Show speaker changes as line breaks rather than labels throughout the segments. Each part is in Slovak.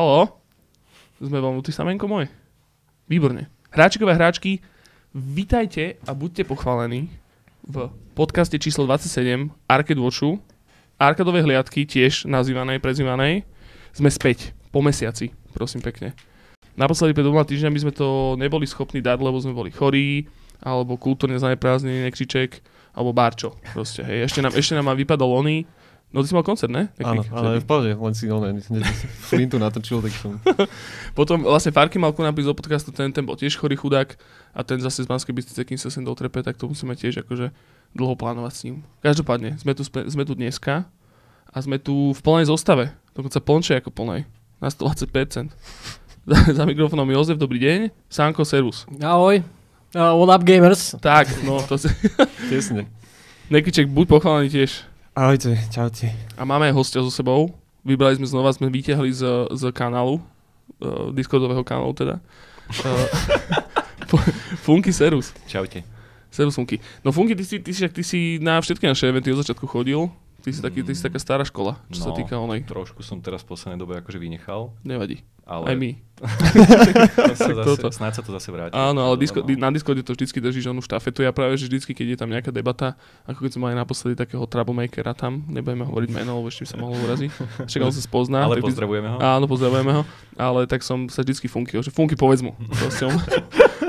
Halo? Sme valnutí samenko môj? Výborne. Hráčikové hráčky, vitajte a buďte pochválení v podcaste číslo 27 Arcade Watchu, Arkadové hliadky, tiež nazývanej, prezývanej. Sme späť, po mesiaci, prosím pekne. Naposledy pred dvoma týždňami sme to neboli schopní dať, lebo sme boli chorí, alebo kultúrne zaneprázdnený nekřiček, alebo barčo. Proste, hej. Ešte nám, ešte nám vypadol oný, No ty si mal koncert, ne?
Áno, ale v pohode, len si no, flintu natočil, tak som...
Potom vlastne Farky mal ku nám do podcastu, ten, ten bol tiež chorý chudák a ten zase z Banskej Bystrice, kým sa sem dotrepe, tak to musíme tiež akože dlho plánovať s ním. Každopádne, sme tu, sme tu dneska a sme tu v plnej zostave, dokonca plnšie ako plnej, na 120%. za, za mikrofónom Jozef, dobrý deň. Sanko, servus.
Ahoj. Uh, what up, gamers?
Tak, no to si...
Tesne.
Nekyček, buď pochválený tiež.
Ahojte, čaute.
A máme hostia so sebou. Vybrali sme znova, sme vyťahli z, z kanálu, uh, Discordového kanálu teda. Uh, Funky Serus.
Čaute.
Serus Funky. No Funky, ty si, ty, si, ty si na všetky naše eventy od začiatku chodil. Ty si, taký, ty si taká stará škola, čo no, sa týka onej.
Trošku som teraz v poslednej dobe akože vynechal.
Nevadí.
Ale...
Aj my.
sa zase, snáď sa to zase vráti.
Áno, ale disko, no. na Discorde to vždycky držíš onú štafetu. Ja práve, že vždycky, keď je tam nejaká debata, ako keď sme mali naposledy takého troublemakera tam, nebudeme hovoriť meno, lebo ešte by sa mohol uraziť. Však on sa spozná.
Ale pozdravujeme ho.
Áno, pozdravujeme ho. Ale tak som sa vždycky Funky, že Funky povedz mu. Proste on,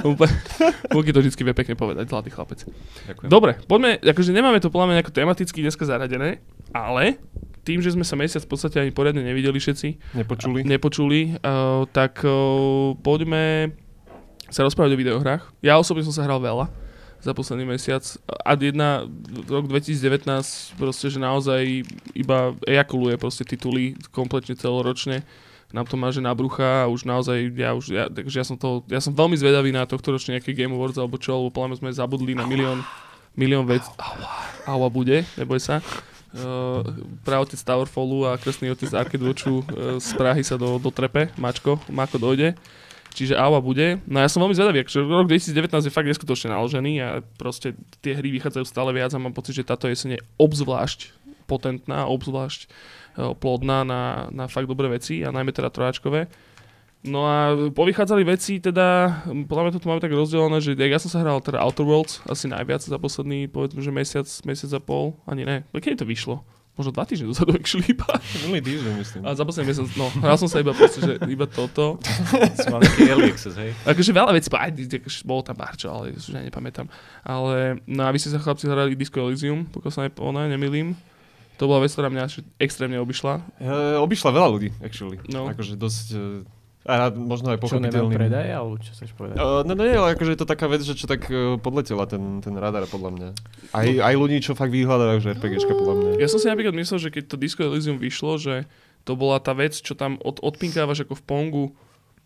Funky to vždycky vie pekne povedať, zlatý chlapec. Ďakujem. Dobre, poďme, akože nemáme to podľa mňa nejako tematicky dneska zaradené, ale tým, že sme sa mesiac v podstate ani poriadne nevideli všetci.
Nepočuli.
Nepočuli, uh, tak uh, poďme sa rozprávať o videohrách. Ja osobne som sa hral veľa za posledný mesiac. A jedna, rok 2019 proste, že naozaj iba ejakuluje proste tituly kompletne celoročne. Nám to máže na brucha a už naozaj, ja už, ja, takže ja som to, ja som veľmi zvedavý na tohto ročne nejaké Game Awards alebo čo, lebo podľa sme zabudli na milión, milión vec. Aua bude, neboj sa. Uh, praotec Towerfallu a krstný otec Arcade Watchu uh, z Prahy sa do, do trepe, Mačko, Mako dojde. Čiže AWA bude. No ja som veľmi zvedavý, že rok 2019 je fakt neskutočne naložený a proste tie hry vychádzajú stále viac a mám pocit, že táto jeseň je obzvlášť potentná, obzvlášť uh, plodná na, na fakt dobré veci a najmä teda trojáčkové. No a povychádzali veci, teda, podľa mňa to máme tak rozdelené, že ja som sa hral teda Outer Worlds asi najviac za posledný, povedzme, že mesiac, mesiac a pol, ani ne. Keď to vyšlo? Možno dva týždne dozadu, ak šlípa.
Minulý týždeň, myslím.
A za posledný mesiac, no, hral som sa iba proste, že iba toto.
Som mal taký early access, hej.
Akože veľa vecí, aj, bolo tam barčo, ale už aj nepamätám. Ale, no a vy ste sa chlapci hrali Disco Elysium, pokiaľ sa ne, ona, nemilím. To bola vec, ktorá mňa extrémne obišla.
Uh, obišla veľa ľudí, actually. No. Akože dosť, uh a možno aj pochopiteľný.
Čo predaj, alebo čo chceš povedať?
Uh, no, no nie, ale akože je to taká vec, že čo tak uh, podletela ten, ten radar podľa mňa. Aj, no. aj ľudí, čo fakt vyhľadajú, že RPGčka podľa mňa.
Ja som si napríklad myslel, že keď to Disco Elysium vyšlo, že to bola tá vec, čo tam od, odpinkávaš ako v Pongu,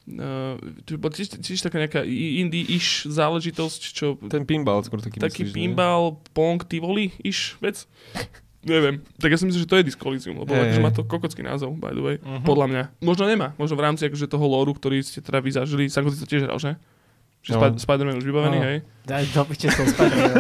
Uh, to bola tiež, tiež taká nejaká indie-ish záležitosť, čo...
Ten pinball, skôr taký
Taký
myslíš,
pinball, ne? pong, tivoli-ish vec. Neviem. Tak ja si myslím, že to je Discolizium, lebo hey. akože má to kokocký názov, by the way. Uh-huh. Podľa mňa. Možno nemá. Možno v rámci akože toho lóru, ktorý ste teda vy zažili. Sanko si to tiež hral, že? Že no. Sp- Spider-Man už vybavený, no. hej?
Daj do piče som Spider-Man.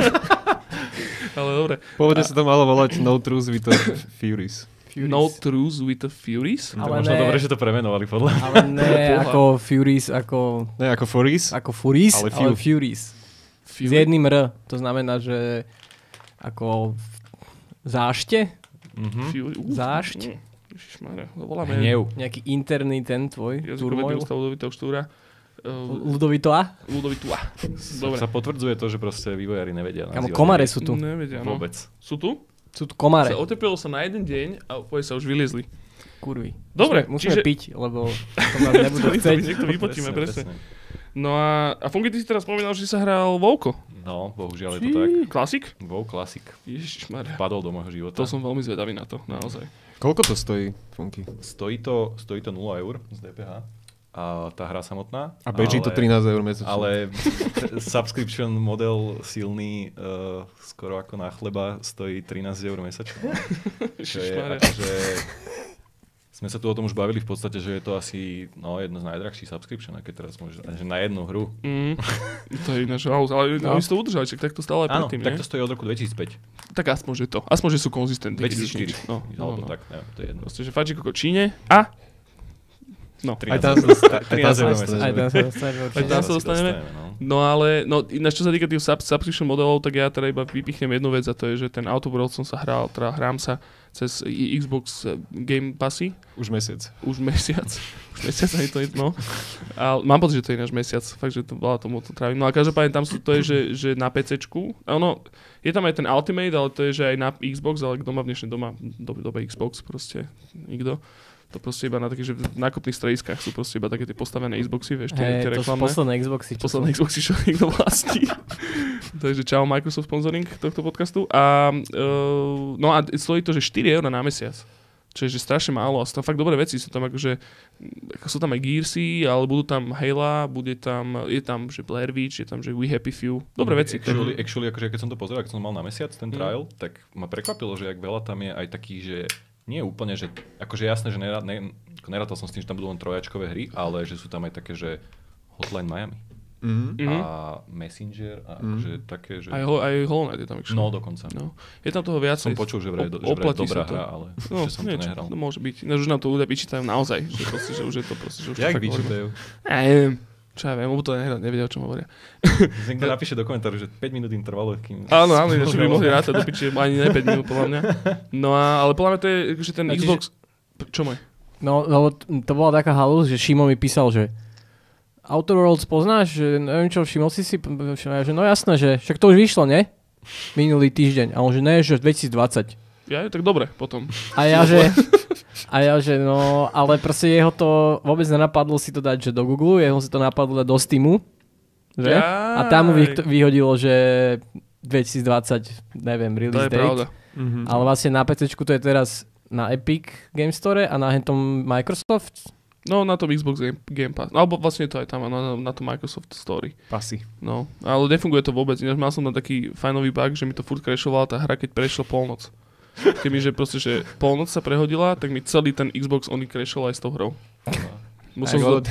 Ale dobre.
Pôvodne sa to malo volať No Truth with the Furies.
Furies. No Truth with the Furies?
Ale to možno ne. dobre, že to premenovali podľa
Ale ne ako Furies, ako...
Ne ako Furies?
Ako Furies, ale, ale Furies. Fury? S jedným R. To znamená, že ako Zášte?
Mm-hmm.
Zášť?
Ježišmarja, voláme.
Hnev. Nejaký interný ten tvoj?
Ústav Ludovitého štúra.
Uh, Ludovito A?
Ludovito A.
Dobre. Sa potvrdzuje to, že proste vývojári nevedia.
Kamo, komare sú tu.
Nevedia, no.
Vôbec.
Sú tu?
Sú tu komare.
Sa oteplilo sa na jeden deň a úplne sa už vyliezli.
Kurvy.
Dobre,
musíme, musíme
čiže...
piť, lebo to nás nebudú chcieť.
To vypotíme, presne. presne. No a, a Funky, ty si teraz spomínal, že sa hral Vovko.
No, bohužiaľ je to tak.
Klasik?
Vov klasik.
Ježišmarja.
Padol do môjho života.
To som veľmi zvedavý na to, naozaj.
Koľko to stojí, Funky?
Stojí to, stojí to 0 eur z DPH. A tá hra samotná.
A beží to 13 eur mesačne.
Ale subscription model silný, uh, skoro ako na chleba, stojí 13 eur mesačne. Čo je akože sme sa tu o tom už bavili v podstate, že je to asi no, jedno z najdrahších subscription, keď teraz môžeš, že na jednu hru.
Mm, to je ináč house, ale no. oni si to udržali, tak to stále
Áno,
predtým,
tak to stojí od roku 2005.
Tak aspoň, že to. Aspoň, že sú konzistentní.
2004. No, no, no,
no.
tak, neviem, to je jedno.
Proste, že Fadžik ako Číne a No.
13
Aj tam sa- aj
13
tam
eur
sa
mesačne.
Aj tam sa dostaneme
Aj tam sa dostaneme?
no.
Ale, no ináč čo sa týka tých sub, subscription modelov, tak ja teda iba vypichnem jednu vec a to je, že ten Outer World som sa hral, teda hrám sa cez Xbox eh, Game Passy
Už mesiac.
už mesiac. Už mesiac aj to je, no. A mám pocit, že to je náš mesiac, fakt, že to veľa tomu to trávim. No a každopádne tam sú, to je, že, že na PCčku, ono, je tam aj ten Ultimate, ale to je, že aj na Xbox, ale kto má v dnešnej doma, dobe Xbox proste, nikto. To proste iba na takých, že v nákupných strediskách sú proste iba také tie postavené Xboxy, vieš, tie, tie
to sú
reklamné.
posledné Xboxy. čo
Posledné
sú.
Xboxy, čo niekto vlastní. Takže čau Microsoft sponsoring tohto podcastu. A, uh, no a stojí to, že 4 eur na mesiac. Čo je že strašne málo. A sú tam fakt dobré veci. Sú tam akože, ako sú tam aj Gearsy, ale budú tam Halo, bude tam, je tam, že Blair Witch, je tam, že We Happy Few. Dobré veci.
Actually, actually akože keď som to pozeral, keď som mal na mesiac ten
Mm.
trial, tak ma prekvapilo, že jak veľa tam je aj takých, že nie je úplne, že akože jasné, že nerá, ne, ako nerátal som s tým, že tam budú len trojačkové hry, ale že sú tam aj také, že Hotline Miami
Mhm.
Mhm.
a Messenger a akože také, že...
Aj, ho, aj Hollow Knight je tam actually.
No dokonca.
no. Je tam toho viac.
Som počul, že vraj,
Op-
že vraj dobrá
to.
hra, ale
No,
že som to
niečo,
nehral.
no, môže byť. Ináč už nám to ľudia vyčítajú naozaj, že, proste, že už je to proste, že už to
Jak vyčítajú?
Ja. Čo ja viem, lebo to nehrá, nevedia, o čom hovoria.
Niekto napíše do komentáru, že 5 minút im trvalo, kým...
Áno, áno, ináč by mohli rátať do piči, ani ne 5 minút, podľa mňa. No a, ale podľa mňa to je, že ten
A čiže-
Xbox... Čo môj?
No, lebo to bola taká halus, že Šimo mi písal, že Outer Worlds poznáš? Že neviem čo, všimol si si? Ja, že no jasné, že však to už vyšlo, ne? Minulý týždeň. A on že ne, že 2020.
Ja, tak dobre, potom.
A ja, že... A ja, že no, ale proste jeho to vôbec nenapadlo si to dať, že do Google, jeho si to napadlo dať do Steamu. Že? A tam mu vyhodilo, že 2020, neviem,
To
release
je
date.
pravda.
Mhm.
Ale vlastne na PC to je teraz na Epic Game Store a na hentom Microsoft.
No, na tom Xbox Game, Game Pass. No, alebo vlastne to aj tam, na, na tom Microsoft Story.
Pasy.
No, ale nefunguje to vôbec. Ináč mal som na taký fajnový bug, že mi to furt crashovala tá hra, keď prešla polnoc. Keď mi, že proste, že polnoc sa prehodila, tak mi celý ten Xbox Oni crashol aj s tou hrou. Musel
ale-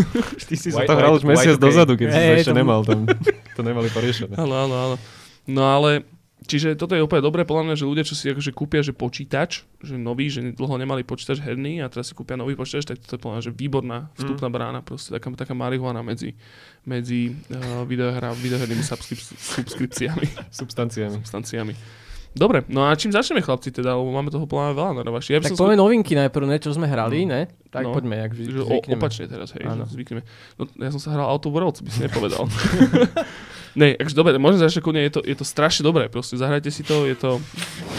Ty si sa to hral už mesiac dozadu, keď si
Hej,
to ešte
to-
nemal tam. To nemali poriešené.
Áno, áno, áno. No ale, čiže toto je úplne dobré, podľa mňa, že ľudia, čo si akože kúpia, že počítač, že nový, že dlho nemali počítač herný a teraz si kúpia nový počítač, tak toto je podľa mňa, že výborná vstupná brána, proste taká, taká marihuana medzi, medzi uh, videohra, videohernými subscrip- subskripciami,
Substanciami.
substanciami. Dobre, no a čím začneme chlapci teda, lebo máme toho plná veľa na rovaši. Ja
Tak
som
poďme novinky najprv, ne, čo sme hrali, ne? Tak
No.
poďme, jak vždy
o, opačne teraz, hej, že zvykneme. No, ja som sa hral Auto Worlds, by si nepovedal. ne, takže dobre, môžem začať kľudne, je to, je to strašne dobré, proste zahrajte si to, je to,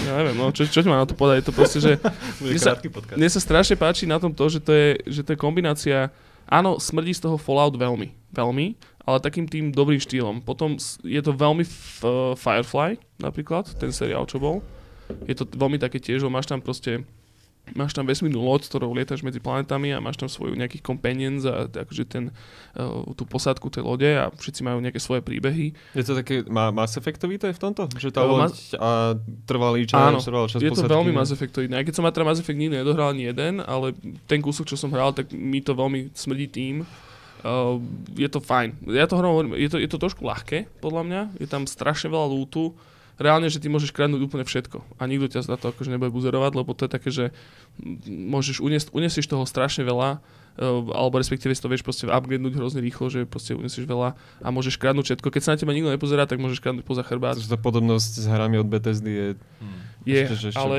ja neviem, no, čo, čo ti mám na to povedať, je to proste, že
Bude
Mne sa-
krátky podcast.
mne sa strašne páči na tom to, že to je, že to je kombinácia, áno, smrdí z toho Fallout veľmi, veľmi, ale takým tým dobrým štýlom. Potom je to veľmi f- Firefly, napríklad, ten seriál, čo bol. Je to veľmi také tiež, máš tam proste máš tam vesmírnu loď, s ktorou lietaš medzi planetami a máš tam svoju nejakých companions a akože ten, uh, tú posádku tej lode a všetci majú nejaké svoje príbehy.
Je to také má Mass Effectový to je v tomto? Že tá loď
Mass-
a trvalý čas,
Áno,
trvalý čas
je to
posádky.
veľmi Mass Effectový. Aj keď som ma teda Mass Effect nikdy nedohral ani jeden, ale ten kúsok, čo som hral, tak mi to veľmi smrdí tým. Uh, je to fajn. Ja to hovorím, je to, je to trošku ľahké, podľa mňa. Je tam strašne veľa lútu. Reálne, že ty môžeš kradnúť úplne všetko. A nikto ťa za to akože nebude buzerovať, lebo to je také, že môžeš uniesť, uniesieš toho strašne veľa, uh, alebo respektíve si to vieš proste upgradenúť hrozne rýchlo, že proste uniesieš veľa a môžeš kradnúť všetko. Keď sa na teba nikto nepozerá, tak môžeš kradnúť poza chrbát.
Pretože tá podobnosť s hrami od Bethesdy je...
Hm.
Je,
Ešte, že ešte-
ale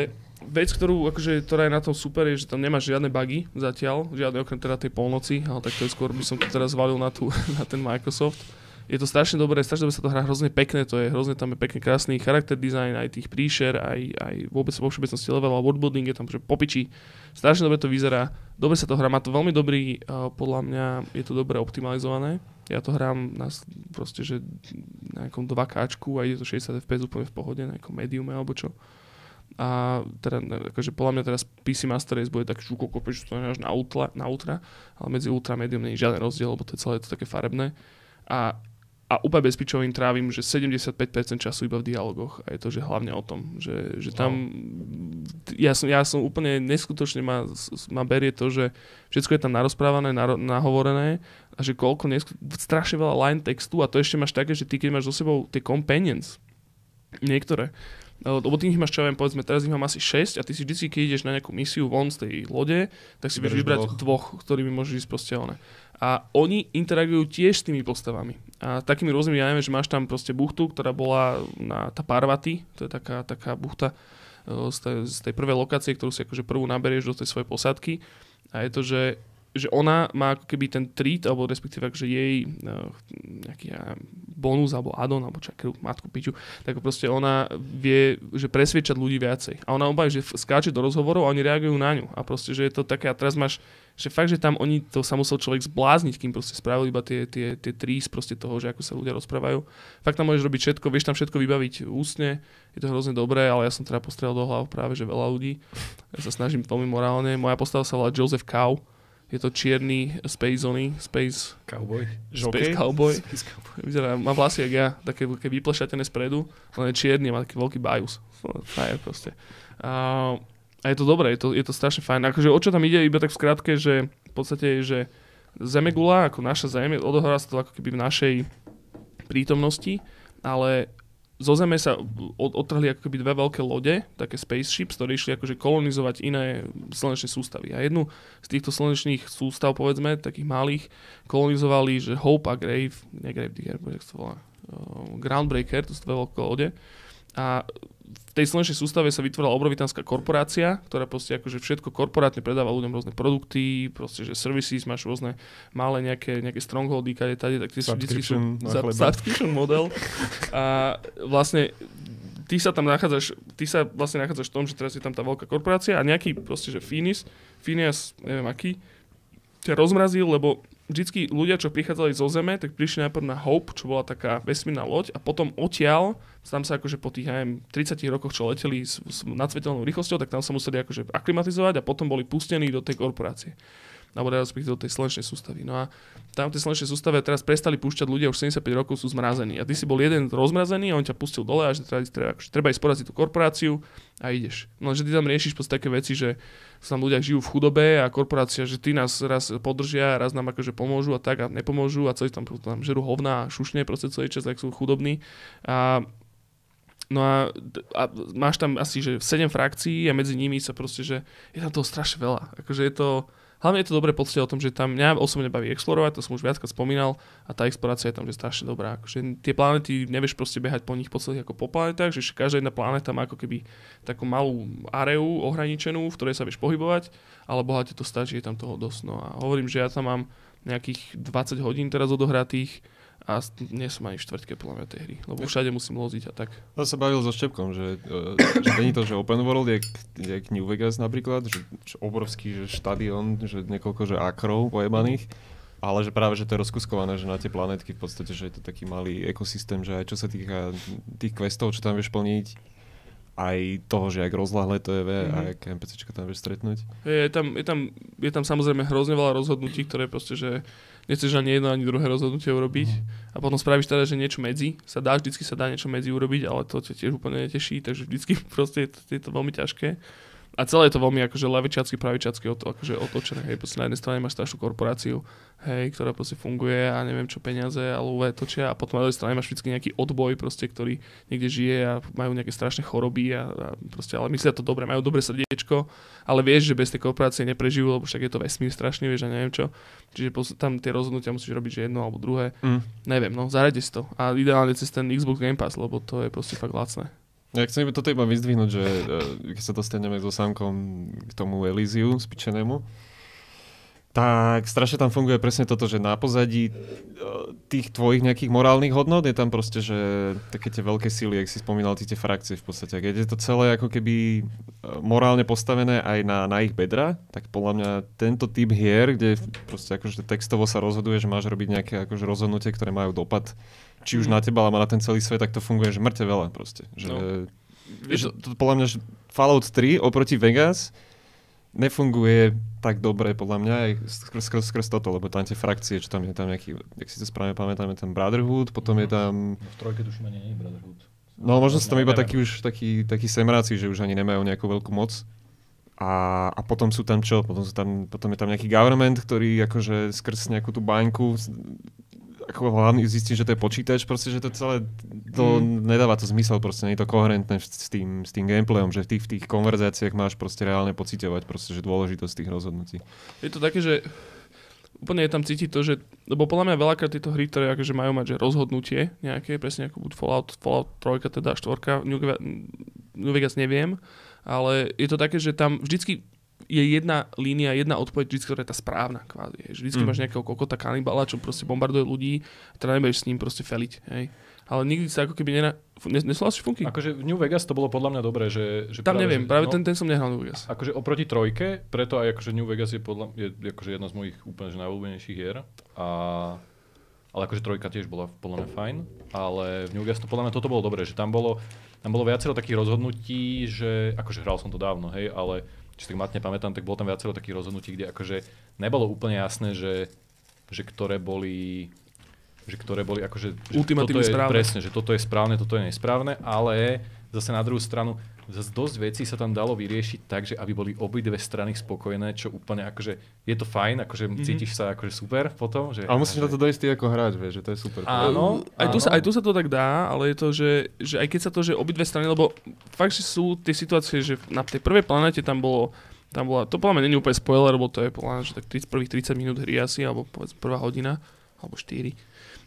vec, ktorú, akože, ktorá je na tom super, je, že tam nemáš žiadne bugy zatiaľ, žiadne okrem teda tej polnoci, ale tak to je skôr by som to teraz zvalil na, tú, na ten Microsoft. Je to strašne dobré, strašne dobre sa to hrá, hrozne pekné to je, hrozne tam je pekne krásny charakter design, aj tých príšer, aj, aj vôbec vo všeobecnosti level a worldbuilding je tam že popiči. Strašne dobre to vyzerá, dobre sa to hrá, má to veľmi dobrý, podľa mňa je to dobre optimalizované. Ja to hrám na proste, že na nejakom 2K a ide to 60 fps úplne v pohode, na nejakom mediume alebo čo. A teda, akože podľa mňa teraz PC Master Race bude tak šuko že to je až na ultra, na ultra, ale medzi ultra a medium nie je žiaden rozdiel, lebo to je celé to také farebné. A, a úplne bez pičovým trávim, že 75% času iba v dialogoch a je to, že hlavne o tom, že, že tam ja som, ja som úplne neskutočne ma, ma berie to, že všetko je tam narozprávané, naro, nahovorené a že koľko, nesku, strašne veľa line textu a to ešte máš také, že ty keď máš so sebou tie companions, niektoré, Lebo ty ich máš, čo ja viem, povedzme, teraz ich mám asi 6 a ty si vždy, keď ideš na nejakú misiu von z tej lode, tak si vieš vybrať
dvoch.
dvoch, ktorými môžeš ísť proste one. A oni interagujú tiež s tými postavami. A takými rôznymi, ja neviem, že máš tam proste buchtu, ktorá bola na tá Parvati, to je taká, taká buchta e, z tej, z tej prvej lokácie, ktorú si akože prvú naberieš do tej svojej posádky. A je to, že že ona má ako keby ten treat, alebo respektíve akože jej uh, nejaký ja, bonus alebo addon, alebo akú matku piču, tak proste ona vie, že presviečať ľudí viacej. A ona obaj, že skáče do rozhovorov a oni reagujú na ňu. A proste, že je to také, a teraz máš, že fakt, že tam oni, to sa musel človek zblázniť, kým proste spravil iba tie, tie, tie trís proste toho, že ako sa ľudia rozprávajú. Fakt tam môžeš robiť všetko, vieš tam všetko vybaviť ústne, je to hrozne dobré, ale ja som teda postrel do hlav práve, že veľa ľudí. Ja sa snažím veľmi morálne. Moja postava sa volá Joseph Cow. Je to čierny Space Ony, Space,
Cowboy.
Space
Žokej?
Cowboy.
Space Cowboy.
Vyzerá, má vlasy jak ja, také, také vyplešatené spredu, len je čierny má taký veľký bajus. Frajer proste. A, a je to dobré, je to, je to strašne fajn. Akože o čo tam ide, iba tak v skratke, že v podstate je, že Zemegula, ako naša Zem, odohrá sa to ako keby v našej prítomnosti, ale zo Zeme sa od, odtrhli ako keby dve veľké lode, také spaceships, ktoré išli akože kolonizovať iné slnečné sústavy. A jednu z týchto slnečných sústav, povedzme, takých malých, kolonizovali, že Hope a Grave, nie Grave Digger, to volá, uh, Groundbreaker, to sú dve veľké lode. A v tej slnečnej sústave sa vytvorila obrovitánska korporácia, ktorá proste akože všetko korporátne predáva ľuďom rôzne produkty, proste, že services, máš rôzne malé nejaké, nejaké strongholdy, kade, tade, tak tie sú vždycky sú
Subscription
model. A vlastne ty sa tam nachádzaš, ty sa vlastne nachádzaš v tom, že teraz je tam tá veľká korporácia a nejaký proste, že Finis, Phineas, neviem aký, ťa rozmrazil, lebo vždycky ľudia, čo prichádzali zo Zeme, tak prišli najprv na Hope, čo bola taká vesmírna loď a potom odtiaľ, tam sa akože po tých, neviem, 30 rokoch, čo leteli s, s nadsvetelnou rýchlosťou, tak tam sa museli akože aklimatizovať a potom boli pustení do tej korporácie alebo respektíve do tej slnečnej sústavy. No a tam v tej slnečnej sústave teraz prestali púšťať ľudia, už 75 rokov sú zmrazení. A ty si bol jeden rozmrazený a on ťa pustil dole a že treba, treba, akože treba ísť poraziť tú korporáciu a ideš. No že ty tam riešiš proste také veci, že sa tam ľudia žijú v chudobe a korporácia, že ty nás raz podržia, raz nám akože pomôžu a tak a nepomôžu a celý tam, tam žerú hovna a šušne proste celý čas, tak sú chudobní. A No a, a máš tam asi že 7 frakcií a medzi nimi sa proste, že je tam toho strašne veľa. Akože je to, hlavne je to dobré poctiť o tom, že tam mňa osobne baví explorovať, to som už viackrát spomínal a tá explorácia je tam že strašne dobrá. Akože tie planety, nevieš proste behať po nich po celých ako po planetách, že každá jedna planéta má ako keby takú malú areu ohraničenú, v ktorej sa vieš pohybovať, ale boha ti to stačí, je tam toho dosť. No a hovorím, že ja tam mám nejakých 20 hodín teraz odohratých a nie som ani v štvrtke podľa mňa tej hry, lebo všade musím loziť a tak.
To sa bavil so Štepkom, že, uh, že není to, že open world, jak, jak New Vegas napríklad, že, že obrovský že štadión, že niekoľko že akrov pojebaných, ale že práve, že to je rozkuskované, že na tie planetky v podstate, že je to taký malý ekosystém, že aj čo sa týka tých questov, čo tam vieš plniť, aj toho, že jak rozlahlé to je,
Mhm.
a jak NPCčka tam vieš stretnúť.
Je, je, tam, je, tam, je tam samozrejme hrozne veľa rozhodnutí, ktoré proste, že nechceš ani jedno, ani druhé rozhodnutie urobiť. A potom spravíš teda, že niečo medzi sa dá, vždycky sa dá niečo medzi urobiť, ale to ťa tiež úplne neteší, takže vždycky proste je to, je to veľmi ťažké. A celé je to veľmi akože levičacky, pravičacky od, akože otočené. Hej, proste na jednej strane máš strašnú korporáciu, hej, ktorá proste funguje a neviem čo peniaze a lúve točia a potom na druhej strane máš vždy nejaký odboj proste, ktorý niekde žije a majú nejaké strašné choroby a, a proste, ale myslia to dobre, majú dobré srdiečko, ale vieš, že bez tej korporácie neprežijú, lebo však je to vesmír strašný, vieš, a neviem čo. Čiže tam tie rozhodnutia musíš robiť, že jedno alebo druhé.
Mm.
Neviem, no, zahrajte si to. A ideálne cez ten Xbox Game Pass, lebo to je proste fakt lacné.
Ja chcem toto iba vyzdvihnúť, že eh, keď sa dostaneme so Samkom k tomu Elysiu spičenému, tak strašne tam funguje presne toto, že na pozadí eh, tých tvojich nejakých morálnych hodnot je tam proste, že také tie veľké síly, jak si spomínal, tie, frakcie v podstate. Keď je to celé ako keby eh, morálne postavené aj na, na ich bedra, tak podľa mňa tento typ hier, kde proste akože textovo sa rozhoduje, že máš robiť nejaké akože rozhodnutie, ktoré majú dopad či už
Mhm.
na teba, alebo na ten celý svet, tak to funguje, že mŕte veľa proste. Že,
No.
Vieš, to, to, podľa mňa, že Fallout 3 oproti Vegas nefunguje tak dobre podľa mňa aj skrz, skrz, skrz toto, lebo tam tie frakcie, čo tam je tam nejaký, jak si to správne pamätám, je tam Brotherhood, potom je tam,
V trojke tuším ani nie je Brotherhood.
no možno sú tam iba takí už takí, takí semráci, že už ani nemajú nejakú veľkú moc. A, a potom sú tam čo? Potom, sú tam, potom je tam nejaký government, ktorý akože skrz nejakú tú baňku ako hlavne zistím, že to je počítač, proste, že to celé, to
Mm.
nedáva to zmysel, proste nie je to koherentné s tým, s tým gameplayom, že v tých, v tých konverzáciách máš proste reálne pociťovať proste, že dôležitosť tých rozhodnutí.
Je to také, že úplne je tam cítiť to, že, lebo podľa mňa veľakrát tieto hry, ktoré akože majú mať že rozhodnutie nejaké, presne ako buď Fallout, Fallout 3, teda 4, New, Ve- New Vegas neviem, ale je to také, že tam vždycky je jedna línia, jedna odpoveď, vždy, ktorá je tá správna kvázi. hej. Vždycky
Mm.
máš nejakého kokota kanibala, čo proste bombarduje ľudí, teda nebudeš s ním proste feliť. Hej. Ale nikdy sa ako keby nena... Nes- Nesúhlasíš Funky?
Akože v New Vegas to bolo podľa mňa dobré, že... že
Tam neviem,
že,
práve
no,
ten, ten som nehral New Vegas.
Akože oproti trojke, preto aj akože New Vegas je podľa je akože jedna z mojich úplne najobľúbenejších hier. A, ale akože trojka tiež bola podľa mňa fajn, ale v New Vegas to podľa mňa toto bolo dobré, že tam bolo, tam bolo viacero takých rozhodnutí, že akože hral som to dávno, hej, ale či tak matne pamätám, tak bolo tam viacero takých rozhodnutí, kde akože nebolo úplne jasné, že, že ktoré boli že ktoré boli akože... Že
Ultimatívne
je,
správne.
Presne, že toto je správne, toto je nesprávne, ale zase na druhú stranu zase dosť vecí sa tam dalo vyriešiť tak, že aby boli obidve strany spokojné, čo úplne akože je to fajn, akože
Mhm.
mm-hmm. cítiš sa akože super potom. Že,
Ale musíš na to dojsť ty ako hráč, vieš, že to je super.
Áno,
aj, tu
áno.
sa, aj tu sa to tak dá, ale je to, že, že aj keď sa to, že obidve strany, lebo fakt, že sú tie situácie, že na tej prvej planete tam bolo tam bola, to podľa mňa je úplne spoiler, lebo to je podľa mňa, že tak 30, prvých 30 minút hry asi, alebo povedz prvá hodina, alebo 4.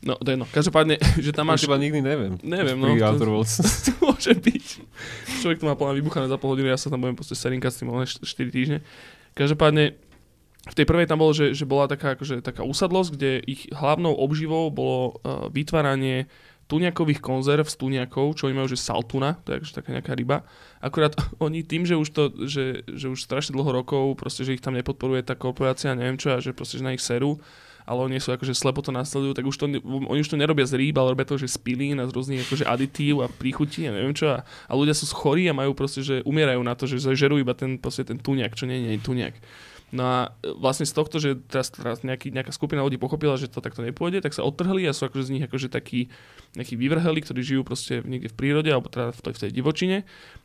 No, to je no. Každopádne, že tam
Máš... Teba nikdy neviem.
Neviem, no. To, to môže byť. Človek to má plná vybuchané za pol hodiny, ja sa tam budem proste serinkať s tým len 4 týždne. Každopádne, v tej prvej tam bolo, že, že bola taká, akože, taká usadlosť, kde ich hlavnou obživou bolo uh, vytváranie tuniakových konzerv z tuniakov, čo oni majú, že saltuna, to je akože taká nejaká ryba. Akurát oni tým, že už to, že, že už strašne dlho rokov, proste, že ich tam nepodporuje tá korporácia, neviem čo, a že proste, že na ich seru, ale oni sú akože slepo to nasledujú, tak už to, oni už to nerobia z rýb, ale robia to, že z pilín a z rôznych akože aditív a príchutí a neviem čo. A, a ľudia sú chorí a majú proste, že umierajú na to, že žerú iba ten, proste ten tuniak, čo nie, nie je tuniak. No a e, vlastne z tohto, že teraz, teraz nejaký, nejaká skupina ľudí pochopila, že to takto nepôjde, tak sa odtrhli a sú akože z nich akože takí nejakí vyvrheli, ktorí žijú proste niekde v prírode alebo teda v tej, v tej divočine.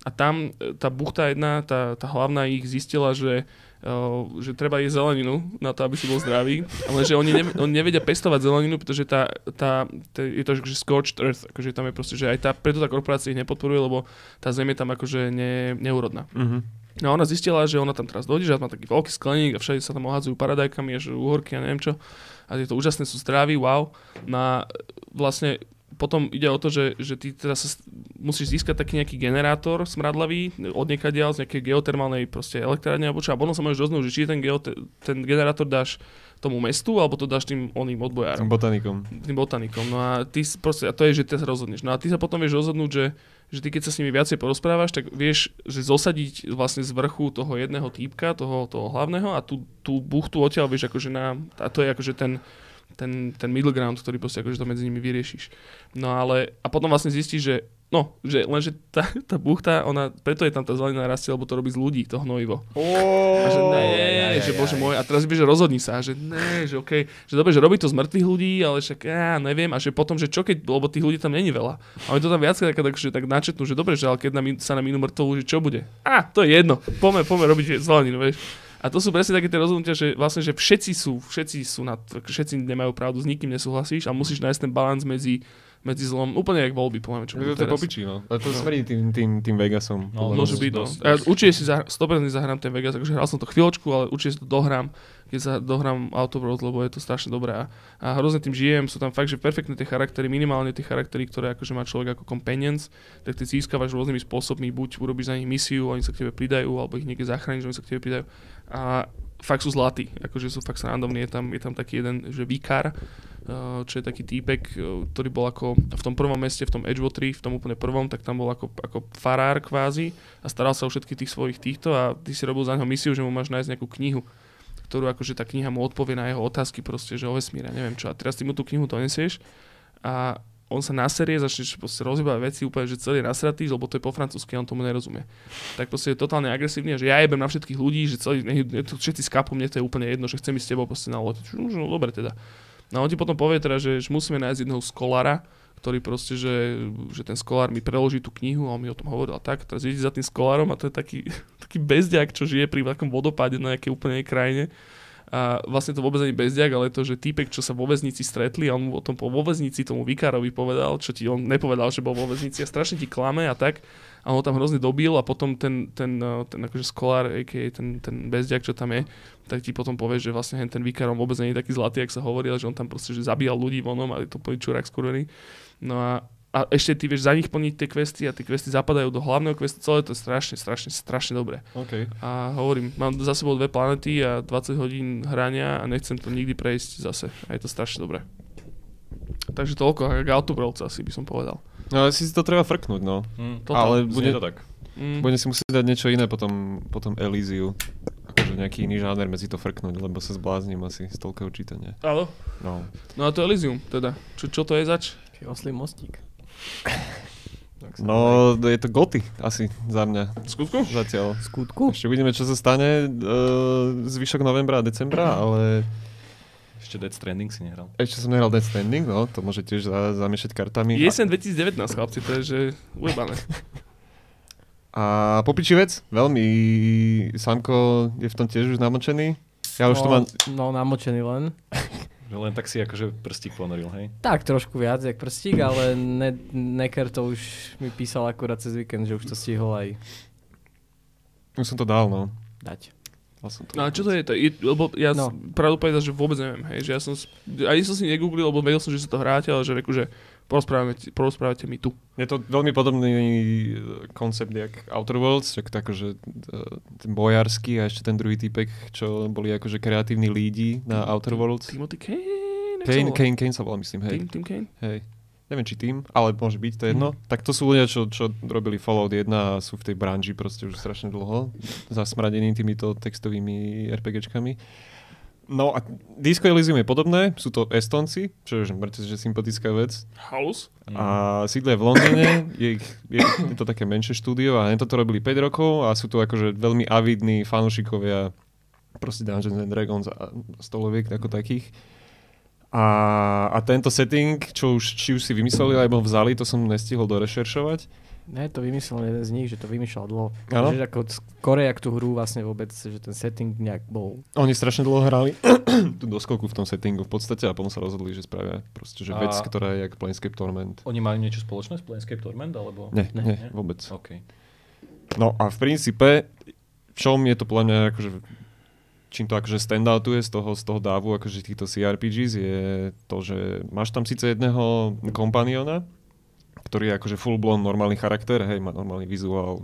A tam e, tá buchta jedna, tá, tá hlavná ich zistila, že, že treba jesť zeleninu na to, aby si bol zdravý, ale že oni, ne, oni nevedia pestovať zeleninu, pretože tá, tá, tá, je to akože scorched earth, akože tam je proste, že aj tá, preto tá korporácia ich nepodporuje, lebo tá zem je tam akože ne, neúrodná.
Mhm.
No a ona zistila, že ona tam teraz dojde, že má taký veľký skleník a všade sa tam ohádzajú paradajkami a že uhorky a neviem čo. A je to úžasné, sú zdraví, wow. No a vlastne potom ide o to, že, že ty teda sa musíš získať taký nejaký generátor smradlavý od niekadiaľ z nejakej geotermálnej proste elektrárne alebo čo. A potom sa môžeš rozhodnúť, že či ten, geote- ten generátor dáš tomu mestu alebo to dáš tým oným odbojárom
Som botanikom.
tým botanikom. No a ty proste, a to je, že ty sa rozhodneš. No a ty sa potom vieš rozhodnúť, že, že ty keď sa s nimi viacej porozprávaš, tak vieš, že zosadiť vlastne z vrchu toho jedného týpka, toho, toho hlavného a tú, tú buchtu odtiaľ vieš akože na, a to je akože ten, ten, ten middle ground, ktorý proste akože to medzi nimi vyriešiš. No ale, a potom vlastne zistíš, že No, že lenže tá, tá buchta, ona, preto je tam tá zelenina rastie, lebo to robí z ľudí, to hnojivo. A že ne, že bože môj, a teraz by, že rozhodni sa, že ne, že okej, že dobre, že robí to z mŕtvych ľudí, ale však ja neviem, a že potom, že čo keď, lebo tých ľudí tam není veľa. A oni to tam viac tak, tak, že tak načetnú, že dobre, že ale keď nám, sa nám inú mŕtvolu, že čo bude? A, to je jedno, poďme, poďme robiť zeleninu, vieš. A to sú presne také tie rozhodnutia, že vlastne, že všetci sú, všetci sú na, všetci nemajú pravdu, s nikým nesúhlasíš a musíš nájsť ten balans medzi, medzi zlom, úplne jak voľby, poviem, čo
To
budú
je to
teraz.
popičí, no. A to
No.
smrdí tým, tým, tým Vegasom.
No,
podľa mňa.
Môže byť, no. Ja určite si zahr- 100% zahrám ten Vegas, akože hral som to chvíľočku, ale určite si to dohrám, keď sa dohrám Worlds, lebo je to strašne dobré a, a hrozne tým žijem, sú tam fakt, že perfektné tie charaktery, minimálne tie charaktery, ktoré akože má človek ako companions, tak ty získavaš rôznymi spôsobmi, buď urobíš za nich misiu, oni sa k tebe pridajú, alebo ich niekde zachrániš, oni sa k tebe pridajú. A fakt sú zlatí, akože sú fakt randomní, je tam, je tam taký jeden, že vikár, uh, čo je taký týpek, uh, ktorý bol ako v tom prvom meste, v tom Edgewateri, v tom úplne prvom, tak tam bol ako, ako farár kvázi a staral sa o všetkých tých svojich týchto a ty si robil za neho misiu, že mu máš nájsť nejakú knihu ktorú akože tá kniha mu odpovie na jeho otázky proste, že o vesmíre, neviem čo. A teraz ty mu tú knihu donesieš a on sa naserie, začne proste rozhýbať veci úplne, že celý nasratý, lebo to je po francúzsky on tomu nerozumie. Tak proste je totálne agresívny a že ja jebem na všetkých ľudí, že celý, ne, ne, všetci skápu, mne to je úplne jedno, že chcem ísť s tebou proste na loď. No, no, dobre teda. No on ti potom povie teda, že, že musíme nájsť jedného skolára, ktorý proste, že, že ten skolár mi preloží tú knihu a on mi o tom hovoril a tak. Teraz idete za tým skolárom a to je taký, taký bezďak, čo žije pri takom vodopáde na nejakej úplnej krajine A vlastne to vôbec ani bezdiak, ale to, že týpek, čo sa vo väznici stretli a on mu o tom po vo väznici tomu vikárovi povedal, čo ti on nepovedal, že bol vo väznici a strašne ti klame a tak a on ho tam hrozne dobil a potom ten, ten, eh, ten akože skolár, a.k.a. ten, ten bezdiak, čo tam je, tak ti potom povie, že vlastne ten vikár on vôbec nie je taký zlatý, jak sa hovorí, ale že on tam proste že zabíjal ľudí vonom a je to plný čurák skurvený. No a a ešte ty vieš za nich plniť tie questy a tie questy zapadajú do hlavného questu, celé to je strašne, strašne, strašne dobré.
OK.
A hovorím, mám za sebou dve planety a 20 hodín hrania a nechcem to nikdy prejsť zase. A je to strašne dobré. Takže toľko, ako Worlds asi by som povedal.
No ale si to treba frknúť, no.
Hm,
Ale bude-
to tak.
Mm.
Budem si musieť dať niečo iné potom, potom Elysiu. Akože nejaký iný žáner medzi to frknúť, lebo sa zbláznim asi z toľkého čítania.
Áno.
No.
No a to Elysium teda. Čo, čo to je zač?
Oslý mostík.
No, je to goty asi za mňa
V skutku?
zatiaľ.
V skutku?
Ešte uvidíme, čo sa stane uh, zvyšok novembra a decembra, ale
Ešte Dead Stranding si nehral.
ešte som nehral Death Standing, no, to môže tiež za, zamiešať kartami.
Jesen 2019, chlapci, to je že ujebané.
A popiči vec, veľmi, Samko je v tom tiež už namočený. Ja už to mám,
No, namočený len.
Že len tak si akože prstík ponoril, hej?
Tak trošku viac, jak prstík, ale ne, Necker to už mi písal akurát cez víkend, že už to stihol aj
už som to dal, no.
dať.
Dal som to.
No a čo to je? To je lebo ja
No.
pravdu povedať, že vôbec neviem, hej, že ja som, ani som si negooglil, lebo vedel som, že sa to hráte, ale že reku, že porozprávate, porozprávate mi tu.
Je to veľmi podobný e, koncept jak Outer Worlds, tak akože ten bojarský a ešte ten druhý typek, čo boli akože kreatívni lídi na Outer Worlds.
Timothy Kane?
Kane, Kane, Kane sa volá, myslím, hej.
Tim, Tim Kane?
hej. Neviem, či tým, ale môže byť, to je jedno. Tak to sú ľudia, čo, čo robili Fallout 1 a sú v tej branži proste už strašne dlho, zasmradení týmito textovými RPGčkami. No a Disco Elysium je podobné, sú to Estonci, čo je mŕte, že sympatická vec.
Halus?
A sídlia v Londýne, je, ich, je, je to také menšie štúdio a to robili 5 rokov a sú to akože veľmi avidní fanúšikovia proste Dungeons and Dragons a stoloviek ako takých. A, a tento setting, čo už, či už si vymysleli alebo vzali, to som nestihol dorešeršovať.
Ne, to vymyslel jeden z nich, že to vymýšľal dlho.
Áno?
Že ako skore, jak tú hru vlastne vôbec, že ten setting nejak bol.
Oni strašne dlho hrali tú doskoku v tom settingu v podstate a potom sa rozhodli, že spravia proste, že
A-
vec, ktorá je jak Planescape Torment.
Oni majú niečo spoločné s Planescape Torment, alebo...
Nie,
Ne.
nie,
Nie?
vôbec.
OK.
No a v princípe, v čom je to podľa mňa akože čím to akože standoutuje z toho, z toho dávu akože týchto CRPGs je to, že máš tam síce jedného kompaniona, ktorý je akože full blown normálny charakter, hej, má normálny vizuál,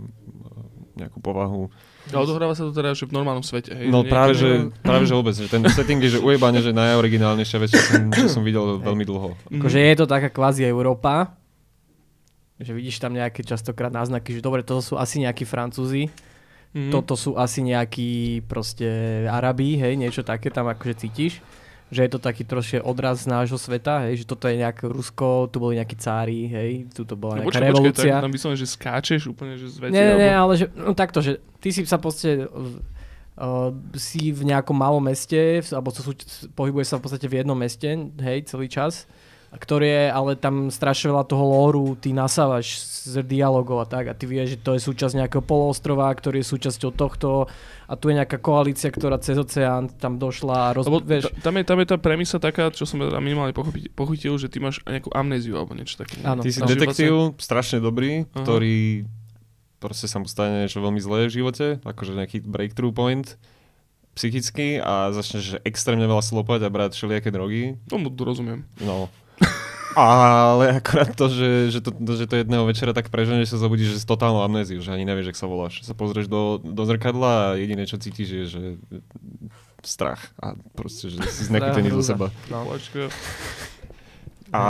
nejakú povahu.
A odohráva sa to teda, že v normálnom svete, hej?
No práve že, práve, že vôbec, že ten setting je, že ujebane, že najoriginálnejšia vec, čo som, čo som videl veľmi dlho.
Akože je to taká kvázi Európa, že vidíš tam nejaké častokrát náznaky, že dobre, toto sú asi nejakí Francúzi,
Mhm.
toto sú asi nejakí proste Arabí, hej, niečo také tam akože cítiš že je to taký trošie odraz z nášho sveta, hej, že toto je nejaké Rusko, tu boli nejakí cári, hej, tu to bola
No,
nejaká
počkaj, počkaj,
revolúcia.
tak tam vyslovene, že skáčeš úplne, že z veci,
Nie, nie,
alebo...
ale že, no takto, že ty si sa proste uh, si v nejakom malom meste, alebo sú, pohybuje sa v podstate v jednom meste, hej, celý čas, ktoré je, ale tam strašne veľa toho lóru, ty nasávaš z dialogov a tak, a ty vieš, že to je súčasť nejakého poloostrova, ktorý je súčasťou tohto, a tu je nejaká koalícia, ktorá cez oceán tam došla, a roz,
Lebo
vieš,
ta- tam, je, tam je tá premisa taká, čo som teda minimálne pochopil, pochytil, že ty máš nejakú amnéziu alebo niečo také.
Áno.
Ty si
Takže
detektív, strašne dobrý,
Aha.
ktorý proste sa mu stane niečo veľmi zlé v živote, akože nejaký breakthrough point psychicky a začneš že extrémne veľa slopať a brať všelijaké drogy.
Tomu to rozumiem.
No. Ale akorát to, že, že, to, že to jedného večera tak prežene, že sa zobudíš že s totálnou amnéziou, že ani nevieš, jak sa voláš. Sa pozrieš do, do zrkadla a jediné, čo cítiš, je, že strach a proste, že si znekutený do seba.
No.
A,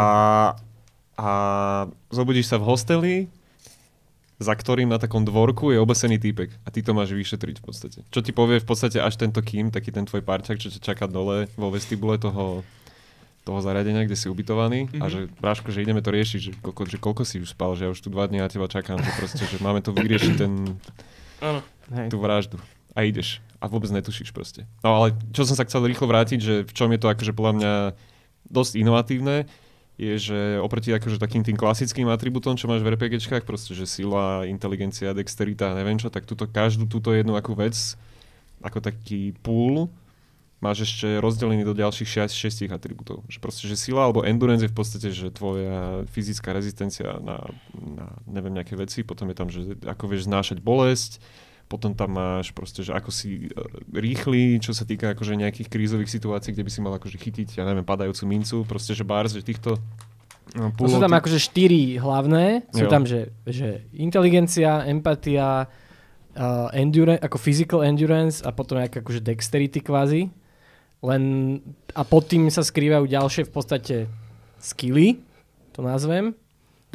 a zobudíš sa v hosteli, za ktorým na takom dvorku je obesený týpek a ty to máš vyšetriť v podstate. Čo ti povie v podstate až tento kým, taký ten tvoj parťak, čo ťa čaká dole vo vestibule toho, toho zariadenia, kde si ubytovaný mm-hmm. a
Mhm.
že Bráško, že ideme to riešiť, že koľko, že koľko si už spal, že ja už tu dva dní na teba čakám, že proste, že máme to vyriešiť ten,
Áno.
tú vraždu. A ideš. A vôbec netušíš proste. No ale čo som sa chcel rýchlo vrátiť, že v čom je to akože podľa mňa dosť inovatívne, je, že oproti akože takým tým klasickým atribútom, čo máš v RPGčkách, proste, že sila, inteligencia, dexterita, neviem čo, tak túto, každú túto jednu akú vec, ako taký pool, máš ešte rozdelený do ďalších 6, šestich atribútov. Že proste, že sila alebo endurance je v podstate, že tvoja fyzická rezistencia na, na neviem, nejaké veci, potom je tam, že ako vieš znášať bolesť, potom tam máš proste, že ako si uh, rýchly, čo sa týka akože nejakých krízových situácií, kde by si mal akože chytiť, ja neviem, padajúcu mincu, proste, že bars, že týchto no,
To sú tam akože štyri hlavné. Sú
Jo.
tam, že, že inteligencia, empatia, uh, endurance, ako physical endurance a potom nejaká akože dexterity kvázi. Len, a pod tým sa skrývajú ďalšie v podstate skilly, to nazvem,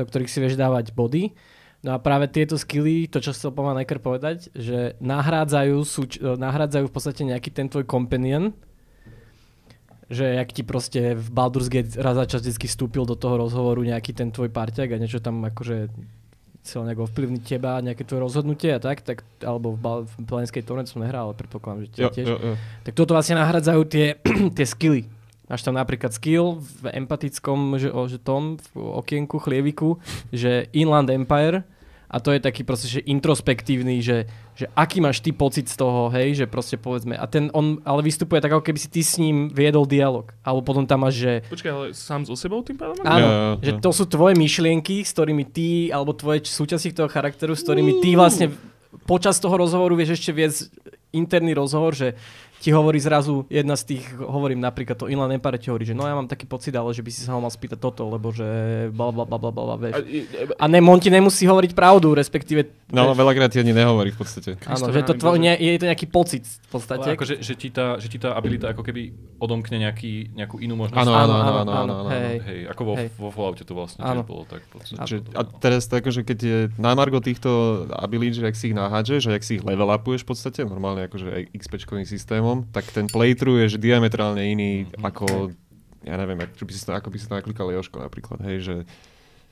do ktorých si vieš dávať body. No a práve tieto skilly, to čo chcel pomáha najkrv povedať, že nahrádzajú, súč- nahrádzajú v podstate nejaký ten tvoj companion, že jak ti proste v Baldur's Gate raz za čas vždycky vstúpil do toho rozhovoru nejaký ten tvoj parťak a niečo tam akože chcel nejak ovplyvniť teba, nejaké tvoje rozhodnutie a tak, tak alebo v, Bal- v Planinskej torne som nehral, ale predpokladám, že
Jo,
tiež.
jo, jo.
Tak toto vlastne nahradzajú tie, tie skilly. Máš tam napríklad skill v empatickom že, o, že tom, v okienku, chlieviku, že Inland Empire a to je taký proste, že introspektívny, že, že aký máš ty pocit z toho, hej, že proste povedzme. A ten on ale vystupuje tak, ako keby si ty s ním viedol dialog. Alebo potom tam máš, že
Počkaj, ale sám so sebou tým pádom?
Áno,
Jo, jo,
že to sú tvoje myšlienky, s ktorými ty, alebo tvoje súčasti toho charakteru, s ktorými ty vlastne počas toho rozhovoru vieš ešte viesť interný rozhovor, že ti hovorí zrazu jedna z tých, hovorím napríklad to Inland Empire ti hovorí, že no ja mám taký pocit, ale že by si sa ho mal spýtať toto, lebo že bla bla bla bla vieš. A ne, on ti nemusí hovoriť pravdu, respektíve...
No,
vieš,
veľakrát ti ani nehovorí v podstate.
áno, že to tvoj, nie, je to nejaký pocit v podstate.
Ale akože, že, ti tá, že ti tá abilita ako keby odomkne nejaký, nejakú inú možnosť.
Áno,
Áno,
áno,
áno,
áno,
hej.
Hej, ako vo,
Hej.
vo Falloute to vlastne
Áno.
bolo tak. podstate.
A-
Že, a teraz to akože keď je na margo týchto abilit, že ak si ich nahádžeš a ak si ich level upuješ v podstate, normálne akože aj XP-čkovým systémom, tak ten playthrough je že diametrálne iný ako, ja neviem, ako by si, to- ako by si to naklikal Joško napríklad, hej, že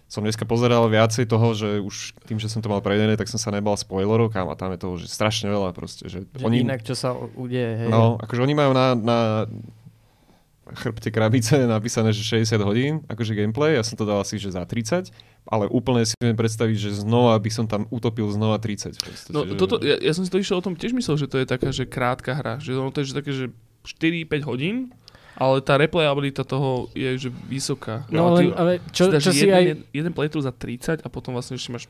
som dneska pozeral viacej toho, že už tým, že som to mal prejdené, tak som sa nebal spoilerov, kam a tam je toho že strašne veľa proste. Že
Že
oni,
inak čo sa udeje, hej.
No, akože oni majú na, na chrbte krabice napísané, že 60 hodín, akože gameplay, ja som to dal asi, že za 30, ale úplne si viem predstaviť, že znova by som tam utopil znova 30. proste,
No
že-
toto, ja, ja som si to išiel o tom tiež myslel, že to je taká, že krátka hra. Že ono to je že také, že 4-5 hodín, ale tá replayabilita toho je že vysoká.
No
A ty
ale čo,
dáš
čo si
jeden,
aj...
jeden, playthrough za 30 a potom vlastne ešte máš...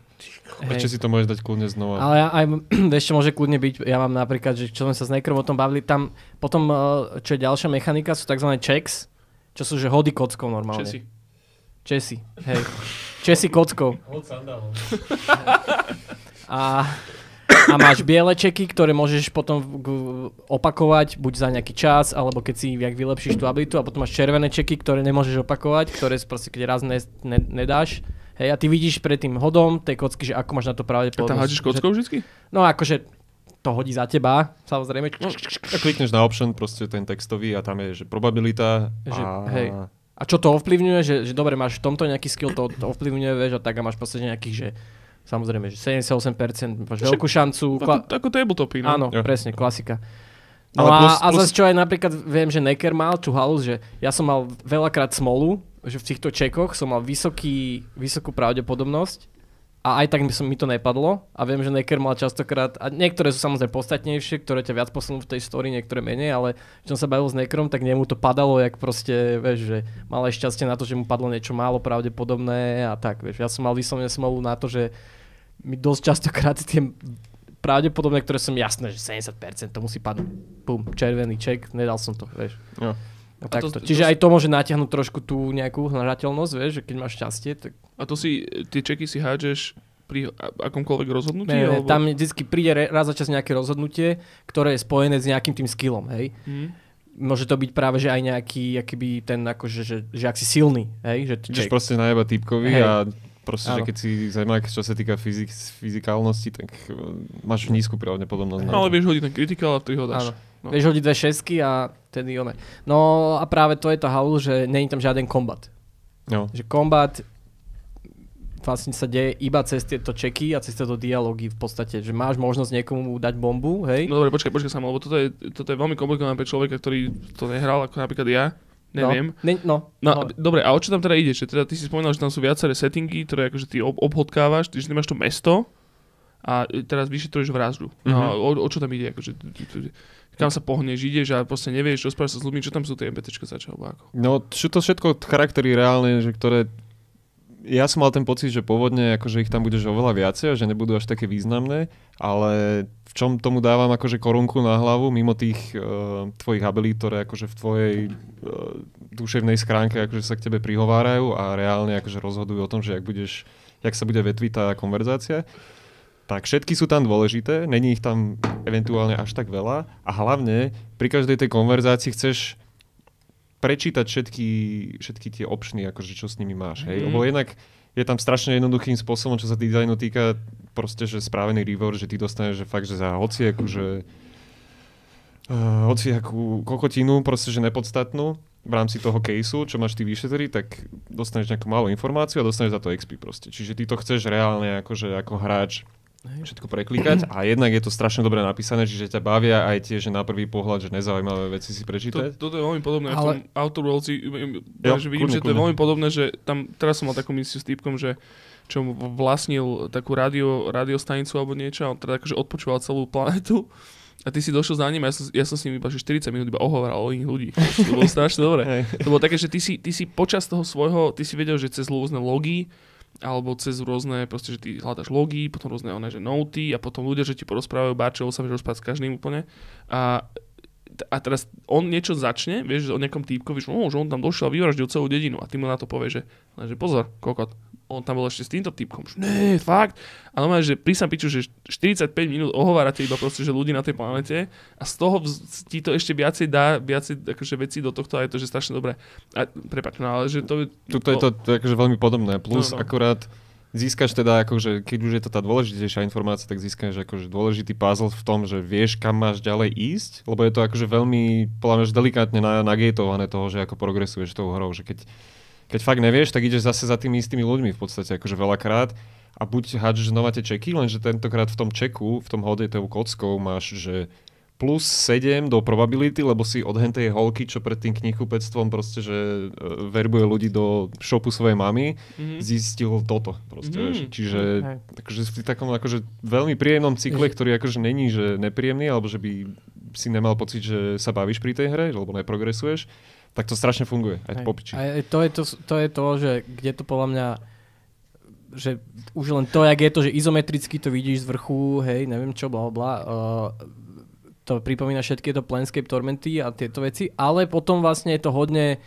Ešte si to môžeš dať kľudne znova.
Ale ja, aj, čo môže kľudne byť, ja mám napríklad, že čo sme sa s Nekrom o tom bavili, tam potom, eh, čo je ďalšia mechanika, sú tzv. checks, čo sú že hody kockou normálne.
Česi.
Česi, hej. Česi kockou. A, a máš biele čeky, ktoré môžeš potom opakovať buď za nejaký čas, alebo keď si jak vylepšíš tú abilitu a potom máš červené čeky, ktoré nemôžeš opakovať, ktoré si proste keď raz ne, ne, nedáš. Hej, a ty vidíš pred tým hodom tej kocky, že ako máš na to
A
pravdepodobnosť.
tam hádžeš
že-
kockou vždycky?
No akože to hodí za teba, samozrejme.
No, a klikneš na option, proste ten textový a tam je, že probabilita
Že-
a...
hej. A čo to ovplyvňuje, že, že dobre, máš v tomto nejaký skill, to, to ovplyvňuje, vieš, a tak a máš proste nejakých, že samozrejme, že 78%, máš veľkú šancu.
Ako, ako tabletopy, no.
Áno,
Jo.
presne, klasika. No a,
plus-
a
plus-
zase čo aj napríklad viem, že Necker mal tú halus, že ja som mal veľakrát smolu, že v týchto čekoch som mal vysoký, vysokú pravdepodobnosť a aj tak mi, som, mi to nepadlo a viem, že Necker mal častokrát, a niektoré sú samozrejme podstatnejšie, ktoré ťa viac posunú v tej story, niektoré menej, ale keď som sa bavil s Neckerom, tak nemu to padalo, jak proste, vieš, že mal aj šťastie na to, že mu padlo niečo málo pravdepodobné a tak, vieš. Ja som mal vyslovene smolu na to, že mi dosť častokrát tie pravdepodobné, ktoré som jasné, že 70% to musí padnúť. Pum, červený ček, nedal som to, vieš. No,
A to-
takto.
to-
Čiže
to-
aj to môže natiahnuť trošku tú nejakú hľadateľnosť, vieš, že keď máš šťastie, tak
A to si, tie čeky si hádžeš pri akomkoľvek rozhodnutí?
ne,
alebo...
tam vždy príde re- raz za čas nejaké rozhodnutie, ktoré je spojené s nejakým tým skillom, hej.
Hm?
Môže to byť práve, že aj nejaký, akýby ten, akože, že, že ak si silný, hej, že
Ideš
check.
proste najeba typkovi
Hej.
a proste, že
Áno.
keď si zemak, čo sa týka fyzik, fyzikálnosti, tak máš nízku pravdepodobnosť. na
No, ale
to.
vieš hodiť ten critical a ty ho dáš.
Áno.
No.
Vieš hodiť dve šesky a tedy one. No a práve to je tá halu, že není tam žiaden kombat.
No.
Že kombat vlastne sa deje iba cez tieto čeky a cez tieto dialógy v podstate, že máš možnosť niekomu dať bombu, hej?
No dobre, počkaj, počkaj Samuel, lebo toto je, toto je veľmi komplikované pre človeka, ktorý to nehral, ako napríklad ja. Neviem.
No, ne, no,
No,
no.
dobre, a o čo tam teda ide? Že teda ty si spomínal, že tam sú viaceré settingy, ktoré akože ty ob- obhodkávaš, že ty máš to mesto a teraz vyšetruješ vraždu. No a o, o čo tam ide? Akože, kam sa pohneš, ideš a proste nevieš, rozprávaš sa s ľuďmi, čo tam sú tie MPTčka za čo, ako.
No, sú to všetko charaktery reálne, že ktoré ja som mal ten pocit, že pôvodne akože ich tam budeš oveľa viacej a že nebudú až také významné, ale v čom tomu dávam akože korunku na hlavu, mimo tých uh, tvojich abilit, ktoré akože v tvojej uh, duševnej schránke akože sa k tebe prihovárajú a reálne akože rozhodujú o tom, že ak budeš, jak sa bude vetviť tá konverzácia, tak všetky sú tam dôležité, není ich tam eventuálne až tak veľa a hlavne pri každej tej konverzácii chceš prečítať všetky, všetky tie opčny, akože čo s nimi máš, hej?
Mhm.
Lebo jednak je tam strašne jednoduchým spôsobom, čo sa dizajnu týka, proste, že správený reward, že ty dostaneš, že fakt, že za hociakú, že uh, hociakú kokotinu, proste, že nepodstatnú v rámci toho caseu, čo máš ty vyšetriť, tak dostaneš nejakú malú informáciu a dostaneš za to XP proste. Čiže ty to chceš reálne akože ako hráč všetko preklikať a jednak je to strašne dobre napísané, čiže ťa bavia aj tie, že na prvý pohľad, že nezaujímavé veci si
To,
prečítať.
toto je veľmi podobné ale... v tom Outer že vidím,
kľudne,
že to je veľmi podobné, že tam, teraz som mal takú misiu s týpkom, že čo mu vlastnil takú radio, radiostanicu alebo niečo a on teda akože odpočúval celú planetu a ty si došiel za ním a ja som, ja som s ním iba že 40 minút iba ohovoral o iných ľudí. To bolo strašne dobré. To bolo také, že ty si, ty si počas toho svojho, ty si vedel, že cez rôzne logy alebo cez rôzne, proste, že ty hľadaš logy, potom rôzne one, že noty a potom ľudia, že ti porozprávajú, báčov sa vieš rozprávať s každým úplne. A a teraz on niečo začne, vieš, o nejakom týpkovi, že, oh, že on tam došiel a vyvraždil celú dedinu a ty mu na to povieš, že, že pozor, kokot, on tam bol ešte s týmto typkom, ne, fakt. A normálne, že pri sa piču, že 45 minút ohovárate iba proste, že ľudí na tej planete a z toho ti to ešte viacej dá, viacej akože veci do tohto a je to, že strašne dobré. A prepač, no ale že to...
Tuto je to, to je akože veľmi podobné. Plus
No, no.
akurát získaš teda akože, keď už je to tá dôležitejšia informácia, tak získaš akože dôležitý puzzle v tom, že vieš, kam máš ďalej ísť, lebo je to akože veľmi, podľa mňa, delikátne na, nagatované toho, že ako progresuješ tou hrou, že keď, keď fakt nevieš, tak ideš zase za tými istými ľuďmi v podstate, akože veľakrát a buď hádžeš znova tie čeky, lenže tentokrát v tom čeku, v tom hode tou kockou máš, že plus 7 do probability, lebo si od hentej holky, čo pred tým knihkupectvom proste, že e, verbuje ľudí do shopu svojej mamy,
Mhm.
zistil toto proste,
Mhm.
vieš. Čiže
Hej.
akože v takom akože veľmi príjemnom cykle, ktorý akože není, že nepríjemný, alebo že by si nemal pocit, že sa bavíš pri tej hre, alebo neprogresuješ, tak to strašne funguje, aj to
Hej.
popiči.
A je- to, je to, to je to, že kde to podľa mňa že už len to, jak je to, že izometricky to vidíš z vrchu, hej, neviem čo, bla bla, uh, to pripomína všetky to Planescape Tormenty a tieto veci, ale potom vlastne je to hodne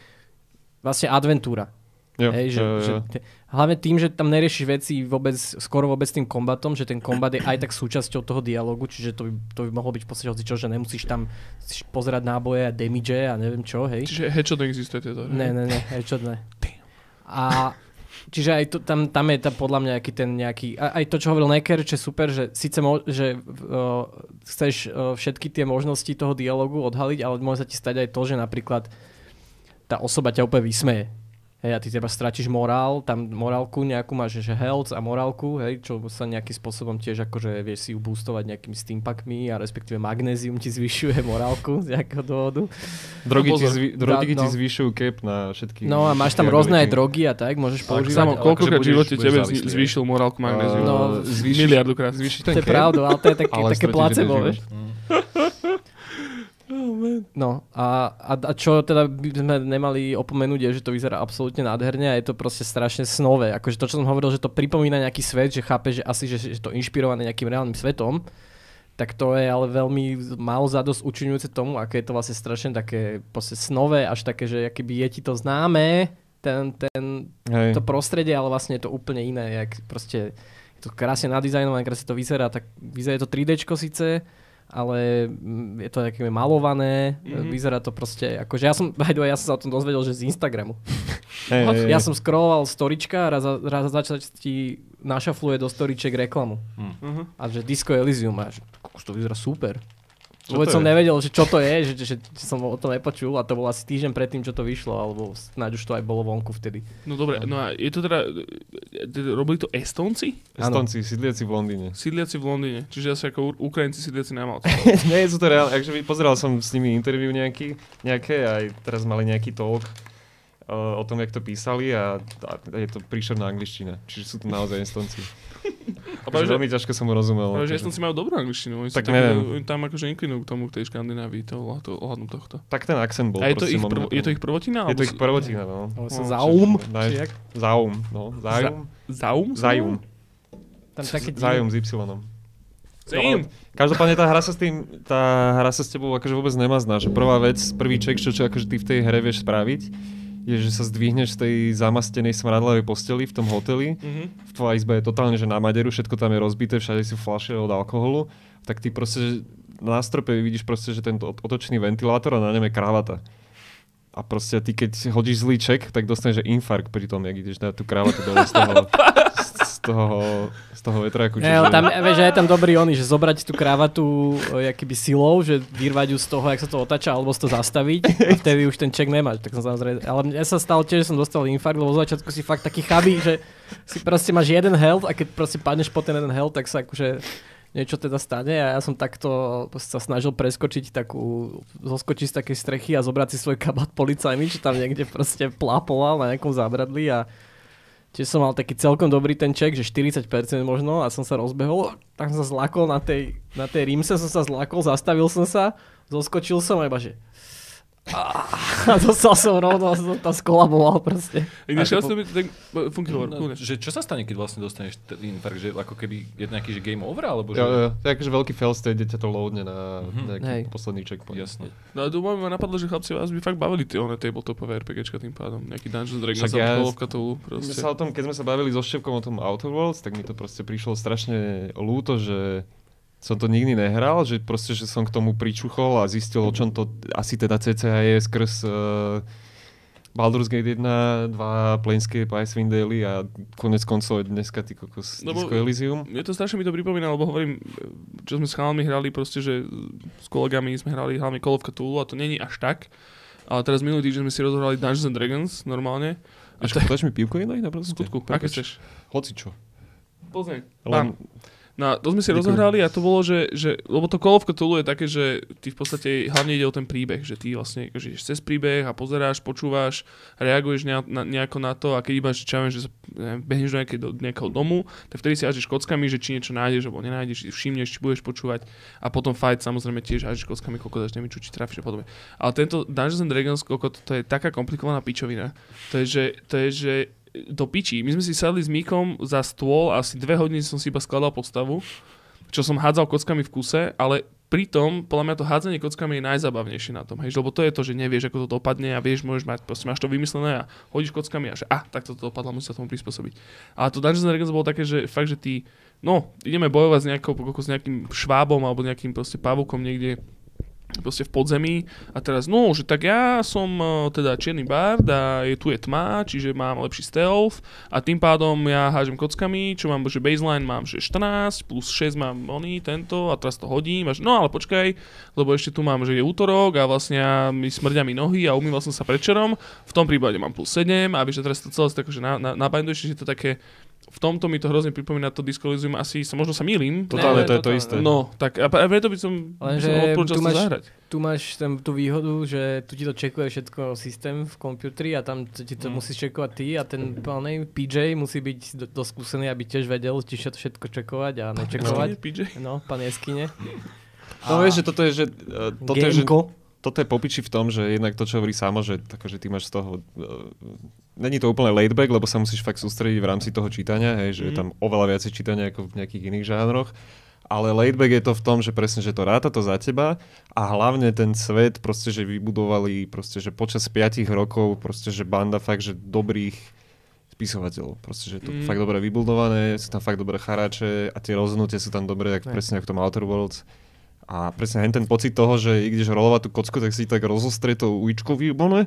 vlastne adventúra.
Jo,
Hej, že,
jo, jo,
že, hlavne tým, že tam neriešiš veci vôbec, skoro vôbec tým kombatom, že ten kombat je aj tak súčasťou toho dialogu, čiže to by, to by mohlo byť v podstate hocičo, že nemusíš tam pozerať náboje a damage a neviem čo, hej.
Čiže headshot neexistuje tieto.
Ne, ne, ne, headshot ne. A čiže aj to, tam, tam je tam podľa mňa nejaký ten nejaký, aj to, čo hovoril Necker, že super, že síce mo, že uh, chceš uh, všetky tie možnosti toho dialogu odhaliť, ale môže sa ti stať aj to, že napríklad tá osoba ťa úplne vysmeje. Hej, a ty teba stratíš morál, tam morálku nejakú máš, že health a morálku, hej, čo sa nejakým spôsobom tiež akože vieš si ju boostovať nejakými steampakmi a respektíve magnézium ti zvyšuje morálku z nejakého dôvodu.
Drogy,
No
ti,
pozor.
zvi, drogy
No.
ti zvyšujú cap na všetky...
No a máš tam rôzne aj drogy a tak, môžeš používať.
Samo, koľkokrát v živote tebe zvýšil morálku magnézium?
No,
zvýšiš-
miliardu krát.
Zvýšiš
To
ten
je
cap,
pravda, ale to je také, také placebo, vieš.
život.
No a, a, a čo teda by sme nemali opomenúť je, že to vyzerá absolútne nádherne a je to proste strašne snové. Akože to, čo som hovoril, že to pripomína nejaký svet, že chápe, že asi, že, že to inšpirované nejakým reálnym svetom, tak to je ale veľmi málo zadosť učinujúce tomu, aké je to vlastne strašne také proste snové, až také, že keby je ti to známe, ten, ten,
Hej.
to prostredie, ale vlastne je to úplne iné, jak proste je to krásne nadizajnované, krásne to vyzerá, tak vyzerá je to 3D síce, ale mm, je to také malované,
Mhm.
mm-hmm. vyzerá to proste, akože ja som, by the way, ja som sa o tom dozvedel, že z Instagramu.
Hej, hej.
Ja som scrolloval storička a raz, raz začal ti našafluje do storiček reklamu.
Uh-huh.
A že Disco Elysium a že kokos, to vyzerá super.
Čo
Vôbec som
je?
nevedel, že čo to je, že, že, že som o tom nepočul a to bol asi týždeň predtým, čo to vyšlo, alebo snáď už to aj bolo vonku vtedy.
No dobre, no a je to teda, e, robili to Estonci?
Estonci, sídliaci v Londýne.
Sídliaci v Londýne, čiže asi ako Ukrajinci sídliaci na Malte.
Nie, sú to reálne. Akže pozeral som s nimi interview nejaký, nejaké, aj teraz mali nejaký talk uh, o tom, jak to písali a, a je to príšerná angličtina. Čiže sú to naozaj estonci.
A
Akože
práve, že,
veľmi ťažko som mu rozumel.
práve, že
akože.
Estonci majú dobrú angličtinu. Oni
Tak neviem.
oni tam akože inklinujú k tomu, k tej Škandinávii, to, to, ohľadom tohto.
Tak ten akcent bol
A je to, ich
momentálne.
je to ich prvotina?
Je to ich prvotina, no.
Ale sa
No,
zaum?
Zaum, no.
Zaum?
Tam také
Zajum s Y.
Zaum.
Každopádne tá hra sa s tým, tá hra sa s tebou akože vôbec nemazná, že prvá vec, prvý ček, čo, čo akože ty v tej hre vieš spraviť, je, že sa zdvihneš z tej zamastenej smradlavej posteli v tom hoteli,
Mhm.
v tvojej izbe je totálne, že na maderu, všetko tam je rozbité, všade sú fľaše od alkoholu, tak ty proste na strope vidíš proste, že tento otočný ventilátor a na ňom je kravata. A proste ty keď hodíš zlý ček, tak dostaneš že infarkt pri tom, jak ideš dať tú kravatu dole z toho, z, z toho, z toho vetraku.
Ne, ale tam, vieš, že je tam dobrý oný, že zobrať tú kravatu e, jakýby silou, že vyrvať ju z toho, jak sa to otača, alebo si to zastaviť a vtedy už ten ček nemáš. Tak som samozrejme, ale mne sa stalo tiež, že som dostal infarkt, lebo zo začiatku si fakt taký chabý, že si proste máš jeden health a keď proste padneš po ten jeden health, tak sa akože niečo teda stane a ja som takto sa snažil preskočiť takú, zoskočiť z takej strechy a zobrať si svoj kabát policajný, čo tam niekde proste plápoval na nejakom zábradli a Tiež som mal taký celkom dobrý ten ček, že 40% možno a som sa rozbehol, tak som sa zlakol na tej, na tej rímse, som sa zlakol, zastavil som sa, zoskočil som a iba, že a dostal som rovno, som tam skolaboval proste.
Ináč,
A
ja som tak funky hovor,
No, že čo sa stane, keď vlastne dostaneš ten infarkt? Že ako keby je to nejaký že game over? Alebo že...
Jo, jo, to je akože veľký fail state, kde ťa to loadne na
Mhm.
nejaký
Hej.
posledný checkpoint.
Jasne.
No a doma ma napadlo, že chlapci vás by fakt bavili tie one tabletopové RPGčka tým pádom. Nejaký Dungeons Dragons
Však ja-
of Cthulhu
My
proste.
sa o tom, keď sme sa bavili so Števkom o tom Outer Worlds, tak mi to proste prišlo strašne ľúto, že som to nikdy nehral, že proste, že som k tomu pričuchol a zistil, o čom to asi teda CCA je skrz uh, Baldur's Gate 1, 2, Planescape, Icewind Dale a konec koncov dneska ty kokos
Lebo-
Disco Elysium.
Mne to strašne mi to pripomína, lebo hovorím, čo sme s chalami hrali, proste, že s kolegami sme hrali hlavne Call of Cthulhu a to není až tak. Ale teraz minulý týždeň sme si rozohrali Dungeons and Dragons normálne. A
Vieš, podaš mi pivko jedno?
V skutku, aké chceš?
Hoci čo.
Plzeň.
Len,
No, to sme si
Ďakujem.
rozohrali a to bolo, že, že, lebo to Call of Cthulhu je také, že ty v podstate hlavne ide o ten príbeh, že ty vlastne žiješ cez príbeh a pozeráš, počúvaš, reaguješ ne, na, nejako na to a keď iba, že, čo viem, že sa, neviem, behneš do, nejakej, do nejakého domu, tak vtedy si hážeš kockami, že či niečo nájdeš alebo nenájdeš, či všimneš, či budeš počúvať a potom fight samozrejme tiež hážeš kockami, koľko dáš, neviem, čo, či trafíš a podobne. Ale tento Dungeons and Dragons, koľko to, to je taká komplikovaná pičovina. To je, že, to je, že do pičí. My sme si sadli s Míkom za stôl a asi dve hodiny som si iba skladal postavu, čo som hádzal kockami v kuse, ale pritom, podľa mňa to hádzanie kockami je najzabavnejšie na tom, hej, lebo to je to, že nevieš, ako to dopadne a vieš, môžeš mať, proste máš to vymyslené a hodíš kockami a že ah, tak to dopadlo, musíš sa tomu prispôsobiť. Ale to Dungeons and Dragons bolo také, že fakt, že ty, no, ideme bojovať s, nejakou, s nejakým švábom alebo nejakým proste pavúkom niekde proste v podzemí a teraz, no, že tak ja som uh, teda čierny bard a je, tu je tma, čiže mám lepší stealth a tým pádom ja hážem kockami, čo mám, že baseline mám, že 14, plus 6 mám oný, tento a teraz to hodím, až, no ale počkaj, lebo ešte tu mám, že je útorok a vlastne ja, mi smrdia mi nohy a umýval som sa predčerom, v tom prípade mám plus 7 a vieš, teraz to celé tak, že na, na, nabinduješ, že to také, v tomto mi to hrozne pripomína to Disco Elysium, asi sa možno sa mýlim,
Totálne,
Ne,
to je to isté.
No, tak a a preto by som, by
Lenže
som odporúčal
tu máš-
zahrať.
Tu máš ten, tú výhodu, že tu ti to čekuje všetko systém v komputri a tam ti to
Mm.
musíš čekovať ty a ten plný PJ musí byť do- dosť skúsený, aby tiež vedel ti všetko, všetko čekovať a nečekovať.
PJ.
No, pán Jeskyne.
No vieš, že toto je, že, uh, toto je, že. Toto je popiči v tom, že jednak to, čo hovorí samo, že, tako, že ty máš z toho... Uh, není to úplne laidback, lebo sa musíš fakt sústrediť v rámci toho čítania, hej, že je
Mhm.
tam oveľa viacej čítania ako v nejakých iných žánroch. Ale laidback je to v tom, že presne, že to ráta to za teba a hlavne ten svet, proste, že vybudovali, proste, že počas 5 rokov, proste, že banda fakt, že dobrých spisovateľov. Proste, že to
Mm.
fakt dobre vybudované, sú tam fakt dobré charáče a tie rozhodnutia sú tam dobré,
Hej.
presne ako v tom Outer Worlds. A presne hen ten pocit toho, že ideš rolovať tú kocku, tak si tak rozostrie tou uličkou výbone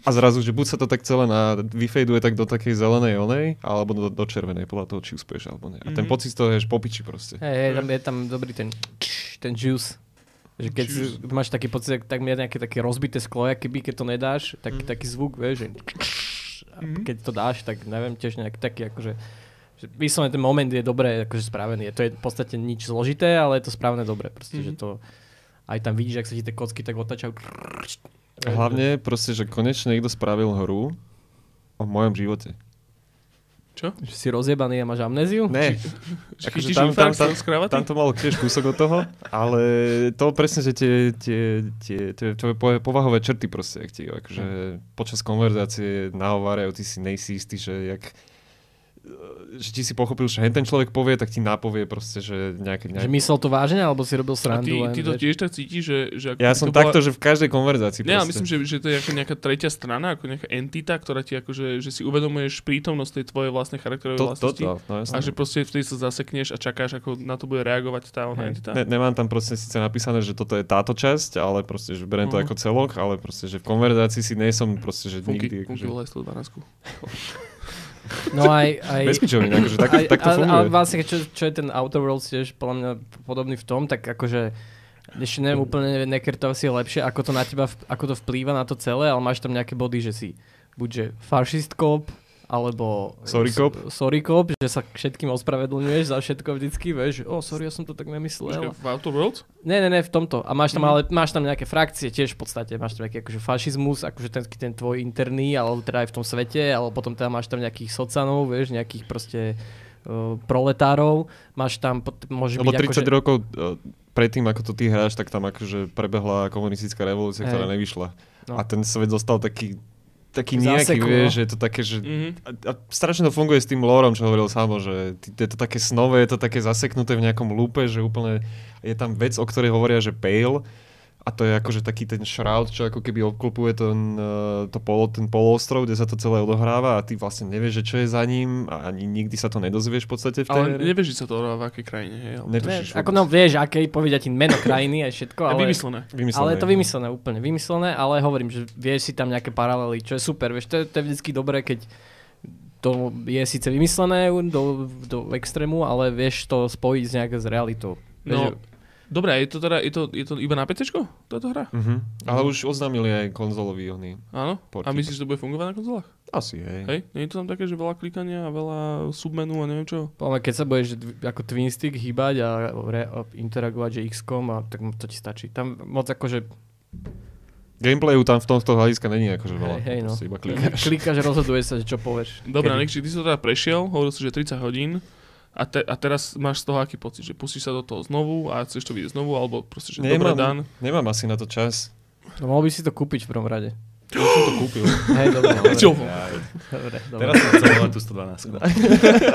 a zrazu, že buď sa to tak celé na, vyfejduje tak do takej zelenej onej, alebo do, do červenej, podľa toho, či uspieš alebo nie. A ten
Mhm.
pocit toho je popiči proste.
Hej, hej, tam je tam dobrý ten, ten juice. Že keď
Juice.
máš taký pocit, tak je nejaké také rozbité sklo, keby, keď to nedáš, tak,
Mhm.
taký zvuk, vieš, že a
Mhm.
keď to dáš, tak neviem, tiež nejaký taký akože že vyslovene ten moment je dobre akože spravený. To je v podstate nič zložité, ale je to správne dobre. Proste,
Mhm.
že to aj tam vidíš, ak sa ti tie kocky tak otačajú.
Hlavne proste, že konečne niekto spravil hru o mojom živote.
Že si rozjebaný a máš amnéziu?
Ne,
Že
Akože tam- tam-
kravaty?
tam to malo tiež kúsok od toho, ale to presne, že tie, tie, tie, tie tvoje po- povahové črty proste, jak ti akože počas konverzácie nahovárajú, ty si nejsi istý, že jak že ti si pochopil, že ten človek povie, tak ti napovie proste, že nejaké...
Že
nejaké...
myslel to vážne, alebo si robil
A
srandu?
ty,
len,
ty to tiež tak cítiš, že... že ako
Ja som
to
takto,
bola...
že v každej konverzácii
ja myslím, že, že to je ako nejaká tretia strana, ako nejaká entita, ktorá ti akože, že si uvedomuješ prítomnosť tej tvojej vlastnej charakterovej
to,
vlastnosti.
toto, no jasné.
A že proste vtedy sa zasekneš a čakáš, ako na to bude reagovať tá ona
Hej.
entita.
Ne, nemám tam proste síce napísané, že toto je táto časť, ale proste, že beriem to
Mhm.
ako celok, ale proste, že v konverzácii si nie som proste, že
Funky,
nikdy...
funky
Akože,
volaj 112.
No aj... aj
bez pičoviny, akože tak,
aj,
tak to funguje.
ale vlastne, čo, čo je ten Outer Worlds tiež podľa mňa podobný v tom, tak akože ešte neviem úplne, Necker to asi je lepšie, ako to na teba, ako to vplýva na to celé, ale máš tam nejaké body, že si buďže fašist kop, alebo
Sorry cop.
sorry cop, že sa všetkým ospravedlňuješ za všetko vždycky, vieš, o oh, sorry, ja som to tak nemyslel.
V Outer Worlds?
Ne, ne, ne, v tomto. A máš tam,
Mhm.
ale máš tam nejaké frakcie tiež v podstate. Máš tam nejaký akože fašizmus, akože ten, ten tvoj interný, alebo teda aj v tom svete, alebo potom teda máš tam nejakých socanov, vieš, nejakých proste uh, proletárov. Máš tam, môže
Lebo
byť
30
akože...
rokov uh, predtým, ako to ty hráš, tak tam akože prebehla komunistická revolúcia, ktorá nevyšla.
No.
A ten svet zostal taký taký nejaký,
no.
vieš, že je to také, že...
Mhm.
A, a strašne to funguje s tým lorom, čo hovoril Samo, že je to také snové, je to také zaseknuté v nejakom lúpe, že úplne je tam vec, o ktorej hovoria, že pale, a to je akože taký ten shroud, čo ako keby obklopuje ten, uh, to polo, ten poloostrov, kde sa to celé odohráva a ty vlastne nevieš, že čo je za ním a ani nikdy sa to nedozvieš v podstate v tej
Ale nevieš, že sa to odohráva v akej krajine, hej?
Netušíš
ako no vieš, aké povedia ti meno krajiny aj všetko,
je
ale...
vymyslené.
Vymyslené.
Ale je to vymyslené úplne, vymyslené, ale hovorím, že vieš si tam nejaké paralely, čo je super, vieš, to je, to je vždycky dobré, keď to je síce vymyslené do, do extrému, ale vieš to spojiť s nejaké s realitou. Vieš,
No, dobre, je to teda, je to, je to iba na PC táto hra?
Uh-huh. Ale už oznámili aj konzolový oný.
Áno?
Portík.
A myslíš, že to bude fungovať na konzolách?
Asi, hej.
Hej? Nie je to tam také, že veľa klikania a veľa submenu a neviem čo?
Ale keď sa budeš ako twin stick hýbať a, re, interagovať, že XCOM, a, tak to ti stačí. Tam moc akože
Gameplayu tam v tomto hľadiska není akože veľa.
Hej, hej, no.
Iba klikáš.
klikáš, rozhoduje sa, že čo povieš.
Dobre. Nikči, ty si to teda prešiel, hovoril si, že 30 hodín. A, te, a teraz máš z toho aký pocit, že pustíš sa do toho znovu a chceš to vidieť znovu, alebo proste, že dobre dan.
Nemám, nemám asi na to čas.
No, mohol by si to kúpiť v prvom rade.
Už som to kúpil.
Hej, dobre, dobre.
Čo?
Aj,
dobre, dobre.
teraz som chcel tú 112.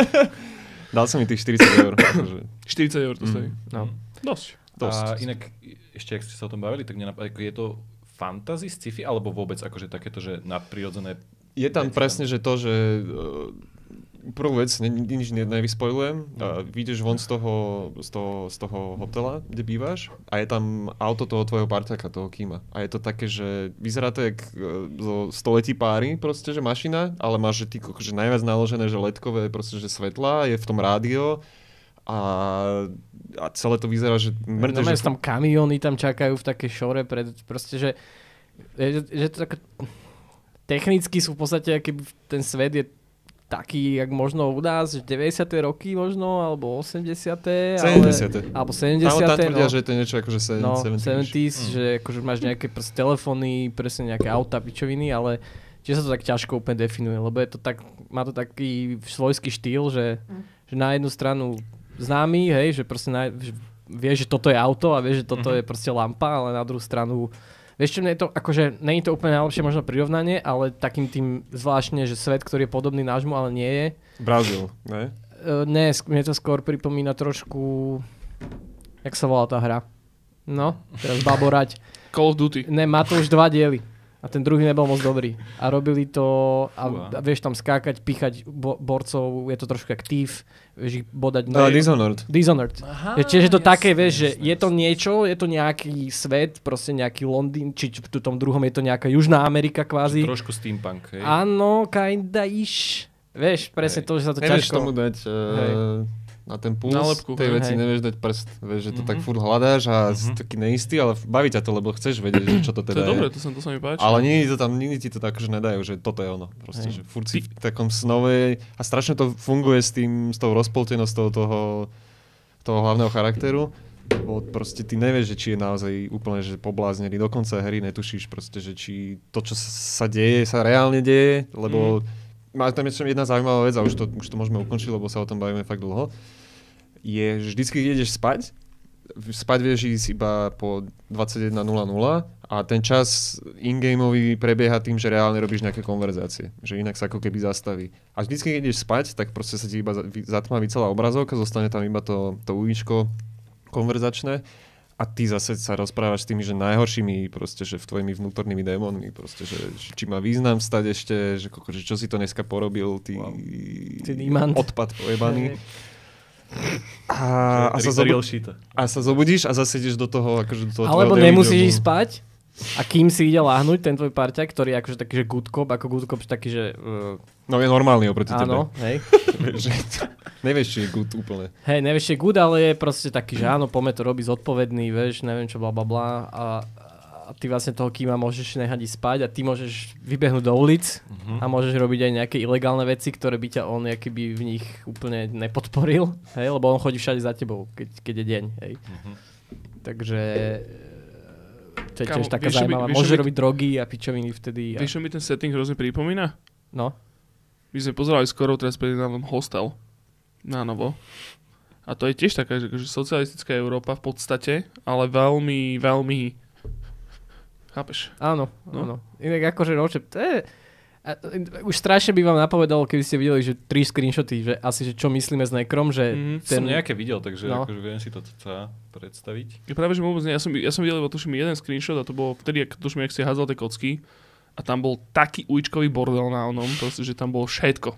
Dal som mi tých 40 eur. akože.
40 eur to
Mm.
stojí.
No.
Dosť.
Dosť.
A inak, ešte ak ste sa o tom bavili, tak nenap- ako je to fantasy, sci-fi, alebo vôbec akože takéto, že nadprirodzené
Je tam presne, že to, že uh, prvú vec, ne, nič ne, nevyspojujem, uh, vyjdeš von z toho, z, toho, z toho hotela, kde bývaš a je tam auto toho tvojho parťaka, toho Kima. A je to také, že vyzerá to jak uh, zo století páry, proste, že mašina, ale máš, že ty že najviac naložené, že ledkové, proste, že svetla, je v tom rádio a, a celé to vyzerá, že mŕte,
No,
že
tam kamióny tam čakajú v takej šore pred, proste, že, že, že to tak, technicky sú v podstate, aký ten svet je taký, jak možno u nás, že 90. roky možno, alebo 80. Ale,
70.
alebo
Tam,
70.
tam tvrdia,
no.
že to je niečo akože se-
No,
70.
70s, že akože máš nejaké proste telefóny, presne nejaké auta, pičoviny, ale či sa to tak ťažko úplne definuje, lebo je to tak, má to taký svojský štýl, že, že na jednu stranu známy, hej, že proste na, že vieš, že toto je auto a vieš, že toto
Mhm.
je proste lampa, ale na druhú stranu Vieš čo, mne je to, akože, není to úplne najlepšie možno prirovnanie, ale takým tým zvláštne, že svet, ktorý je podobný nášmu, ale nie je.
Brazíl, ne?
Uh, ne, sk- mne to skôr pripomína trošku, jak sa volá tá hra. No, teraz baborať.
Call of Duty.
Ne, má to už dva diely. A ten druhý nebol moc dobrý. A robili to, a, a vieš tam skákať, pichať bo, borcov, je to trošku jak Thief, vieš ich bodať.
No, Dishonored.
Dishonored.
Aha,
Je, čiže je to také, vieš, že je to niečo, je to nejaký svet, proste nejaký Londýn, či v tom druhom je to nejaká Južná Amerika kvázi.
Trošku steampunk, hej.
Áno, kinda iš. Vieš, presne
Hej.
to, že sa to
Nevieš
ťažko...
tomu dať
Hej.
Na ten puls,
Nálepku,
tej
hej.
veci
Hej.
nevieš dať prst. Vieš, že to tak
Mhm.
furt hľadáš a si
Mhm.
taký neistý, ale baví ťa to, lebo chceš vedieť, že čo to
To
teda
je dobré,
je.
to sa, to sa mi páči.
Ale nikdy to tam, nikdy ti to tak akože nedajú, že toto je ono. Proste,
Hej.
že furt si v takom snove a strašne to funguje s tým, s tou rozpoltenosťou toho, toho hlavného charakteru. Bo proste ty nevieš, že či je naozaj úplne že pobláznený. Do konca hry netušíš proste, že či to, čo sa deje, sa reálne deje, lebo má tam ešte jedna zaujímavá vec, a už to, už to môžeme ukončiť, lebo sa o tom bavíme fakt dlho, je, že vždycky, ideš spať, spať vieš ísť iba po 21.00 a ten čas in-gameový prebieha tým, že reálne robíš nejaké konverzácie. Že inak sa ako keby zastaví. A vždycky, keď ideš spať, tak proste sa ti iba zatmaví celá obrazovka, zostane tam iba to, to uvíčko konverzačné a ty zase sa rozprávaš s tými, že najhoršími, proste, že v tvojimi vnútornými démonmi, proste, že, že či má význam stať ešte, že, koko, že čo si to dneska porobil, ty,
Wow.
Ty
odpad pojebaný. A, a, sa zobu- a sa zobudíš a zase ideš do toho, akože do toho
Alebo nemusíš ísť spať a kým si ide láhnuť ten tvoj parťák, ktorý je akože taký, že good cop, ako good cop, taký, že uh,
No je normálny oproti
áno, hej.
tebe. že, nevieš, či je good úplne.
Hej, nevieš, je good, ale je proste taký, že áno, poďme to robiť zodpovedný, vieš, neviem čo, bla bla bla. A, a ty vlastne toho kýma môžeš nehať spať a ty môžeš vybehnúť do ulic
Mhm.
a môžeš robiť aj nejaké ilegálne veci, ktoré by ťa on by v nich úplne nepodporil, hej, lebo on chodí všade za tebou, keď, keď je deň, hej.
Mhm.
Takže to je
Kámo,
tiež taká
vieš,
zaujímavá.
vieš,
Môže
mi-
robiť drogy a pičoviny vtedy. A...
Vieš, čo mi ten setting hrozne pripomína?
No,
My sme pozerali skoro teraz prednedávnom Hostel na novo. A to je tiež taká, že, že socialistická Európa v podstate, ale veľmi, veľmi... Chápeš?
áno,
No.
áno. Inak akože roče, to je... A, už strašne by vám napovedalo, keby ste videli, že tri screenshoty, že asi, že čo myslíme s Nekrom, že
Mhm.
ten...
Som nejaké videl, takže
No.
akože viem si to teda predstaviť.
Ja práve, že vôbec nie. Ja som, ja som videl tuším jeden screenshot a to bolo vtedy, ak, tuším, jak si hádzal tie kocky a tam bol taký uličkový bordel na onom, proste, že tam bolo všetko.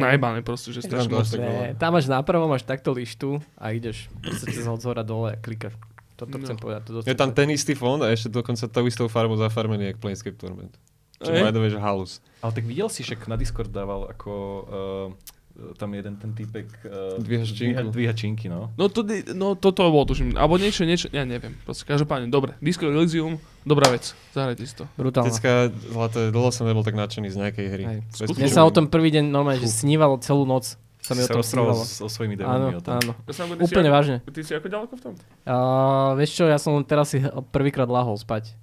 Najbané proste, že
Tam
strašne moc.
tam máš napravo, máš takto lištu a ideš proste cez od zhora dole a klikaš. Toto
No.
chcem povedať. To
Je tam ten istý fond a ešte dokonca tou istou farbou zafarmený, jak Planescape Torment. Čo way, že halus.
Ale tak videl si, však na Discord dával ako... Uh, tam jeden ten týpek... Uh,
Dvíha
činky, no.
No, to, no toto bolo, tuším, alebo niečo, niečo, ja neviem. Proste, každopádne, dobre. Disco Elysium, dobrá vec. Zahrajte si to.
Brutálne.
Decka, zlaté, dlho som nebol tak nadšený z nejakej hry.
Mne sa o tom prvý deň normálne, že snívalo celú noc. Sa mi o tom snívalo.
so svojimi
Áno,
démonmi o tom.
áno.
Ja
Úplne
si,
vážne.
Ty si ako ďaleko v tom?
Uh, vieš čo, ja som teraz si prvýkrát lahol spať.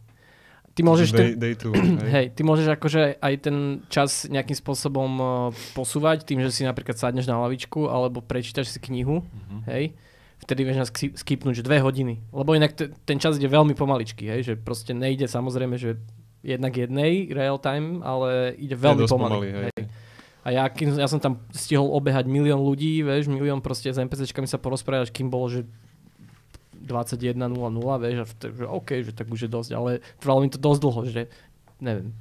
Ty môžeš
day,
ten,
day two, hej.
hej, ty môžeš akože aj ten čas nejakým spôsobom uh, posúvať tým, že si napríklad sadneš na lavičku alebo prečítaš si knihu,
Mhm.
hej. Vtedy vieš nás ski- skipnúť, že dve hodiny. Lebo inak t- ten čas ide veľmi pomaličky, hej, že proste nejde samozrejme, že jednak jednej real time, ale ide veľmi pomaly.
pomaly, hej.
hej. A ja, kým, ja som tam stihol obehať milión ľudí, vieš, milión proste s NPCčkami sa porozprávať, kým bolo, že 21.00, vieš, a vtedy, že OK, že tak už je dosť, ale trvalo mi to dosť dlho, že neviem.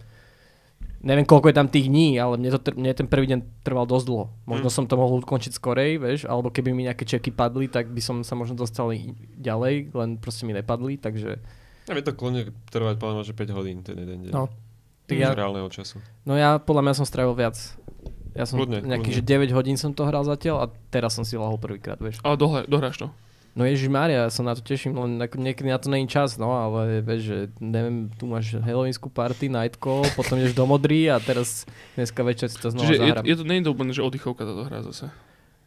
Neviem, koľko je tam tých dní, ale mne, to, tr- mne ten prvý deň trval dosť dlho. Možno
Mm.
som to mohol ukončiť skorej, vieš, alebo keby mi nejaké čeky padli, tak by som sa možno dostal i- ďalej, len proste mi nepadli, takže
Ja vie to kľudne trvať podľa mňa, že 5 hodín ten jeden deň.
no. Ja,
reálneho času.
no ja podľa mňa som strávil viac. Ja som
Kľudne,
nejaký,
kľudne.
že 9 hodín som to hral zatiaľ a teraz som si lahol prvýkrát, vieš.
Ale dohráš to.
No Ježiš Mária, sa na to teším, len ako niekedy na to není čas, no ale vieš, že neviem, tu máš Halloweenskú party, night call, potom ideš do modrý a teraz dneska večer si to znova
Čiže je,
zahrám.
je to, nie je to úplne, že oddychovka táto hra zase.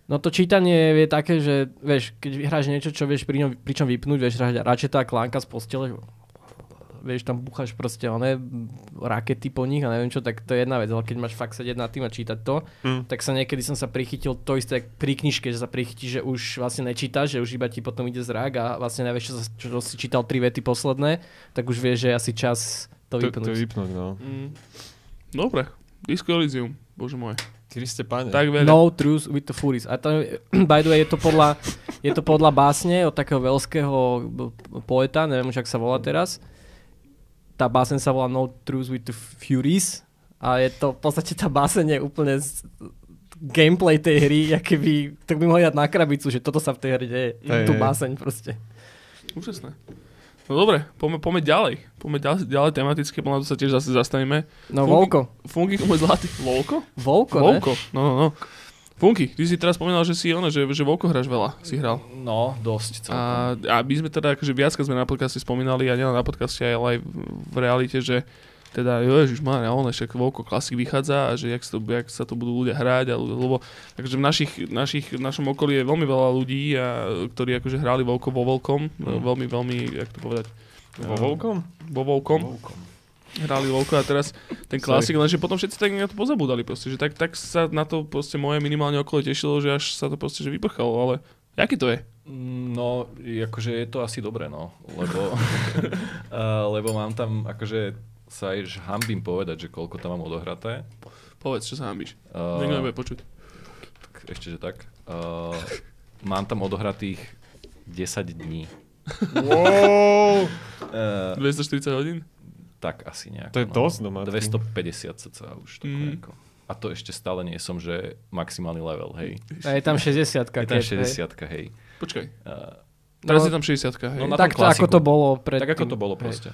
No to čítanie je také, že vieš, keď hráš niečo, čo vieš pri ňom, pričom vypnúť, vieš hrať Ratcheta a Clanka z postele, vieš, tam bucháš proste oné rakety po nich a neviem čo, tak to je jedna vec, ale keď máš fakt sedieť nad tým a čítať to,
Hm.
tak sa niekedy som sa prichytil to isté pri knižke, že sa prichytíš, že už vlastne nečítaš, že už iba ti potom ide zrak a vlastne nevieš, čo, sa- čo si čítal tri vety posledné, tak už vieš, že je asi čas to
To, to
vypnúť.
vypnúť, no.
Mm. Dobre. Disco Elysium, bože môj.
Kriste pane.
Tak veľa.
No Truth with the Furies. A to, by the way, je to podľa, je to podľa básne od takého veľského poeta, neviem už, ak sa volá teraz. Tá básen sa volá No Truth with the Furies a je to, v podstate tá básen je úplne z, gameplay tej hry, aké by, tak by mohli dať na krabicu, že toto sa v tej hre deje.
Hej,
Tú báseň proste.
Úžasné. No dobre, poďme, poďme ďalej. Poďme ďalej, ďalej tematicky, to sa tiež zase zastavíme.
No
Funky-
Volko.
Funky, môj zlatý. Volko?
Volko, ne?
Volko, no, no, no. Funky, ty si teraz spomínal, že si ono, že, že Volko hráš veľa, si hral.
No, dosť celkom.
A, a my sme teda, akože viackrát sme na podcaste spomínali, a nielen na podcaste, ale aj v, realite, že teda, ježiš má, on však Volko Classic vychádza a že jak sa, to, jak sa to budú ľudia hrať, a, lebo takže v našich, našich, v našom okolí je veľmi veľa ľudí, a, ktorí akože hrali Volko vo Volkom,
Mm.
veľmi, veľmi, jak to povedať,
Vo Volkom?
vo Volkom.
Volkom.
Hrali Volko a teraz ten klasik, lenže potom všetci tak na to pozabúdali proste, že tak, tak sa na to proste moje minimálne okolo tešilo, že až sa to proste že vyprchalo, ale aký to je?
Mm, No, akože je to asi dobré, no. Lebo, uh, lebo mám tam, akože sa aj hambím povedať, že koľko tam mám odohraté.
Povedz, čo sa hambíš.
Uh,
Niekto nebude počuť.
tak ešte, že tak. Uh, mám tam odohratých 10 dní.
Wow!
Uh,
240 hodín?
Tak asi nejako.
To je
no.
dosť no, domácky.
250 cca už. Tak
Mm.
nejako. A to ešte stále nie som, že maximálny level, hej.
A je tam 60
Je tam 60 hej.
Počkaj.
Uh,
Teraz
No,
je tam 60 hej.
no na
Tak
tom
to, ako to bolo pred
tak ako to bolo
hej.
proste.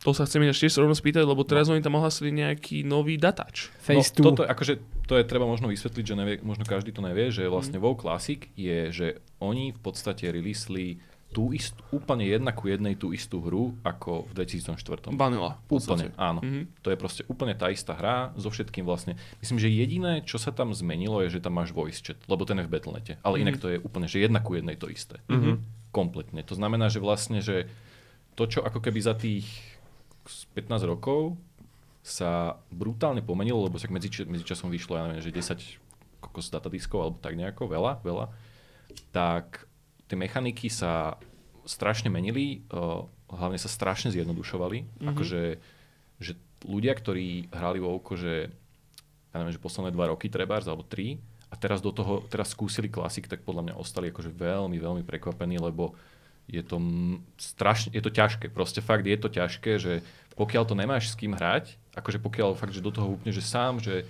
To sa chcem ináč tiež rovno spýtať, lebo
No.
teraz oni tam ohlasili nejaký nový datač.
Face
no,
2.
toto, akože, to je treba možno vysvetliť, že nevie, možno každý to nevie, že vlastne
Mhm.
WoW Classic je, že oni v podstate releasli tú istú, úplne jedna ku jednej tú istú hru ako v 2004.
Vanilla.
Úplne, áno.
Mhm.
To je proste úplne tá istá hra so všetkým vlastne. Myslím, že jediné, čo sa tam zmenilo, je, že tam máš voice chat, lebo ten je v Battle.nete. Ale inak
Mhm.
to je úplne, že jedna ku jednej to isté.
Mhm.
Kompletne. To znamená, že vlastne, že to, čo ako keby za tých 15 rokov sa brutálne pomenilo, lebo však medzi, medzičasom vyšlo, ja neviem, že 10 kokos datadiskov, alebo tak nejako, veľa, veľa, tak tie mechaniky sa strašne menili, uh, hlavne sa strašne zjednodušovali.
Mhm.
Akože, že ľudia, ktorí hrali WoWko, že ja neviem, že posledné dva roky trebárs, alebo tri, a teraz do toho, teraz skúsili klasik, tak podľa mňa ostali akože veľmi, veľmi prekvapení, lebo je to strašne, je to ťažké, proste fakt je to ťažké, že pokiaľ to nemáš s kým hrať, akože pokiaľ fakt, že do toho úplne, že sám, že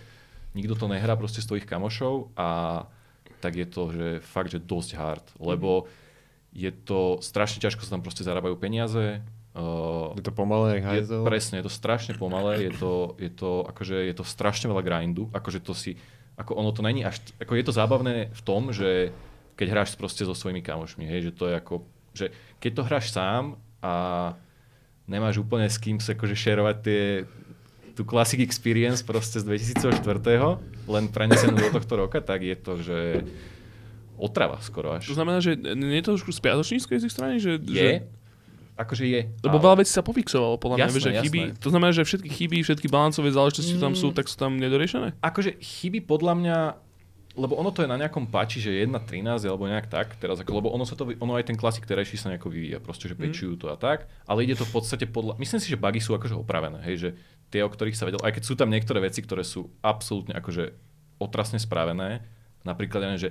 nikto to nehrá proste z tvojich kamošov a tak je to, že fakt, že dosť hard, lebo je to strašne ťažko sa tam proste zarábajú peniaze, uh,
Je to pomalé, jak
je,
hajzel.
presne, je to strašne pomalé, je to, je to, akože, je to strašne veľa grindu, akože to si, ako ono to není až, ako je to zábavné v tom, že keď hráš proste so svojimi kamošmi, hej, že to je ako, že keď to hráš sám a nemáš úplne s kým sa akože šerovať tie, tú Classic Experience proste z 2004. len prenesenú do tohto roka, tak je to, že otrava skoro až.
To znamená, že nie je to trošku spiatočnícke z ich strany? Že,
Je,
Že,
akože je.
lebo
ale-
veľa vecí sa pofixovalo, podľa mňa,
Jasné,
že
jasné.
chyby, to znamená, že všetky chyby, všetky balancové záležitosti, čo tam sú, tak sú tam nedoriešené?
akože chyby podľa mňa, lebo ono to je na nejakom pači, že 1.13 alebo nejak tak, teraz ako, lebo ono sa to, ono aj ten klasik terajší sa nejako vyvíja, proste, že pečujú to a tak, ale ide to v podstate podľa, myslím si, že bugy sú akože opravené, hej, že tie, o ktorých sa vedel, aj keď sú tam niektoré veci, ktoré sú absolútne akože otrasne spravené, napríklad, že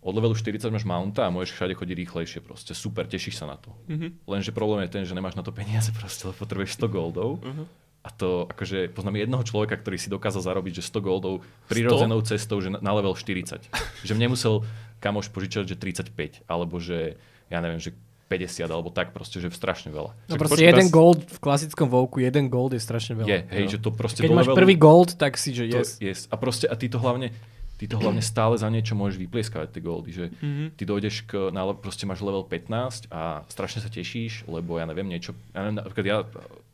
od levelu 40 máš mounta a môžeš všade chodiť rýchlejšie proste, super, tešíš sa na to.
Mhm.
Lenže problém je ten, že nemáš na to peniaze proste, lebo potrebuješ 100 goldov.
Mhm.
A to akože poznám jedného človeka, ktorý si dokázal zarobiť, že 100 goldov prirodzenou cestou, že na level 40. že mne musel kamoš požičať, že 35, alebo že, ja neviem, že 50, alebo tak proste, že strašne veľa.
No proste
počkaj,
jeden
teraz-
gold v klasickom Vovku, jeden gold je strašne veľa.
Je, hej,
no.
že to proste
Keď máš
levelu,
prvý gold, tak si, že
to,
yes.
yes. A proste, a ty to hlavne, ty to hlavne stále za niečo môžeš vyplieskavať tie goldy, že
Mhm.
ty dojdeš k, na, proste máš level 15 a strašne sa tešíš, lebo ja neviem niečo, ja neviem, napríklad ja,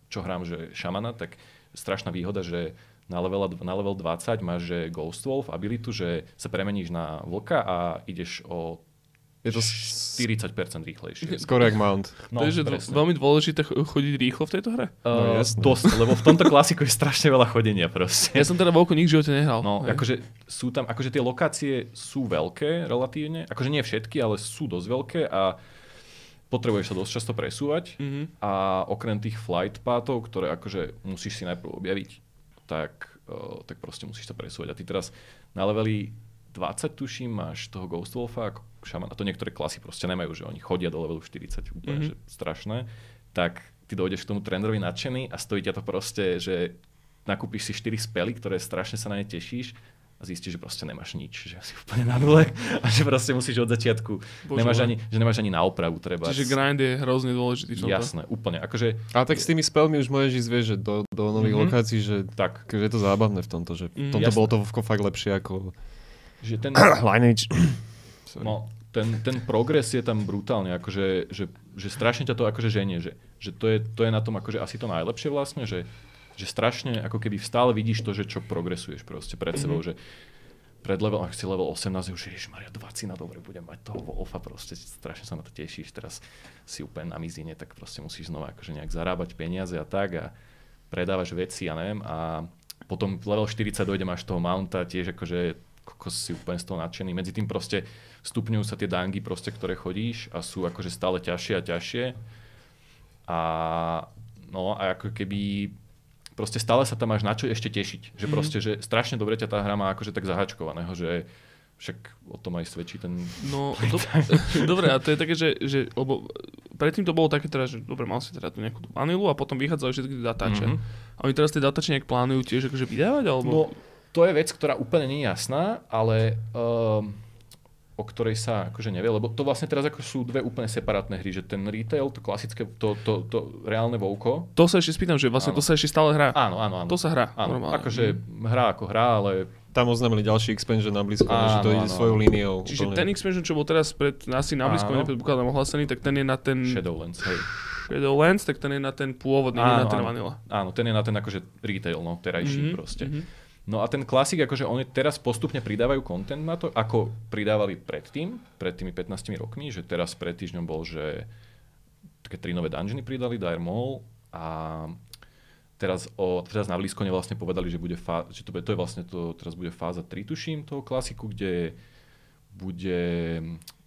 čo hrám, že šamana, tak strašná výhoda, že na level, na level 20 máš, že Ghost Wolf abilitu, že sa premeníš na vlka a ideš o
Je to s-
40% rýchlejšie.
skoro jak Mount.
No,
to je že dô-
presne.
veľmi dôležité ch- chodiť rýchlo v tejto hre.
Uh,
No, jasné.
dosť, lebo v tomto klasiku je strašne veľa chodenia proste.
Ja som teda Volko nik v živote nehral.
No,
Hej.
akože sú tam, akože tie lokácie sú veľké relatívne, akože nie všetky, ale sú dosť veľké a potrebuješ sa dosť často presúvať
Mhm.
a okrem tých flight pathov, ktoré akože musíš si najprv objaviť, tak, uh, tak proste musíš sa presúvať. A ty teraz na leveli 20 tuším, máš toho Ghost Wolfa ako šaman, a to niektoré klasy proste nemajú, že oni chodia do levelu 40, úplne
Mhm.
že strašné, tak ty dojdeš k tomu trenderovi nadšený a stojí ťa to proste, že nakúpiš si 4 spely, ktoré strašne sa na ne tešíš a zistíš, že proste nemáš nič, že si úplne na nule a že proste musíš od začiatku,
Bože
nemáš ani, že nemáš ani na opravu treba.
Čiže grind je hrozne dôležitý tomto.
Jasné, úplne. Akože
Ale tak s tými spelmi už môžeš ísť, vieš, že do, do nových
Mhm.
lokácií, že
tak,
akože je to zábavné v tomto, že v
Mhm.
tomto
Jasné.
bolo to fakt lepšie ako
že ten,
Lineage.
No, ten, ten progres je tam brutálne, akože, že, že strašne ťa to akože ženie, že, že to, je, to je na tom akože asi to najlepšie vlastne, že, že strašne ako keby stále vidíš to, že čo progresuješ proste pred sebou, že pred level, ak si level 18, už Maria 20 na dobre, budem mať toho Wolfa, proste strašne sa na to tešíš, teraz si úplne na mizine, tak proste musíš znova akože nejak zarábať peniaze a tak a predávaš veci, ja neviem, a potom level 40 dojdem až toho mounta, tiež akože kokos si úplne z toho nadšený. Medzi tým proste stupňujú sa tie dangy, proste, ktoré chodíš a sú akože stále ťažšie a ťažšie. A no a ako keby proste stále sa tam máš na čo ešte tešiť. Že
Mhm.
proste, že strašne dobre ťa tá hra má akože tak zahačkovaného, že však o tom aj svedčí ten...
No, do, dobre, a to je také, že, že lebo predtým to bolo také teda, že dobre, mal si teda tú nejakú vanilu a potom vychádzali všetky tie datáče.
Mhm.
A oni teraz tie datáče nejak plánujú tiež akože vydávať, alebo...
No, to je vec, ktorá úplne nie je jasná, ale um, o ktorej sa akože nevie, lebo to vlastne teraz ako sú dve úplne separátne hry, že ten retail, to klasické, to, to, to reálne Vouko,
To sa ešte spýtam, že vlastne
Áno.
to sa ešte stále hrá.
áno, áno, áno.
To sa hrá.
Áno,
normálne.
akože hra ako hra, ale
Tam oznámili ďalší expansion na blízko,
Áno,
že to ide
áno,
svojou
áno.
líniou.
Čiže
úplne.
ten expansion, čo bol teraz pred, asi na blízko,
Áno.
nepredpokladám ohlásený, tak ten je na ten
Shadowlands, hej.
Shadowlands, tak ten je na ten pôvodný, nie na ten
áno,
vanilla.
áno, ten je na ten akože retail, no, terajší
Mhm,
proste.
mhm.
No a ten klasik, akože oni teraz postupne pridávajú content na to, ako pridávali predtým, pred tými 15 rokmi, že teraz pred týždňom bol, že také tri nové dungeony pridali, Dire Maul a teraz, o, teraz na Blízkone vlastne povedali, že, bude fá, že to, to je vlastne to, teraz bude fáza 3, tuším, toho klasiku, kde bude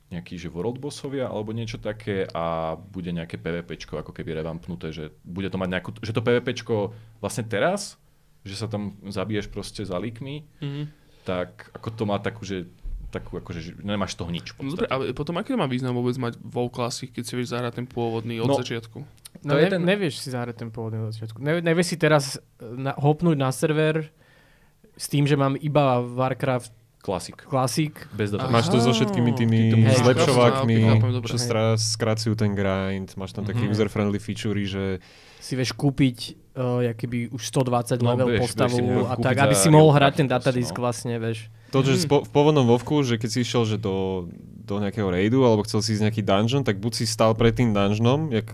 nejaký, že world bossovia alebo niečo také a bude nejaké PvPčko ako keby revampnuté, že bude to mať nejakú, že to PvPčko vlastne teraz, že sa tam zabiješ proste za líkmi,
Mhm.
tak ako to má takú, že takú akože, že nemáš toho nič.
No dobre,
podstate.
a potom aký má význam vôbec mať WoW Classic, keď si vieš zahrať ten pôvodný od
No.
začiatku?
No
To je
ne,
ten-
nevieš si zahrať ten pôvodný od začiatku. Ne, nevieš si teraz eh, na, hopnúť na server s tým, že mám iba Warcraft
Klasik.
Classic.
Bez data.
Máš to so všetkými tými
Hej.
zlepšovákmi, čo skracujú ten grind, máš tam také
Mhm.
user-friendly featurey, že
si vieš kúpiť uh, keby už 120
No,
level
vieš,
postavu
vieš
a tak, aby si mohol hrať ten datadisk
no.
vlastne, vieš.
to, že spo- v pôvodnom Vovku, že keď si išiel že do, do nejakého raidu alebo chcel si ísť nejaký dungeon, tak buď si stal pred tým dungeonom, jak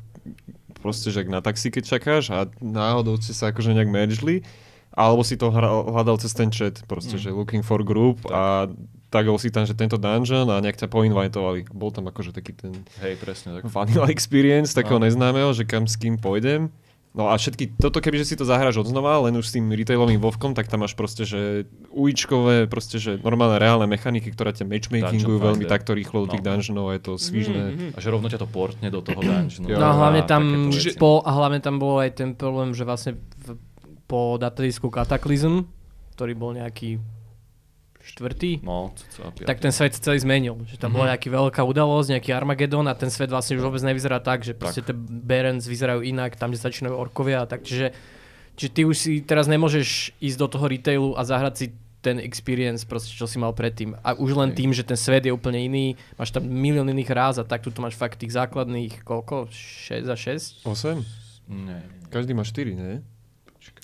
proste, že ak na taxi, keď čakáš a náhodou ste sa akože nejak mergeli, alebo si to hra- hľadal cez ten chat, proste,
Mm.
že looking for group a tagol si tam, že tento dungeon a nejak ťa poinvitovali. Bol tam akože taký ten
Hej, presne tak.
vanilla experience takého
No.
neznámeho, že kam s kým pôjdem. No a všetky, toto kebyže si to zahráš odznova, len už s tým retailovým vovkom, tak tam máš proste, že uličkové, proste, že normálne reálne mechaniky, ktoré ťa matchmakingujú
Dungeon
veľmi
finder.
takto rýchlo do tých
No.
dungeonov a je to svižné.
Mhm.
A že rovno ťa to portne do toho dungeonu.
No a hlavne tam, po, a hlavne tam bol aj ten problém, že vlastne v, po datadisku Cataclysm, ktorý bol nejaký štvrtý,
No,
tak ten svet celý zmenil. Že tam bola
Mhm.
nejaká veľká udalosť, nejaký Armagedon a ten svet vlastne už vôbec nevyzerá tak, že proste tie Barons vyzerajú inak, tam, kde začínajú orkovia a tak. Čiže, čiže ty už si teraz nemôžeš ísť do toho retailu a zahrať si ten experience, proste, čo si mal predtým. A už len tým, že ten svet je úplne iný, máš tam milión iných ráz a tak tu máš fakt tých základných, koľko? 6 za 6?
8?
Nie.
Každý má 4, nie?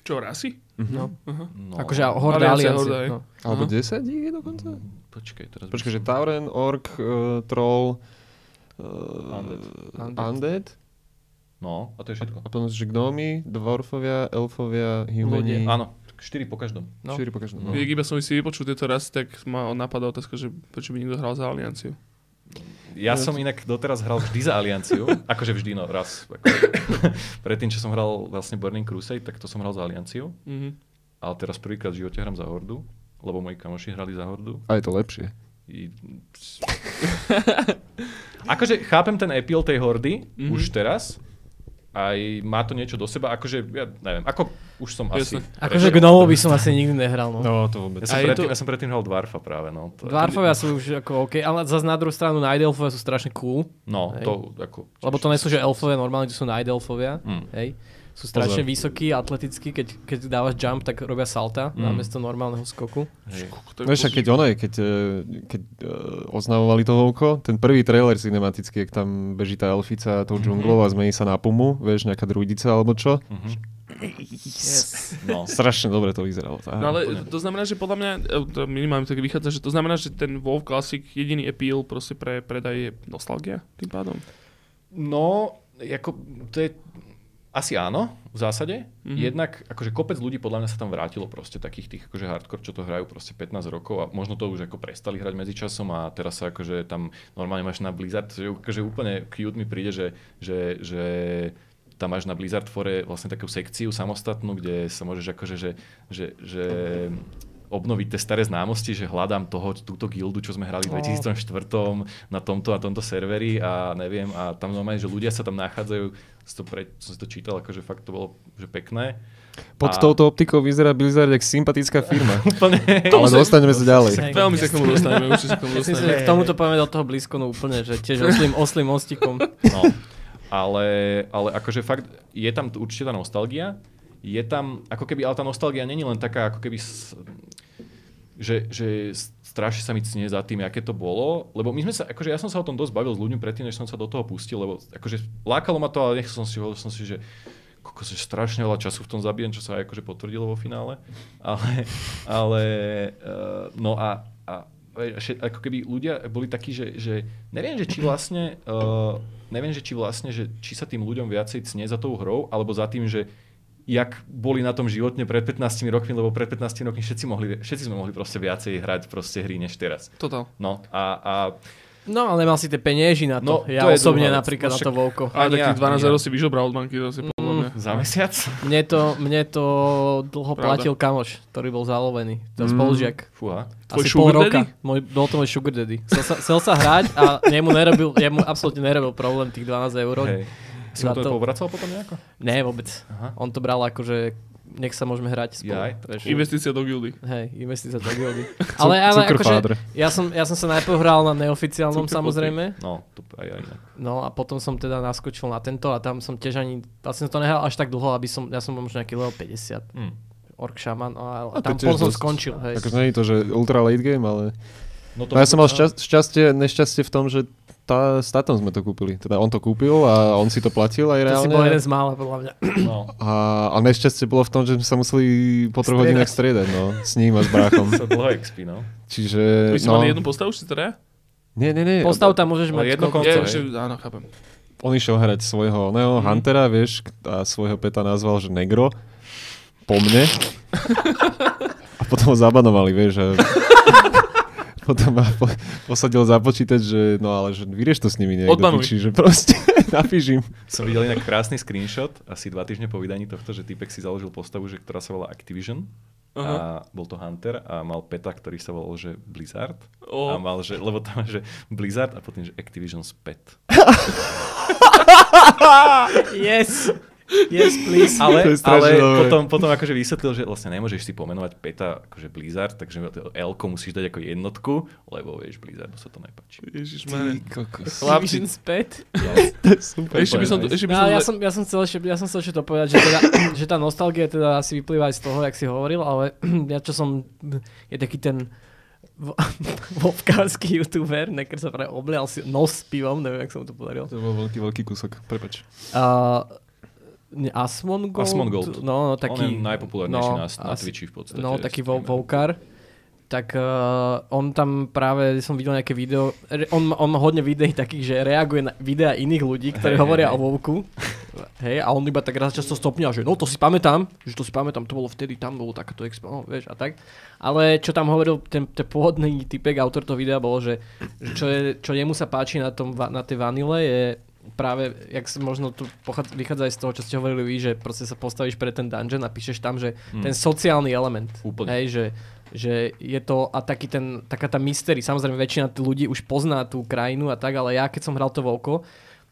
Čo, rasy?
No.
No.
Akože Horda Aliancie.
Horda.
No.
Alebo
Aha.
10 ich je dokonca?
Počkej, teraz... by
Počkaj, že Tauren, Ork, uh, Troll, uh,
Undead.
Undead.
Undead.
No, a to je všetko.
A potom že gnómy, dwarfovia, elfovia, humani.
Áno, 4 po každom.
No.
4 po každom.
No.
No.
Jak iba som si vypočul tieto rasy, tak ma napadá otázka, že prečo by niekto hral za Alianciu.
Ja som inak doteraz hral vždy za Alianciu, akože vždy, no raz. Ako, predtým, čo som hral vlastne Burning Crusade, tak to som hral za Alianciu,
Mhm.
ale teraz prvýkrát v živote hram za Hordu, lebo moji kamoši hrali za Hordu.
A je to lepšie.
I... akože chápem ten appeal tej Hordy
Mhm.
mm-hmm. už teraz, aj má to niečo do seba, akože, ja neviem, ako už som
Jasné.
asi...
Akože gnomov by som asi nikdy nehral. No.
No, to vôbec.
Ja som, predtým,
to-
ja som predtým hral Dwarfa práve, no. To,
Dwarfovia sú už ako OK, ale zase na druhú stranu Night Elfovia sú strašne cool.
No,
Hej.
to ako...
Lebo to nie sú, že elfovia, normálne to sú Night Elfovia.
Mm.
Hej. Sú strašne
Pozor.
vysokí, atletickí, keď, keď dávaš jump, tak robia salta
Mm.
namiesto normálneho skoku.
Hej.
To je
Vieš, a keď ono je, keď, eh, keď uh, oznamovali to Vovko, ten prvý trailer cinematický, jak tam beží tá elfica tou džunglou a zmení sa na pumu, vieš, nejaká druidica alebo čo.
Mhm.
Yes.
No.
Strašne dobre to vyzeralo. Tá
No ale to znamená, že podľa mňa, e, to minimálne tak vychádza, že to znamená, že ten WoW Classic jediný appeal proste pre predaj je nostalgia tým pádom.
No, ako, to je asi áno, v zásade.
Mhm.
Mm-hmm. Jednak, akože kopec ľudí podľa mňa sa tam vrátilo proste takých tých akože hardcore, čo to hrajú proste 15 rokov a možno to už ako prestali hrať medzičasom a teraz sa akože tam normálne máš na Blizzard, že akože úplne cute mi príde, že, že, že tam máš na Blizzard Fore vlastne takú sekciu samostatnú, kde sa môžeš akože, že, že, že obnoviť tie staré známosti, že hľadám toho, túto gildu, čo sme hrali v 2004 na tomto a tomto serveri a neviem, a tam normálne, že ľudia sa tam nachádzajú, som, to pre, som si to čítal, akože fakt to bolo že pekné.
Pod
A-
touto optikou vyzerá Blizzard jak sympatická firma.
Úplne.
Ale dostaneme sa ďalej.
Veľmi sa k tomu dostaneme, určite sa k tomu
Myslím si,
dostaneme.
že k tomuto do toho blízko, no úplne, že tiež oslým, oslým mostikom.
No. Ale, ale akože fakt, je tam určite tá nostalgia. Je tam, ako keby, ale tá nostalgia není len taká, ako keby, že, že strašne sa mi cnie za tým, aké to bolo. Lebo my sme sa, akože ja som sa o tom dosť bavil s ľuďmi predtým, než som sa do toho pustil, lebo akože lákalo ma to, ale nechcel som si, som si, že kokos, že strašne veľa času v tom zabijem, čo sa aj akože potvrdilo vo finále. Ale, ale uh, no a, a ako keby ľudia boli takí, že, že neviem, že či vlastne, uh, neviem, že či vlastne, že či sa tým ľuďom viacej cnie za tou hrou, alebo za tým, že jak boli na tom životne pred 15 rokmi, lebo pred 15 rokmi všetci, mohli, všetci sme mohli proste viacej hrať proste hry než teraz.
Totál.
No a, a
No, ale nemal si tie penieži na to.
No,
ja
to
osobne
druhá
napríklad
No
na to
však-
Vovko.
A takých
ja,
12
ani
eur si vyžobral od banky, zase podľa mňa.
za mesiac?
Mne to, mne to dlho
Pravda.
platil kamoš, ktorý bol zalovený. To
Mm.
spolužiak.
Fúha.
Tvoj
Asi pol roka.
daddy?
Môj, bol to môj sugar daddy. Chcel sa, chcel sa hrať a jemu, nerobil, jemu absolútne nerobil problém tých 12 eur.
Hej. Si mu to
to-
povracal potom nejako?
Nie, vôbec.
Aha.
On to bral ako, že nech sa môžeme hrať spolu.
Jaj.
Vieš.
Investícia do gildy.
Hej, investícia do gildy. ale, ale akože, ja som, ja som sa najprv hral na neoficiálnom
Cukr
samozrejme.
No, to aj ja inak.
No a potom som teda naskočil na tento a tam som tiež ani, vlastne som to nehral až tak dlho, aby som, ja som bol možno nejaký level 50,
Hm.
Orc Shaman, a, a
A to
tam potom som skončil, hej.
Akože nie je to, že ultra late game, ale...
No,
No ja som mal šťast, šťastie, nešťastie v tom, že tá, s tátom sme to kúpili. Teda on to kúpil a on si to platil aj
To
reálne.
si bol jeden z mála, podľa mňa.
No,
A, a nešťastie bolo v tom, že sme sa museli po troch hodinách striedať, no. S ním a s bráchom.
sa dlho expí, no.
Čiže,
Vy ste
no...
mali jednu postavu, či teda?
Nie, nie, nie.
Postav tam môžeš mať
jedno konco,
Je, že, áno, chápem.
On išiel hrať svojho Neo
Mhm.
Huntera, vieš, a svojho peta nazval, že Negro. Po mne. A potom ho zabanovali, vieš. A potom ma po, posadil za počítač, že no ale že vyrieš to s nimi niekto.
Odbanuj.
Čiže proste napíš im.
Som videl inak krásny screenshot, asi dva týždne po vydaní tohto, že typek si založil postavu, že, ktorá sa volá Activision.
Aha.
A bol to Hunter a mal peta, ktorý sa volal, že Blizzard.
O.
A mal, že, lebo tam že Blizzard a potom, že Activision's pet.
Yes! Yes, please.
Ale, ale potom, potom akože vysvetlil, že vlastne nemôžeš si pomenovať peta akože Blizzard, takže l musíš dať ako jednotku, lebo vieš, Blizzardu sa to nepáči.
Ježišmarja.
kokos.
Chlapci.
Späť.
Super.
Ešte by som, ešte by
No,
som...
ja, som, ja, som chcel ešte, ja som chcel ešte to povedať, že, teda, že tá nostalgia teda asi vyplýva aj z toho, jak si hovoril, ale ja čo som, je taký ten vo- vovkársky youtuber, nekr sa práve oblial si nos s pivom, neviem, jak sa mu to podarilo.
To bol veľký, veľký kúsok, prepač.
Uh, Asmongold?
Asmongold.
No, no,
Taký. On je najpopulárnejší
no,
na, na Twitchi v podstate.
No, taký vo,
streamer.
vovkár. Tak uh, on tam práve, som videl nejaké video, on, on má hodne videí takých, že reaguje na videá iných ľudí, ktorí
Hej,
hovoria
hej,
o Vovku. Hej, a on iba tak raz často stopňa, že no to si pamätám, že to si pamätám, to bolo vtedy, tam bolo takéto expo, no, vieš, a tak. Ale čo tam hovoril ten, ten pôvodný typek, autor toho videa, bolo, že, že čo, je, čo jemu sa páči na, tom, na tej vanile je práve, jak sa možno tu pochádza, vychádza aj z toho, čo ste hovorili vy, že proste sa postavíš pre ten dungeon a píšeš tam, že
Hmm.
ten sociálny element.
Úplne.
Hej, že, že je to a taký ten, taká tá mystery, samozrejme väčšina ľudí už pozná tú krajinu a tak, ale ja keď som hral to Vovko,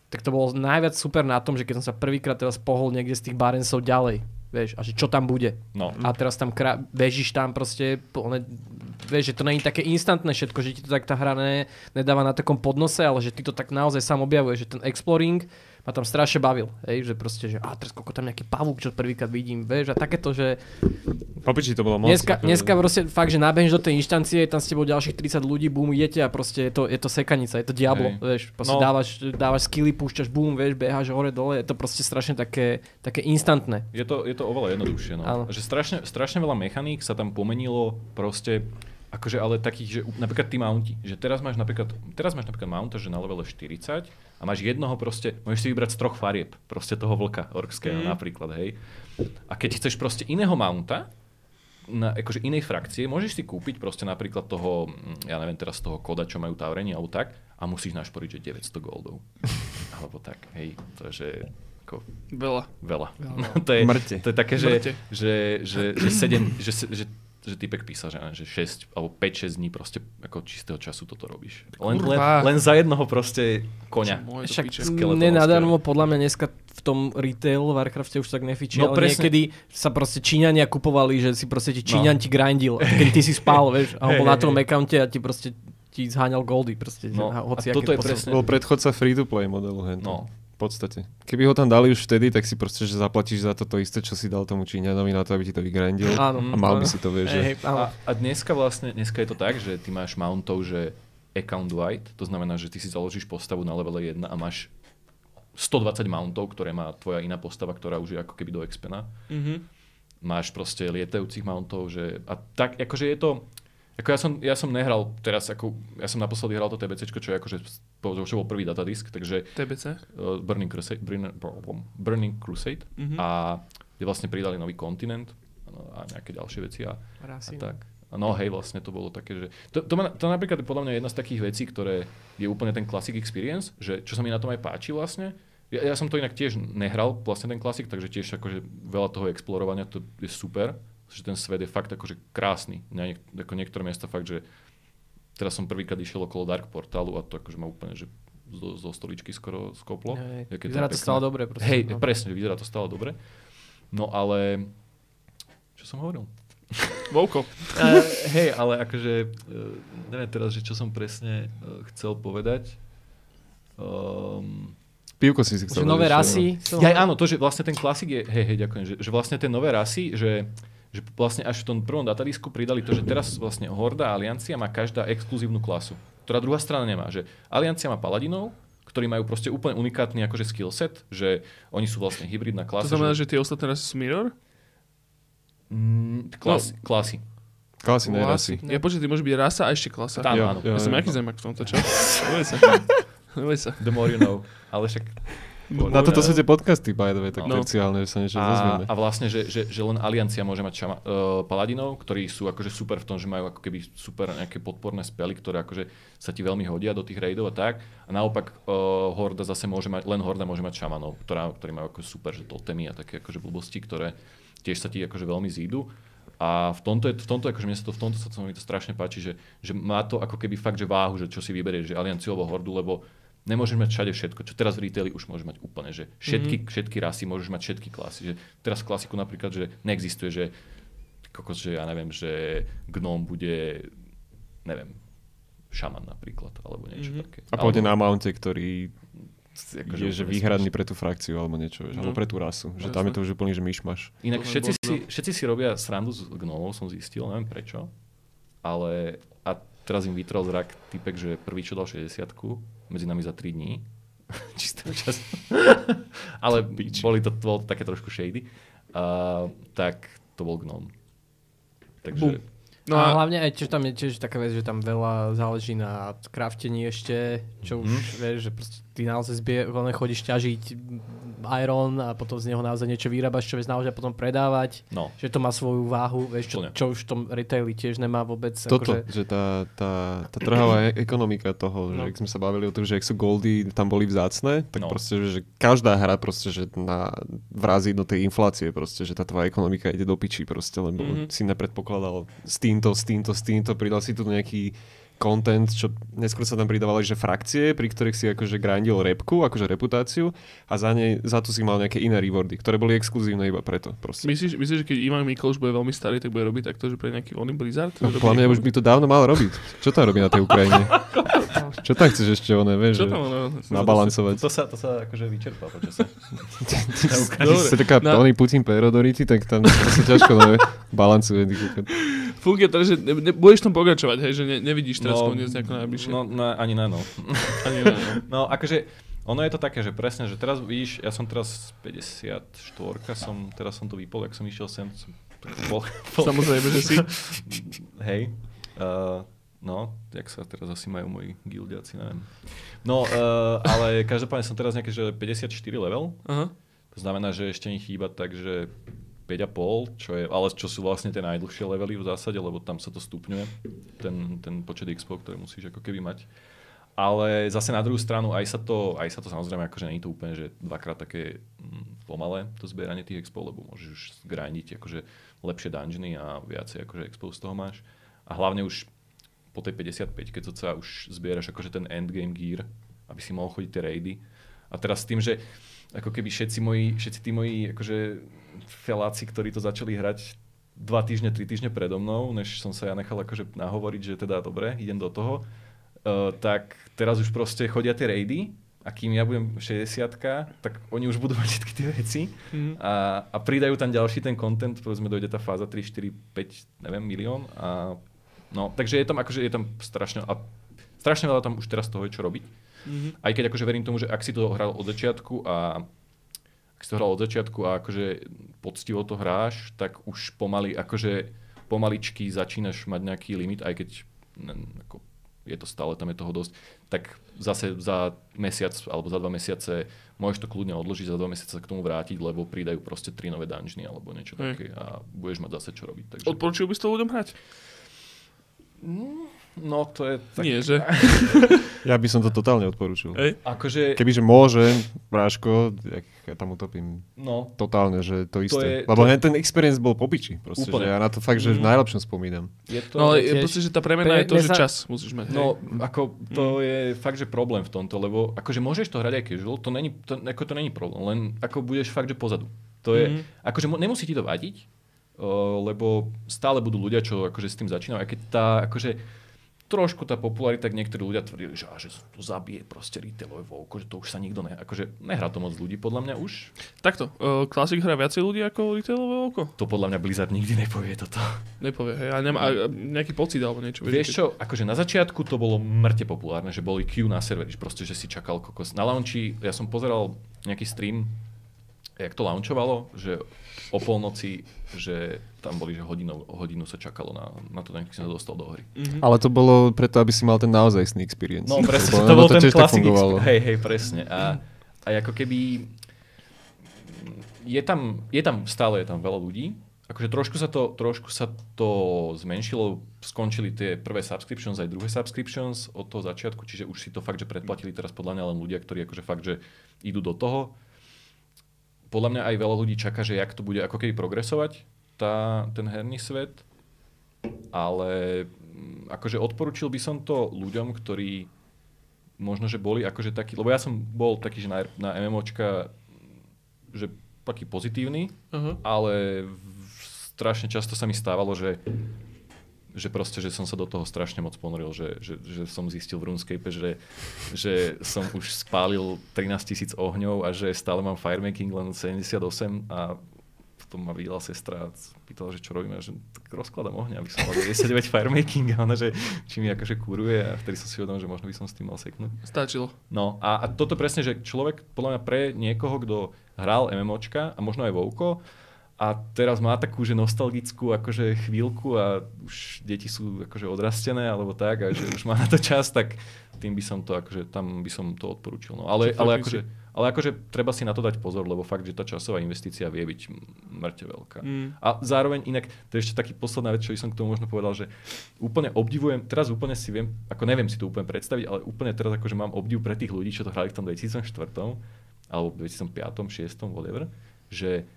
tak to bolo najviac super na tom, že keď som sa prvýkrát teraz pohol niekde z tých Barensov ďalej, vieš, a že čo tam bude.
No.
A teraz tam krá- bežíš tam proste, one, vieš, že to není také instantné všetko, že ti to tak tá hra ne, nedáva na takom podnose, ale že ty to tak naozaj sám objavuješ, že ten exploring ma tam strašne bavil, hej, že proste, že a teraz koľko tam nejaký pavúk, čo prvýkrát vidím, vieš, a takéto, že
Popiči, to bolo moc.
dneska,
ako-
dneska proste fakt, že nabehneš do tej inštancie, tam s tebou ďalších 30 ľudí, bum, idete a proste je to, je to sekanica, je to diablo,
Hej.
vieš, proste
No.
dávaš, dávaš skilly, púšťaš, bum, vieš, beháš hore, dole, je to proste strašne také, také instantné.
Je to, je to oveľa jednoduchšie, no.
Áno.
Že strašne, strašne veľa mechaník sa tam pomenilo proste, akože ale takých, že napríklad tí mounti, že teraz máš napríklad, teraz máš napríklad mounta, že na levele 40 a máš jednoho proste, môžeš si vybrať z troch farieb, proste toho vlka orkského
Mm.
napríklad, hej. A keď chceš proste iného mounta, na akože inej frakcie, môžeš si kúpiť proste napríklad toho, mm, ja neviem teraz toho koda, čo majú Taureni alebo tak, a musíš našporiť, že 900 goldov. alebo tak, hej, to je, že Ako
Veľa.
veľa.
Veľa.
to, je,
Mŕte.
to je také, že,
Mŕte.
že, že, že, 7, že, že, že typek písal, že, že 6 alebo 5-6 dní proste ako čistého času toto robíš. Len, len, len za jednoho proste
do
Však nenadarmo podľa mňa dneska v tom retail Warcrafte už tak nefičí,
No
ale
presne.
niekedy sa proste Číňania kupovali, že si proste ti Číňan ti grindil, keď ty si spal, vieš, a on
Hej,
bol na tom accounte a ti proste ti zháňal goldy, proste,
No,
že
a
hoci
toto je presne-
Bol predchodca free-to-play modelu. Hen,
No.
Podstate. Keby ho tam dali už vtedy, tak si proste, že zaplatíš za toto isté, čo si dal tomu Číňanovi na to, aby ti to vygrindil.
Áno.
A mal by si to, vieš, že...
A, a dneska vlastne, dneska je to tak, že ty máš mountov, že account wide, to znamená, že ty si založíš postavu na levele 1 a máš 120 mountov, ktoré má tvoja iná postava, ktorá už je ako keby do expena.
Mhm.
Máš proste lietajúcich mountov, že... A tak, akože je to... Ako ja som, ja som nehral teraz, ako, ja som naposledy hral to TBC, čo je akože, že bol prvý datadisk, takže
TBC.
uh, Burning Crusade, Burning, Burning Crusade
Mhm.
a kde vlastne pridali nový kontinent a nejaké ďalšie veci a, a tak. No hej, vlastne to bolo také, že... To, to, ma, to napríklad je podľa mňa jedna z takých vecí, ktoré je úplne ten classic experience, že čo sa mi na tom aj páči vlastne. Ja, ja som to inak tiež nehral, vlastne ten klasik, takže tiež akože veľa toho explorovania to je super, že ten svet je fakt akože krásny. Na niek- ako niektoré miesta fakt, že teraz som prvýkrát išiel okolo Dark Portálu a to akože ma úplne, že zo, zo stoličky skoro skoplo.
Hej, Vyzerá to
pekné.
stále dobre. Proste,
Hej,
no.
presne, vyzerá to stále dobre. No ale... Čo som hovoril?
Vouko.
Uh, hej, ale akože, uh, neviem teraz, že čo som presne uh, chcel povedať. Um,
Pivko si si chcel
Že nové rasy.
no.
ja, áno, to, že vlastne ten klasik je, hej, hej, ďakujem, že, že vlastne tie nové rasy, že, že vlastne až v tom prvom datadisku pridali to, že teraz vlastne Horda a Aliancia má každá exkluzívnu klasu, ktorá druhá strana nemá. Že Aliancia má paladinov, ktorí majú proste úplne unikátny akože skill set, že oni sú vlastne hybridná
To
klasa.
znamená, že tie ostatné rasy sú mirror?
Mm, klasy, klasy.
Klasy, ne rasy.
Ja počuť, ty môže byť rasa a ešte klasa.
Áno,
Jo,
áno.
jo,
Ja som
jo.
jaký zemak v tomto, čo? Neboj sa. Neboj sa.
The more you know. Ale však
Na toto sú tie podcasty, by the way, tak
No.
terciálne, že sa niečo
a, a vlastne, že, že, že len Aliancia môže mať šama, uh, paladinov, ktorí sú akože super v tom, že majú ako keby super nejaké podporné spely, ktoré akože sa ti veľmi hodia do tých raidov a tak. A naopak uh, Horda zase môže mať, len Horda môže mať šamanov, ktorá, ktorí majú ako super že totemy a také akože blbosti, ktoré tiež sa ti akože veľmi zídu. A v tomto, je, v tomto, akože mne sa to, v tomto sa to, mi to strašne páči, že, že má to ako keby fakt, že váhu, že čo si vyberieš, že Alianciu alebo Hordu, lebo nemôžeš mať všade všetko, čo teraz v retaili už môžeš mať úplne, že všetky, mm-hmm. všetky rasy, môžeš mať všetky klasy, že teraz v klasiku napríklad, že neexistuje, že kokos, že ja neviem, že gnóm bude, neviem, šaman napríklad, alebo niečo
Mhm.
mm-hmm. také.
A pôjde
Alebo-
na mounte, ktorý
akože
je že
úplne
výhradný pre tú frakciu alebo niečo, vieš,
No.
alebo pre tú rasu. Že tam je to už úplný, že myšmaš.
Inak všetci si, všetci si robia srandu z gnómov, som zistil, neviem prečo, ale a teraz im vytrel zrak typek, že prvý, čo dal 60 medzi nami za 3 dní, čistého času, ale boli to, bolo to také trošku shady, uh, tak to bol gnóm. Takže,
No
a
a
hlavne aj tiež tam je tiež taká vec, že tam veľa záleží na craftení ešte, čo už
Mhm.
vieš, že proste ty naozaj zbie, chodíš ťažiť iron a potom z neho naozaj niečo vyrábaš, čo vieš naozaj potom predávať,
no,
že to má svoju váhu, vieš, čo, čo už v tom retaili tiež nemá vôbec.
Toto,
Akože,
že tá, tá, tá trhová e- ekonomika toho, že
No.
ak sme sa bavili o tom, že ak sú goldy tam boli vzácne, tak
No.
proste, že každá hra proste, že na, vrazí do tej inflácie proste, že tá tvoja ekonomika ide do piči proste, lebo
Mhm.
si nepredpokladal s týmto, s týmto, s týmto, pridal si tu nejaký content, čo neskôr sa tam pridávali, že frakcie, pri ktorých si akože grindil repku, akože reputáciu a za, nej, za to si mal nejaké iné rewardy, ktoré boli exkluzívne iba preto. Proste.
myslíš, myslíš, že keď Ivan Mikl už bude veľmi starý, tak bude robiť takto, že pre nejaký oný Blizzard?
No, podľa mňa už by to dávno mal robiť. Čo tam robí na tej Ukrajine? Čo tam chceš ešte oné, vieš?
Čo
že
tam ono?
Nabalancovať.
to sa, to sa akože vyčerpá počasie.
Dobre.
taká
Na-
plný Putin Perodority, tak tam sa ťažko no, balancuje. kokot.
Funguje to, že ne, ne, budeš tam pokračovať, hej, že ne, nevidíš teraz
No,
koniec nejako najbližšie.
No, na, ani na no.
Ani ne, no.
No, akože, ono je to také, že presne, že teraz vidíš, ja som teraz 54, som, teraz som to vypol, jak som išiel sem, som bol, bol
Samozrejme, že si.
Hej. Uh, no, jak sa teraz asi majú moji gildiaci, neviem. No, uh, ale každopádne som teraz nejaké, že 54 level.
Aha.
To znamená, že ešte mi chýba tak, že 5,5, čo je, ale čo sú vlastne tie najdlhšie levely v zásade, lebo tam sa to stupňuje, ten, ten počet expo, ktorý musíš ako keby mať. ale zase na druhú stranu aj sa to, aj sa to samozrejme akože nie je to úplne, že dvakrát také mm, pomalé to zbieranie tých expo, lebo môžeš už grindiť akože lepšie dungeony a viacej akože expo z toho máš. A hlavne už po tej 55, keď sa už zbieraš akože ten endgame gear, aby si mohol chodiť tie raidy. A teraz s tým, že ako keby všetci moji, všetci tí moji akože feláci, ktorí to začali hrať dva týždne, tri týždne predo mnou, než som sa ja nechal akože nahovoriť, že teda dobre, idem do toho, uh, tak teraz už proste chodia tie raidy a kým ja budem 60 tak oni už budú mať všetky tie veci mm. a, a pridajú tam ďalší ten content, povedzme dojde tá fáza 3, 4, 5, neviem, milión a no, takže je tam akože je tam strašne a strašne veľa tam už teraz toho je čo robiť. Mm-hmm. Aj keď akože verím tomu, že ak si to hral od začiatku a ak si to hral od začiatku a akože poctivo to hráš, tak už pomaly akože pomaličky začínaš mať nejaký limit, aj keď ne, ako je to stále, tam je toho dosť, tak zase za mesiac alebo za dva mesiace môžeš to kľudne odložiť, za dva mesiace sa k tomu vrátiť, lebo pridajú proste tri nové dungeony alebo niečo Hej. také a budeš mať zase čo robiť. Takže...
Odporúčil by si to ľuďom hrať?
No, to je... Tak...
Nie, že?
ja by som to totálne odporúčil.
Hej.
Akože...
Kebyže môže, Bráško, ja tam utopím
no,
totálne, že to isté.
To je,
Lebo
to...
ten experience bol popiči. Proste, že ja na to fakt, že mm. najlepšom spomínam.
Je to no, ale tiež... proste, že tá premena je to, že čas musíš mať.
No, ako to mm. je fakt, že problém v tomto, lebo akože môžeš to hrať aj casual, to není, to, ako to není problém, len ako budeš fakt, že pozadu. To je, mm. akože nemusí ti to vadiť, lebo stále budú ľudia, čo akože s tým začínajú, aj keď tá, akože trošku tá popularita, tak niektorí ľudia tvrdili, že, že to zabije proste retailové voľko, že to už sa nikto ne... Akože nehrá to moc ľudí, podľa mňa už.
Takto, uh, Classic hrá viacej ľudí ako retailové voľko?
To podľa mňa Blizzard nikdy nepovie toto.
Nepovie, hej, a nemá a nejaký pocit alebo niečo.
Vieš čo, akože na začiatku to bolo mŕte populárne, že boli queue na serveri, proste, že si čakal kokos. Na launchi, ja som pozeral nejaký stream, jak to launchovalo, že o polnoci, že tam boli, že hodinu, hodinu sa čakalo na, na to, keď sa dostal do hry.
Mm-hmm. Ale to bolo preto, aby si mal ten naozaj experience.
No presne, to, to bol ten klasický. Hej, hej, presne. A, a ako keby je tam, je tam, stále je tam veľa ľudí, akože trošku sa to, trošku sa to zmenšilo, skončili tie prvé subscriptions, aj druhé subscriptions od toho začiatku, čiže už si to fakt, že predplatili teraz podľa mňa len ľudia, ktorí akože fakt, že idú do toho. Podľa mňa aj veľa ľudí čaká, že jak to bude ako keby progresovať, tá, ten herný svet, ale mm, akože odporučil by som to ľuďom, ktorí možno, že boli akože takí, lebo ja som bol taký, že na, na MMOčka, že taký pozitívny, uh-huh. ale strašne často sa mi stávalo, že že proste, že som sa do toho strašne moc ponoril, že, že, že som zistil v RuneScape, že, že som už spálil 13 tisíc ohňov a že stále mám firemaking len 78 a potom ma videla sestra a pýtala, že čo robíme, že tak rozkladám ohňa, aby som mal 99 firemaking a ona, že či mi akože kuruje a vtedy som si uvedomil, že možno by som s tým mal seknúť.
Stačilo.
No a, a toto presne, že človek podľa mňa pre niekoho, kto hral MMOčka a možno aj Vouko, a teraz má takú, že nostalgickú akože chvíľku a už deti sú akože odrastené alebo tak a že už má na to čas, tak tým by som to akože, tam by som to odporúčil. No. Ale, ale akože, ale akože treba si na to dať pozor, lebo fakt, že tá časová investícia vie byť mŕte veľká. Mm. A zároveň inak, to je ešte taký posledná vec, čo by som k tomu možno povedal, že úplne obdivujem, teraz úplne si viem, ako neviem si to úplne predstaviť, ale úplne teraz akože mám obdiv pre tých ľudí, čo to hrali v tom 2004 alebo 2005, 2006, whatever, že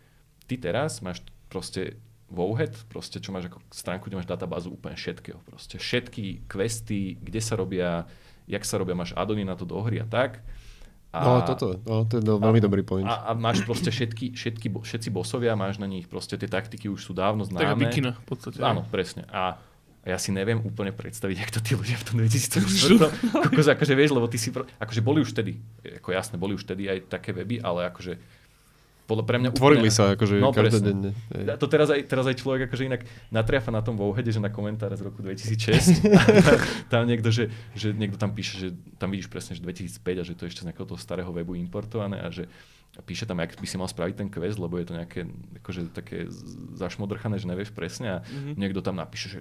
ty teraz máš proste Wowhead, proste čo máš ako stránku, kde máš databázu úplne všetkého. Proste všetky questy, kde sa robia, jak sa robia, máš adony na to do hry a tak a,
no toto, no, to je do, veľmi a, dobrý point.
A, a máš proste všetky, všetky, všetci bosovia, máš na nich proste tie taktiky už sú dávno známe.
Tak bikina v podstate.
Áno, presne. A, a ja si neviem úplne predstaviť, jak to tí ľudia v tom 2004. Kokos, akože vieš, lebo ty si, akože boli už vtedy, ako jasné, boli už vtedy aj také weby, ale akože podľa pre mňa
Tvorili úplne, sa akože no, každodenne.
To teraz aj, teraz aj človek akože inak natriafa na tom Wowheade, že na komentáre z roku 2006 tam niekto, že, že niekto tam píše, že tam vidíš presne, že 2005 a že to je ešte z nejakého toho starého webu importované a že píše tam, jak by si mal spraviť ten quest, lebo je to nejaké akože také zašmodrchané, že nevieš presne a mm-hmm. niekto tam napíše, že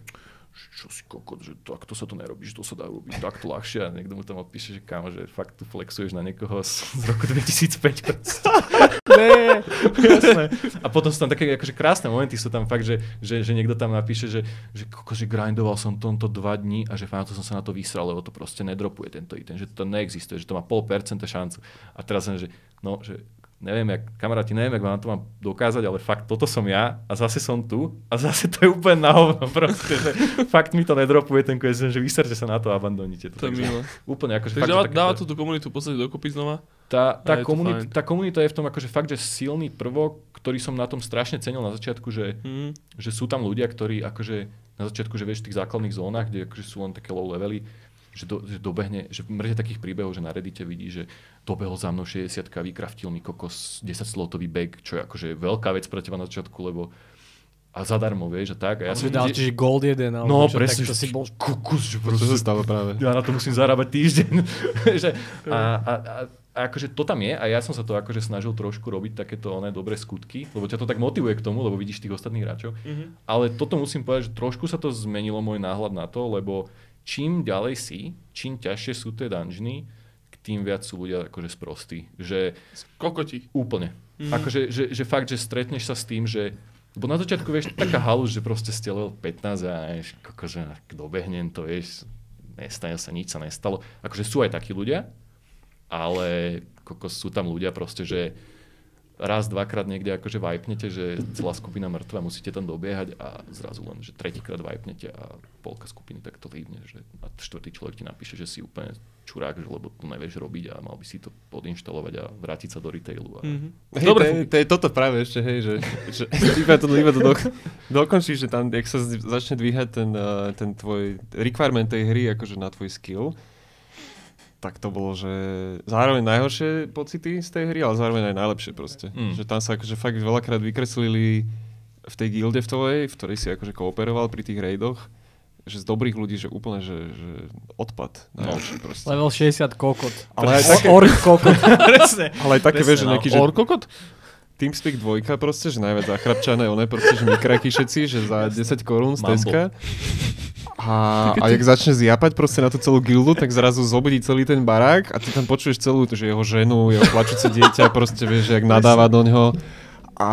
čo si kokot, že takto sa to nerobí, že to sa dá robiť takto ľahšie a niekto mu tam odpíše, že kámo, že fakt tu flexuješ na niekoho z, z roku 2005 proste.
Ne.
Jasné. A potom sú tam také akože krásne momenty, sú tam fakt, že, že, že niekto tam napíše, že, že, koko, že grindoval som tomto dva dní a že fakt som sa na to vysral, lebo to proste nedropuje tento item, že to neexistuje, že to má pol percenta šancu. A teraz len, že no, že neviem, jak, kamaráti, neviem, jak vám to mám dokázať, ale fakt toto som ja a zase som tu a zase to je úplne na hovno proste, že fakt mi to nedropuje ten question, že vyserte sa na to a abandonite to.
To je milé.
Úplne akože
Takže
fakt,
dáva,
také-
dáva tú, tú komunitu v podstate dokopy znova.
tá, tá,
to
komunita, tá komunita je v tom akože fakt, že silný prvok, ktorý som na tom strašne cenil na začiatku, že,
Mm.
že sú tam ľudia, ktorí akože na začiatku, že vieš v tých základných zónach, kde akože sú len také low levely, že, do, že dobehne, že mŕte takých príbehov, že na Reddite vidí, že dobehol za mnou 60 vykraftil mi kokos 10 slotový bag, čo je akože veľká vec pre teba na začiatku, lebo a zadarmo, vieš, a tak. A ja
som dal čiže gold jeden, alebo
No,
čo,
presne,
tak to si bol...
kokos, že
To sa
proste
stalo práve.
ja na to musím zarábať týždeň. že, a, a, a, a akože to tam je a ja som sa to akože snažil trošku robiť takéto oné dobré skutky, lebo ťa to tak motivuje k tomu, lebo vidíš tých ostatných hráčov.
Mhm.
Ale toto musím povedať, že trošku sa to zmenilo môj náhľad na to, lebo čím ďalej si, čím ťažšie sú tie dungeony, tým viac sú ľudia akože sprostí. Že
Kokoti.
úplne.
Mhm.
Akože, že, že fakt, že stretneš sa s tým, že Lebo na začiatku, vieš, taká halus, že proste ste level 15 a vieš, akože dobehnem to, vieš, nestane sa, nič sa nestalo. Akože sú aj takí ľudia, ale kokos, sú tam ľudia proste, že raz, dvakrát niekde akože vajpnete, že celá skupina mŕtva, musíte tam dobiehať a zrazu len, že tretíkrát vajpnete a polka skupiny takto líbne, že a štvrtý človek ti napíše, že si úplne čurák, že lebo to nevieš robiť a mal by si to podinštalovať a vrátiť sa do retailu. A...
Mhm.
Hej,
Dobre,
to, je, to je toto práve ešte, hej, že, že iba to, iba to do, dokončíš, že tam, jak sa začne dvíhať ten, uh, ten tvoj requirement tej hry, akože na tvoj skill, tak to bolo, že zároveň najhoršie pocity z tej hry, ale zároveň aj najlepšie proste.
Mm.
Že tam sa akože fakt veľakrát vykreslili v tej gilde v tvojej, v ktorej si akože kooperoval pri tých raidoch, že z dobrých ľudí, že úplne, že, že odpad. Najhorší proste.
Level 60 kokot.
Ale aj také,
Ork kokot.
Presne.
ale aj také
presne,
vieš, že
no.
nejaký, že
Orkokot?
TeamSpeak 2 proste, že najviac zachrapčané, one proste, že mikraky všetci, že za 10 korún z. Teska. A, a jak začne zjapať proste na tú celú gildu, tak zrazu zobudí celý ten barák a ty tam počuješ celú, že jeho ženu, jeho plačúce dieťa, proste vieš, jak nadáva do ňoho. A,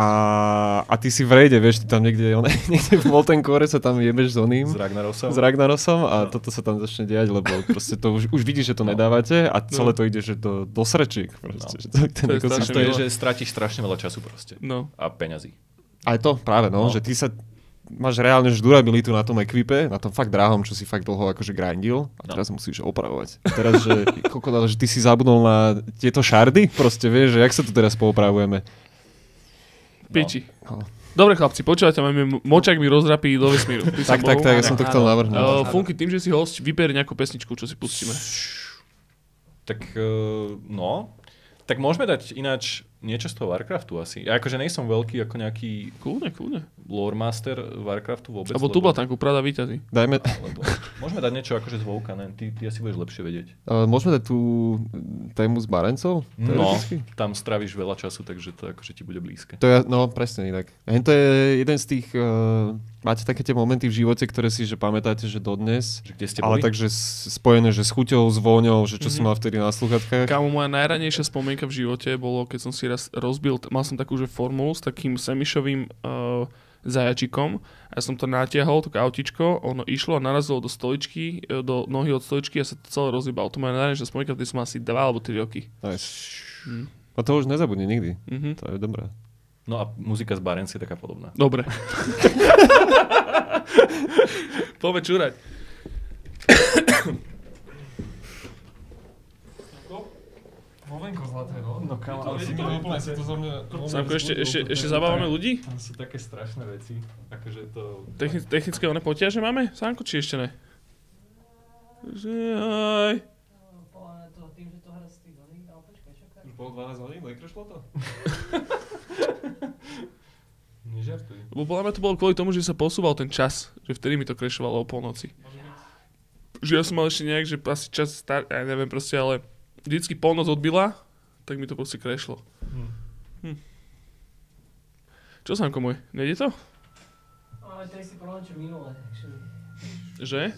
a ty si v rejde, vieš, ty tam niekde, on, niekde v Molten Core sa tam jebeš s oným,
S Ragnarosom.
s Ragnarosom a toto sa tam začne diať, lebo proste to už, už vidíš, že to nedávate a celé to ide, že do, do srečík proste.
No.
Že to, ten
To je strašne
To je, že stratíš strašne veľa času proste.
No.
A peňazí.
Aj to, práve no,
No.
že ty sa máš reálne že durabilitu na tom equipe, na tom fakt drahom, čo si fakt dlho akože grindil a
No.
teraz musíš opravovať. A teraz, že, koľko, ale že ty si zabudol na tieto šardy, proste vieš, že jak sa tu teraz poopravujeme.
Piči.
No.
Dobre chlapci, počúvate, máme močak mi rozrapí do vesmíru.
Tak, tak, tak, ja som to chcel navrhnúť.
Uh, Funky, tým, že si host, vyber nejakú pesničku, čo si pustíme.
Tak uh, no, tak môžeme dať ináč niečo z toho Warcraftu asi. Ja akože nejsom veľký ako nejaký
Kľudne, kľudne.
lore master Warcraftu vôbec.
Alebo tu tanku, Prada víťazí.
Dajme,
lebo, môžeme dať niečo akože z Vovka, ne? Ty, ty asi budeš lepšie vedieť.
uh, môžeme dať tú tému s Barencov?
No, tam stráviš veľa času, takže to akože ti bude blízke.
To je, no presne inak. Hen to je jeden z tých, uh, máte také tie momenty v živote, ktoré si že pamätáte, že dodnes,
Že kde ste
ale
boli?
takže s- spojené, že s chuťou, s vôňou, že čo si
Mhm.
mal vtedy na sluchatkách.
Kámo, moja najranejšia spomienka v živote bolo, keď som si raz rozbil, mal som takú, že formulu s takým semišovým uh, zajačikom a ja som to natiahol, to autičko, ono išlo a narazilo do stoličky, e, do nohy od stoličky a sa to celé rozjebalo. To moja najranejšia spomienka, vtedy som asi 2 alebo 3 roky.
Nice.
Hm.
A to už nezabudne nikdy.
Mhm.
To je dobré.
No a muzika z Barents je taká podobná.
Dobre. Poďme čúrať.
Momenko zlaté, no. No kam,
ale si to
úplne si to zo mňa...
Samko, ešte, ešte, ešte zabávame ľudí?
Tam sú také strašné veci. Akože to...
Techni- technické one potiaže máme? Sánko, či ešte ne? Že aj.
Už bolo 12 hodín, nekrešlo to?
Nežartuj.
Lebo podľa mňa to bolo kvôli tomu, že sa posúval ten čas. Že vtedy mi to krešovalo o polnoci. Že ja som mal ešte nejak, že asi čas star... Ja neviem proste, ale vždycky polnoc odbila, tak mi to proste krešlo. Hm. Čo Sánko môj? Nejde to?
Ale to je si problém, čo minule.
Že?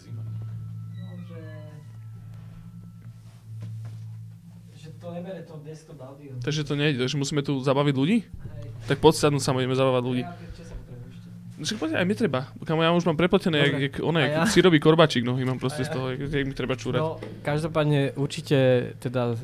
že to nebere to desktop audio.
Takže to nejde, takže musíme tu zabaviť ľudí? Tak poď sadnúť sa, ideme zabávať ľudí. No Však poďte, aj mi treba. Kamo, ja už mám prepletené, jak, jak, one, jak
ja?
sírový korbačík, no, mám proste z toho, jak, jak mi treba čúrať.
No, každopádne určite teda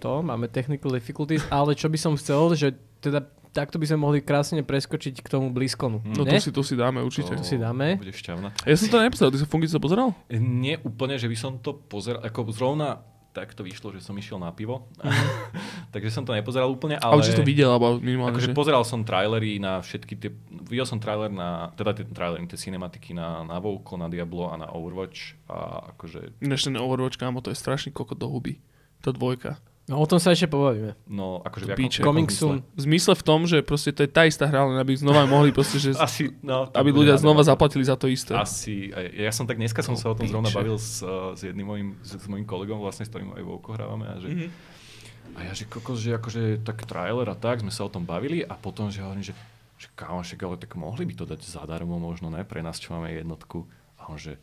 to, máme technical difficulties, ale čo by som chcel, že teda takto by sme mohli krásne preskočiť k tomu blízkonu.
No
ne?
to si, to si dáme určite.
To si dáme.
Bude šťavná.
Ja som to nepozeral, ty sa fungiť to pozeral?
Nie úplne, že by som to pozeral, ako zrovna tak to vyšlo, že som išiel na pivo. Takže som to nepozeral úplne,
Ale,
ale...
si to videl, alebo minimálne,
Akože
že...
pozeral som trailery na všetky tie... Videl som trailer na... Teda tie trailery, tie cinematiky na, na Vovko, na Diablo a na Overwatch. A akože...
Než ten Overwatch, kámo, to je strašný kokot do huby. To dvojka.
No o tom sa ešte pobavíme.
No, akože v
Píče.
Coming soon.
V zmysle v tom, že proste to je tá istá hra, len aby znova mohli proste, že...
Asi, no, to
aby ľudia
rád,
znova
no.
zaplatili za to isté.
Asi, ja som tak dneska som
To
sa o tom zrovna
píče.
bavil s, uh, s jedným mojim, s, s mojim kolegom, vlastne s ktorým aj Vovko hrávame. A, že,
Mhm.
a ja, že kokos, že akože tak trailer a tak, sme sa o tom bavili a potom, že hovorím, že, že kámo, však, ale tak mohli by to dať zadarmo možno, ne, pre nás, čo máme jednotku. A on, že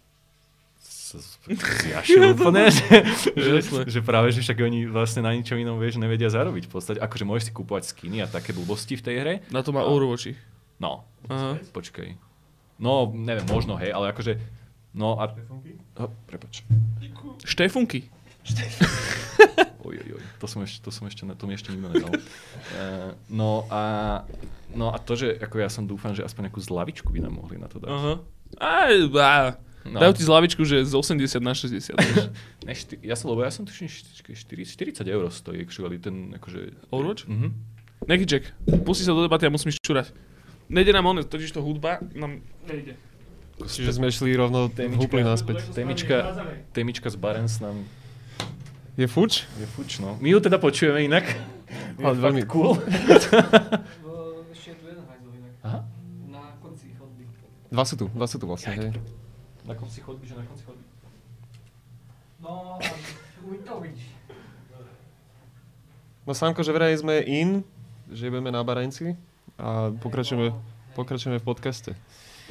sa zjašil úplne, že, že, že, práve, že však oni vlastne na ničom inom, vieš, nevedia zarobiť v podstate. Akože môžeš si kúpovať skiny a také blbosti v tej hre.
Na to má Overwatchi.
No,
Aha.
počkaj. No, neviem, možno, hej, ale akože, no a... Oh, prepač.
Štefunky.
Oj, oj, oj, to som ešte, to som ešte, to mi ešte nikto nedal. Uh, no a, no a to, že ako ja som dúfam, že aspoň nejakú zlavičku by nám mohli na to dať.
Aha. Á.
No.
Dajú ti zlavičku, že z 80 na 60. vieš.
Ne, šty, ja som, lebo ja som tuším, šty- štyri- 40 eur stojí actually ten, akože...
Overwatch?
Mhm.
Neký Jack, pusti sa do debaty a musím ísť čurať. Nejde nám on, totiž to hudba nám nejde.
Čiže sme šli rovno húpli naspäť.
Témička, témička z Barents nám
Je fuč?
je fuč, no. My ju teda počujeme inak.
Ale veľmi
Cool.
Ešte tu jeden hajzol inak.
Aha.
Na konci chodby.
Dva sú tu, dva sú tu vlastne, hej.
Na konci chodby, že na konci chodby.
No, uj, to uvidíš.
No Sámko, že vraj sme in, že budeme na Barenci a pokračujeme, pokračujeme v podcaste.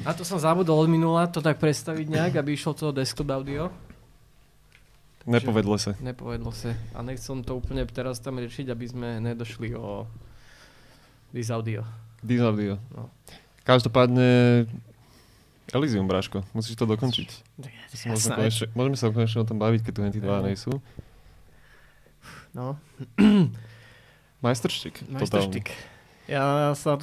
A to som zabudol od minula, to tak predstaviť nejak, aby išlo to desktop audio.
Nepovedlo sa.
Nepovedlo sa. A nechcem to úplne teraz tam riešiť, aby sme nedošli o this audio.
This audio.
No.
Každopádne Elysium, Braško, musíš to dokončiť. Môžeme,
Jasné.
konečne, môžeme sa konečne o tom baviť, keď tu henty dva
No.
nejsú.
No,
Majsterštik. totálny.
majsterštik. Ja sa,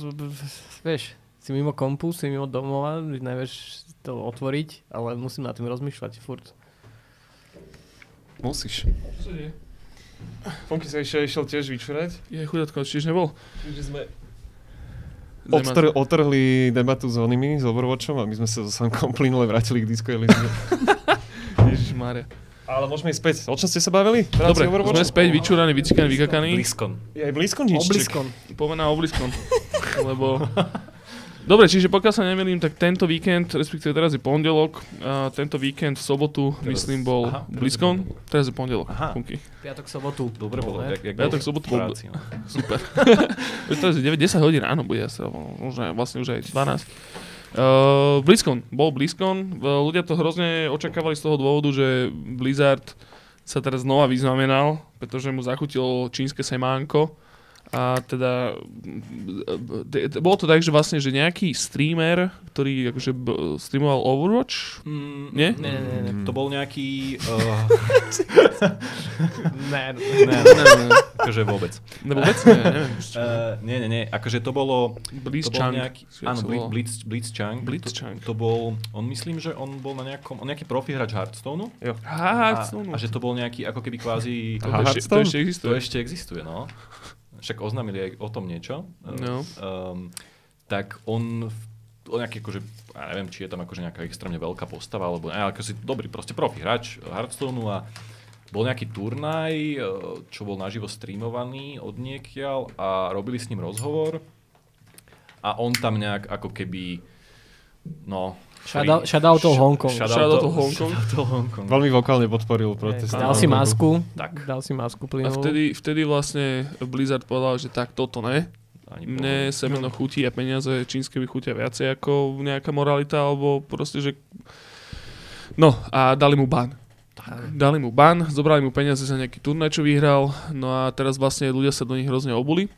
vieš, si mimo kompu, si mimo domova, nevieš to otvoriť, ale musím nad tým rozmýšľať furt.
Musíš. Funky sa ešte išiel tiež vyčúrať.
Je chudotko, čiže nebol?
Čiže sme odtr- otrhli debatu s onými, s Overwatchom a my sme sa so Samkom plynule vrátili k Disco Elysium.
Ježišmária.
Ale môžeme ísť späť. O čom ste sa bavili?
Dobre, sme späť vyčúraní, vycikaní, vykakaní.
Bliskon.
Je aj blízko nič.
Obliskom.
Poďme na obliskom. Lebo... Dobre, čiže pokiaľ sa nemýlim, tak tento víkend, respektíve teraz je pondelok, a tento víkend v sobotu,
Teraz-
myslím, bol
aha, teraz je
BlizzCon. Teraz je pondelok.
Aha.
Funky.
Piatok, sobotu.
Dobre bolo. Jak, jak
Piatok, sobotu bol-
práci, no.
Super. Teraz je 9, 10 hodín ráno bude asi, možno vlastne už aj 12. Uh, BlizzCon, bol BlizzCon, Uh, ľudia to hrozne očakávali z toho dôvodu, že Blizzard sa teraz znova vyznamenal, pretože mu zachutilo čínske semánko a teda de- de- bolo to tak, že vlastne, že nejaký streamer, ktorý akože b- streamoval Overwatch,
Mm,
Nie?
Ne, ne, ne, ne.
To bol nejaký... Uh,
Ne,
ne,
ne, ne,
akože vôbec.
ne, vôbec ne, neviem.
Uh, nie, nie, nie. Akože to bolo...
Blizzchang.
nejaký, áno,
sa
Blitz,
volá.
Blitz, Blitzchang.
Blitzchang.
To, to bol, on myslím, že on bol na nejakom, on nejaký profi hráč Hearthstone.
Á,
A,
no, no.
a že to bol nejaký ako keby kvázi...
to, ešte, to
Hearthstone?
ešte
To
existuje.
ešte existuje, no. Však oznámili aj o tom niečo.
No.
Um, tak on, v- on nejaký akože, ja neviem, či je tam akože nejaká extrémne veľká postava, alebo ne, ale akože dobrý, proste profi hráč Hearthstoneu a bol nejaký turnaj, eh, čo bol naživo streamovaný od niekiaľ a robili s ním rozhovor a on tam nejak ako keby, no...
Shoutout- shoutoutol
sh-
Hongkong.
Shoutoutol Hongkong.
Shoutoutol Hongkong.
Veľmi vokálne podporil protest.
Dal si masku,
Tak.
dal si masku
A
plynovú.
vtedy, vtedy vlastne Blizzard povedal, že tak toto ne.
Ani
Mne semeno chutí a peniaze čínske mi chutia viacej ako nejaká moralita, alebo proste, že No a dali mu ban. Dali mu ban, zobrali mu peniaze za nejaký turnaj, čo vyhral, no a teraz vlastne ľudia sa do nich hrozne obuli.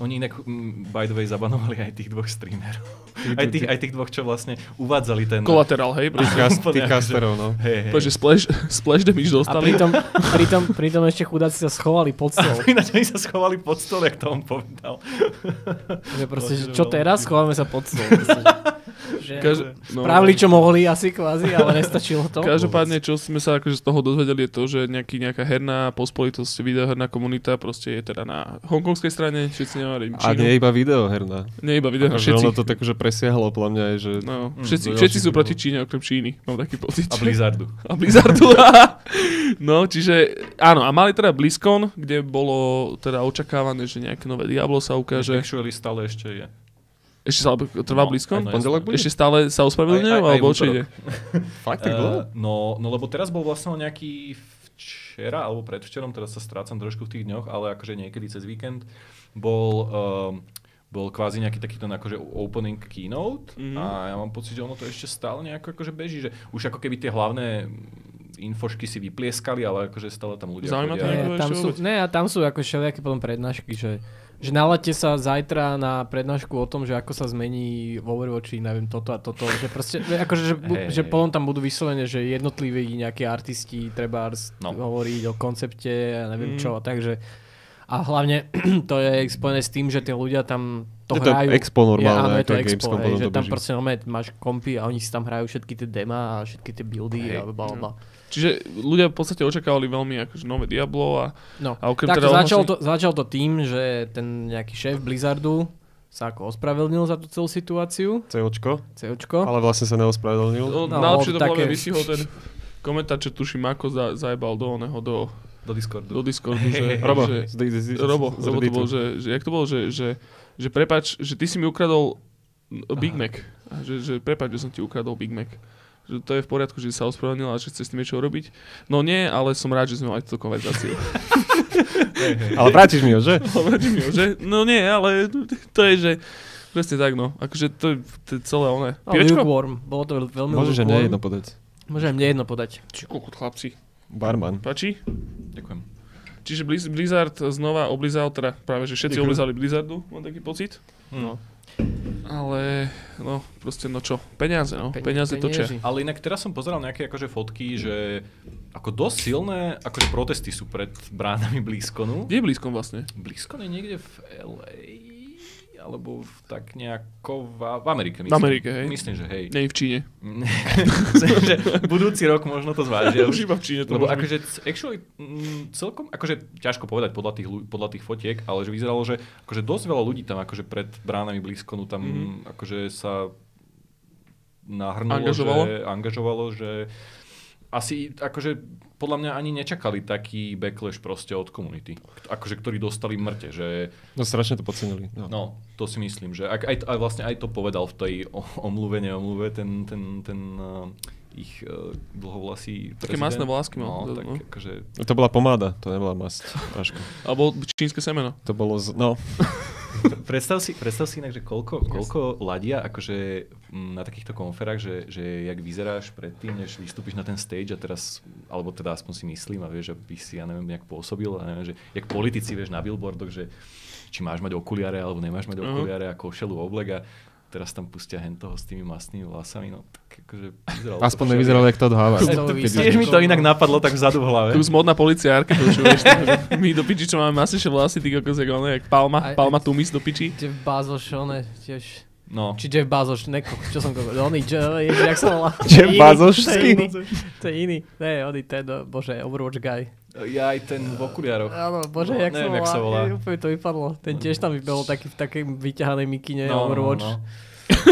Oni inak, mm, by the way, zabanovali aj tých dvoch streamerov. Aj tých, aj tých dvoch, čo vlastne uvádzali ten...
Kolaterál, hej?
Tých, kas, tých casterov, no.
Hej, hej.
Protože splash, splash damage
A
dostali.
pritom, pritom, pritom ešte chudáci sa schovali pod stôl.
Ináč oni sa schovali pod stôl, jak to on povedal.
Že proste, že čo teraz? Schováme sa pod stôl. Že, že
Kaž- no,
Spravili, čo mohli asi kvázi, ale nestačilo to.
Každopádne, čo sme sa akože z toho dozvedeli, je to, že nejaký, nejaká herná pospolitosť, videoherná komunita proste je teda na hongkongskej strane, všetci nemarím
A
Čínu.
nie iba videoherná.
nie iba videoherná,
Akože
všetci.
ono to tak akože presiahlo podľa mňa aj, že...
No,
Mm,
všetci,
do
všetci sú proti. Číne, okrem Číny. Mám taký pocit.
A Blizzardu.
A Blizzardu. no, čiže áno, a mali teda BlizzCon, kde bolo teda očakávané, že nejaké nové Diablo sa ukáže.
Actually stále ešte je.
Ešte stále trvá
No,
BlizzCon?
no,
Pondelok bude?
Ešte stále sa ospravedlňujú, alebo čo ide?
Fakt tak dlho?
Uh, no, no lebo teraz bol vlastne nejaký včera, alebo predvčerom, teraz sa strácam trošku v tých dňoch, ale akože niekedy cez víkend bol, um, bol kvázi nejaký taký ten akože opening keynote
Mhm.
a ja mám pocit, že ono to ešte stále nejako akože beží, že už ako keby tie hlavné infošky si vyplieskali, ale akože stále tam ľudia
Zaujíma to
chodia.
Ne, tam sú, ne, a tam sú ako všelijaké potom prednášky, že, že nalaďte sa zajtra na prednášku o tom, že ako sa zmení v Overwatchi, neviem, toto a toto, že proste, že akože, že,
Hej,
že potom tam budú vyslovene, že jednotliví nejakí artisti treba
No.
hovoriť o koncepte a neviem
Mm.
čo, takže a hlavne to je spojené s tým, že tí ľudia tam to
Je to
hrajú.
expo normálne,
je, áno, je to expo, hej, že tam
beží.
proste normálne máš kompy a oni si tam hrajú všetky tie dema a všetky tie buildy
Hej.
a bla bla bla.
Čiže ľudia v podstate očakávali veľmi akože nové Diablo a,
No,
a okrem
tak
teda
začal,
ohlasen-
to, začal to tým, že ten nejaký šéf Blizzardu sa ako ospravedlnil za tú celú situáciu,
COčko,
COčko.
ale vlastne sa neospravedlnil.
No,
No,
najlepšie to bolo,
také-
také... vysihol ten komentár, čo tuším, ako za, zajebal do oného, do,
Do Discordu.
do Discordu, že,
Robo,
že, Robo, Robo to
Redditu.
bol, že, že, jak to bolo, že, že, že prepač, že ty si mi ukradol Big
Aha.
Mac. A že, že prepač, že som ti ukradol Big Mac. Že to je v poriadku, že sa ospravedlnil a že chce s tým niečo urobiť. No nie, ale som rád, že sme mali túto konverzáciu.
Ale vrátiš mi ho, že?
Vrátim ju, že? No nie, ale to je, že presne tak, no. Akože to, je- to je celé oné.
No,
Pivečko?
lukewarm. Bolo to veľ- veľmi
Môže, že
lukewarm.
nie jedno podať.
Môže aj mne jedno podať.
Či koľko chlapci.
Barman.
Páči?
Ďakujem.
Čiže Blizz- Blizzard znova oblizal, teda práve, že všetci
Ďakujem.
oblizali Blizzardu, mám taký pocit.
Hm.
Ale, no, proste, no čo, peniaze, no,
Pe-
peniaze točia.
Ale inak teraz som pozeral nejaké akože fotky, že ako dosť silné akože protesty sú pred bránami Blízkonu.
Kde je blízkom vlastne?
Blízkon je niekde v LA, alebo v, tak nejako v, v Amerike.
V
Myslím.
Amerike, hej?
Myslím, že hej.
Nie v Číne.
Myslím, že budúci rok možno to zvážia.
Už iba v Číne to
Lebo akože actually mm, celkom, akože ťažko povedať podľa tých, podľa tých fotiek, ale že vyzeralo, že akože dosť veľa ľudí tam akože pred bránami Blízkonu tam
Mhm.
mm-hmm. akože sa nahrnulo,
Angažovalo?
že angažovalo, že asi akože podľa mňa ani nečakali taký backlash proste od komunity, akože ktorí dostali mŕte, že
No strašne to podcenili. No.
no, to si myslím, že ak, aj, aj vlastne aj to povedal v tej omluve, neomluve, ten, ten, ten uh, ich uh, dlhovlasý
Také masné vlásky mal,
No,
to-
tak
no.
akože
To bola pomáda, to nebola masť.
Alebo čínske semeno.
To bolo z... No,
Predstav si, predstav si inak, že koľko, koľko ladia akože na takýchto konferách, že, že jak vyzeráš predtým, než vystúpiš na ten stage a teraz, alebo teda aspoň si myslím a vieš, aby si, ja neviem, nejak pôsobil, a neviem, že jak politici, vieš, na billboardoch, že či máš mať okuliare alebo nemáš mať
Mhm.
okuliare a košelu oblek a teraz tam pustia hen toho s tými masnými vlasami, no tak akože vyzeralo
aspoň
to
nevyzeralo, jak to odháva.
To
Tiež mi to inak napadlo tak vzadu v hlave.
Tu modná policiárka, počúvaš, takže my do piči, čo máme masnejšie vlasy, ty kokos, jak jak Palma,
Aj-
Palma Tumis do piči.
Jeff Bezos, one, tiež...
No.
Či Jeff Bezos, neko, čo som kokos, oný, jak sa volá?
Jeff
To
Bezosský?
To je iný, to je iný, ne, oný, ten, bože, Overwatch guy.
Ja aj ten v okuliaroch.
Áno, bože,
No,
jak, sa
neviem,
volá,
jak sa volá.
Je, úplne to vypadlo. Ten tiež tam bol taký v takej vyťahanej mikine
No, no,
Overwatch.
no.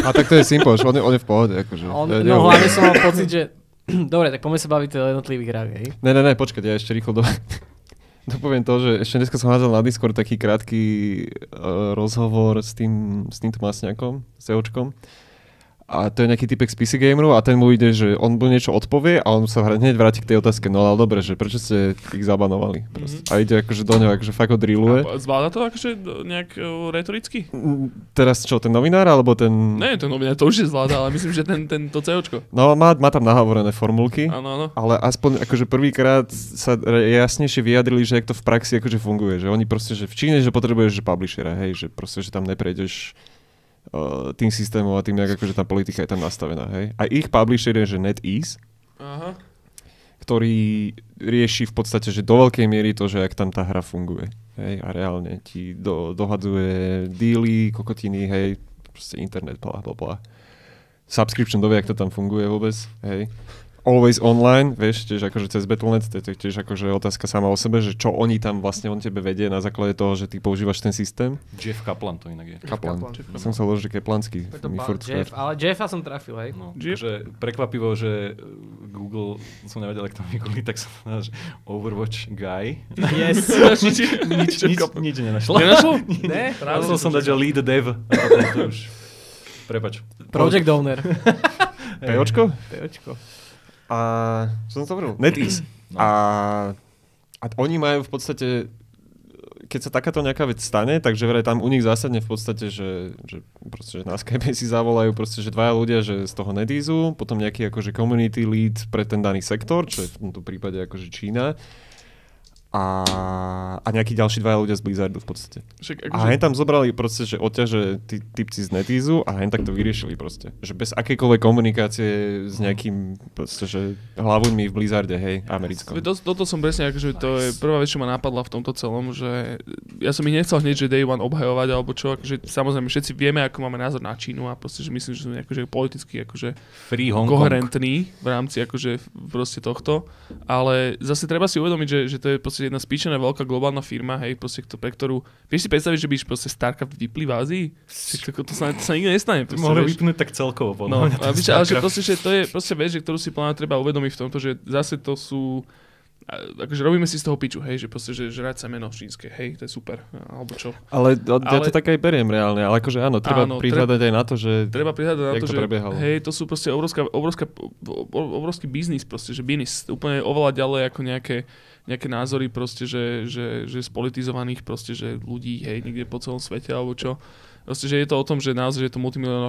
A tak to je simple, on je, on je v pohode. Akože.
On,
Ja
no
neviem.
hlavne som mal pocit, že... Dobre, tak poďme sa baviť o jednotlivých hrách, hej?
Ne, ne, ne, počkať, ja ešte rýchlo do... Dopoviem to, že ešte dneska som hádzal na Discord taký krátky uh, rozhovor s, tým, s týmto masňakom, s Eočkom. A to je nejaký typek z PC Gameru a ten mu ide, že on mu niečo odpovie a on sa hneď vráti k tej otázke, no ale dobre, že prečo ste ich zabanovali? Proste. A ide akože do neho, akože fakt ho drilluje.
A Zvláda to akože nejak uh, retoricky?
Mm, Teraz čo, ten novinár alebo ten...
Ne, to novinár to už je zvláda, ale myslím, že ten, ten to COčko.
No má, má tam nahovorené formulky.
Áno, áno.
Ale aspoň akože prvýkrát sa jasnejšie vyjadrili, že jak to v praxi akože funguje. Že oni proste, že v Číne, že potrebuješ že publishera, hej, že proste, že tam neprejdeš tým systémom a tým, jak akože tá politika je tam nastavená, hej. A ich publisher je, že NetEase,
Aha.
ktorý rieši v podstate, že do veľkej miery to, že jak tam tá hra funguje. Hej, a reálne ti do, dohadzuje díly, kokotiny, hej, proste internet, bla, bla, bla. Subscription dovie, jak to tam funguje vôbec, hej. Always online, vieš, tiež akože cez Battle.net, to je tiež akože otázka sama o sebe, že čo oni tam vlastne on tebe vedie na základe toho, že ty používaš ten systém.
Jeff Kaplan to inak je.
Kaplan.
Kaplan.
Som sa ložil, že furt
Jeff, ale Jeffa som trafil, hej.
No,
Jeff?
že prekvapivo, že Google, som nevedel, jak to vygoogliť, tak som že Overwatch guy.
Yes.
nič, nič, nič, nič nenašlo.
Nenašlo?
ne?
Musel som dať, že lead dev. Prepač.
Project owner.
POčko?
Peočko.
A čo som to hovoril? NetEase.
No.
A, a oni majú v podstate, keď sa takáto nejaká vec stane, takže vraj tam u nich zásadne v podstate, že, že, proste, že na Skype si zavolajú proste, že dvaja ľudia že z toho NetEaseu, potom nejaký akože community lead pre ten daný sektor, čo je v tomto prípade akože Čína. A, a nejakí ďalší dvaja ľudia z Blizzardu v podstate.
Však
A
akože,
hen tam zobrali proste, že odťaže tí typci z Netizu a hen tak to vyriešili proste. Že bez akejkoľvek komunikácie s nejakým proste, že hlavuňmi v Blizzarde, hej, americkom.
to, toto som presne, akože to je prvá vec, čo ma napadla v tomto celom, že ja som ich nechcel hneď, že Day One obhajovať, alebo čo, akože samozrejme všetci vieme, ako máme názor na Čínu a proste, že myslím, že sú akože politicky akože
Free Hong Kong.
koherentní v rámci akože proste tohto, ale zase treba si uvedomiť, že, že to je proste jedna spíčená veľká globálna firma, hej, proste, kto, pre ktorú, vieš si predstaviť, že by proste Starcraft vyplý v Ázii? To, to, sa, to sa nikdy nestane. Proste,
mohli
vieš.
vypnúť tak celkovo. podľa
No,
mňa,
a
ten
víš, ale že proste, že to je proste vec, že ktorú si plná treba uvedomiť v tomto, že zase to sú akože robíme si z toho piču, hej, že proste, že žrať sa meno čínske, hej, to je super, alebo čo.
Ale, ale ja to tak aj beriem reálne, ale akože áno, treba
Áno,
prihľadať aj na to, že
Treba prihľadať na to,
to
že
prebiehalo?
hej, to sú proste obrovská, obrovská, obrovský biznis proste, že biznis, úplne oveľa ďalej ako nejaké, nejaké názory proste, že, že, že spolitizovaných proste, že ľudí, hej, niekde po celom svete alebo čo. Proste, že je to o tom, že naozaj že je to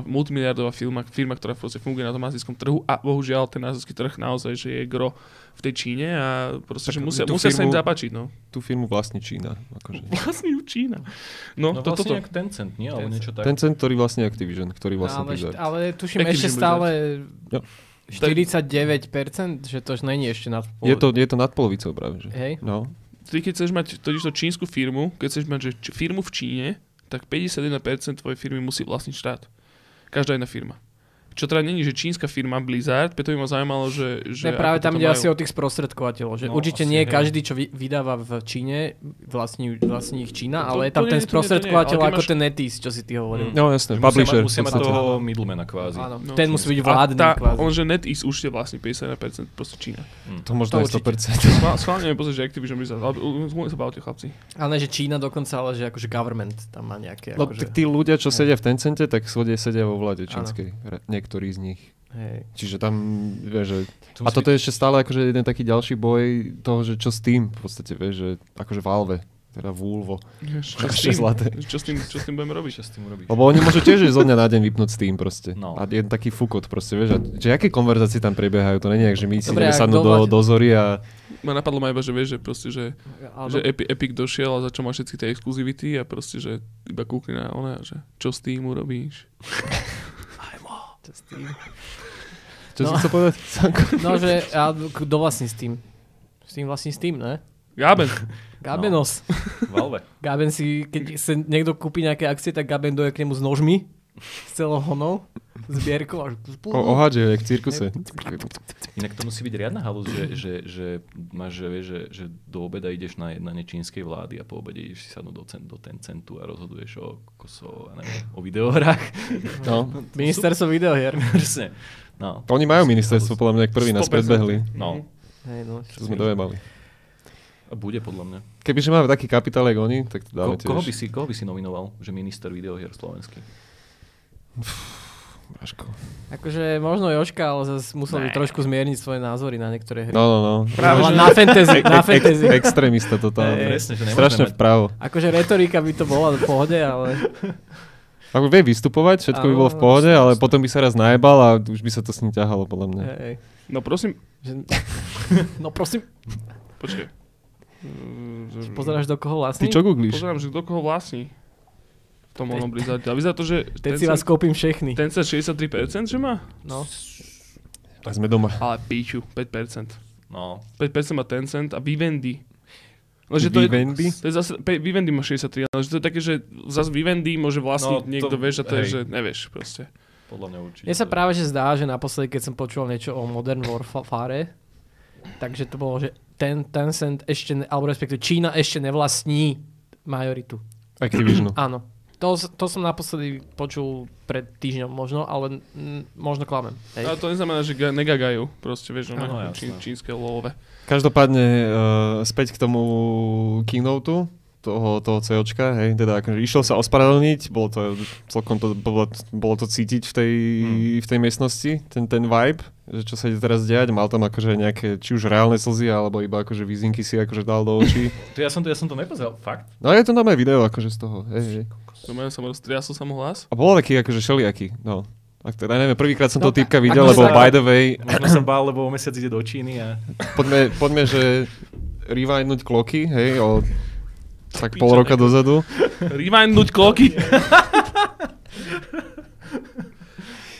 multimiliardová, firma, firma, ktorá proste funguje na tom azijskom trhu a bohužiaľ ten azijský trh naozaj, že je gro v tej Číne a proste,
Tak
že musia, musia sa im
firmu-
zapáčiť, no.
tú firmu vlastní Čína. Akože.
Vlastne ju Čína. No,
No
to,
vlastne
toto.
nejak Tencent, nie? Alebo niečo tak.
Ten cent, ktorý vlastne Activision, ktorý vlastne
ale,
Blizzard.
ale tuším
Activision
ešte stále
Jo.
49%, že to už není ešte nad
Je to, je to nad polovicou práve, že?
Hej.
No.
Ty keď chceš mať totiž to čínsku firmu, keď chceš mať že č- firmu v Číne, tak 51% tvojej firmy musí vlastniť štát. Každá jedna firma. Čo teda není, že čínska firma Blizzard, preto by ma zaujímalo, že... že
Ne, práve tam ide
majú.
asi o tých sprostredkovateľov, že
No,
určite nie
hej.
každý, čo vy, vydáva v Číne, vlastní, vlastní ich Čína,
To-
ale je tam
nie, to nie,
ten
nie,
sprostredkovateľ
ale ty
ako
máš-
ten Netis, čo si ty hovoril.
Mm.
No jasné,
Že
publisher.
Musia mať, toho middlemana kvázi.
Áno,
No,
ten musí byť
A
vládny
tá,
kvázi.
on, že NetEase už je vlastne 51% proste Čína.
To možno
To
aj
určite.
100%.
Schvál- Schválne mi pozrieť, že Activision Blizzard, ale zmluvne sa bavte chlapci.
Ale že Čína dokonca, ale že akože government tam má nejaké,
No,
akože,
tí ľudia, čo sedia v Tencente, tak sedia vo vláde čínskej. Niektorí z nich.
hej.
Čiže tam, vieš, že...
To
A toto je ešte stále akože jeden taký ďalší boj toho, že čo s tým v podstate, vieš, že akože Valve, teda Vulvo.
Čo s tým?
zlaté.
Čo s tým, čo s tým budeme robiť?
Čo s tým urobíš?
Lebo oni môžu tiež zo dňa na deň vypnúť Steam proste.
No.
A jeden taký fukot proste, vieš. A, že aké konverzácie tam prebiehajú, to není jak, že my si
Dobre,
sadnúť do, do zory a...
Ma napadlo ma iba, že vieš, že proste, že,
Ale
že Epi, Epic došiel a začal mať všetky tie exkluzivity a proste, že iba kúkli na ona, že čo s tým urobíš?
čo s tým?
Čo
No.
si chcel povedať?
No, že a kto vlastní s tým? S tým vlastní s tým, ne?
Gaben.
Gabenos.
Valve.
Gaben si, keď sa niekto kúpi nejaké akcie, tak Gaben doje k nemu s nožmi, s celou honou, zbierkou a
O, ohádže, jak v cirkuse.
Inak to musí byť riadna halus, že, že, že máš, že, vieš, že, že do obeda ideš na jednanie čínskej vlády a po obede ideš si sadnúť do, cen, do Tencentu a rozhoduješ o, koso, neviem, o videohrách.
No.
Ministerstvo videohier.
Presne. No.
Oni majú ministerstvo, podľa mňa, jak prvý nás
100%.
predbehli.
No.
Hej, no,
Čo sme dojebali.
A bude podľa mňa.
Kebyže máme taký kapitál, jak oni, tak to
Ko,
dáme
koho, by
tiež.
si, koho by si nominoval, že minister videohier slovenský?
Vaško.
Akože možno Joška, ale zase musel by trošku zmierniť svoje názory na niektoré hry.
No, no, no.
Práve,
na,
že-
na fantasy, na fantasy.
Extrémista totálne.
Hej.
Presne, že nemôžeme
Strašne
mať...
vpravo.
Akože retorika by to bola v pohode, ale...
Ako vie vystupovať, všetko by bolo v pohode, ale potom by sa raz najebal a už by sa to s ním ťahalo, podľa mňa.
Hej,
No prosím.
No prosím,
počkej.
pozeráš do koho
Ty
vlastní?
čo googlíš?
Pozerám, že kto koho vlastní. Tom onom Blizzarde. A vyzerá to, že
Teď si vás kúpim všechny.
ten sa 63%, že má?
No.
A sme doma.
Ale píču, 5%.
No,
5% má Tencent a Vivendi. Lenže to je,
Vivendi?
to je zase, pe- Vivendi má 63, ale že to je také, že zase Vivendi môže vlastniť
No, to-
niekto, vieš, a to je,
hej.
že nevieš proste.
podľa mňa určite.
Mne sa práve že zdá, že naposledy, keď som počul niečo o Modern Warfare, takže to bolo, že ten Tencent ešte, ne, alebo respektíve Čína ešte nevlastní majoritu.
Activisionu.
Áno. To, to som naposledy počul pred týždňom možno, ale mm, možno klamem. Hej.
Ale to neznamená, že ga- negagajú, proste, vieš, no,
jasné.
čín, čínske love.
Každopádne uh, späť k tomu keynote toho, toho COčka, hej, teda akože išiel sa ospravedlniť, bolo to celkom to, bolo, bolo to cítiť v tej,
Hmm.
v tej miestnosti, ten, ten vibe, že čo sa ide teraz diať, mal tam akože nejaké, či už reálne slzy, alebo iba akože výzinky si akože dal do očí.
To ja som to, ja som to nepozeral, fakt?
No je to tam aj video akože z toho, hej, hej.
To mňa sa roztriasol sa mu hlas.
A bol taký akože šeliaký, no. Ak teda neviem, prvýkrát som
No,
toho týpka videl,
sa-
lebo by the way,
Možno som bál, lebo o mesiac ide do Číny a...
poďme, poďme že rewindnúť kloky, hej, o tak pol roka dozadu.
Rewindnúť kloky.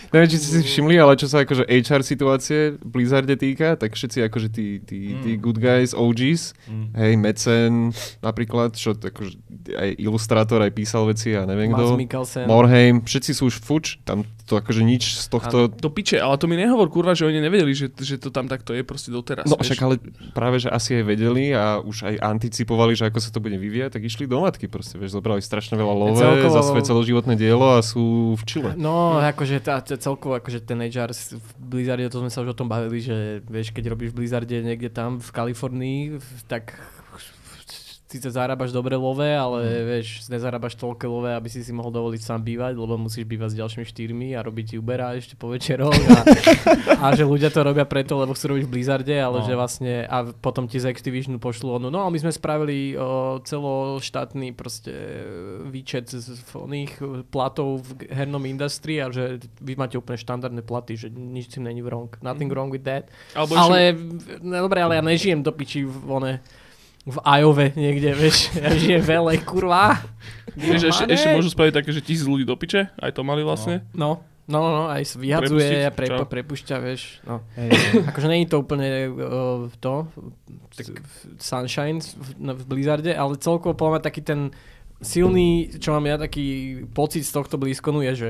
Neviem, či ste si všimli, ale čo sa akože HR situácie v Blizzarde týka, tak všetci akože tí, tí, tí
Mm.
good guys, OGs,
Mm.
hej, Mecen napríklad, čo akože aj ilustrátor, aj písal veci a neviem
Mads
kto.
Mikkelsen.
Morheim, všetci sú už fuč, tam to akože nič z tohto...
Do piče, ale to mi nehovor kurva, že oni nevedeli, že, že to tam takto je proste doteraz.
No
vieš.
však ale práve, že asi aj vedeli a už aj anticipovali, že ako sa to bude vyvíjať, tak išli do matky proste, vieš, zobrali strašne veľa love
Celkovo-
za svoje celoživotné dielo a sú v čile.
No, akože tá, tá celkovo, akože ten HR v Blizzarde, to sme sa už o tom bavili, že vieš, keď robíš v Blizzarde niekde tam v Kalifornii, tak síce zarábaš dobre love, ale
Mhm.
vieš, nezarábaš toľké love, aby si si mohol dovoliť sám bývať, lebo musíš bývať s ďalšími štyrmi a robiť Ubera ešte po večeroch a, a že ľudia to robia preto, lebo chcú robiť v Blizzarde, ale
No.
že vlastne a potom ti z Activisionu pošlu ono, no my sme spravili o, celoštátny proste výčet z, z oných platov v hernom industrii a že vy máte úplne štandardné platy, že nič tým není wrong. Nothing wrong with that.
Alebo
Ale, no dobre, ale ja nežijem do piči v, one, v Ajove niekde, vieš. Ja žijem v LA, kurva.
Vieš, ešte, ešte môžu spraviť také, že tisíc ľudí do piče, aj to mali vlastne.
No, no, no, aj sa vyhadzuje a pre, prepušťa, vieš. No. akože není to úplne uh, to, tak sunshine v, no, v Blizzarde, ale celkovo podľa mňa taký ten silný, čo mám ja taký pocit z tohto blízkonu je, že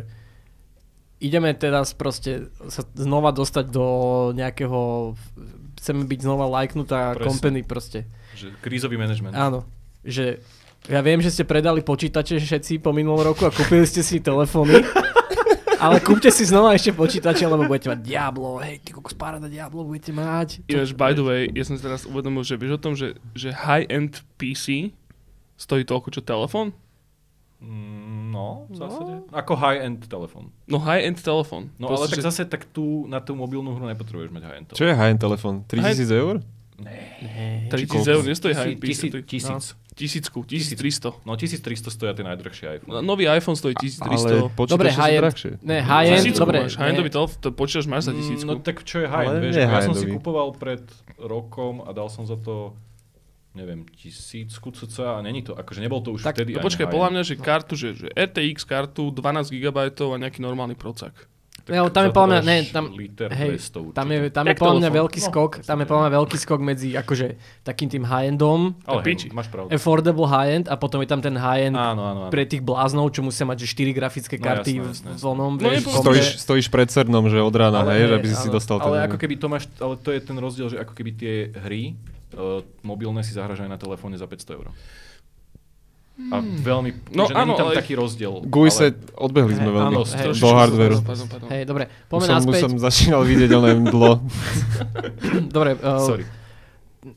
ideme teraz proste sa znova dostať do nejakého chceme byť znova lajknutá
Presne.
company proste.
Že krízový manažment.
Áno, že ja viem, že ste predali počítače všetci po minulom roku a kúpili ste si telefóny, ale kúpte si znova ešte počítače, lebo budete mať Diablo, hej, ty kokos paráda Diablo budete mať.
Ináč, by the way, ja som si teraz uvedomil, že vieš o tom, že, že high-end PC stojí toľko, čo telefón?
Mm, No, v
No.
zásade. Ako high-end telefón.
No high-end telefón.
No ale
Proste,
tak
že-
zase tak tu na tú mobilnú hru nepotrebuješ mať high-end
Čo je high-end telefón? 3000 eur?
Nee.
3000
koľko?
eur nestojí PC.
Tisíc, tisíc.
Tisícku, 1300.
No 1300 stoja tie najdrhšie iPhone.
No, Nový iPhone stojí
Ale
1300.
počítače
Dobre, high-end.
drahšie.
Ne, high-end,
Tisícku
dobre.
máš, high-endový telefón, to počítač máš za tisícku.
No tak čo je high-end,
Ale
vieš? ako Ja som si kupoval pred rokom a dal som za to neviem, tisícku cca a není to, akože nebol to už
Tak,
vtedy
No počkaj, podľa mňa, že kartu, že, že RTX kartu 12 GB a nejaký normálny procak.
Tak
Jo, tam je podľa mňa- ne, tam- hej,
200 určite.
Tam je, tam je podľa mňa veľký
No,
skok, tam je podľa mňa veľký skok medzi akože takým tým high-endom,
Ale hej, máš pravdu.
affordable high-end a potom je tam ten high-end
Áno, áno, áno.
pre tých bláznov, čo musia mať že 4 grafické
No,
karty
jasné,
v-
jasné,
v
jasné.
onom,
No,
vieš.
Stojíš, stojíš pred cernom, že od rána,
Ale
hej, že aby si si dostal ten...
Ale ako keby to máš, ale to je ten rozdiel, že ako keby tie hry uh, mobilné si zahraš aj na telefóne za 500 eur. A veľmi,
No
že
áno,
tam
ale-
taký rozdiel.
Gujse,
ale-
odbehli sme
Hej,
veľmi
áno,
hej.
do
pardon.
Hej, dobre,
Už
poďme
som, už
naspäť.
som začínal vidieť, ale dlo.
Dobre, uh,
Sorry.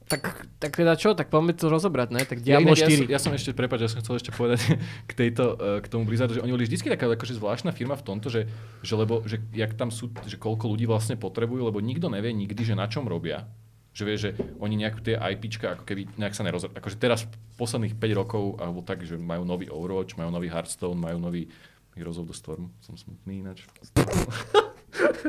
tak, tak teda čo, tak poďme to rozobrať, ne? Tak
Ja,
Diablo
ja,
4.
som, ja som ešte, prepáč, ja som chcel ešte povedať k, tejto, eh, k tomu Blizzardu, že oni boli vždy taká akože zvláštna firma v tomto, že, že lebo, že jak tam sú, že koľko ľudí vlastne potrebujú, lebo nikto nevie nikdy, že na čom robia. Že vie, že oni nejakú tie IPčka ako keby nejak sa nerozhodli. Akože teraz posledných 5 rokov, alebo tak, že majú nový Overwatch, majú nový Hearthstone, majú nový Heroes of the Storm. Som smutný ináč.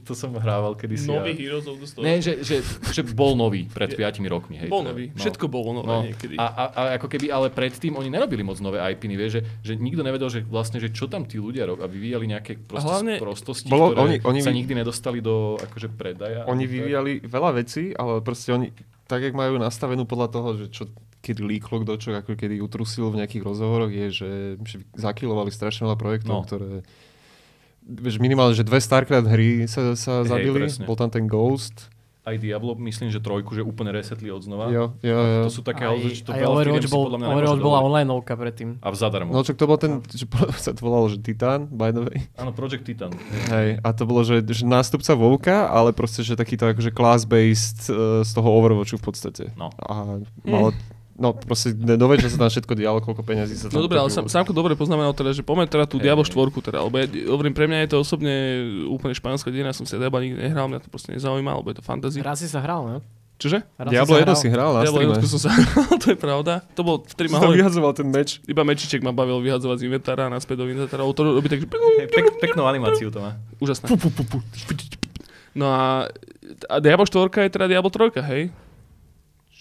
to som hrával kedysi.
Nový
a...
Heroes of the Storm.
Ne, že, že, že bol nový pred 5 rokmi. Hej,
Bol
teda.
nový.
No.
Všetko bolo nové
No,
niekedy.
a, a, a, ako keby, ale predtým oni nerobili moc nové IPiny, vieš, že, že nikto nevedel, že vlastne, že čo tam tí ľudia robia a vyvíjali nejaké proste
hlavne-
prostosti,
Bolo-
ktoré
oni- oni
sa nikdy nedostali do akože predaja.
Oni
Tak.
vyvíjali veľa vecí, ale proste oni, tak jak majú nastavenú podľa toho, že čo kedy líklo kto čo, ako kedy utrusil v nejakých rozhovoroch, je, že, že zakilovali strašne veľa
No.
projektov, ktoré vieš, minimálne, že dve Starcraft hry sa, sa
Hej,
zabili,
presne.
bol tam ten Ghost,
Aj Diablo, myslím, že trojku, že úplne resetli od znova.
jo, jo, jo.
To sú také,
aj,
ale že to
aj
veľa
Overwatch, bol,
podľa mňa
Overwatch bola online novka predtým.
A v zadarmo.
No čo to bol ten, že po- sa to volalo, že Titan, by the way.
Áno, Project Titan.
Hej, a to bolo, že, že nástupca Vovka, ale proste, že takýto akože class-based uh, z toho Overwatchu v podstate.
No.
A malo, no proste večera sa tam všetko dialo, koľko peňazí sa tam
No dobre, ale. Sam, Samko dobre poznamenal teda, že poďme teda tú
Hej,
Diablo
hej.
4 teda, lebo ja hovorím, pre mňa je to osobne úplne španielská dejina, som si Diablo nikdy nehral, mňa to proste nezaujíma, lebo je to fantasy.
Raz si sa hral, ne?
Čože?
Raz
Diablo
sa
1 si hral na
Diablo
streame.
jednotku som sa hral, to je pravda. To bol v
Si
ma
tam
hovorím,
vyhazoval ten meč.
iba mečiček ma bavil vyhadzovať z inventára naspäť do inventára, to robí tak, že
pek, peknú animáciu to má.
úžasné. No a, a Diablo 4 je teda Diablo 3, hej?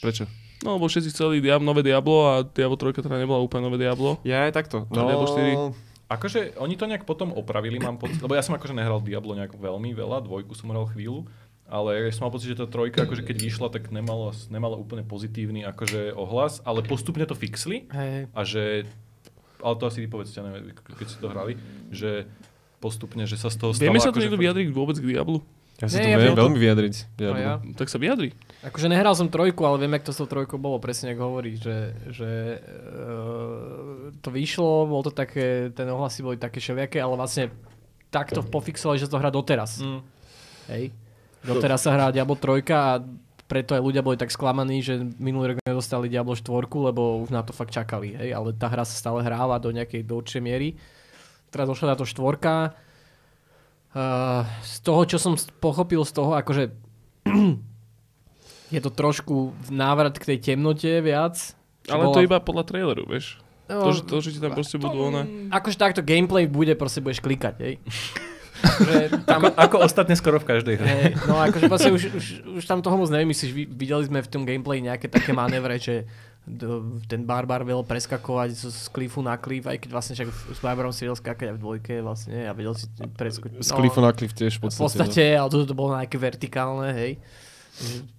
Prečo?
No, lebo všetci chceli Diablo, nové Diablo a Diablo 3 teda nebola úplne nové Diablo.
Ja aj takto.
A Diablo 4?
Akože oni to nejak potom opravili, mám pocit, lebo ja som akože nehral Diablo nejak veľmi veľa, dvojku som hral chvíľu, ale som mal pocit, že tá trojka, akože keď vyšla, tak nemala, nemala úplne pozitívny akože ohlas, ale postupne to fixli
Hej.
a že, ale to asi vy povedzte, neviem, keď ste to hrali, že postupne, že sa z toho stalo
Vieme sa tu
akože
niekto vyjadriť vôbec k Diablu?
Ja sa
Nie,
to
ja
viem
to-
veľmi vyjadriť.
No
Diablo.
ja.
Tak sa vyjadri.
Akože nehral som trojku, ale viem, jak to s tou trojkou bolo, presne ako hovorí, že, že uh, to vyšlo, bol to také, ten ohlasy boli také všelijaké, ale vlastne takto pofixovali, že to hrá doteraz.
Mm.
Hej. Doteraz sa hrá Diablo 3 a preto aj ľudia boli tak sklamaní, že minulý rok nedostali Diablo 4, lebo už na to fakt čakali, hej, ale tá hra sa stále hráva do nejakej do určitej miery. Teraz došla táto štvorka. Uh, z toho, čo som pochopil z toho, akože je to trošku návrat k tej temnote viac.
Ale
bola-
to iba podľa traileru, vieš.
No,
To, že, to, že ti tam proste budú one...
Akože takto gameplay bude, proste budeš klikať, hej. že tam,
Ako, ako ostatne skoro v každej hre.
No akože vlastne už, už, už tam toho moc nevymyslíš. Vi- Videli sme v tom gameplay nejaké také manévre, že ten barbar vedel preskakovať z, klifu na klif, aj keď vlastne však s barbarom si vedel skákať aj v dvojke vlastne a vedel si preskočiť.
Z klifu na klif tiež
v
v podstate.
podstate, ale toto to bolo nejaké vertikálne, hej.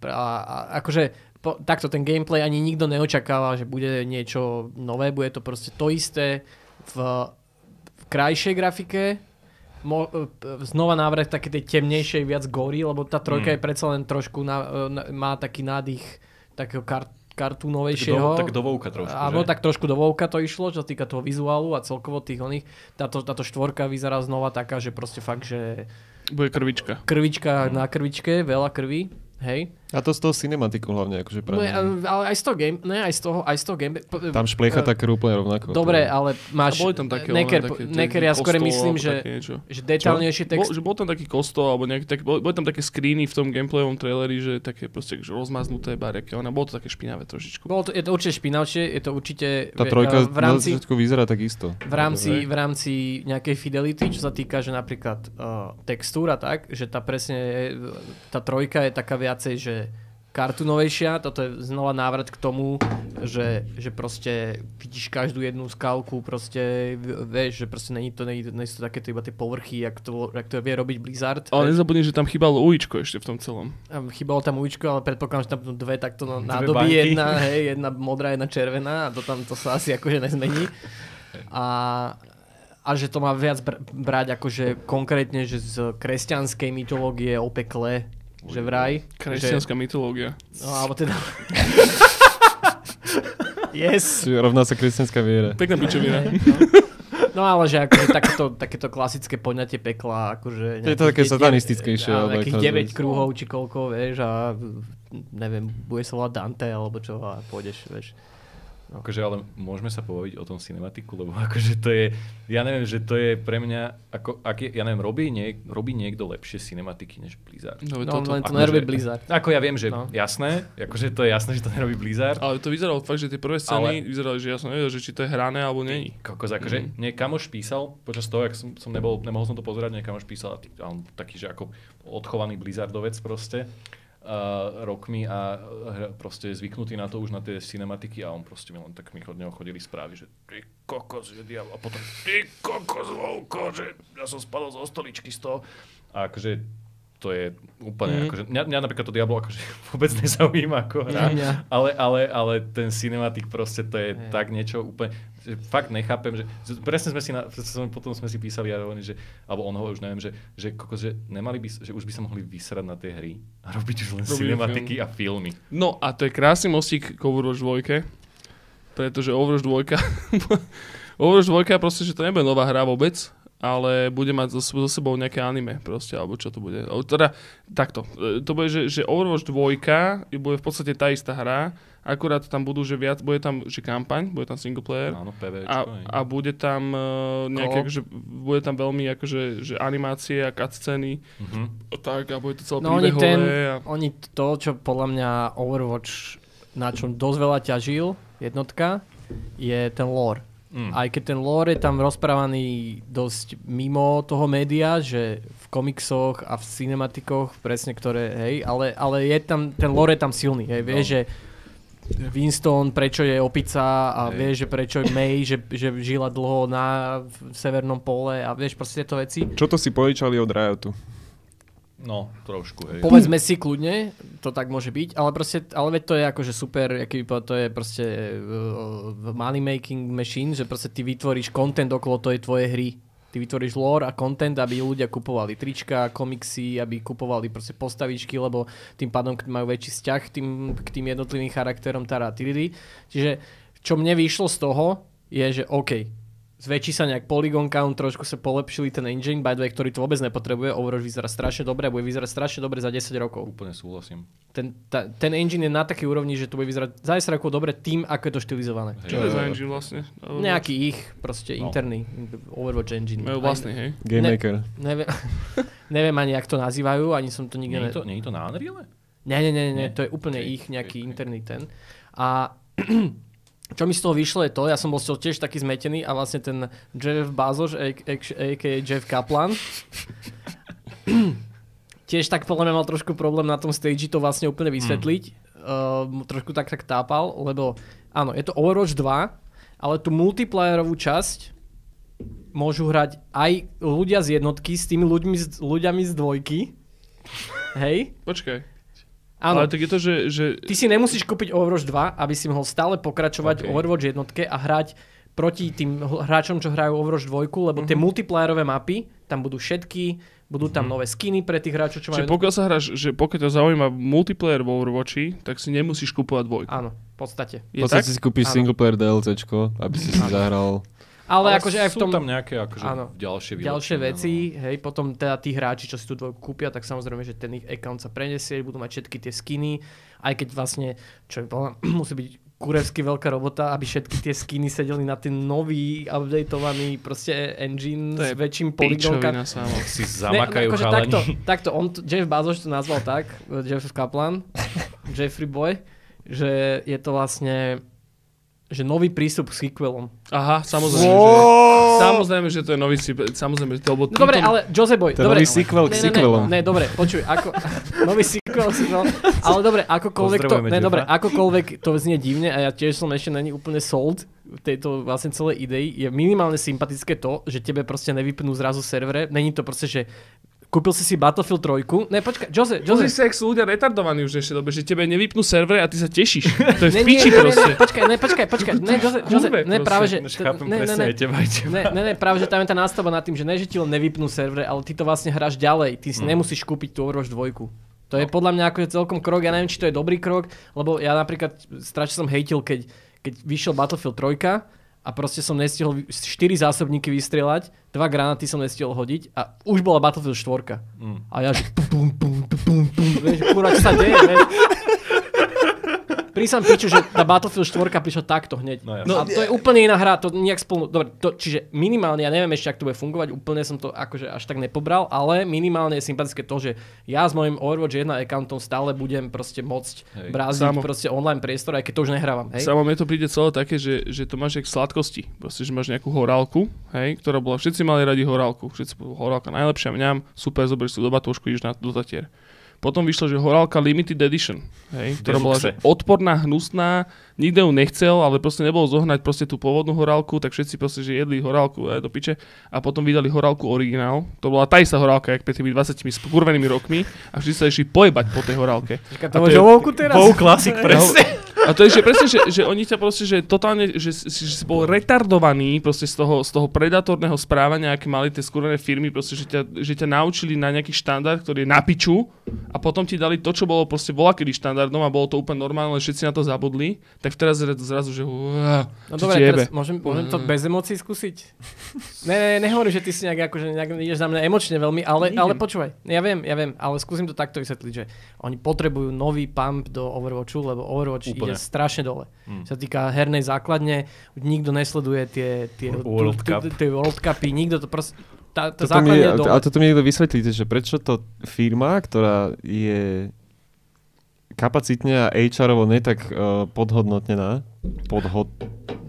A, a akože po, takto ten gameplay ani nikto neočakáva, že bude niečo nové, bude to proste to isté v, v krajšej grafike, mo, e, znova návrat také tej temnejšej, viac gory, lebo tá trojka
Mm.
je predsa len trošku, na, na, má taký nádych takého kart,
Tak do,
kartúnovejšieho.
tak do Vovka trošku,
Áno,
že?
tak trošku do Vovka to išlo, čo sa týka toho vizuálu a celkovo tých oných. Táto, táto štvorka vyzerá znova taká, že proste fakt, že
Bude krvička.
krvička na krvičke, veľa krvi, hej.
A to z toho cinematiku hlavne, akože pre
No, ale aj z toho game, ne, aj z toho, aj z toho game.
Tam špliecha
eh,
tá krv úplne rovnako.
Dobre,
To-
ale máš...
A boli tam také,
neker,
one, také,
neker, ja skôr myslím, že,
také
že detailnejší
Bol,
text...
že bol tam taký kostol, alebo nejaký, tak, boli, boli tam také screeny v tom gameplayovom traileri, že také proste že rozmaznuté bariaky, ona bolo to také špinavé trošičku.
Bolo to, je to určite špinavšie, je to určite
Tá
v-
trojka
v rámci,
na začiatku vyzerá takisto.
v rámci, v rámci nejakej fidelity, čo sa týka, že napríklad uh, textúra tak, že tá presne, je- tá trojka je taká viacej, že kartunovejšia, toto je znova návrat k tomu, že, že proste vidíš každú jednu skalku, proste vieš, že proste není to, není, není to takéto iba tie povrchy, jak to, jak to vie robiť Blizzard.
Ale nezabudni, že tam chýbalo uličko ešte v tom celom.
Chýbalo tam uličko, ale predpokladám, že tam dve takto no,
Dve
nádoby,
baňky.
jedna, hej, jedna modrá, jedna červená a to tam to sa asi akože nezmení. A, a že to má viac br- brať akože konkrétne, že z kresťanskej mytológie o pekle, že vraj.
Kresťanská mytológia.
Že, no, alebo teda... yes.
Rovná sa kresťanská viera.
Pekná pičovina.
No ale že akože takéto, takéto klasické poňatie pekla, akože...
Je to také satanistickejšie,
áno,
jak
Nejakých
to
9
nazvať.
krúhov, či koľko, vieš, a neviem, bude sa volať Dante, alebo čo, a pôjdeš, vieš.
Akože, ale môžeme sa pobaviť o tom cinematiku, lebo akože to je, ja neviem, že to je pre mňa, ako, ak je, ja neviem, robí, niek, robí niekto lepšie cinematiky než Blizzard.
No,
No,
toto.
len to
akože-
nerobí Blizzard.
Ako ja viem, že
No.
jasné, akože to je jasné, že to nerobí Blizzard.
Ale to vyzeralo fakt, že tie prvé scény
Ale-
vyzerali, že ja som nevedel, že či to je hrané alebo není.
Kokos, akože mm. mne kamoš písal, počas toho, jak som, som nebol, nemohol som to pozerať, mne kamoš písal, a on taký, že ako odchovaný Blizzardovec proste, uh, rokmi a uh, proste je zvyknutý na to už na tie cinematiky a on proste mi len tak mi od neho chodili správy, že ty kokos, že diablo, a potom ty kokos, volko, že ja som spadol zo stoličky z toho. A akože to je úplne,
Mhm.
mm. akože, mňa, mňa napríklad to Diablo akože vôbec nezaujíma ako hra,
Mňa.
ale, ale, ale ten cinematik proste to je
Hej.
tak niečo úplne, že fakt nechápem, že že presne sme si, na, potom sme si písali a oni, že, alebo on ho už neviem, že, že, kokos, že nemali by, že už by sa mohli vysrať na tie hry a robiť už len
Robiť
cinematiky a filmy.
No a to je krásny mostík k Overwatch 2, pretože Overwatch 2, Overwatch 2 proste, že to nebude nová hra vôbec, ale bude mať so, so sebou nejaké anime proste, alebo čo to bude. Teda takto, e, to bude, že, že Overwatch 2 bude v podstate tá istá hra, akurát tam budú, že viac, bude tam, že kampaň, bude tam single player,
Áno, PVčko.
a, a bude tam uh, nejaké, akože, bude tam veľmi akože, že animácie a cutscény,
Mhm.
tak a bude to celé
No oni, ten,
a...
oni to, čo podľa mňa Overwatch na čom dosť veľa ťažil, jednotka, je ten lore.
Mm.
Aj keď ten lore je tam rozprávaný dosť mimo toho média, že v komiksoch a v cinematikoch, presne ktoré, hej, ale, ale je tam, ten lore je tam silný, hej, vieš,
No.
že Winston, prečo je opica a
Hej.
vieš, že prečo je May, že, že žila dlho na v severnom pole a vieš, proste tieto veci.
Čo to si požičali od Riotu?
No, trošku, hej.
Povedzme si kľudne, to tak môže byť, ale proste, ale veď to je akože super, aký to je proste uh, money making machine, že proste ty vytvoríš content okolo tej tvojej hry. Ty vytvoríš lore a content, aby ľudia kupovali trička, komiksy, aby kupovali proste postavičky, lebo tým pádom majú väčší vzťah tým, k tým jednotlivým charakterom tara tiridy. Čiže čo mne vyšlo z toho, je, že OK, zväčší sa nejak polygon count, trošku sa polepšili ten engine, by the way, ktorý to vôbec nepotrebuje, Overwatch vyzerá strašne dobre a bude vyzerať strašne dobre za 10 rokov.
Úplne súhlasím.
Ten, ta, ten engine je na takej úrovni, že to bude vyzerať za 10 rokov dobre tým, ako je to štilizované.
Hej.
Čo to je za engine vlastne?
Nejaký ich, proste
No.
interný Overwatch engine.
Majú
Aj-
vlastný, hej?
Game
Ne-
Maker.
Neviem, neviem ani, jak to nazývajú, ani som to nikde...
Nie
Ne...
je to, nie je to na Unreale?
Nie, nie, nie, nie,
Nie?
to je úplne
Ok,
ich nejaký
ok, ok.
interný ten. A čo mi z toho vyšlo je to, ja som bol z toho tiež taký zmetený a vlastne ten Jeff Bezos, a.k.a. Jeff Kaplan, tiež tak podľa mňa mal trošku problém na tom stage to vlastne úplne vysvetliť. Uh, mu trošku tak tak tápal, lebo áno, je to Overwatch 2, ale tú multiplayerovú časť môžu hrať aj ľudia z jednotky s tými ľuďmi, z- ľuďami z dvojky. Hej?
Počkaj.
Áno.
Ale tak je to, že, že
Ty si nemusíš kúpiť Overwatch 2, aby si mohol stále pokračovať
OK.
v Overwatch jednotke a hrať proti tým hráčom, čo hrajú Overwatch 2, lebo
Mhm.
tie multiplayerové mapy, tam budú všetky, budú tam nové skiny pre tých hráčov, čo
Čiže
majú...
pokiaľ sa hráš, že pokiaľ ťa zaujíma multiplayer vo Overwatchi, tak si nemusíš kúpovať dvojku.
Áno, v podstate.
Je
V
tak?
podstate si kúpiš
Áno.
single player DLCčko, aby si si zahral.
Ale, akože aj v tom...
tam nejaké akože
Áno.
ďalšie
ďalšie veci, hej, potom teda tí hráči, čo si tú dvojku kúpia, tak samozrejme, že ten ich account sa prenesie, budú mať všetky tie skiny, aj keď vlastne, čo podľa- musí byť kurevsky veľká robota, aby všetky tie skiny sedeli na ten nový, updateovaný proste engine
To
s väčším.
Pičovina sama.
No. Si zamakajú
akože
chalani.
takto, takto, on, Jeff Bezos to nazval tak, Jeff Kaplan, Jeffrey Boy, že je to vlastne že nový prístup k sequelom.
Aha, samozrejme, že, samozrejme, že to je nový si, samozrejme, to bol
No dobre, ale Jose Boy,
To
dobre.
nový sequel k
Ne, ne, ne,
sequelom.
Ne, dobre, počuj, ako, nový sequel, sequel, ale dobre, akokoľvek to, ne, dobre, akokoľvek to znie divne a ja tiež som ešte není úplne sold v tejto vlastne celej idei, je minimálne sympatické to, že tebe proste nevypnú zrazu servere, není to proste, že kúpil si si Battlefield 3, ne, počkaj, Jose,
Pozri
Jose,
sa, jak sú ľudia retardovaní už ešte dobe, že tebe nevypnú servery a ty sa tešíš. To je v piči proste.
ne, počkaj, ne, počkaj, počkaj, ne, Jose, Jose, ne, práve, že, ne, ne, ne. Ne, ne, ne, práve, že tam je tá nástava nad tým, že ne, že ti len nevypnú servere, ale ty to vlastne hráš ďalej. Ty si
Mm.
nemusíš kúpiť tú Overwatch 2. To je podľa mňa akože celkom krok, ja neviem, či to je dobrý krok, lebo ja napríklad strašne som hejtil, keď, keď vyšiel Battlefield 3 a proste som nestihol 4 zásobníky vystrelať, dva granáty som nestihol hodiť a už bola Battlefield 4.
Mm.
A ja že pum, pum, pum, pum, pum, vieš, kurva, čo sa deje, vieš. Prísam piču, že tá Battlefield 4 prišla takto hneď.
No.
No, a to je úplne iná hra, to nejak spolu... Dobre, to, čiže minimálne, ja neviem ešte, ak to bude fungovať, úplne som to akože až tak nepobral, ale minimálne je sympatické to, že ja s mojim Overwatch 1 accountom stále budem proste môcť
Hej.
bráziť
Samo.
proste online priestor, aj keď to už nehrávam, hej?
Samo mne to príde celé také, že, že to máš jak sladkosti. Proste, že máš nejakú horálku, hej, ktorá bola, všetci mali radi horálku. Všetci horálka najlepšia, mňam, super, zoberieš si do batúšku, ideš na, do Tatier. Potom vyšlo, že horálka Limited Edition, hej, ktorá bola že odporná, hnusná, nikto ju nechcel, ale proste nebolo zohnať proste tú pôvodnú horálku, tak všetci proste, že jedli horálku aj do piče a potom vydali horálku originál. To bola tá istá horálka, jak pred tými 20 skurvenými rokmi a všetci sa išli pojebať po tej horálke.
Čaká, to
to je-
teraz?
WoW Classic, presne.
A to je, že presne, že, že oni ťa proste, že totálne, že, že si bol retardovaný proste z toho, z toho predatorného správania, aké mali tie skúrené firmy, proste, že ťa, že ťa naučili na nejaký štandard, ktorý je na piču a potom ti dali to, čo bolo proste volakedy štandardom a bolo to úplne normálne, všetci na to zabudli, tak teraz zra- zrazu, že uá,
No dobre, teraz môžem, môžem to bez emócií skúsiť? Ne, ne, nehovorím, že ty si nejak, akože, nejak ideš na mňa emočne veľmi, ale, ale počúvaj, ja viem, ja viem, ale skúsim to takto vysvetliť, že oni potrebujú nový pump do Overwatchu, lebo Overwatch
Úplne.
ide strašne dole.
Mm.
Čo sa týka hernej základne, nikto nesleduje tie, tie,
World
tu-
Cup.
tie World Cupy, nikto to proste, tá, tá
Toto mi,
je
a,
dole.
a toto mi niekto vysvetlíte, že prečo to firma, ktorá je kapacitne a HR-ovo nie tak uh, podhodnotená, podhod...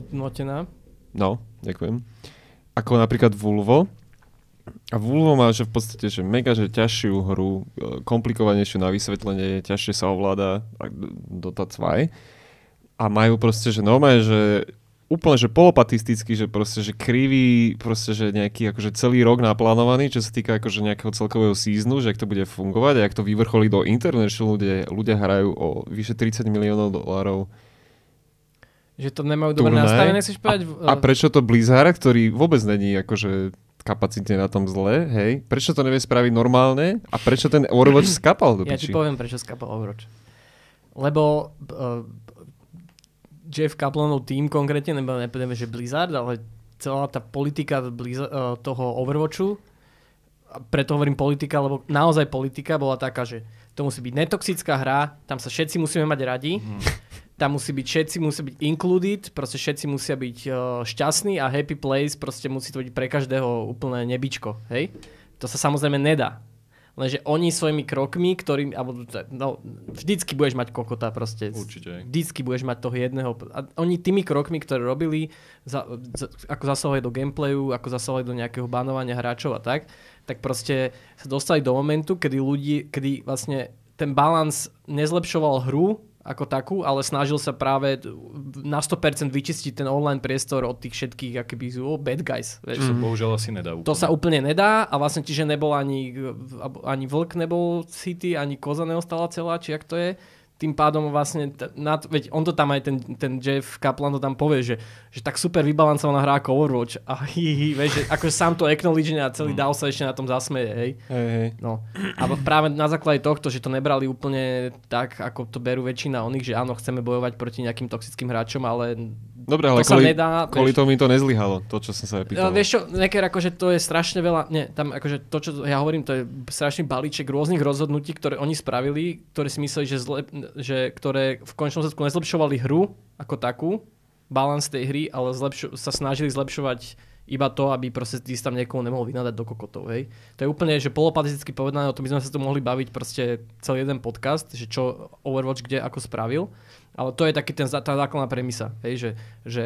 Notená.
No, ďakujem. Ako napríklad Vulvo. A Vulvo má, že v podstate, že mega, že ťažšiu hru, e, komplikovanejšiu na vysvetlenie, ťažšie sa ovláda Dota 2. A majú proste, že normálne, že úplne, že polopatisticky, že proste, že krivý, proste, že nejaký akože celý rok naplánovaný, čo sa týka akože nejakého celkového seasonu, že ak to bude fungovať a ak to vyvrcholí do International, kde ľudia hrajú o vyše 30 miliónov dolárov
Že to nemajú dobre nastavené, chceš povedať?
a prečo to Blizzard, ktorý vôbec není akože kapacitne na tom zle, hej, prečo to nevie spraviť normálne a prečo ten Overwatch skapal do
Ja ti
piči?
poviem, prečo skapal Overwatch. Lebo uh, Jeff Kaplanov tým konkrétne, nebo nepovieme, že Blizzard, ale celá tá politika Blizzard, uh, toho Overwatchu, preto hovorím politika, lebo naozaj politika bola taká, že to musí byť netoxická hra, tam sa všetci musíme mať radi, tam musí byť všetci, musí byť included, proste všetci musia byť uh, šťastní a happy place proste musí to byť pre každého úplné nebičko, hej? To sa samozrejme nedá. Lenže oni svojimi krokmi, ktorým, alebo, no, vždycky budeš mať kokota proste.
Určite.
Vždycky budeš mať toho jedného. A oni tými krokmi, ktoré robili, za, za, ako zasahovali do gameplayu, ako zasahovali do nejakého banovania hráčov a tak, tak proste sa dostali do momentu, kedy ľudí, kedy vlastne ten balans nezlepšoval hru ako takú, ale snažil sa práve na 100% vyčistiť ten online priestor od tých všetkých akoby oh, bad guys. Vieš.
To sa bohužiaľ asi nedá úplne.
To sa úplne nedá a vlastne čiže nebol ani, ani vlk nebol city, ani koza neostala celá, či jak to je. Tým pádom vlastne, na veď on to tam aj ten, ten Jeff Kaplan to tam povie, že, že tak super vybalancovaná hra ako Overwatch a hi, hi, vieš, že akože sám to acknowledge a celý DAO sa ešte na tom zasmeje, hej.
Hej, hej.
No. A práve na základe tohto, že to nebrali úplne tak, ako to berú väčšina oných, že áno, chceme bojovať proti nejakým toxickým hráčom, ale
Dobre, ale
to sa
kvôli,
nedá.
kvôli tomu mi to nezlyhalo, to, čo som sa aj
No,
pýtal.
vieš čo, Necker, akože to je strašne veľa, nie, tam akože to, čo ja hovorím, to je strašný balíček rôznych rozhodnutí, ktoré oni spravili, ktoré si mysleli, že, zle, že ktoré v končnom sledku nezlepšovali hru ako takú, balans tej hry, ale zlepšu, sa snažili zlepšovať iba to, aby proste ty si tam niekomu nemohol vynadať do kokotov, hej. To je úplne, že polopatisticky povedané, o tom by sme sa tu mohli baviť proste celý jeden podcast, že čo Overwatch kde ako spravil, ale to je taký ten, tá základná premisa, hej, že, že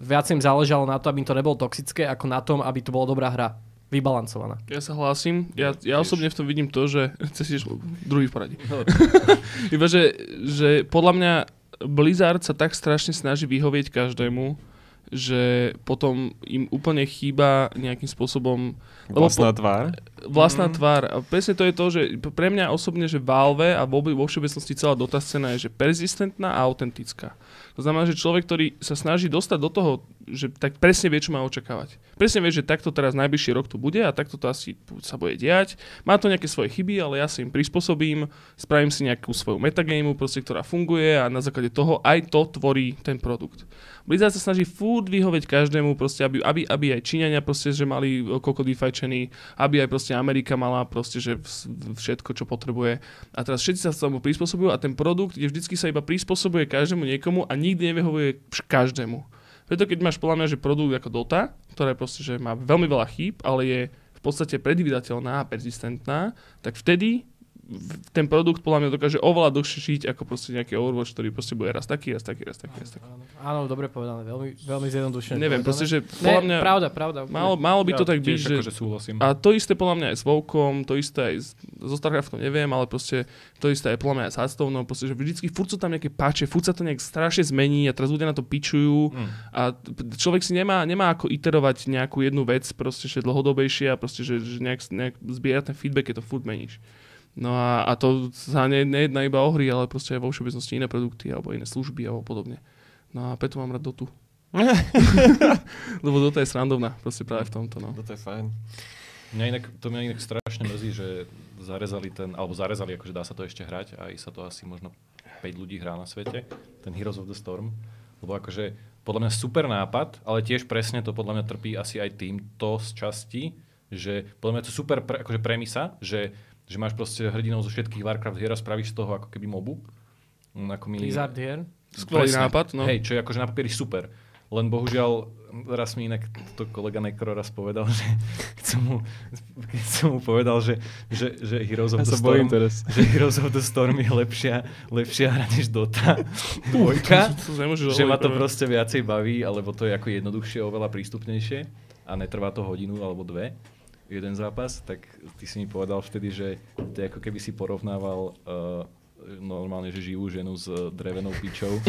viac im záležalo na to, aby to nebolo toxické, ako na tom, aby to bola dobrá hra. Vybalancovaná.
Ja sa hlásim. Ja, ja osobne v tom vidím to, že... Chceš ideš druhý v poradí. Iba, že, že podľa mňa Blizzard sa tak strašne snaží vyhovieť každému, že potom im úplne chýba nejakým spôsobom
Vlastná tvár.
vlastná tvár. A presne to je to, že pre mňa osobne, že Valve a vo, vo všeobecnosti celá Dota scéna je, že persistentná a autentická. To znamená, že človek, ktorý sa snaží dostať do toho že tak presne vie, čo má očakávať. Presne vie, že takto teraz najbližší rok tu bude a takto to asi sa bude diať. Má to nejaké svoje chyby, ale ja si im prispôsobím, spravím si nejakú svoju metagameu, proste, ktorá funguje a na základe toho aj to tvorí ten produkt. Blizzard sa snaží furt vyhovieť každému, proste, aby, aby, aby aj Číňania proste, že mali kokody fajčený, aby aj proste Amerika mala proste, že všetko, čo potrebuje. A teraz všetci sa tomu prispôsobujú a ten produkt je vždycky sa iba prispôsobuje každému niekomu a nikdy nevyhovuje každému. Preto keď máš podľa mňa, že produkt ako Dota, ktorá je proste, že má veľmi veľa chýb, ale je v podstate predvydateľná a persistentná, tak vtedy ten produkt podľa mňa dokáže oveľa dlhšie žiť ako proste nejaký Overwatch, ktorý proste bude raz taký, raz taký, raz taký, raz taký.
Áno, áno dobre povedané, veľmi, veľmi zjednodušene.
Neviem,
povedané.
proste, že podľa mňa...
Ne, pravda, pravda.
Malo, malo by to
ja
tak byť, že...
Akože súhlasím.
A to isté podľa mňa aj s Vovkom, to isté aj so Starcraftom, neviem, ale proste to isté aj podľa mňa aj s Hearthstone, proste, že vždycky furt sú tam nejaké páče, furt sa to nejak strašne zmení a teraz ľudia na to pičujú
Mm.
a človek si nemá, nemá ako iterovať nejakú jednu vec proste, že dlhodobejšie a proste, že, že nejak, nejak zbierať ten feedback, keď to furt meníš. No a, a to sa ne, nejedná iba o hry, ale proste aj vo všeobecnosti iné produkty alebo iné služby alebo podobne. No a preto mám rád Dotu. Lebo Dota je srandovná, proste práve v tomto. No.
To je fajn.
Mňa inak, to mňa inak strašne mrzí, že zarezali ten, alebo zarezali, akože dá sa to ešte hrať, aj sa to asi možno 5 ľudí hrá na svete, ten Heroes of the Storm. Lebo akože podľa mňa super nápad, ale tiež presne to podľa mňa trpí asi aj týmto z časti, že podľa mňa to super pre, akože premisa, že, že máš proste hrdinov zo všetkých Warcraft hier a spravíš z toho ako keby mobu. Mm, Ako mi...
Blizzard hier.
Skvelý nápad, no.
Hej, čo je akože na papieri super. Len bohužiaľ, raz mi inak to kolega Nekro raz povedal, že keď som mu, keď som mu povedal, že, že, že Heroes of
Ja
the Storm,
teraz.
že Heroes of the Storm je lepšia, lepšia hra než Dota. Dvojka. Že ma to
prvé.
proste viacej baví, alebo to je ako jednoduchšie, oveľa prístupnejšie a netrvá to hodinu alebo dve jeden zápas, tak ty si mi povedal vtedy, že to je ako keby si porovnával uh, normálne, že živú ženu s uh, drevenou pičou.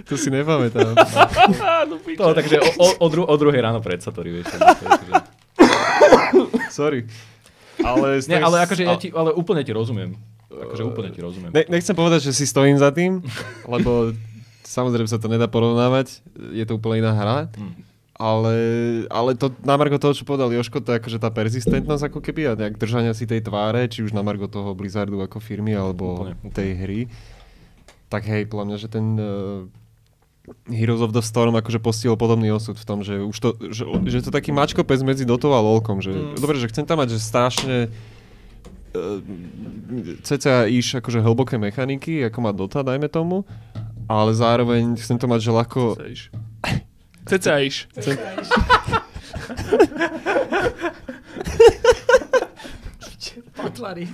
To si nepamätám.
To, takže o, o, o, dru, o druhej ráno pred Satori, vieš. to je akože-
Sorry. Ale,
Nie, ale akože ja ti, ale úplne ti rozumiem. Akože úplne ti rozumiem.
Ne, nechcem povedať, že si stojím za tým, lebo samozrejme sa to nedá porovnávať, je to úplne iná hra,
Hm.
Ale, ale to na margo toho, čo povedal Joško, to je akože tá persistentnosť ako keby a nejak držania si tej tváre, či už na margo toho Blizzardu ako firmy, alebo
Úplne, úplne.
tej hry. Tak hej, podľa mňa, že ten uh, Heroes of the Storm akože postihol podobný osud v tom, že už to, že, že je to taký mačko pes medzi Dotou a LoLkom, že
Mm.
dobre, že chcem tam mať, že strašne uh, cca iš akože hlboké mechaniky, ako má Dota, dajme tomu, ale zároveň chcem to mať, že ľahko...
Cca iš. Cca iš.
Patlary.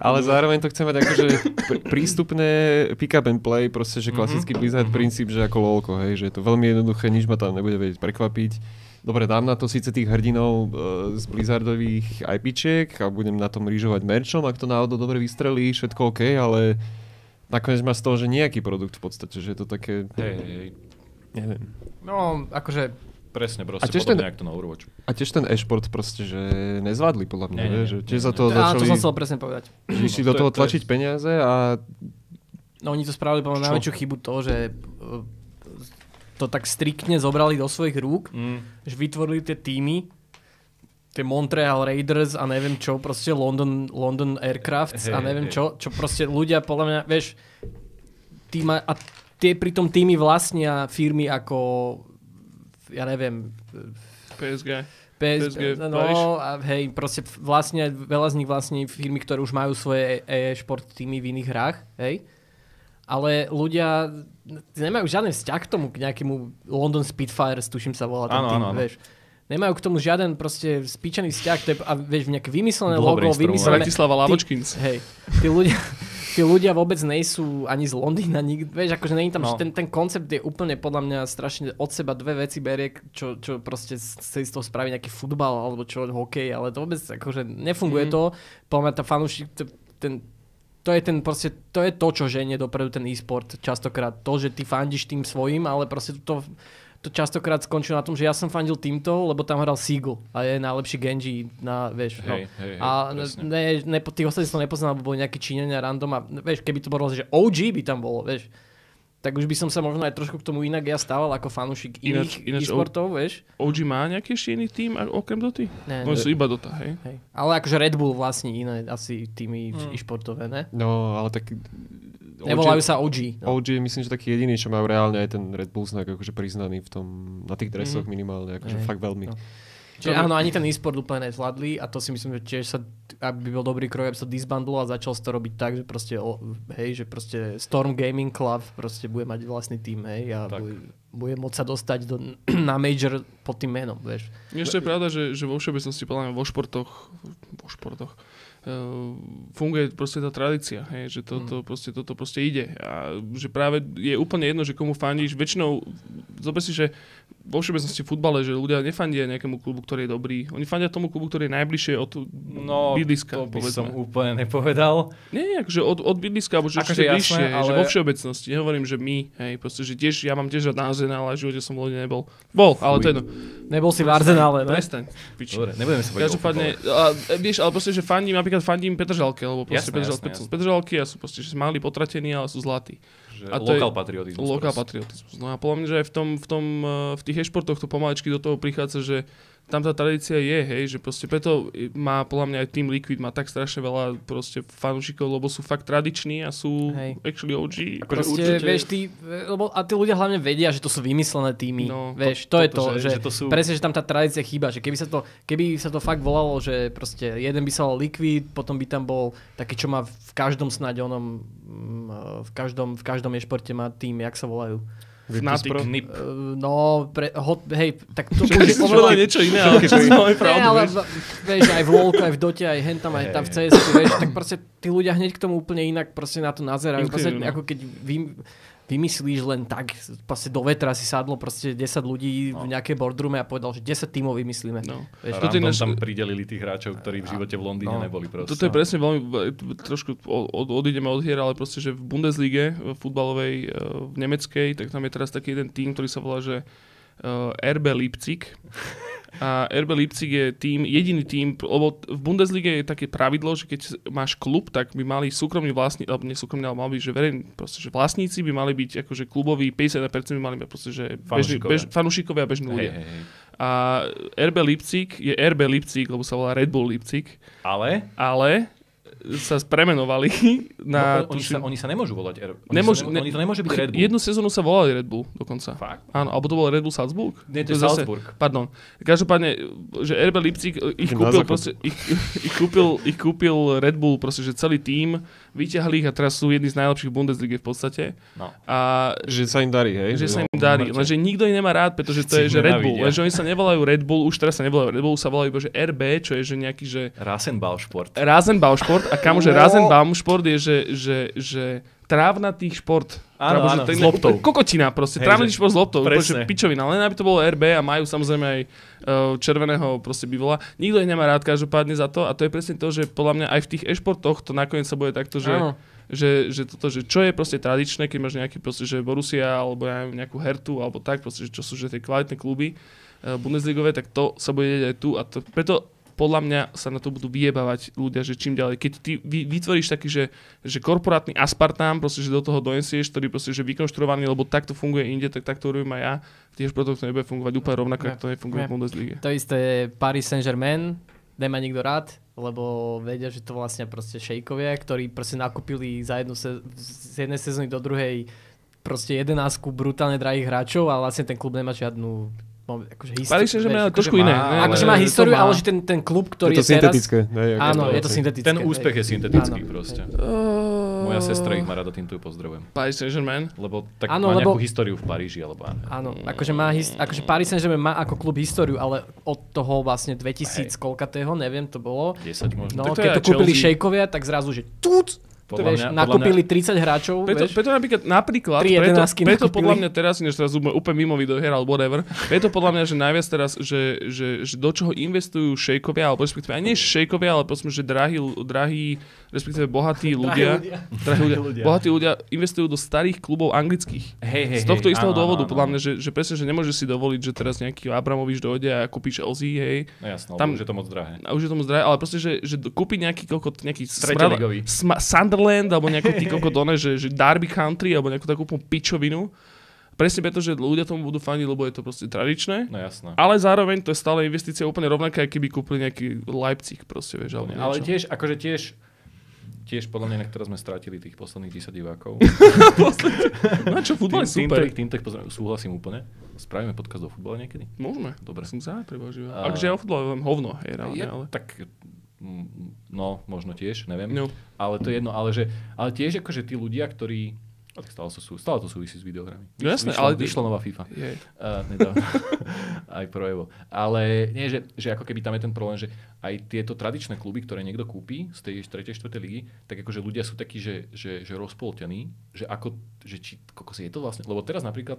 Ale zároveň to chcem mať akože pr- prístupné pick up and play, proste, že klasický Blizzard princíp, že ako lolko, hej, že je to veľmi jednoduché, nič ma tam nebude vedieť prekvapiť. Dobre, dám na to síce tých hrdinov uh, z Blizzardových IPčiek a budem na tom rýžovať merčom, ak to náhodou dobre vystrelí, všetko OK, ale nakoniec má z toho, že nejaký produkt v podstate, že je to také,
Hej, hej, hej.
Neviem.
No, akože
Presne, proste
A tiež
podobne,
ten-
jak to na Overwatchu.
A tiež ten e-šport proste, že nezvládli podľa mňa,
Nie, nie,
že tiež za toho
Áno, to
začali,
som chcel presne povedať.
že išli
No,
do
to
toho
to je-
tlačiť peniaze a
No oni to spravili podľa najväčšiu chybu to, že uh, to tak striktne zobrali do svojich rúk,
Mm.
že vytvorili tie týmy, tie Montreal Raiders a neviem čo, proste London, London Aircrafts
Hej,
a neviem
hej.
čo, čo proste ľudia podľa mňa, vieš, týma, a tie pritom týmy vlastnia firmy ako, ja neviem,
PSG.
PS,
PSG,
no a hej, proste vlastne veľa z nich vlastní firmy, ktoré už majú svoje e-šport týmy v iných hrách, hej. Ale ľudia nemajú žiaden vzťah k tomu, k nejakému London Spitfires, tuším sa volá ten
Áno,
tým,
áno.
vieš. Nemajú k tomu žiaden proste spíčaný vzťah, to je, a vieš, nejaké vymyslené
Dlho
logo, vymyslené...
Bratislava
Ty-
Lavočkins.
Hej, tí ľudia, tí ľudia vôbec nejsú ani z Londýna, nik, vieš, akože není tam,
No.
ten, ten koncept je úplne podľa mňa strašne od seba dve veci berie, čo, čo proste chce z toho spraviť nejaký futbal alebo čo, hokej, ale to vôbec akože nefunguje mm. to. Podľa mňa tá fanúšik, ten, to je ten proste, to je to, čo ženie dopredu ten e-sport častokrát. To, že ty fandíš tým svojim, ale proste to, to častokrát skončilo na tom, že ja som fandil týmto, lebo tam hral Seagull a je najlepší Genji na, vieš, no.
Hej, hej, hej,
A
presne.
ne, ne, tých ostatných som nepoznal, lebo boli nejakí Číňania random a vieš, keby to bolo, že OG by tam bolo, vieš. tak už by som sa možno aj trošku k tomu inak ja stával ako fanúšik
Ináč-
iných
ináč
e-sportov, vieš.
OG má nejaký ešte iný tým okrem Doty?
Ne,
Oni
ne.
sú iba Dota, hej?
Hej. Ale akože Red Bull vlastní iné asi týmy
Hmm.
e-sportové, ne?
No, ale tak...
Nevolajú sa OG. No.
OG je myslím, že taký jediný, čo majú reálne aj ten Red Bull znak akože priznaný v tom, na tých dresoch
Mhm.
minimálne, akože
Hej.
fakt veľmi.
No. Čiže áno, ani ten e-sport úplne nezvládli a to si myslím, že tiež sa, aby bol dobrý krok, aby sa disbandlo a začal to robiť tak, že proste, hej, že proste Storm Gaming Club proste bude mať vlastný tým, hej, a
Tak.
bude, bude môcť sa dostať do, na major pod tým menom, vieš.
Ešte je pravda, že, že vo všeobecnosti, podľa mňa vo športoch, vo športoch, funguje proste tá tradícia, hej, že to, to proste, toto proste ide. A že práve je úplne jedno, že komu fandíš. Väčšinou, zober si, že vo všeobecnosti v futbale, že ľudia nefandia nejakému klubu, ktorý je dobrý. Oni fandia tomu klubu, ktorý je najbližšie od
No,
bydliska,
to by
povedzme.
som úplne nepovedal.
Nie, akože od, od bydliska, alebo že
Akože jasné,
bližšie, ale... že
ale-
vo všeobecnosti. Nehovorím, že my, hej, proste, že tiež, ja mám tiež rád na Arsenal, ale v živote som v nebol. Bol, ale
Fuj.
to je jedno.
Nebol si v Arsenále, ne?
Prestaň. piči.
Dobre, nebudeme sa
Každopádne, a, e, vieš, ale proste, že fandím, napríklad fandím Petržalke, lebo proste
Jasné,
Petržal,
jasné, jasné.
Petržalky a sú proste, že malí potratení, ale sú zlatí.
Že
a to
lokal patriotizmus. Proste.
patriotizmus. No a podľa mňa, že aj v, tom, v, tom, eh, v tých e-športoch to pomaličky do toho prichádza, že tam tá tradícia je, hej, že proste preto má podľa mňa aj Team Liquid má tak strašne veľa proste fanúšikov, lebo sú fakt tradiční a sú
Hej.
actually OG.
Akože
Proste,
určite-
vieš, tí, lebo, a tí ľudia hlavne vedia, že to sú vymyslené týmy.
No,
vieš,
to-
to, je to,
že-
že,
že to sú-
presne, že tam tá tradícia chýba, že keby sa to, keby sa to fakt volalo, že proste jeden by sa volal Liquid, potom by tam bol taký, čo má v každom snáď onom, mm, v každom, v každom e-športe má tým, jak sa volajú.
Fnatic.
Pro.
Knip.
Uh, no, pre, hot, hej, tak to
Čo
už
povedal
oveľa...
niečo iné, ale čo si máme pravdu,
ale
vieš.
aj v LoLku, aj v Dote, aj hen tam, aj tam v CS, vieš, tak proste tí ľudia hneď k tomu úplne inak proste na to nazerajú. Proste, ako keď vy, vymyslíš len tak, proste do vetra si sadlo proste 10 ľudí v nejakej boardroome a povedal, že 10 tímov vymyslíme.
No.
Vieš,
random
naš-
tam pridelili tých hráčov, ktorí v živote v Londýne
No.
neboli proste.
Toto je presne veľmi, trošku od, od, odídeme od hier, ale proste, že v Bundeslige, v futbalovej, eh, v nemeckej, tak tam je teraz taký jeden tým, ktorý sa volá, že eh, RB Leipzig. A RB Leipzig je tým, jediný tým, lebo v Bundeslige je také pravidlo, že keď máš klub, tak by mali súkromní vlastníci, alebo nie súkromní, ale mali byť, že verejní, proste, že vlastníci by mali byť akože kluboví, 50% by mali byť proste, že
Fanúšikovia.
bež, fanúšikovia a bežní ľudia.
hej, hej.
A RB Leipzig je RB Leipzig, lebo sa volá Red Bull Leipzig,
Ale
ale sa premenovali na...
no, oni, sa, oni sa nemôžu volať R. Oni,
Nemôžu-
sa, ne, oni to nemôže byť Red Bull.
Jednu sezónu sa volali Red Bull dokonca.
Fakt?
Áno, alebo to bol Red Bull Salzburg?
Nie, to je
zase-
Salzburg.
Pardon. Každopádne, že RB Leipzig eh, ich kúpil, proste, ich, ich, kúpil, ich kúpil Red Bull, proste, že celý tým, vyťahli ich a teraz sú jedni z najlepších Bundesligy v podstate.
No.
A
Že sa im darí, hej?
že sa im
no,
darí, lenže nikto ich nemá rád, pretože to je že Red Bull, lenže oni sa nevolajú Red Bull, už teraz sa nevolajú Red Bull, sa volajú iba že RB, čo je že nejaký, že
Rasenballsport.
Rasenballsport a kamože
No.
Rasenbaumsport je, že, že, že trávnatý šport.
Áno, áno,
je
s loptou.
Kokotina proste,
Hej,
trávnatý šport s loptou,
presne.
pičovina. Len aby to bolo RB a majú samozrejme aj uh, červeného proste bivola. Nikto ich nemá rád každopádne za to a to je presne to, že podľa mňa aj v tých e-športoch to nakoniec sa bude takto, že,
Áno.
že, že, toto, že čo je proste tradičné, keď máš nejaký proste, že Borussia alebo ja neviem, nejakú Hertu alebo tak, proste, že čo sú že tie kvalitné kluby uh, Bundesligové, tak to sa bude deť aj tu a to, preto podľa mňa sa na to budú vyjebávať ľudia, že čím ďalej. Keď ty vy, vytvoríš taký, že, že korporátny aspartám, proste, že do toho donesieš, ktorý proste, že vykonštruovaný, lebo takto funguje inde, tak takto robím aj ja. Športoch to nebude fungovať úplne rovnako, ako to nefunguje v
ne.
Bundesliga.
To isté je Paris Saint-Germain, nemá nikto rád, lebo vedia, že to vlastne proste šejkovia, ktorí proste nakúpili za jednu se- z jednej sezóny do druhej proste jedenáctku brutálne drahých hráčov a vlastne ten klub nemá žiadnu akože históriu.
Paris Saint-Germain je
vieš,
trošku
akože
iné.
má-
ne,
Akože
ale
má históriu,
má.
ale že ten, ten klub, ktorý
je to
je, teraz...
syntetické. hej, ako
Áno, je to syntetické.
Ten úspech je
hej.
syntetický
Áno,
proste.
hej.
Uh,
Moja sestra ich má rada, týmto ju pozdravujem.
Paris Saint-Germain.
Lebo tak
Áno,
má
lebo-
nejakú históriu v Paríži, alebo áno.
Áno, akože, má his, akože Paris Saint-Germain má ako klub históriu, ale od toho vlastne 2000 koľkatého, neviem, to bolo.
10 možno.
No,
Tak to
keď to kúpili šejkovia, tak zrazu, že túc,
Podľa
vieš,
mňa- podľa
nakúpili 30 hráčov,
Preto,
vieš.
preto napríklad, napríklad preto, preto
nakúpili.
podľa mňa teraz, než teraz úplne mimo videoher alebo whatever, preto podľa mňa, že najviac teraz, že, že, že do čoho investujú šejkovia, alebo respektíve aj nie šejkovia, ale prosím, že drahí, drahí respektíve bohatí ľudia, drahí ľudia,
ľudia.
bohatí ľudia investujú do starých klubov anglických.
Hej, hej,
Z tohto
hej,
istého
áno,
dôvodu,
áno,
podľa mňa, že, že presne, že nemôžeš si dovoliť, že teraz nejaký Abramovič dojde a kúpi Chelsea, hej,
No jasno,
Tam-
už je to moc drahé.
a už je tomu zdravé, ale proste, že, že kúpiť nejaký, koľko, nejaký
Treteligový.
sma, Neverland, alebo nejakú ty kokot one, že, že Derby Country, alebo nejakú takú pičovinu. Presne preto, že ľudia tomu budú fandiť, lebo je to proste tradičné.
No jasné.
Ale zároveň to je stále investícia úplne rovnaká, keby kúpili nejaký Leipzig proste, vieš, alebo
Ale tiež, akože tiež, tiež podľa mňa, na ktoré sme stratili tých posledných 10 divákov.
No čo, futbal je
Tým-
super.
Ich pozdravujem, súhlasím úplne. Spravíme podcast o futbale niekedy?
Môžeme.
Dobre.
Som za, treba živé.
A-
Akže ja o futbale len hovno, hej, reálne, ale...
Tak, no, možno tiež, neviem.
No.
Ale to je jedno, ale, že, ale tiež akože tí ľudia, ktorí a tak stále, to sú, stále to súvisí s videohrami.
No jasné,
vyšlo,
ale-
vyšla nová FIFA.
Je.
Uh, nedávno. aj Pro Evo. Ale nie, že, že ako keby tam je ten problém, že aj tieto tradičné kluby, ktoré niekto kúpi z tej 3. 4. ligy, tak akože ľudia sú takí, že, že, že rozpoltení, že ako, že či, kokos, je to vlastne, lebo teraz napríklad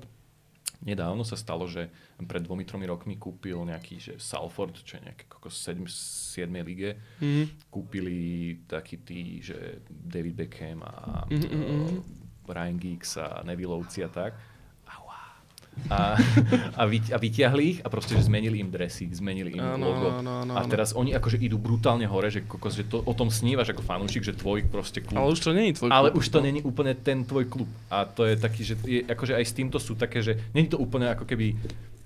Nedávno sa stalo, že pred dvomi, tromi rokmi kúpil nejaký, že Salford, čo je nejaké kokos 7, 7 lige,
Mhm.
kúpili takí tí, že David Beckham a
Mhm, mhm, mhm.
uh, Ryan Giggs a Nevillovci a tak. A, a, vy, a vyťahli ich a proste, že zmenili im dresy, zmenili im
Áno,
logo.
áno, áno,
a teraz oni akože idú brutálne hore, že, kokos, že to, o tom snívaš ako fanúšik, že tvoj proste klub
Ale už to je tvoj
ale
klub.
už to není úplne ten tvoj klub. A to je taký, že je, akože aj s týmto sú také, že není to úplne ako keby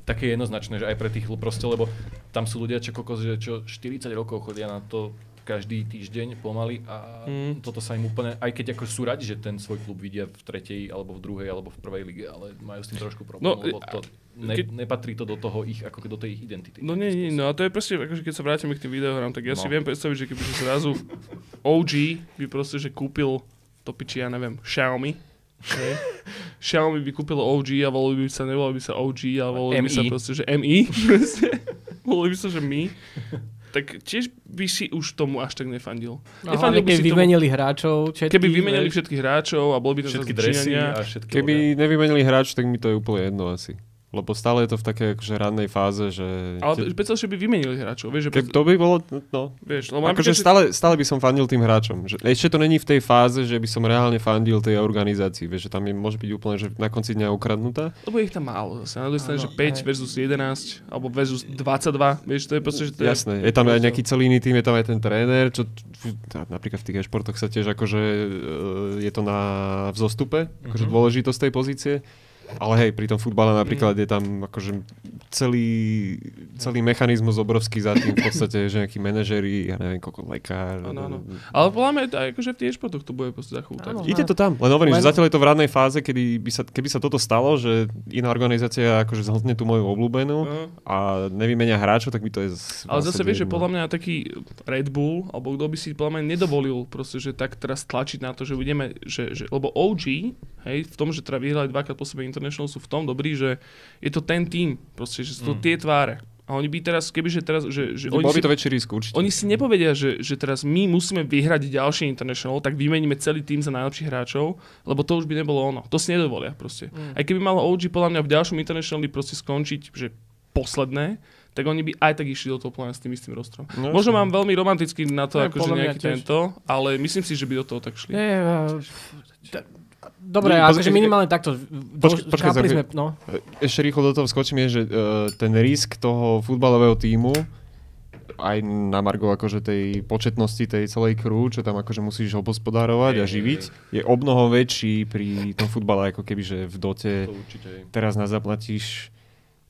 také jednoznačné, že aj pre tých proste, lebo tam sú ľudia, čo, kokos, že čo 40 rokov chodia na to každý týždeň pomaly a
Mm.
toto sa im úplne, aj keď ako sú radi, že ten svoj klub vidia v tretej, alebo v druhej, alebo v prvej lige, ale majú s tým trošku problém,
No,
lebo to ne,
keď-
nepatrí to do toho ich, ako do tej ich identity.
No nie, nie, no a to je proste, akože keď sa vrátime k tým videohrám, tak ja si
No.
viem predstaviť, že keby zrazu OG by proste, že kúpil to piči, ja neviem, Xiaomi. hej. Xiaomi by kúpil OG a volili by sa, nevolali by sa OG, ale volili by sa proste, že MI. volili by sa, že my. Tak tiež by si už tomu až tak nefandil.
A
Nefandil
keby
si tomu,
vymenili hráčov, všetkých,
keby vymenili
vieš.
všetkých hráčov a boli by to
Všetky dresy a všetky
Keby nevymenili hráč, tak mi to je úplne jedno asi. Lebo stále je to v takej akože rannej fáze, že...
Ale
te-
predstav, že by vymenili hráčov, vieš, že
Keb, to by bolo, no,
vieš, lebo
akože
že-
stále, stále by som fandil tým hráčom. Že, ešte to není v tej fáze, že by som reálne fandil tej organizácii. Vieš, že tam je, môže byť úplne, že na konci dňa ukradnutá.
Lebo je ich tam málo zase. Na druhej strane, že 5
hej.
versus 11, alebo versus 22, vieš, to je proste, že to je...
Jasné, je tam aj nejaký celý iný tým, je tam aj ten tréner, čo napríklad v tých e-športoch sa tiež akože e, je to na vzostupe, akože
Mhm.
dôležitosť tej pozície. Ale hej, pri tom futbale napríklad je tam akože celý, celý mechanizmus obrovský za tým v podstate, že nejakí manažeri, ja neviem, koľko lekár.
Áno, áno. Ale podľa mňa aj akože v tých športoch to bude proste za.
Áno.
Ide to tam, len hovorím, že zatiaľ je to v radnej fáze, kedy by sa, keby sa toto stalo, že iná organizácia akože zhltne tú moju obľúbenú
No.
a nevymenia hráčov, tak by to je z-
Ale zase
vlastne
vieš, že podľa mňa taký Red Bull, alebo kto by si podľa mňa nedovolil proste, že tak teraz tlačiť na to, že budeme, že, že lebo OG, hej, v tom, že teda vyhrali dvakrát po sebe International sú v tom dobrí, že je to ten tým, proste, že sú to
Mm.
tie tváre. A oni by teraz, kebyže teraz, že, že oni,
by
si,
to väčší risk určite.
oni si nepovedia, že, že teraz my musíme vyhrať ďalší International, tak vymeníme celý tým za najlepších hráčov, lebo to už by nebolo ono. To si nedovolia proste.
Mm.
Aj keby malo OG podľa mňa v ďalšom Internationali proste skončiť, že posledné, tak oni by aj tak išli do toho plána s tým istým rostrom.
No,
Možno mám veľmi romantický na to,
Ne,
akože
podľa mňa
nejaký
tiež.
tento, ale myslím si, že by do toho tak šli.
Nie, uh, t- Dobre,
No,
akože
pozri-
minimálne takto.
Počkaj- počkaj,
sme, no.
Ešte rýchlo do toho vskočím, je, že uh, ten risk toho futbalového týmu aj na Margo akože tej početnosti tej celej crew, čo tam akože musíš obospodárovať a živiť, je o mnoho väčší pri tom futbale, ako keby, že v dote teraz nás zaplatíš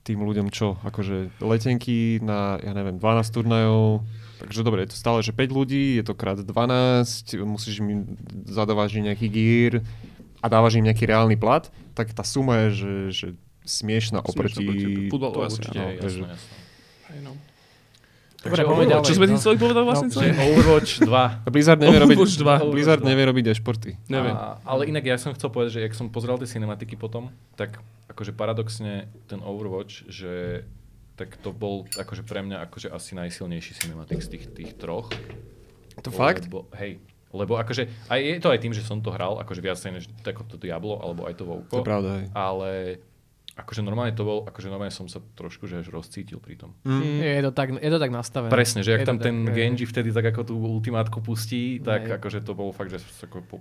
tým ľuďom čo? Akože letenky na, ja neviem, 12 turnajov, takže dobre, je to stále, že 5 ľudí, je to krát 12, musíš im zadávaš im nejaký gear a dávaš im nejaký reálny plat, tak tá suma je, že, že smiešná oproti...
futbalu,
To
asi,
určite,
áno,
jasné, jasné.
No.
Dobre,
Takže
poďme
Overwatch,
ďalej.
Čo sme tým
no.
chceli povedať vlastne
No,
Overwatch 2.
A Blizzard nevie robiť,
Overwatch 2.
Blizzard
Overwatch 2.
nevie robiť e-športy.
Neviem.
A, ale inak ja som chcel povedať, že jak som pozeral tie cinematiky potom, tak akože paradoxne ten Overwatch, že tak to bol akože pre mňa akože asi najsilnejší cinematik z tých, tých troch.
To fakt?
Lebo, hej, lebo akože, aj je to aj tým, že som to hral, akože viac než ako to Diablo, alebo aj to
To
Vouko.
je pravda, hej.
Ale akože normálne to bol, akože normálne som sa trošku že až rozcítil pri tom.
Mm.
Je to tak, je to tak nastavené.
Presne, že ak
Je to
tam
tak,
ten. Genji vtedy tak ako tú ultimátku pustí, tak
Hej.
akože to bolo fakt, že ako po,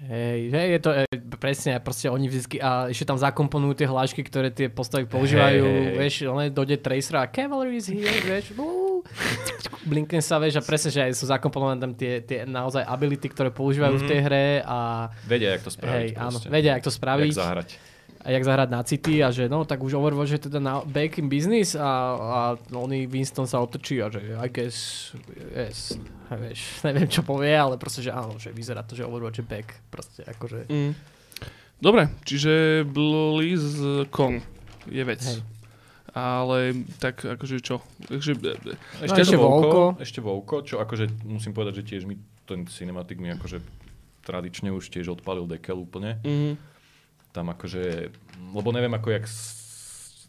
Hej, hej, je to e, presne, proste oni vždycky, a ešte tam zakomponujú tie hlášky, ktoré tie postavy používajú,
hej, hej.
vieš, len dojde Tracer a Cavalry is here, vieš, uú. blinkne sa, vieš, a presne, že aj sú zakomponované tam tie, tie naozaj ability, ktoré používajú mm-hmm. v tej hre a
Vedia, jak to spraviť.
hej, áno, vedia, jak to spraviť
Jak zahrať.
a jak zahrať na city a že no, tak už Overwatch je teda na back in business a, a oný Winston sa otočí a že I guess, yes, vieš, neviem čo povie, ale proste, že áno, že vyzerá to, že Overwatch je back, proste akože,
Mm. Dobre, čiže BlizzCon je vec.
hej.
Ale tak akože čo? Takže,
Ešte,
ešte
ešte
Volko.
Volko, ešte Volko, čo akože musím povedať, že tiež mi ten cinematik mi akože tradične už tiež odpalil dekel úplne.
mm,
Tam akože, lebo neviem ako jak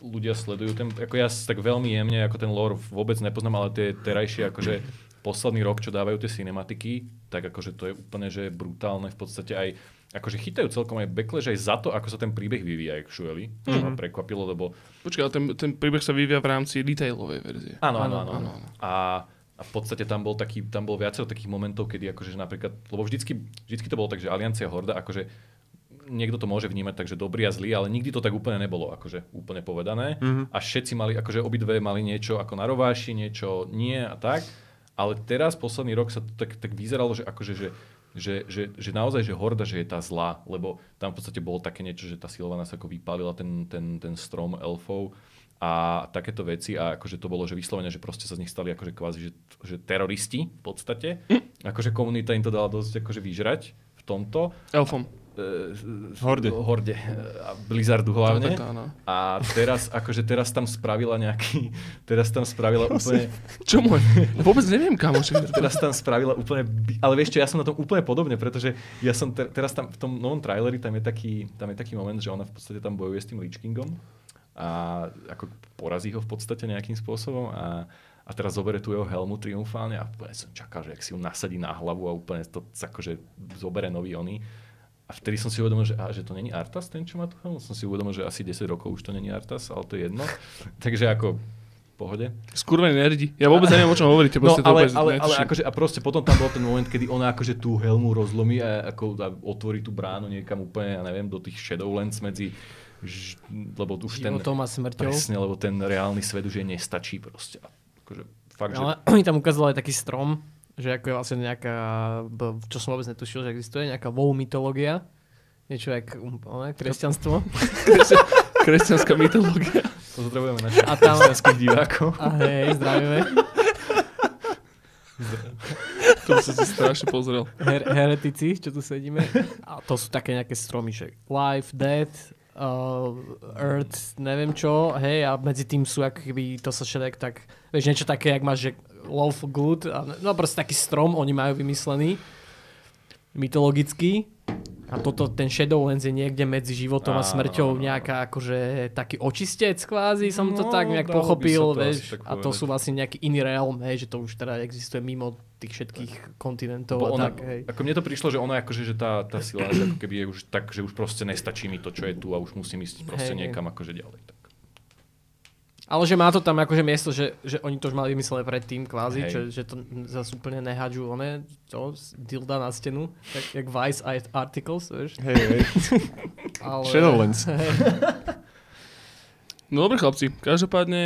ľudia sledujú ten, ako ja tak veľmi jemne, ako ten lore vôbec nepoznám, ale tie terajšie akože posledný rok, čo dávajú tie cinematiky, tak akože to je úplne, že brutálne v podstate aj akože chytajú celkom aj backlash aj za to, ako sa ten príbeh vyvíja actually, čo ma prekvapilo, lebo
počkaj, ale ten, ten príbeh sa vyvíja v rámci detailovej verzie.
Áno,
Áno,
áno, áno. áno. A, a v podstate tam bol taký, tam bol viacero takých momentov, kedy akože napríklad, lebo vždycky, vždycky to bolo tak, že Aliancia Horda, akože niekto to môže vnímať tak, že dobrý a zlý, ale nikdy to tak úplne nebolo, akože úplne povedané. Mm-hmm. A všetci mali, akože obidve mali niečo ako na rováši, niečo nie a tak. Ale teraz, posledný rok sa to tak, tak vyzeralo, že akože, že že, že, že naozaj, že Horda, že je tá zlá, lebo tam v podstate bolo také niečo, že tá Silvana sa ako vypálila ten, ten, ten strom elfov a takéto veci a akože to bolo, že vyslovene, že proste sa z nich stali akože kvázi, že, že teroristi v podstate. Akože komunita im to dala dosť akože vyžrať v tomto.
Elfom.
E,
Horde.
Horde. A Blizzardu hlavne.
To, to, áno.
A teraz, akože teraz tam spravila nejaký, teraz tam spravila úplne,
Čo môj? Vôbec neviem, kamoš.
teraz tam spravila úplne, ale vieš čo, ja som na tom úplne podobne, pretože ja som te, teraz tam v tom novom traileri, tam je taký, tam je taký moment, že ona v podstate tam bojuje s tým Lich Kingom a ako porazí ho v podstate nejakým spôsobom a, a teraz zoberie tú jeho helmu triumfálne a úplne som čakal, že ak si ju nasadí na hlavu a úplne to akože zoberie nový oný. Vtedy som si uvedomil, že, a, že to není Artas, ten, čo má helmu. Som si uvedomil, že asi 10 rokov už to není Artas, ale to je jedno. Takže ako pohode.
Skurvený nerdi. Ja vôbec neviem, o čom hovoríte.
No,
proste to
ale, ale, ale akože, a proste potom tam bol ten moment, kedy ona akože tú helmu rozlomí a, ako, a otvorí tú bránu niekam úplne, ja neviem, do tých Shadowlands medzi ž, lebo už ten,
a smrťou.
presne, lebo ten reálny svet už jej nestačí proste. Akože, fakt, že,
Ale oni tam ukázali aj taký strom, že ako je vlastne nejaká, čo som vôbec netušil, že existuje, nejaká wow mytológia. Niečo jak um, one, kresťanstvo.
Kresťanská mytológia.
pozdravujeme našich
A tam-
kresťanských divákov.
A hej, zdravíme.
To som si strašne pozrel.
Her- heretici, čo tu sedíme. A to sú také nejaké stromy, že life, death, uh, earth, neviem čo, hej, a medzi tým sú ako to sa všetek tak, vieš, niečo také, jak máš, že love good, a, no proste taký strom oni majú vymyslený, mytologický. A toto, ten Shadowlands je niekde medzi životom a
Áno,
smrťou nejaká akože taký očistec kvázi, som to
No,
tak nejak pochopil, vieš. A to sú vlastne nejaký iný realm, hej, že to už teda existuje mimo tých všetkých kontinentov
Bo
a
ona,
tak, hej.
ako mne to prišlo, že ona akože, že tá, tá sila že ako keby je už tak, že už proste nestačí mi to, čo je tu a už musím ísť proste
hej.
niekam akože ďalej. Tak.
Ale že má to tam akože miesto, že, že oni to už mali vymyslené predtým kvázi, že, že to zase úplne nehádžu one, to, dilda na stenu, tak jak Vice Art- Articles, vieš.
Hej, hej.
Ale,
Shadowlands.
Hej.
No dobre chlapci, každopádne,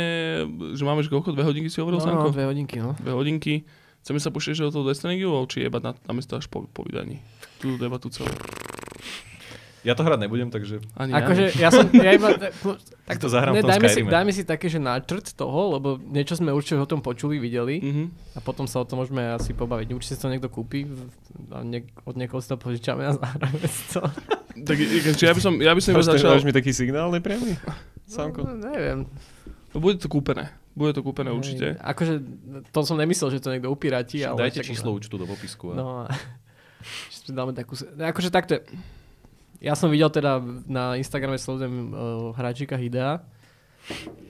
že máme že koľko? Dve hodinky si hovoril,
No,
Sanko?
dve hodinky, no.
Dve hodinky. Chceme sa pušťať že do toho Destiny či jebať na, na mesto až po, po vydaní? Tú debatu celú.
Ja to hrať nebudem, takže
Ani
Akože ja som, ja iba,
tak to zahrám
ne,
v tom
dajme, si, dajme si také, že náčrt toho, lebo niečo sme určite o tom počuli, videli
Mhm.
a potom sa o tom môžeme asi pobaviť. Určite si to niekto kúpi a niek- od niekoho si to požičame a zahráme si to.
Tak ja by som, ja by som iba začal...
mi taký signál nepriamy? Samko.
No, neviem.
No, bude to kúpené. Bude to kúpené určite.
Hej, Akože to som nemyslel, že to niekto upíratí, ale...
Dajte
tak-
číslo účtu do popisku. A...
No, dáme takú... Akože takto je. Ja som videl teda na Instagrame sledujem uh, hráčika Hidea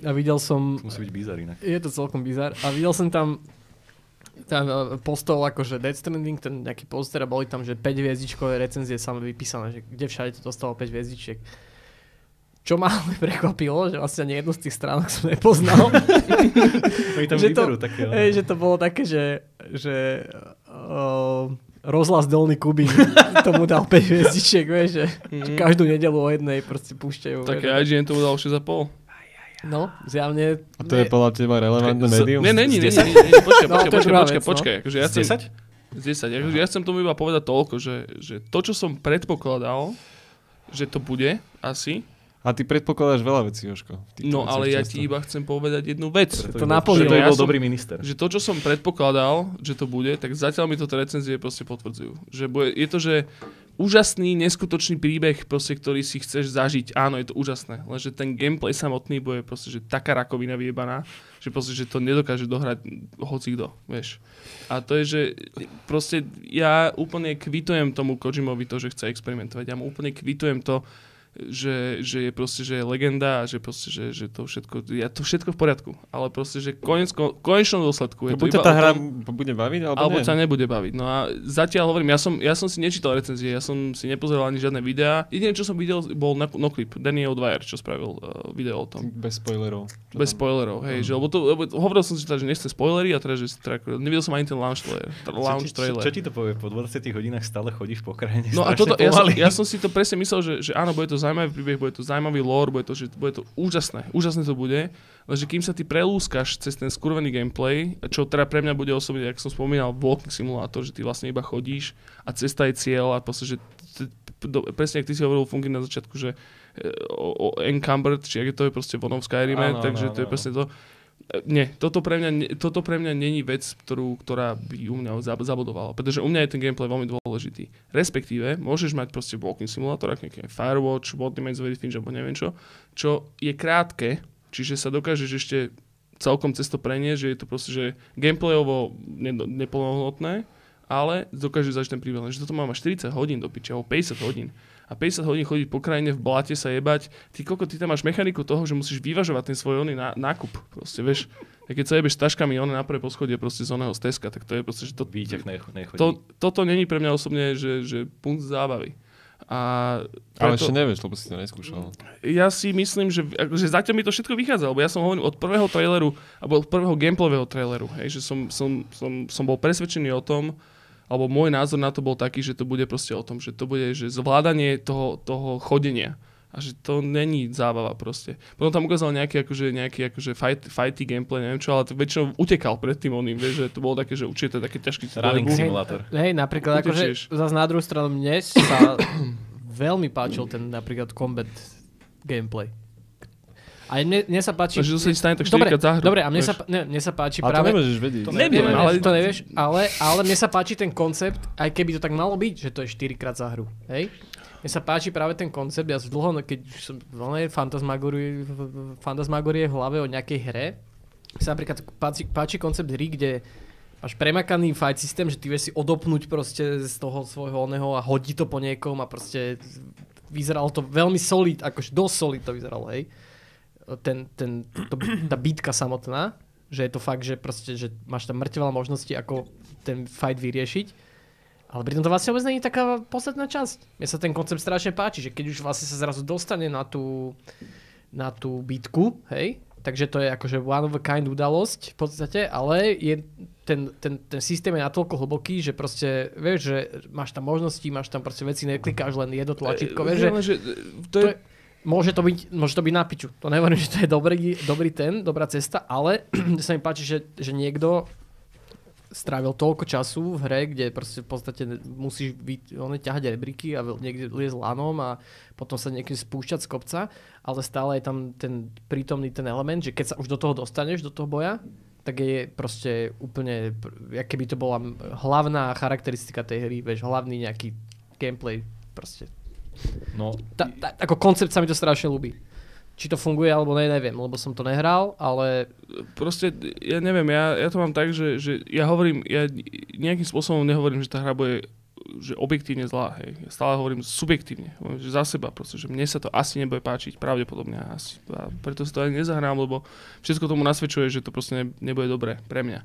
a videl som...
Musí byť bizar inak.
Je to celkom bizar. A videl som tam tam uh, postol akože Death Stranding, ten nejaký poster a boli tam, že 5 hviezdičkové recenzie same vypísané, že kde všade to dostalo 5 hviezdičiek. Čo ma ale prekvapilo, že vlastne ani jednu z tých stránok som nepoznal.
Oni tam
Že to-
také...
Hej, že to bolo také, že, že uh, rozhlas Dolný Kubín tomu dal 5 hviezdičiek, vieš, že, že každú nedelu o jednej proste púšťajú.
Také
vieš.
IGN tomu dal 6,5.
No, zjavne...
A to je podľa teba relevantné
Z-
médium?
Nie, není, není,
10?
není, není, počkaj,
No,
počkaj,
to je
počkaj, počkaj,
no.
počkaj, akože ja
Z
chcem,
10?
z 10, akože ja chcem tomu iba povedať toľko, že, že to, čo som predpokladal, že to bude asi,
A ty predpokladáš veľa vecí, Joško.
no ale ja
často.
ti iba chcem povedať jednu vec.
To
to by
Ja
bol
som-
dobrý minister.
Že to, čo som predpokladal, že to bude, tak zatiaľ mi to tie recenzie proste potvrdzujú. Že bude, je to, že úžasný, neskutočný príbeh, proste, ktorý si chceš zažiť. Áno, je to úžasné. Lenže ten gameplay samotný bude proste, že taká rakovina vyjebaná, že proste, že to nedokáže dohrať hoci kto, vieš. A to je, že proste ja úplne kvitujem tomu Kojimovi to, že chce experimentovať. Ja mu úplne kvitujem to, že, že je proste, že je legenda a že proste, že, že to všetko, ja to všetko v poriadku. Ale proste, že konec, konečnom dôsledku je
No,
to iba
tá hra
tom-
bude baviť, alebo,
alebo
nie.
ťa nebude baviť. No a zatiaľ hovorím, ja som, ja som si nečítal recenzie, ja som si nepozeral ani žiadne videá. Jediné, čo som videl, bol no, Noclip, Daniel Dwyer, čo spravil uh, video o tom.
Bez spoilerov. Čo
Bez
tam-
spoilerov, hej, že, lebo to, lebo hovoril som si teda, že nechcem spoilery a teda, že si teda, nevidel som ani ten launch trailer. Launch
čo,
trailer.
čo, čo ti to povie? Po 20 hodinách stále chodíš po krajine
No a toto, ja som, ja som si to presne myslel, že, že áno, bude to zaujímavý príbeh, bude to zaujímavý lore, bude to, že bude to úžasné, úžasné to bude, lenže kým sa ty prelúskaš cez ten skurvený gameplay, čo teda pre mňa bude osobne, ako som spomínal, walking simulátor, že ty vlastne iba chodíš a cesta je cieľ a proste, že presne, ak ty si hovoril funguje na začiatku, že e, o, o encumbered, či ak je to je proste vonom v Skyrime,
Áno,
takže
áno,
to je presne to. Nie, toto pre mňa, toto pre mňa není vec, ktorú, ktorá by u mňa zab- zabodovala, pretože u mňa je ten gameplay veľmi dôležitý. Respektíve, môžeš mať proste walking simulátor, ako nejaký Firewatch, of Edith Finch, alebo neviem čo, čo je krátke, čiže sa dokážeš ešte celkom cez to preniesť, že je to proste, že gameplayovo ne- neplnohodnotné, ale dokáže zažiť ten príbeh. Že toto má 40 hodín do piče, alebo 50 hodín. A 50 hodín chodiť po krajine v blate sa jebať. Ty koko, ty tam máš mechaniku toho, že musíš vyvažovať ten svoj oný ná- nákup. Proste, vieš. A keď sa jebeš s taškami one na prvé poschodie proste z oného steska, tak to je proste, že to,
Výťah nech, nechodí.
to, toto není pre mňa osobne, že, že punc zábavy. A
Ale
preto-
ešte nevieš, lebo si to neskúšal.
ja si myslím, že, že zatiaľ mi to všetko vychádza, lebo ja som hovoril od prvého traileru, alebo od prvého gameplayového traileru, hej, že som, som, som, som bol presvedčený o tom, alebo môj názor na to bol taký, že to bude proste o tom, že to bude že zvládanie toho, toho chodenia. A že to není zábava proste. Potom tam ukázal nejaký, akože, nejaký akože fight, fighty gameplay, neviem čo, ale to väčšinou utekal pred tým oným, vieš, že to bolo také, že určite také ťažké
Running simulátor.
Hej, napríklad
Utečieš.
akože zase na druhú stranu mne sa veľmi páčil ten napríklad combat gameplay. A mne, mne sa páči...
Takže to sa ti stane tak
dobre,
4 za hru.
dobre, a mne
vieš.
sa, ne, mne sa páči
Ale to
práve...
nemôžeš vedieť.
To
Neviem,
Neviem,
ale-
to nevieš, ale, ale mne sa páči ten koncept, aj keby to tak malo byť, že to je 4 krát za hru. Hej? Mne sa páči práve ten koncept, ja dlho, keď už som veľmi fantasmagorie, fantasmagorie v hlave o nejakej hre, mi sa napríklad páči, páči koncept hry, kde máš premakaný fight systém, že ty vieš si odopnúť proste z toho svojho oného a hodí to po niekom a proste vyzeralo to veľmi solid, akože dosť solid to vyzeralo, hej. Ten, ten, to, tá bitka samotná, že je to fakt, že proste, že máš tam mŕte veľa možností, ako ten fight vyriešiť. Ale pritom to vlastne vôbec je taká posledná časť. Mne sa ten koncept strašne páči, že keď už vlastne sa zrazu dostane na tú, na tú bitku, hej, takže to je akože one of a kind udalosť v podstate, ale je ten, ten, ten systém je natoľko hlboký, že proste, vieš, že máš tam možnosti, máš tam proste veci, neklikáš len jedno tlačítko, vieš, že
to
to
je,
je, môže, to byť, môže to byť na piču. To nehovorím, že to je dobrý, dobrý ten, dobrá cesta, ale sa mi páči, že, že niekto strávil toľko času v hre, kde proste v podstate musíš byť, on ťahať rebríky a niekde liez lanom a potom sa niekde spúšťať z kopca, ale stále je tam ten prítomný ten element, že keď sa už do toho dostaneš, do toho boja, tak je proste úplne, jak keby to bola hlavná charakteristika tej hry, vieš, hlavný nejaký gameplay proste.
No,
Ta, ta, ako koncept sa mi to strašne ľúbi. Či to funguje alebo ne, neviem, lebo som to nehral, ale
proste, ja neviem, ja, ja to mám tak, že, že ja hovorím, ja nejakým spôsobom nehovorím, že tá hra bude že objektívne zlá, hej. Ja stále hovorím subjektívne, hovorím, že za seba proste, že mne sa to asi nebude páčiť, pravdepodobne asi. A preto si to ani nezahrám, lebo všetko tomu nasvedčuje, že to proste ne, nebude dobré pre mňa.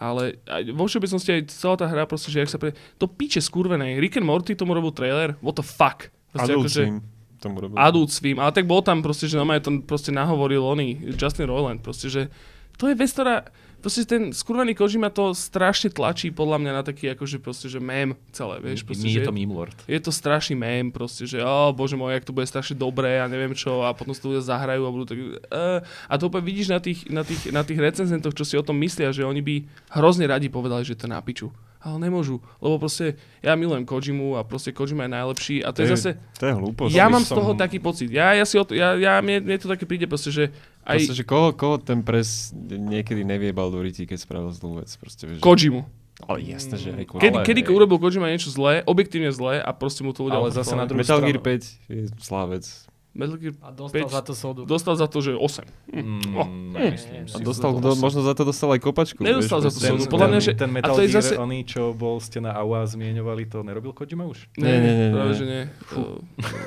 Ale aj vo všeobecnosti aj celá tá hra proste, že jak sa pre... To piče skurvené. Rick and Morty tomu robil trailer, what the fuck. Proste
Adult
akože-
Swim tomu robil.
Adult Swim, ale tak bol tam proste, že normálne to proste nahovoril oný Justin Roiland, proste, že to je vec, ktorá proste ten skurvený Kojima to strašne tlačí podľa mňa na taký akože proste, že mém celé, vieš. Proste, že
je to meme lord.
je to strašný mém, proste, že oh, bože môj, jak to bude strašne dobré a neviem čo a potom si to ľudia zahrajú a budú tak... Uh, a to úplne vidíš na tých, na, tých, na tých recenzentoch, čo si o tom myslia, že oni by hrozne radi povedali, že to je na piču. Ale nemôžu, lebo proste ja milujem Kojimu a proste Kojima je najlepší a to, je zase...
To je hlúposť.
Ja mám z toho taký pocit. Ja, ja si o to, ja, ja mne, mne to také príde proste, že aj
Proste, že koho, koho ten pres niekedy neviebal do ryti, keď spravil zlú vec. Proste, že-
Kojimu.
Ale jasné, že aj
Kedy,
Ale
kedy
hej.
urobil Kojima niečo zlé, objektívne zlé a proste mu to ľudia
Ale zase na druhú
Metal
stranu-
Gear 5 je zlá vec.
Metal Gear
A dostal
Päť.
za to sodu.
dostal za to, že 8.
Mm,
Oh.
nemyslím
A
si.
dostal, do, možno za to dostal aj kopačku.
Nedostal za to sodu.
Ten,
Podľa mňa,
ten,
že-
ten
a
Metal
to je
Gear,
zase-
oný, čo bol ste na AUA zmieňovali, to nerobil Kojima už?
Ne,
Nie, nie, nie,
práve, že nie. Uh,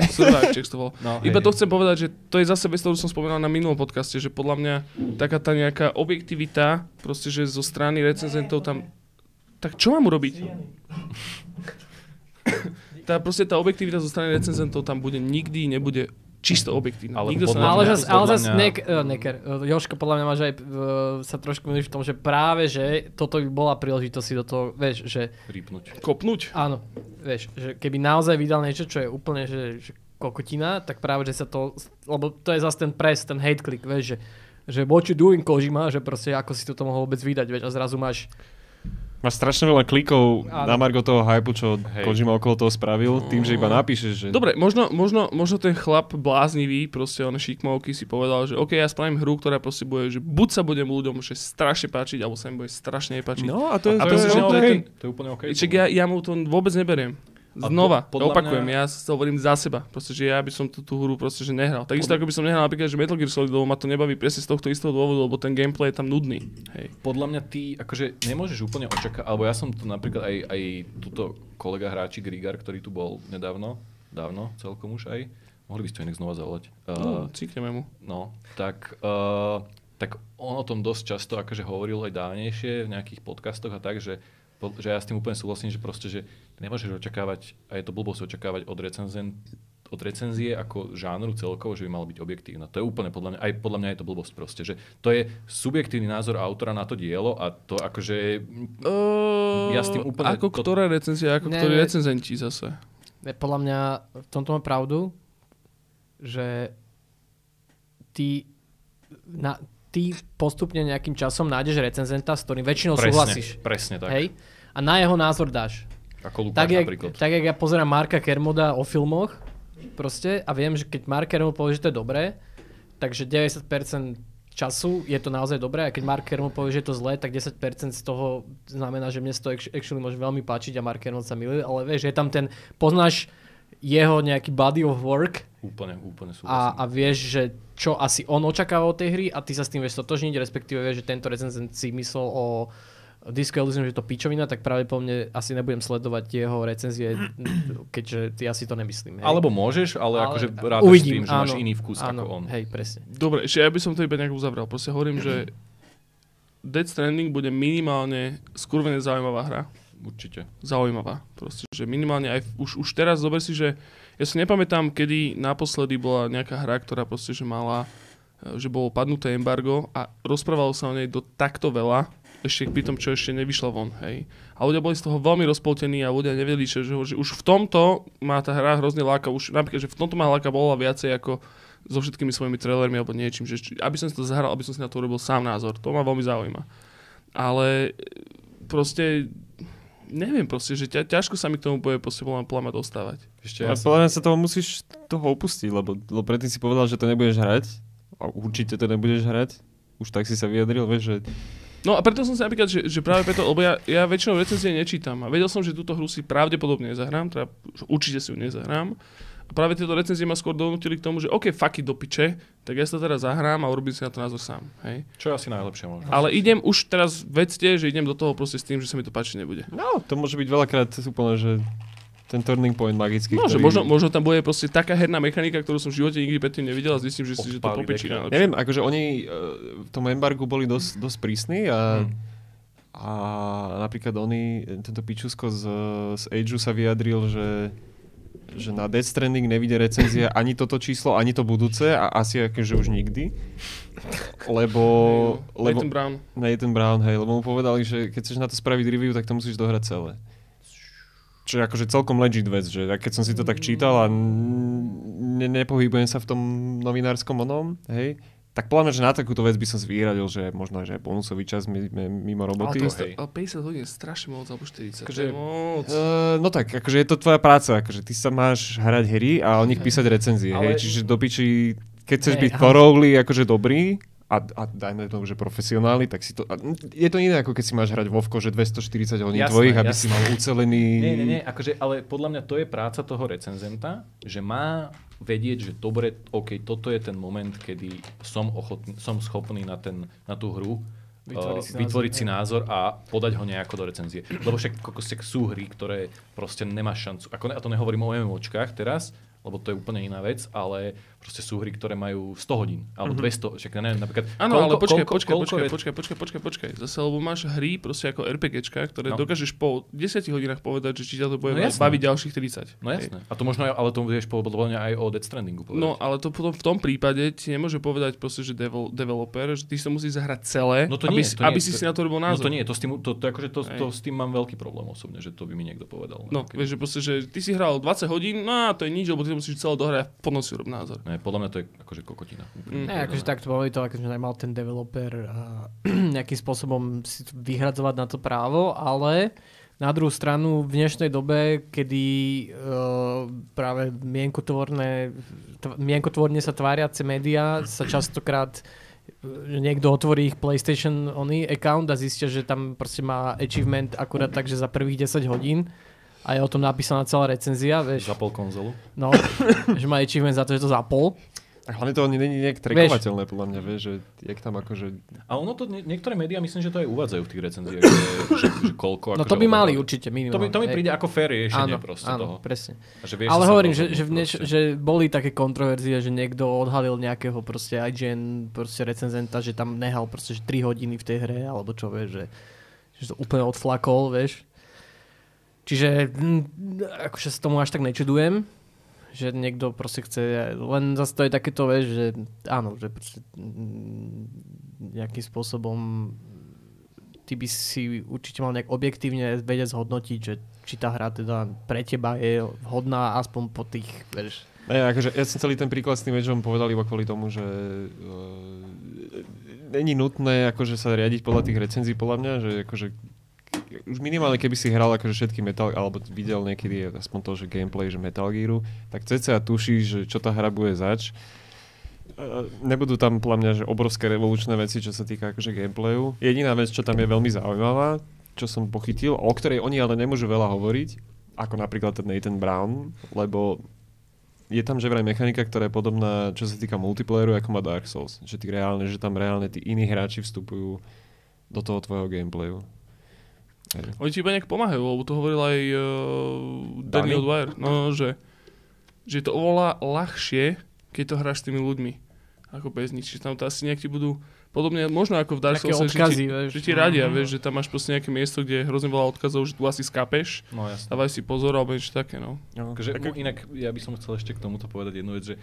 Survive to bol.
No,
Iba
hej,
to chcem povedať, že to je zase vec, ktorú som spomínal na minulom podcaste, že podľa mňa taká tá nejaká objektivita, proste, že zo strany recenzentov tam... Tak čo mám urobiť? tá, proste tá objektivita zo strany recenzentov tam bude nikdy, nebude čisto objektívna.
Ale
Nikto sa
ale zase, ale zase
mňa-
nek, uh, Neker, uh, Joško, podľa mňa máš aj uh, sa trošku milíš v tom, že práve, že toto by bola príležitosť si do toho, vieš, že
Rýpnuť.
kopnúť.
áno, vieš, že keby naozaj vydal niečo, čo je úplne, že, že kokotina, tak práve, že sa to, lebo to je zase ten press, ten hate click, vieš, že, že what you doing, Kojima, že proste ako si toto mohol vôbec vydať, vieš, a zrazu máš,
Máš strašne veľa klikov
Áno.
na margo toho hypu, čo
Hej.
Kojima okolo toho spravil, tým, že iba napíšeš, že...
Dobre, možno, možno, možno ten chlap bláznivý, proste on šikmovky si povedal, že OK, ja spravím hru, ktorá proste bude, že buď sa budem ľuďom že strašne páčiť, alebo sa im bude strašne nepáčiť.
No a to je,
A
to
to
je,
to je ten-
To je úplne OK.
Čiže ja, ja mu to vôbec neberiem. Znova,
po- podľa
opakujem,
mňa-
ja hovorím za seba. Proste, že ja by som tú, tú hru proste, že nehral. Takisto ako by som nehral napríklad, že Metal Gear Solid, lebo ma to nebaví presne z tohto istého dôvodu, lebo ten gameplay je tam nudný. Hej.
Podľa mňa ty akože nemôžeš úplne očakávať, alebo ja som tu napríklad aj, aj túto kolega hráči Grigar, ktorý tu bol nedávno, dávno celkom už aj, mohli by ste ho inak znova zavolať.
No,
Uh,
cíkneme mu.
no, tak, uh, tak on o tom dosť často akože hovoril aj dávnejšie v nejakých podcastoch a tak, že, že ja s tým úplne súhlasím, že proste, že nemôžeš očakávať, a je to blbosť očakávať od recenzen, od recenzie ako žánru celkovo, že by mal byť objektívna. To je úplne podľa mňa, aj podľa mňa je to blbosť proste, že to je subjektívny názor autora na to dielo a to akože
Uh,
Ja s tým úplne-
Ako
to-
ktoré recenzie, ako
Ne,
ktorí recenzenti zase.
ne, podľa mňa v tomto má pravdu, že ty, na, ty postupne nejakým časom nájdeš recenzenta, s ktorým väčšinou
presne,
súhlasíš.
presne tak.
Hej? A na jeho názor dáš.
Ako Lukáš
Tak jak,
napríklad.
tak jak ja pozerám Marka Kermoda o filmoch proste a viem, že keď Mark Kermod povie, že to je dobré, takže 90% času je to naozaj dobré a keď Mark Kermod povie, že je to zlé, tak 10% z toho znamená, že mne to actu- actually môže veľmi páčiť a Mark Kermod sa miluje, ale vieš, je tam ten, poznáš jeho nejaký body of work
Úplne, úplne súhlasím.
a, a vieš, že čo asi on očakáva od tej hry a ty sa s tým vieš stotožniť, respektíve vieš, že tento recenzent si myslel o Disco Elysium, že je to pičovina, tak pravdepodobne asi nebudem sledovať jeho recenzie, keďže ja si to nemyslím. Hej.
Alebo môžeš, ale,
Ale
akože
uvidím,
s tým, že máš
áno,
iný vkus
áno,
ako on.
Hej, presne.
Dobre, ešte ja by som to iba nejak uzavrel. Proste hovorím, že Dead Stranding bude minimálne skurvene zaujímavá hra.
Určite.
Zaujímavá. Proste, že minimálne aj už, už teraz zober si, že ja si nepamätám, kedy naposledy bola nejaká hra, ktorá proste, že mala že bolo padnuté embargo a rozprávalo sa o nej do takto veľa, ešte pri tom, čo ešte nevyšla von, hej. A ľudia boli z toho veľmi rozpoltení a ľudia nevedeli, že, že, už v tomto má tá hra hrozne láka, už napríklad, že v tomto má láka bola viacej ako so všetkými svojimi trailermi alebo niečím, že aby som si to zahral, aby som si na to urobil sám názor. To ma veľmi zaujíma. Ale e, proste neviem proste, že ťa, ťažko sa mi k tomu bude proste podľa mňa dostávať.
Ešte
Ja podľa sa toho musíš toho opustiť, lebo, lebo predtým si povedal, že to nebudeš hrať. A určite to nebudeš hrať. Už tak si sa vyjadril, vieš, že
No a preto som si napríklad, že, že práve preto, lebo ja, ja väčšinou recenzie nečítam a vedel som, že túto hru si pravdepodobne nezahrám, teda určite si ju nezahrám. A práve tieto recenzie ma skôr donútili k tomu, že OK, it do piče, tak ja sa teraz zahrám a urobím si na to názor sám. Hej.
čo je asi najlepšie možno.
Ale idem už teraz, vedzte, že idem do toho proste s tým, že sa mi to páčiť nebude.
no, to môže byť veľakrát úplne, že ten turning point magický,
No, že
ktorý...
možno, možno tam bude proste taká herná mechanika, ktorú som v živote nikdy predtým nevidel a zistím, že, si, že to
veka.
najlepšie.
Neviem, akože oni uh, v tom embargu boli dosť, dosť prísni a,
Hm.
a napríklad oni, tento pičusko z, z Ageu sa vyjadril, že že na Death Stranding nevidie recenzia ani toto číslo, ani to budúce a asi akože už nikdy. lebo, lebo
Nathan Brown.
Nathan Brown, hej, lebo mu povedali, že keď chceš na to spraviť review, tak to musíš dohrať celé. Čo je akože celkom legit vec, že keď som si to tak čítal a ne, nepohybujem sa v tom novinárskom onom, hej, tak podľa mňa, že na takúto vec by som si vyhradil, že možno, že bonusový čas mi- mi- mimo roboty.
Ale, to,
hej.
ale 50 hodín je strašne moc, alebo 40.
Akože-
moc.
Uh, no tak, akože je to tvoja práca, akože ty sa máš hrať hry a o nich písať recenzie,
Ale-
hej, čiže do piči, keď chceš byť
ale-
akože dobrý, a, a dajme tomu, že profesionálny, tak si to... A je to iné, ako keď si máš hrať Vovko, že 240 hodín
Jasné,
tvojich, aby
jasné.
si mal ucelený...
Nie, nie, nie, akože, ale podľa mňa to je práca toho recenzenta, že má vedieť, že dobre, OK, toto je ten moment, kedy som, ochotný, som schopný na, ten, na tú hru
Vytvoriť si
vytvoriť
názor,
si názor a podať ho nejako do recenzie. Lebo však kokos, však sú hry, ktoré proste nemáš šancu. Ako, a to nehovorím o MMOčkách teraz, lebo to je úplne iná vec, ale proste sú hry, ktoré majú 100 hodín, alebo 200, však neviem, napríklad...
Áno, ale počkaj,
koľko-
počkaj,
koľko
počkaj,
je-
počkaj, počkaj, počkaj, počkaj. Zase, lebo máš hry proste ako RPGčka, ktoré
No.
dokážeš po 10 hodinách povedať, že či ťa to bude
No jasné.
baviť ďalších 30.
No
Hej.
jasné. A to možno, aj- ale to vieš podľa aj o Death Strandingu povedať.
No, ale to potom v tom prípade ti nemôže povedať proste, že devel, developer, že ty si to musíš zahrať celé,
No to
aby,
nie,
si,
to nie,
aby si
to-
si na to robil
No
názor.
to nie, to s tým, to, to, akože to,
Hej.
to, s tým mám veľký problém osobne, že to by mi niekto povedal.
No,
Keď-
vieš, že proste, že ty si hral 20 hodín, no a to je nič, lebo ty musíš celé dohrať a potom si urob názor.
Ne, podľa mňa to je akože kokotina.
Mm.
Ne, akože takto boli to, akože nemal ten developer nejakým spôsobom si to vyhradzovať na to právo, ale na druhú stranu v dnešnej dobe, kedy uh, práve mienkotvorné, tv- mienkotvorne sa tváriace médiá sa častokrát že niekto otvorí ich PlayStation oný account a zistia, že tam proste má achievement akurát tak, že za prvých 10 hodín a je o tom napísaná celá recenzia, vieš,
Zapol konzolu.
no, že má achievement za to, že to zapol.
A hlavne to ani není nejak trekovateľné, podľa mňa, vieš, že jak tam akože...
A ono to, nie, niektoré médiá myslím, že to aj uvádzajú v tých recenziách, že, že, že koľko...
No
akože
to by mali určite
To
minimálne.
mi, to mi príde ako fair riešenie
áno,
proste
áno,
toho.
presne.
A že vieš
Ale hovorím, že, že,
proste.
že boli také kontroverzie, že niekto odhalil nejakého proste IGN proste recenzenta, že tam nehal proste že 3 hodiny v tej hre, alebo čo vieš, že, že to úplne odflakol, vieš. Čiže mm, akože sa tomu až tak nečudujem, že niekto proste chce, len zase to je takéto, vieš, že áno, že proste mm, nejakým spôsobom ty by si určite mal nejak objektívne vedieť zhodnotiť, že či tá hra teda pre teba je vhodná aspoň po tých, vieš,
Ne, akože ja som celý ten príklad s tým Edgeom povedal iba kvôli tomu, že uh, není nutné akože sa riadiť podľa tých recenzií, podľa mňa, že akože už minimálne keby si hral akože všetky Metal, alebo videl niekedy aspoň to, že gameplay, že Metal Gearu, tak cca tušíš, že čo tá hra bude zač. Uh, nebudú tam podľa mňa že obrovské revolučné veci, čo sa týka akože gameplayu. Jediná vec, čo tam je veľmi zaujímavá, čo som pochytil, o ktorej oni ale nemôžu veľa hovoriť, ako napríklad ten Nathan Brown, lebo je tam že vraj mechanika, ktorá je podobná, čo sa týka multiplayeru, ako má Dark Souls. Že, ty reálne, že tam reálne tí iní hráči vstupujú do toho tvojho gameplayu.
Oni ti iba nejak pomáhajú, lebo to hovoril aj uh, Daniel
Danny?
Dwyer, no, že, že je to oveľa ľahšie, keď to hráš s tými ľuďmi, ako bez nič. Že tam to asi nejak ti budú, podobne, možno ako v Dark Souls, že ti, že ti radia,
Mhm.
vieš, že tam máš proste nejaké miesto, kde je hrozne veľa odkazov, že tu asi skapeš,
No jasne.
dávaj si pozor, alebo niečo také, no.
No,
Akože,
tak-
inak ja by som chcel ešte k tomuto povedať jednu vec, že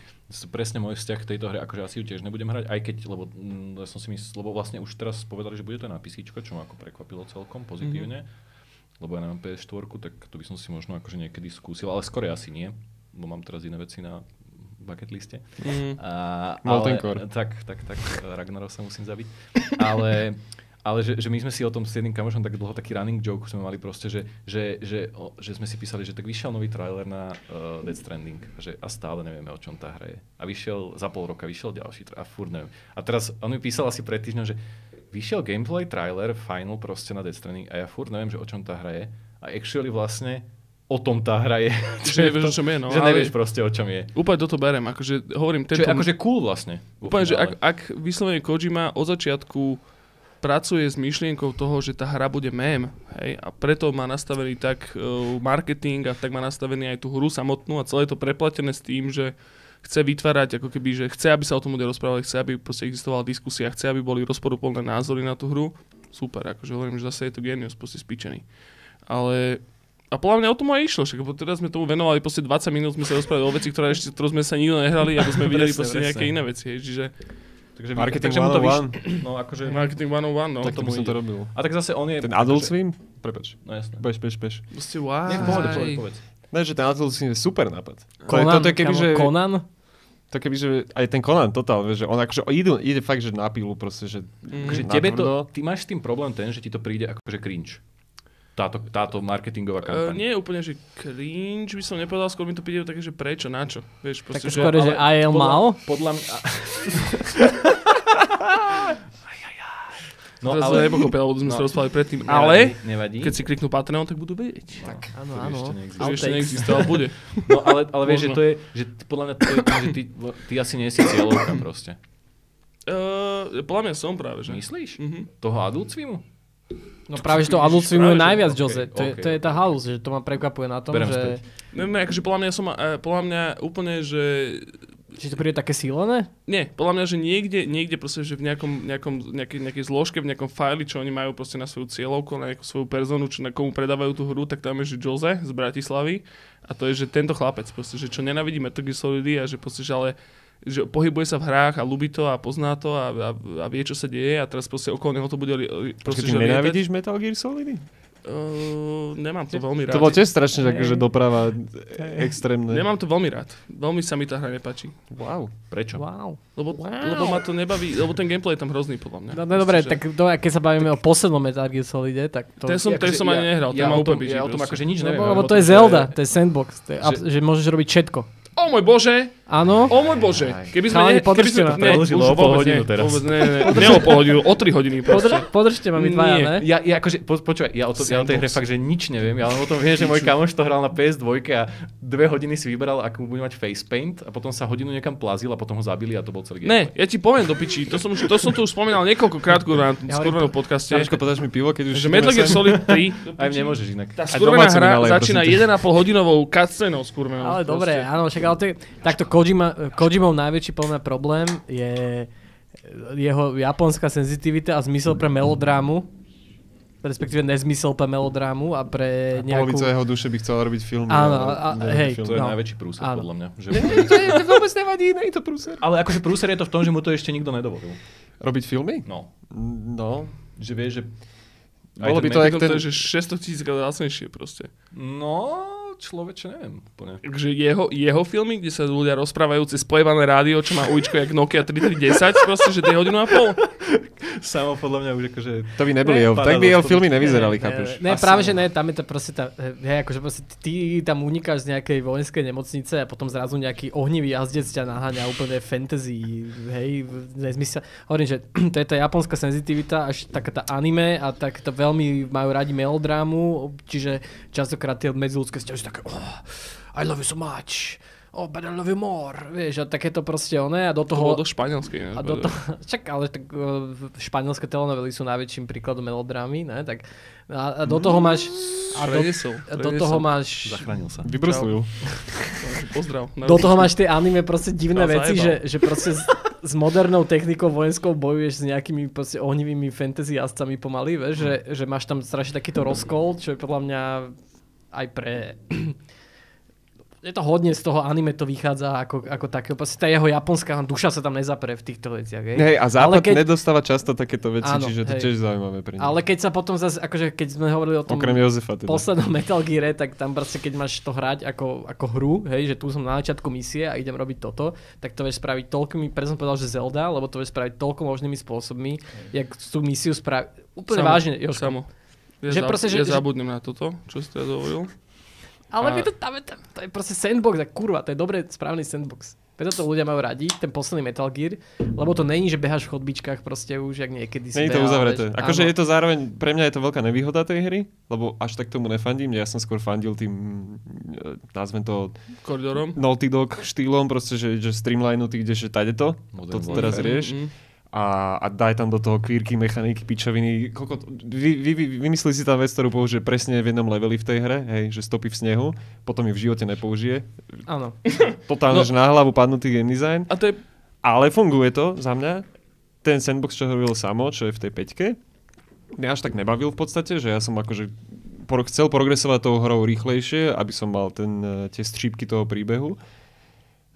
presne môj vzťah k tejto hre, akože asi ju tiež nebudem hrať, aj keď, lebo mm, ja som si myslel, lebo vlastne už teraz povedali, že bude to na PC, čo ma ako prekvapilo celkom pozitívne, lebo ja nemám PS4, tak to by som si možno akože niekedy skúsil, ale skôr asi nie, lebo mám teraz iné veci na bucket liste.
Mm.
A, ale. Tak, tak, tak, Ragnarov sa musím zabiť. Ale, ale že, že, my sme si o tom s jedným kamošom tak dlho taký running joke sme mali proste, že, že, že, o, že sme si písali, že tak vyšiel nový trailer na uh, Death Stranding že, a stále nevieme, o čom tá hra je. A vyšiel za pol roka, vyšiel ďalší a furt neviem. A teraz on mi písal asi pred týždňom, že vyšiel gameplay trailer, final proste na Death Stranding a ja furt neviem, že o čom tá hra je. A actually vlastne o tom tá hra je.
Že nevieš, o čom je, no.
že nevieš proste, o čom je.
Úplne toto berem, akože hovorím,
Čo
tento...
je akože cool vlastne.
Úplne, že ak, ak vyslovene Kojima od začiatku pracuje s myšlienkou toho, že tá hra bude mém, hej, a preto má nastavený tak uh, marketing a tak má nastavený aj tú hru samotnú a celé to preplatené s tým, že chce vytvárať, ako keby, že chce, aby sa o tom ľudia rozprávali, chce, aby proste existovala diskusia, chce, aby boli rozporuplné názory na tú hru. Super, akože hovorím, že zase je to genius, proste spíčený. Ale a podľa mňa o tom aj išlo, však, lebo teraz sme tomu venovali proste 20 minút, sme sa rozprávali o veci, ktoré ešte, ktorú sme sa nikto nehrali, aby sme videli
Presne,
proste
presne.
nejaké iné veci. Hej. Čiže
Takže,
Marketing
takže mu to
101.
vyš... No akože...
Marketing 101, no.
Tak to by
tomu
som to robil.
A tak zase on je...
Ten Adult
akože-
Swim? Prepač.
No jasné.
Bež, bež, bež.
Proste why?
V pohode, povedz.
Ne, že ten Adult Swim je super nápad. To je,
Conan,
toto je keby,
kamo,
že...
Conan?
To keby, že aj ten Conan, totál, vieš, že on akože ide, ide fakt, že na pilu proste, že...
Akože
Na
tebe to, ty máš s tým problém ten, že ti to príde akože cringe. Táto, táto marketingová
Uh,
kampaň.
nie je úplne, že cringe by som nepovedal, skôr mi to príde také, že prečo, na čo. Vieš,
Tak
proste, že...
skôr, že
ale
AL
podľa-
mal?
Podľa mňa...
No, teraz ale... nepochopil, lebo sme
no.
sa rozprávali predtým.
Nevadí,
Ale,
nevadí.
keď si kliknú Patreon, tak budú vedieť.
Tak,
Áno,
to
áno.
ešte neexistuje.
To ešte
Outtakes.
neexistuje, ale bude.
No ale, ale vieš, že to je, že podľa mňa to je že ty, ty asi nie si cieľovka proste.
Uh, podľa mňa som práve, že.
Myslíš?
Mhm.
Toho Adult Swimu?
No práve, že to je
že-
najviac,
ok,
Jose. To, je,
ok,
to je tá halus, že to ma prekvapuje na tom,
Berem
že...
späť.
Ne, ne, akože podľa mňa som, uh, podľa mňa úplne, že
Či to príde také sílené?
Nie, podľa mňa, že niekde, niekde proste, že v nejakom, nejakom, nejakej, nejakej zložke, v nejakom fajli, čo oni majú proste na svoju cieľovku, na nejakú svoju personu, čo na komu predávajú tú hru, tak tam je, že Jose z Bratislavy. A to je, že tento chlapec, proste, že čo nenavidí Metal Gear Solidy a že proste, že ale že pohybuje sa v hrách a ľubí to a pozná to a, a, a vie, čo sa deje a teraz proste okolo neho to bude proste,
Počkej, ty
že
nenávidíš Metal Gear Solidy?
Uh, nemám to veľmi rád.
To bolo tiež strašne akože doprava extrémne.
Nemám to veľmi rád. Veľmi sa mi tá hra nepáči.
Wow.
Prečo?
Wow.
Lebo,
Wow.
lebo ma to nebaví, lebo ten gameplay je tam hrozný podľa mňa.
No, no dobre,
že-
tak to, keď sa bavíme o poslednom Metal Gear Solide, tak to...
Ten som, ten som ani nehral, ten
ja
ma úplne
ja o tom akože nič neviem.
Lebo,
ja
to je
že-
Zelda, to je sandbox, to je,
Že-
že môžeš robiť všetko.
O môj bože!
Áno?
O môj bože! Keby sme...
Chalani,
Ne, keby
podržte
sme
ma.
ne,
Predĺžilo
už
o pol hodinu
nie,
teraz.
Vôbec, ne, ne, ne, ne o pol hodinu, o tri hodiny proste.
Podr- podržte ma my dvaja, ne?
Ja, ja akože, po, počúvaj, ja o, to, ja o tej hre fakt, že nič neviem. Ja len o tom viem, že môj kamoš to hral na PS2 a dve hodiny si vybral, ako bude mať face paint a potom sa hodinu niekam plazil a potom ho zabili a to bol celý
Ne, ja ti poviem do piči, to som, už, to som tu už spomínal niekoľkokrát na
Ja
skurvenom podcaste,
Ťažko podáš mi pivo, keď už...
že Metal Gear Solid 3,
Aj nemôžeš inak.
tá skurvená hra začína
prosím ťa.
1,5 hodinovou cutscenou skurvenou.
Ale dobre, áno, však ale to je, takto Kojima, Kojimov najväčší podľa mňa problém je jeho japonská senzitivita a zmysel pre melodrámu, respektíve nezmysel pre melodrámu a pre nejakú...
Polovica jeho duše by chcela robiť film.
Áno, a- hej,
To je
No.
najväčší prúser,
Áno.
podľa mňa. Že...
To je to vôbec nevadí, nie je to prúser.
Ale akože prúser je to v tom, že mu to ešte nikto nedovolil.
Robiť filmy?
No.
No.
Že vieš, že...
Bolo by
ten
to jak
To
ten...
je, že 600 tisíc krát lacnejšie proste.
No, človeče, neviem úplne.
Takže jeho, jeho filmy, kde sa ľudia rozprávajú cez spojevané rádio, čo má uličko jak Nokia 3310, proste, že to je hodinu a pol.
Samo podľa mňa už akože...
To by neboli
Ne,
jeho, tak by jeho filmy
Ne,
nevyzerali,
ne,
chápeš?
Ne,
Asi
práve,
no.
že ne, tam je to proste tá, hej, akože proste ty tam unikáš z nejakej vojenskej nemocnice a potom zrazu nejaký ohnivý jazdec ťa naháňa úplne fantasy, hej, nezmysel. Hovorím, že to je tá japonská senzitivita, až taká tá anime a tak to veľmi majú radi melodrámu, čiže častokrát tie medziludské vzťahy také, oh, I love you so much, oh, but I love you more, vieš, a takéto proste oné a do
To bolo
toho...
do španielskej.
A do toho, čak, ale tak uh, španielské telenovely sú najväčším príkladom melodrámy, ne? Tak, a, a do toho máš... A do,
Predesol,
a do toho máš...
Zachránil sa.
Vybruslujú.
Pozdrav.
Do toho máš tie anime proste divné veci, že, že proste s, s modernou technikou vojenskou bojuješ s nejakými proste ohnivými fantasy jazdcami pomaly, vieš, že, že máš tam strašne takýto rozkol, čo je podľa mňa aj pre... Je to hodne z toho anime to vychádza ako, ako takého. Proste tá jeho japonská duša sa tam nezapre v týchto veciach. Hej?
Hej, a Západ
Ale keď-
nedostáva často takéto veci,
Áno,
čiže to
hej.
tiež zaujímavé pre nich.
Ale keď sa potom zase, akože keď sme hovorili o tom
Okrem Jozefa teda.
poslednom Metal Geare, tak tam proste keď máš to hrať ako, ako hru, hej, že tu som na začiatku misie a idem robiť toto, tak to vieš spraviť toľkými, preto som povedal, že Zelda, lebo to vieš spraviť toľko možnými spôsobmi, jak tú misiu spraviť. Úplne
Samo,
vážne, Jožko.
Samo. Ja,
Že
že
proste, že-
ja
že-
zabudnem na toto, čo si teda dovolil.
Ale
A-
my to, tam, tam, to je proste sandbox a kurva, to je dobre správny sandbox. Preto to ľudia majú radi, ten posledný Metal Gear, lebo to není, že beháš v chodbičkách proste už, jak niekedy si
je to
behal,
uzavreté. Akože je to zároveň, pre mňa je to veľká nevýhoda tej hry, lebo až tak tomu nefandím, ja som skôr fandil tým, e, nazvem to
Koridorom.
Naughty Dog štýlom, proste, že, že streamlinutý, kde že tade to,
Modern
to teraz rieš.
Mm,
A, a daj tam do toho kvírky, mechaniky, pičoviny. Koľko, vy, vy, vy, vymyslí si tam vec, ktorú použije presne v jednom leveli v tej hre, hej, že stopy v snehu, potom ju v živote nepoužije.
Áno.
Totálne,
No.
že na hlavu padnutý game design.
A to je...
Ale funguje to za mňa. Ten sandbox, čo hovoril Samo, čo je v tej peťke, mňa až tak nebavil v podstate, že ja som akože chcel progresovať tou hrou rýchlejšie, aby som mal ten, eh, tie střípky toho príbehu.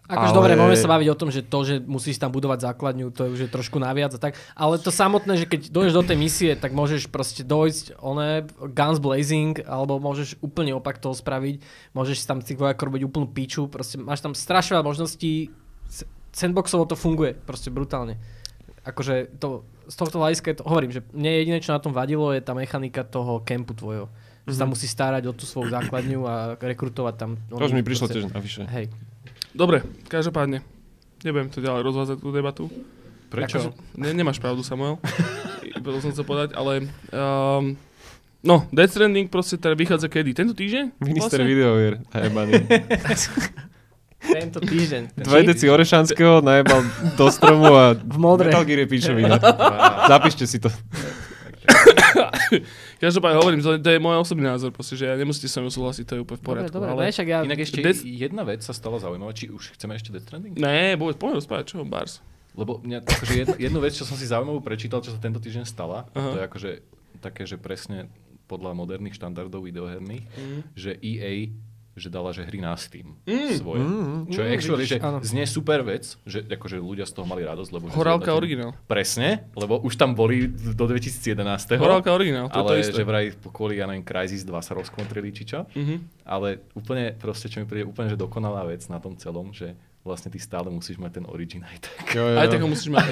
Akože
Ale-
dobre, môžeme sa baviť o tom, že to, že musíš tam budovať základňu, to je už je trošku naviac a tak. Ale to samotné, že keď dojdeš do tej misie, tak môžeš proste dojsť, one, guns blazing, alebo môžeš úplne opak toho spraviť. Môžeš tam tých vojakov robiť úplnú piču, proste máš tam strašne veľa možností. Sandboxovo to funguje, proste brutálne. Akože to, z tohto hľadiska to, hovorím, že mne jediné, čo na tom vadilo, je tá mechanika toho kempu tvojho. Že sa tam musí starať o tú svoju základňu a rekrutovať tam.
To už mi prišlo
proste-
tiež navyše.
Hej.
Dobre, každopádne. Nebudem to ďalej rozvázať tú debatu.
Prečo?
Akože, ne, nemáš pravdu, Samuel. Preto som chcel povedať, ale... Um, no, Death Stranding proste teda vychádza kedy? Tento týždeň?
Minister
Vlastne?
videohier. Jebaný.
Tento týždeň.
Dva deci Orešanského najebal do stromu a
V modre.
Metal Gear je pičovina. Zapíšte si to.
Každopádne hovorím, to, to je môj osobný názor, proste, že ja nemusíte sa mnou súhlasiť, to je úplne v poriadku.
dobre,
ale...
dobre, však ja...
Inak ešte
Death-
jedna vec sa stala zaujímavá. Či už chceme ešte Death Stranding?
Ne, vôbec, poďme rozprávať, čo, Bars.
Lebo mňa, akože jednu, jednu vec, čo som si zaujímavú prečítal, čo sa tento týždeň stala, a
Aha.
to je akože také, že presne podľa moderných štandardov videoherných,
Mm.
že EA že dala, že hry na Steam
Mm.
svoje.
Mm,
Čo je
Mm,
actually,
vidíš,
že
áno.
znie super vec, že akože ľudia z toho mali radosť, lebo...
Horálka
zvládate-
originál.
Presne, lebo už tam boli do 2011.
Horálka originál, to je to
ale
isté.
že vraj kvôli, ja neviem, Crysis 2 sa rozkontrili, či čo.
Mhm.
Ale úplne, proste, čo mi príde úplne, že dokonalá vec na tom celom, že vlastne ty stále musíš mať ten origin aj tak.
Jo, jo,
Aj tak ho musíš mať.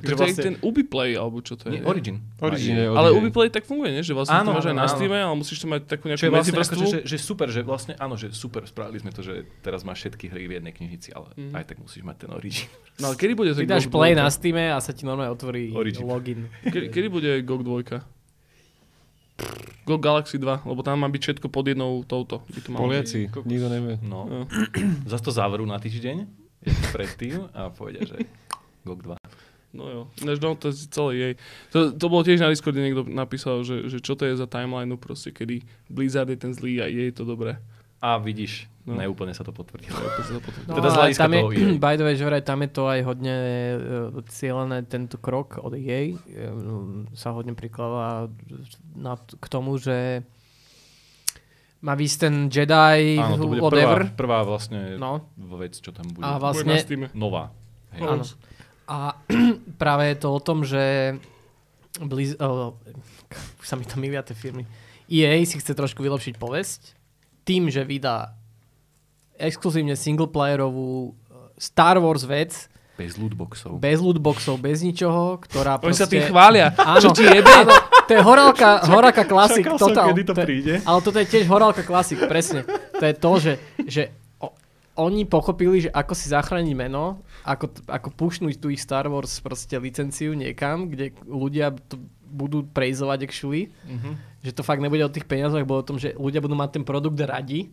Takže
To je ten Ubiplay, alebo čo to je?
Nie, origin.
Origin je
Ale. Ubiplay tak funguje, nie? Že vlastne
Áno,
to máš aj na. Steam, ale musíš to mať takú nejakú
vlastne
medzivrstvu.
akože, že, že super, že vlastne, áno, že super, spravili sme to, že teraz máš všetky hry v jednej knižnici, ale
Mhm.
aj tak musíš mať ten origin.
No ale kedy bude
Ty dáš
GOG
play
2?
na Steam a sa ti normálne otvorí
Origin.
login.
Kedy, kedy bude GOG 2? GOG Galaxy 2, lebo tam má byť všetko pod jednou touto. By to malo byť.
Poliaci, nikto nevie.
No,
No.
zase to zavrú na týždeň, je predtým a povedia, že GOG 2.
No jo, než no, to je celé jej. To, to bolo tiež na Discorde niekto napísal, že, že čo to je za timeline, proste, kedy Blizzard je ten zlý a je to dobré.
A vidíš,
No.
no. neúplne sa to potvrdilo.
To
No,
Teda z hľadiska
tam je,
EA.
by the way, že vraj tam je to aj hodne uh, cieľené tento krok od EA. Um, sa hodne prikladá na, k tomu, že má výsť ten Jedi
Áno, to bude prvá,
whatever.
prvá vlastne
No.
vec, čo tam bude.
A
Bude
vlastne,
Steame.
Nová. Hej.
áno. A práve je to o tom, že Blizz, už sa mi to milia tie firmy. EA si chce trošku vylepšiť povesť tým, že vydá exkluzívne singleplayerovú eh, Star Wars vec,
Bez lootboxov.
bez lootboxov, bez ničoho, ktorá
Oni
proste...
sa tým chvália.
Áno,
Čo ti jebe?
áno, to je horálka, horálka klasik,
čakal som,
totál.
kedy to
je-
príde.
Ale toto je tiež horálka klasik, presne. To je to, že, že o, oni pochopili, že ako si zachrániť meno, ako, ako pušnúť tú ich Star Wars proste licenciu niekam, kde ľudia to budú prejzovať actually,
Mhm.
že to fakt nebude o tých peniazoch, bolo o tom, že ľudia budú mať ten produkt radi,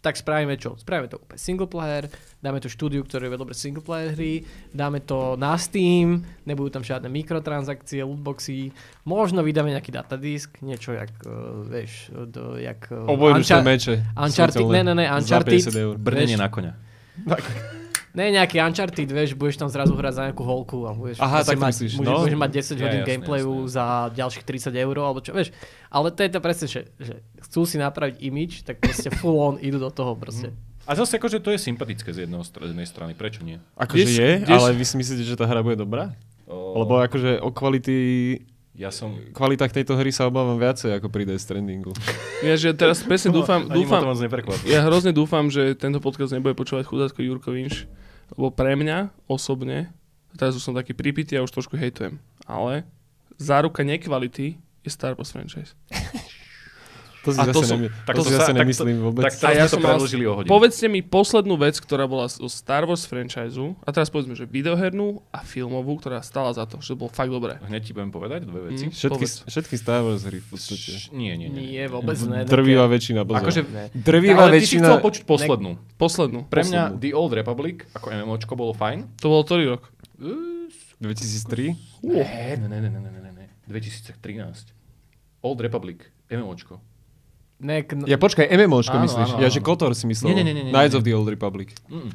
tak spravíme čo? Spravíme to úplne single player, dáme to štúdiu, ktoré vie dobre single player hry, dáme to na Steam, nebudú tam žiadne mikrotransakcie, lootboxy, možno vydáme nejaký datadisk, niečo jak, uh, vieš, do, jak... Uh,
Obojručné meče.
Uncharted, ne, ne, ne, Uncharted.
50 eur.
Brnenie na koňa.
Ne, nejaký Uncharted, vieš, budeš tam zrazu hrať za nejakú holku a budeš,
Aha, tak
mať,
myslíš,
budeš,
no.
budeš mať 10
Ja,
hodín
jasné,
gameplayu
jasné.
za ďalších 30 eur, alebo čo, vieš. Ale to je to presne, že, že chcú si napraviť image, tak proste full on idú do toho proste.
A zase akože to je sympatické z, jedného, z jednej strany. Prečo nie?
Akože je,
kdež-
ale vy si myslíte, že tá hra bude dobrá?
O,
Lebo akože o kvality,
ja som...
kvalitách tejto hry sa obávam viacej ako pri Death Strandingu.
Ja, že teraz presne dúfam, dúfam, ja hrozne dúfam, že tento podcast nebude počúvať chudátko Jurko Vinš, lebo pre mňa osobne, teraz už som taký pripitý a už trošku hejtujem, ale záruka nekvality je Star Wars franchise.
To si
A to
zase,
som- tak
to
to
si zase
tak to-
nemyslím vôbec.
Tak
A
teraz
ja
sme to predložili o hodinu.
Povedzte mi poslednú vec, ktorá bola zo Star Wars franchise, a teraz povedzme, že videohernú a filmovú, ktorá stála za to, že to bolo fakt dobré.
Hneď ti budem povedať dve veci.
Mm.
Všetky,
povedz.
všetky Star Wars hry v podstate.
Š- Nie, nie, nie.
Nie, vôbec ne.
Drvivá väčšina, pozor.
Akože,
Ne.
Drvivá
ale ty si
väčšina...
chcel počuť poslednú.
Poslednú.
Pre mňa
poslednú.
The Old Republic ako MMOčko bolo fajn.
To bol ktorý rok?
2003?
Ne, ne, ne, ne, ne, ne, ne. 2013. Old Republic, MMOčko.
Ne, k-
Ja počkaj, MMOčko
Áno,
myslíš?
áno,
Ja,
áno.
že Kotor si myslel.
Nie, nie, nie, nie, nie.
Knights of the Old Republic.
Mm.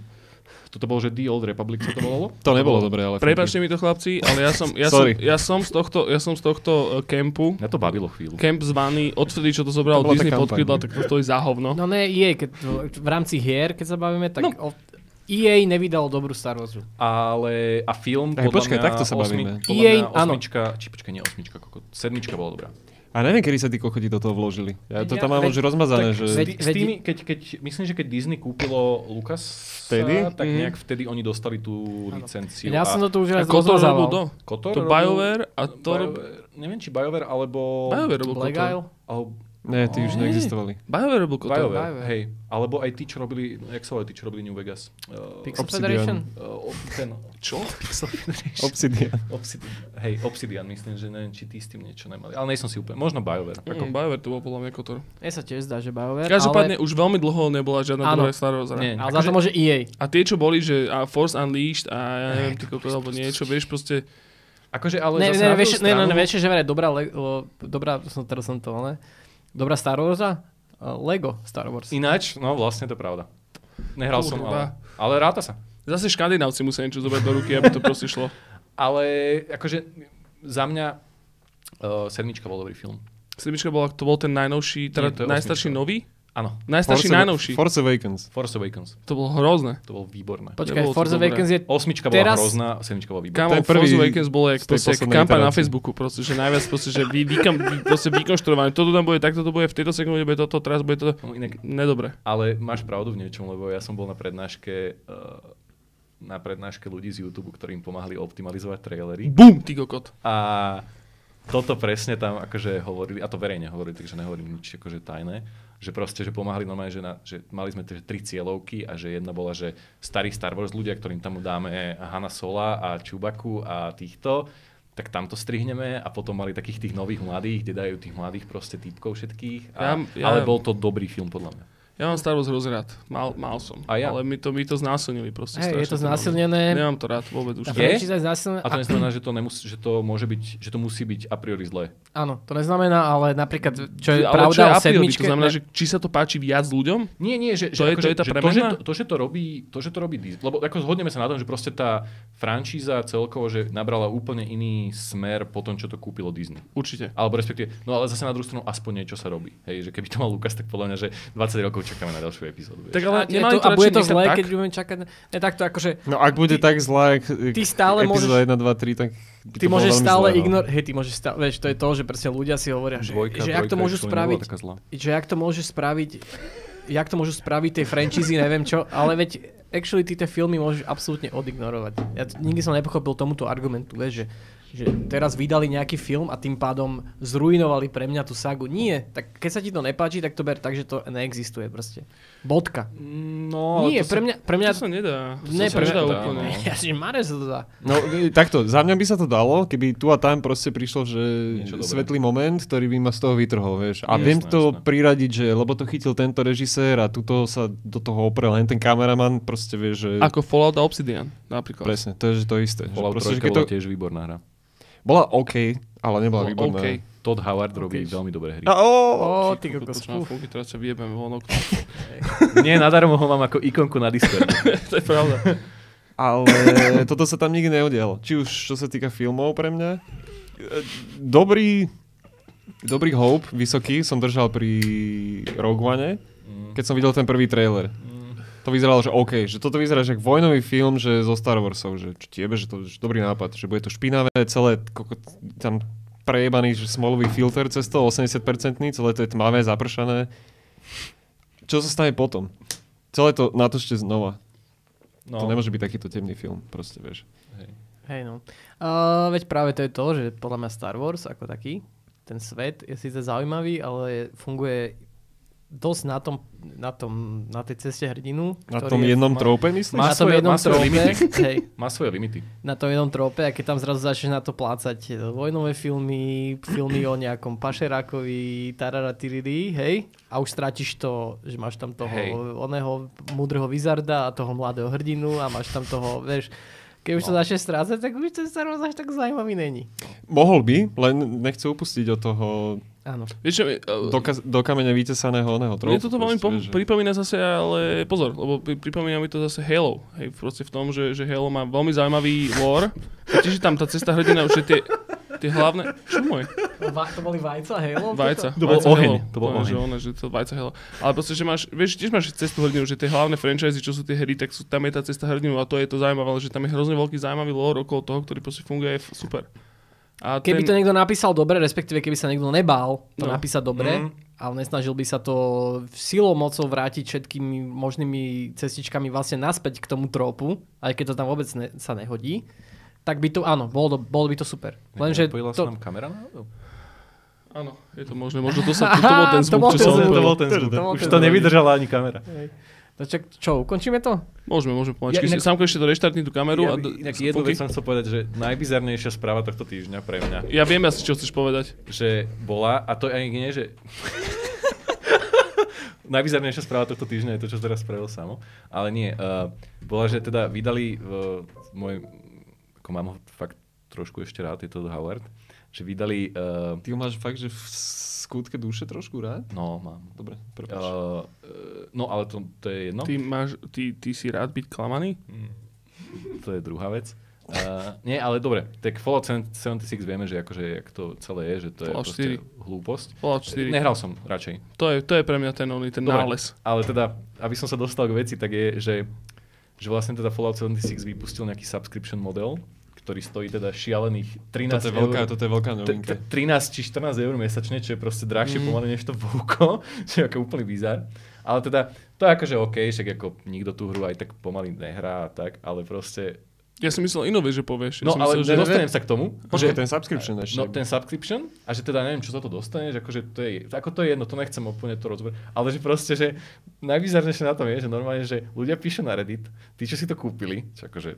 Toto bolo, že The Old Republic sa to volalo?
To nebolo dobré, ale...
Prepačte mi to chlapci, ale ja som, ja som, ja som z tohto, ja som z tohto uh, kempu,
Mňa to bavilo chvíľu.
kemp zvaný, odvtedy, čo to zobral
To
Disney pod
nie?
tak to stojí za hovno.
No ne, je, keď, v rámci hier, keď sa bavíme, tak
No.
no. o, EA nevydalo dobrú Star Warsu.
Ale, a film,
Aj,
podľa
počkaj,
mňa,
takto sa bavíme.
podľa
EA,
mňa
áno.
osmička, či počkaj, nie osmička, koko, sedmička bola dobrá.
A neviem, kedy sa tí kokoti do toho vložili. Ja to
Ja-
tam mám
veď-
už rozmazané,
tak
že...
s,
Veď-
s tými, keď, keď, myslím, že keď Disney kúpilo Lucas,
Vtedy?
tak
Mhm.
nejak vtedy oni dostali tú licenciu.
Ja som to tu už
A
raz
to?
Kotor
To BioWare a to.
BioWare, neviem, či BioWare, alebo...
BioWare robil
Black
Kotor.
Isle?
alebo
Ne, tí už
Nie.
neexistovali.
BioWare robil Kotor.
BioWare,
BioWare.
hej. Alebo aj tí, čo robili, jak sa volali tí, čo robili New Vegas? Uh,
Pixel
Obsidian.
Federation?
uh, ten, čo? Pixel Federation.
Obsidian.
Obsidian. Hej, Obsidian, myslím, že neviem, či tí s tým niečo nemali. Ale nejsom si úplne, možno BioWare.
Ako BioWare to bol podľa mňa Kotor.
Mne sa tiež zdá, že BioWare,
Každopádne
ale...
už veľmi dlho nebola žiadna
Áno.
dobrá Star Wars hra.
Nie,
Ale za to môže EA.
A tie, čo boli, že a Force Unleashed a ja neviem, ty kokos, alebo niečo, vieš, proste...
Akože, ale
Ne,
zase
ne,
na
vieš, ne, ne, vieš, že vraj dobrá, le, dobrá, som, teraz som to, ne? Dobrá Star Warsa? Uh, Lego Star Wars.
Ináč, no vlastne to je pravda. Nehral som,
Kurva.
ale, ale ráta sa.
Zase škandinávci musia niečo zobrať do ruky, aby to proste šlo.
Ale akože za mňa uh, sedmička bol dobrý film.
Sedmička bola, to bol ten najnovší, teda
Nie,
najstarší
osmička.
nový?
Áno,
Najstarší,
Force-
najnovší.
Force Awakens.
Force Awakens.
To bolo hrozné.
To bolo výborné.
Počkaj,
Nebolo to
Force. Awakens je...
Osmička bola
Teraz-
hrozná, sedmička bola výborná.
Kámo, Force Awakens bolo jak, proste, jak kampaň na. Facebooku, proste, že najviac proste, že vy, vy, vy proste vykonštruované. Toto tam bude, takto to bude, v tejto sekunde bude toto, teraz bude toto.
No, inak,
Nedobre.
ale máš pravdu v niečom, lebo ja som bol na prednáške uh, na prednáške ľudí z YouTube, ktorým pomáhali optimalizovať trailery.
Bum, ty kokot.
A toto presne tam akože hovorili, a to verejne hovorili, takže nehovorím nič akože tajné, že proste, že pomáhali normálne, že, na, že mali sme že tri cieľovky a že jedna bola, že starí Star Wars ľudia, ktorým tam dáme Hanna Sola a Čubaku a týchto, tak tam to strihneme a potom mali takých tých nových mladých, kde dajú tých mladých proste typkov všetkých. A,
Ja- ja-
ale bol to dobrý film podľa mňa.
Ja mám Star Wars hrozne rád. Mal, mal som.
A ja.
Ale my to, my to znásilnili proste.
Hej, je to znásilnené.
mám. Nemám to rád vôbec už.
Je? A to neznamená, že to, nemus- že to môže byť, že to musí byť a priori zlé.
Áno, to neznamená, ale napríklad, čo je
Ale
pravda
čo je
o
a priori?
sedmičke...
To znamená,
ne-
že či sa to páči viac ľuďom?
Nie, nie, že,
To
že,
je- to je tá
že, to, že, to, to, že to robí, to, že to robí Disney, lebo ako zhodneme sa na tom, že proste tá franšíza celkovo, že nabrala úplne iný smer po tom, čo to kúpilo Disney.
Určite.
Alebo respektíve, no ale zase na druhú stranu aspoň niečo sa robí. Hej, že keby to mal Lukas, tak podľa mňa, že 20 rokov čakáme na ďalšiu epizódu.
Tak ale
a,
nemali
to, a bude to zlé,
nechať
keď
tak?
budeme čakať... Ne, takto akože...
No ak bude
Ty-
tak jak,
ty stále
epizóda
môžeš-
1, 2, 3, tak by
Ty
to
môžeš
veľmi
stále
zlé, no.
ignorovať, hej, ty môžeš stále, vieš, to je to, že presne ľudia si hovoria, že,
Dvojka,
že jak to môžu spraviť, že jak to môžu spraviť, jak to môžu spraviť tej franchízy, neviem čo, ale veď actually ty tie filmy môžeš absolútne odignorovať. Ja nikdy som nepochopil tomuto argumentu, vieš, že, že teraz vydali nejaký film a tým pádom zrujnovali pre mňa tú sagu. Nie, tak keď sa ti to nepáči, tak to ber tak, že to neexistuje proste. Bodka.
No,
Nie,
to
pre mňa, pre mňa,
To sa nedá. To
ne,
sa
pre mňa,
úplne.
ja si Mare sa to dá.
No e, takto, za mňa by sa to dalo, keby tu a tam proste prišlo, že svetlý moment, ktorý by ma z toho vytrhol, vieš. A
Jasné,
viem to
jasné.
priradiť, že lebo to chytil tento režisér a tuto sa do toho oprel len ten kameraman, proste vieš, že...
Ako Fallout a Obsidian napríklad.
Presne, to je že to isté. Že
Fallout
proste, že
3
keď
bola
to,
tiež výborná hra.
Bola OK, ale nebola
Bolo
výborná.
OK.
Todd Howard robí veľmi dobré hry.
A, o,
ty kokos.
fúky, teraz sa vyjebeme von okno.
Nie, nadarmo ho mám ako ikonku na Discord.
to je pravda.
ale toto sa tam nikdy neudialo. Či už čo sa týka filmov pre mňa. Dobrý, dobrý hope, vysoký, som držal pri Rogue One, keď som videl ten prvý trailer. To vyzeralo, že OK, že toto vyzerá, že vojnový film, že zo Star Warsov, že čo tiebe, že to že dobrý nápad, že bude to špinavé, celé kokot, tam prejebaný že smolový filter cez to, 80%, celé to je tmavé, zapršané. Čo sa stane potom? Celé to natočte znova.
No,
To nemôže byť takýto temný film, proste, vieš.
hej.
Hej no. Uh, veď práve to je to, že podľa mňa Star Wars ako taký, ten svet je síce zaujímavý, ale funguje dosť na tom, na tom, na tej ceste hrdinu.
Na tom
je-
jednom
má-
trope, myslíš?
má
na tom
svoje-
jednom
má svoje
trope,
limity.
hej,
Má svoje limity.
na tom jednom trope a keď tam zrazu začneš na to plácať e, vojnové filmy, filmy o nejakom pašerákovi, tararatiriri, hej, a už strátiš to, že máš tam toho
Hej.
oného múdreho vizarda a toho mladého hrdinu a máš tam toho, vieš, keď už to
No.
začne strácať, tak už ten Star Wars až tak zaujímavý není.
Mohol by, len nechce upustiť od toho
Áno.
Vieš čo, uh,
do, ka- do kamene vytesaného oného tropu.
Mne toto veľmi po-
že-
pripomína zase, ale pozor, lebo pri- pripomína mi to zase Halo. Hej, proste v tom, že, že Halo má veľmi zaujímavý lore. Tiež je tam tá cesta hrdina, už je tie, tie hlavné... Čo môj?
Va- to boli vajca, Halo?
Vajca.
To bol
Vajca
oheň,
Halo.
to bol oheň.
Že, ono, že to vajca Halo. Ale proste, že máš, vieš, tiež máš cestu hrdinu, že tie hlavné franchise, čo sú tie hry, tak sú, tam je tá cesta hrdinu a to je to zaujímavé, ale že tam je hrozne veľký zaujímavý lore okolo toho, ktorý proste funguje je f- super. A
Keby to niekto napísal dobre, respektíve keby sa niekto nebál to
No.
napísať dobre,
Mm.
ale nesnažil by sa to silou mocou vrátiť všetkými možnými cestičkami vlastne naspäť k tomu tropu, aj keď to tam vôbec ne, sa nehodí, tak by to, áno, bolo, to, bolo by to super. Lenže
Nepojila sa
to,
nám kamera
Áno, je to možné. Možno to, sa, to, bol ten
To
zvuk, čo
ten
som
to bol ten zvuk. Už
ten
to nevydržala ani kamera.
to čak, čo, ukončíme to?
Môžeme, môžeme pomaličky.
Ja inak-
Samko ešte to reštartni tú kameru.
Ja,
a d-
inak jednu vec som chcel povedať, že najbizarnejšia správa tohto týždňa pre mňa,
Ja viem asi, čo chceš povedať.
že bola, a to ani nie, že... Najbizarnejšia správa tohto týždňa je to, čo teraz spravil samo. Ale nie, uh, bola, že teda vydali uh, môj, ako mám ho fakt trošku ešte rád, je to Howard, že vydali, uh,
Ty ho máš fakt, že v skutke duše trošku rád?
no mám,
Dobre, prepáč.
uh, uh, no ale to, to je jedno.
Ty, máš, ty, ty si rád byť klamaný?
To je druhá vec. Uh, nie, ale dobre, tak Fallout 76 vieme, že akože, jak to celé je, že to je
Fallout
proste
4.
hlúposť.
Fallout 4.
Nehral som radšej.
To je, to je pre mňa ten, oný, ten
Dobre,
nález.
Ale teda, aby som sa dostal k veci, tak je, že, že vlastne teda Fallout 76 vypustil nejaký subscription model, ktorý stojí teda šialených 13
Toto je veľká,
eur.
toto je veľká novinka.
t- 13 či 14 eur mesačne, čo je proste drahšie mm. pomaly než to Vouko, čo je ako úplný bizar. Ale teda, to je akože OK, však ako nikto tú hru aj tak pomaly nehrá a tak, ale proste...
Ja som myslel inú vec, že povieš. Ja
No
som
ale
myslel, že...
dostanem sa k tomu.
Počkaj, ten subscription ešte.
No ten subscription a že teda neviem, čo za to dostaneš, akože to je, ako to je jedno, to nechcem úplne to rozber, ale že proste, že najbizarnejšie na tom je, že normálne, že ľudia píšu na Reddit, tí, čo si to kúpili, čo akože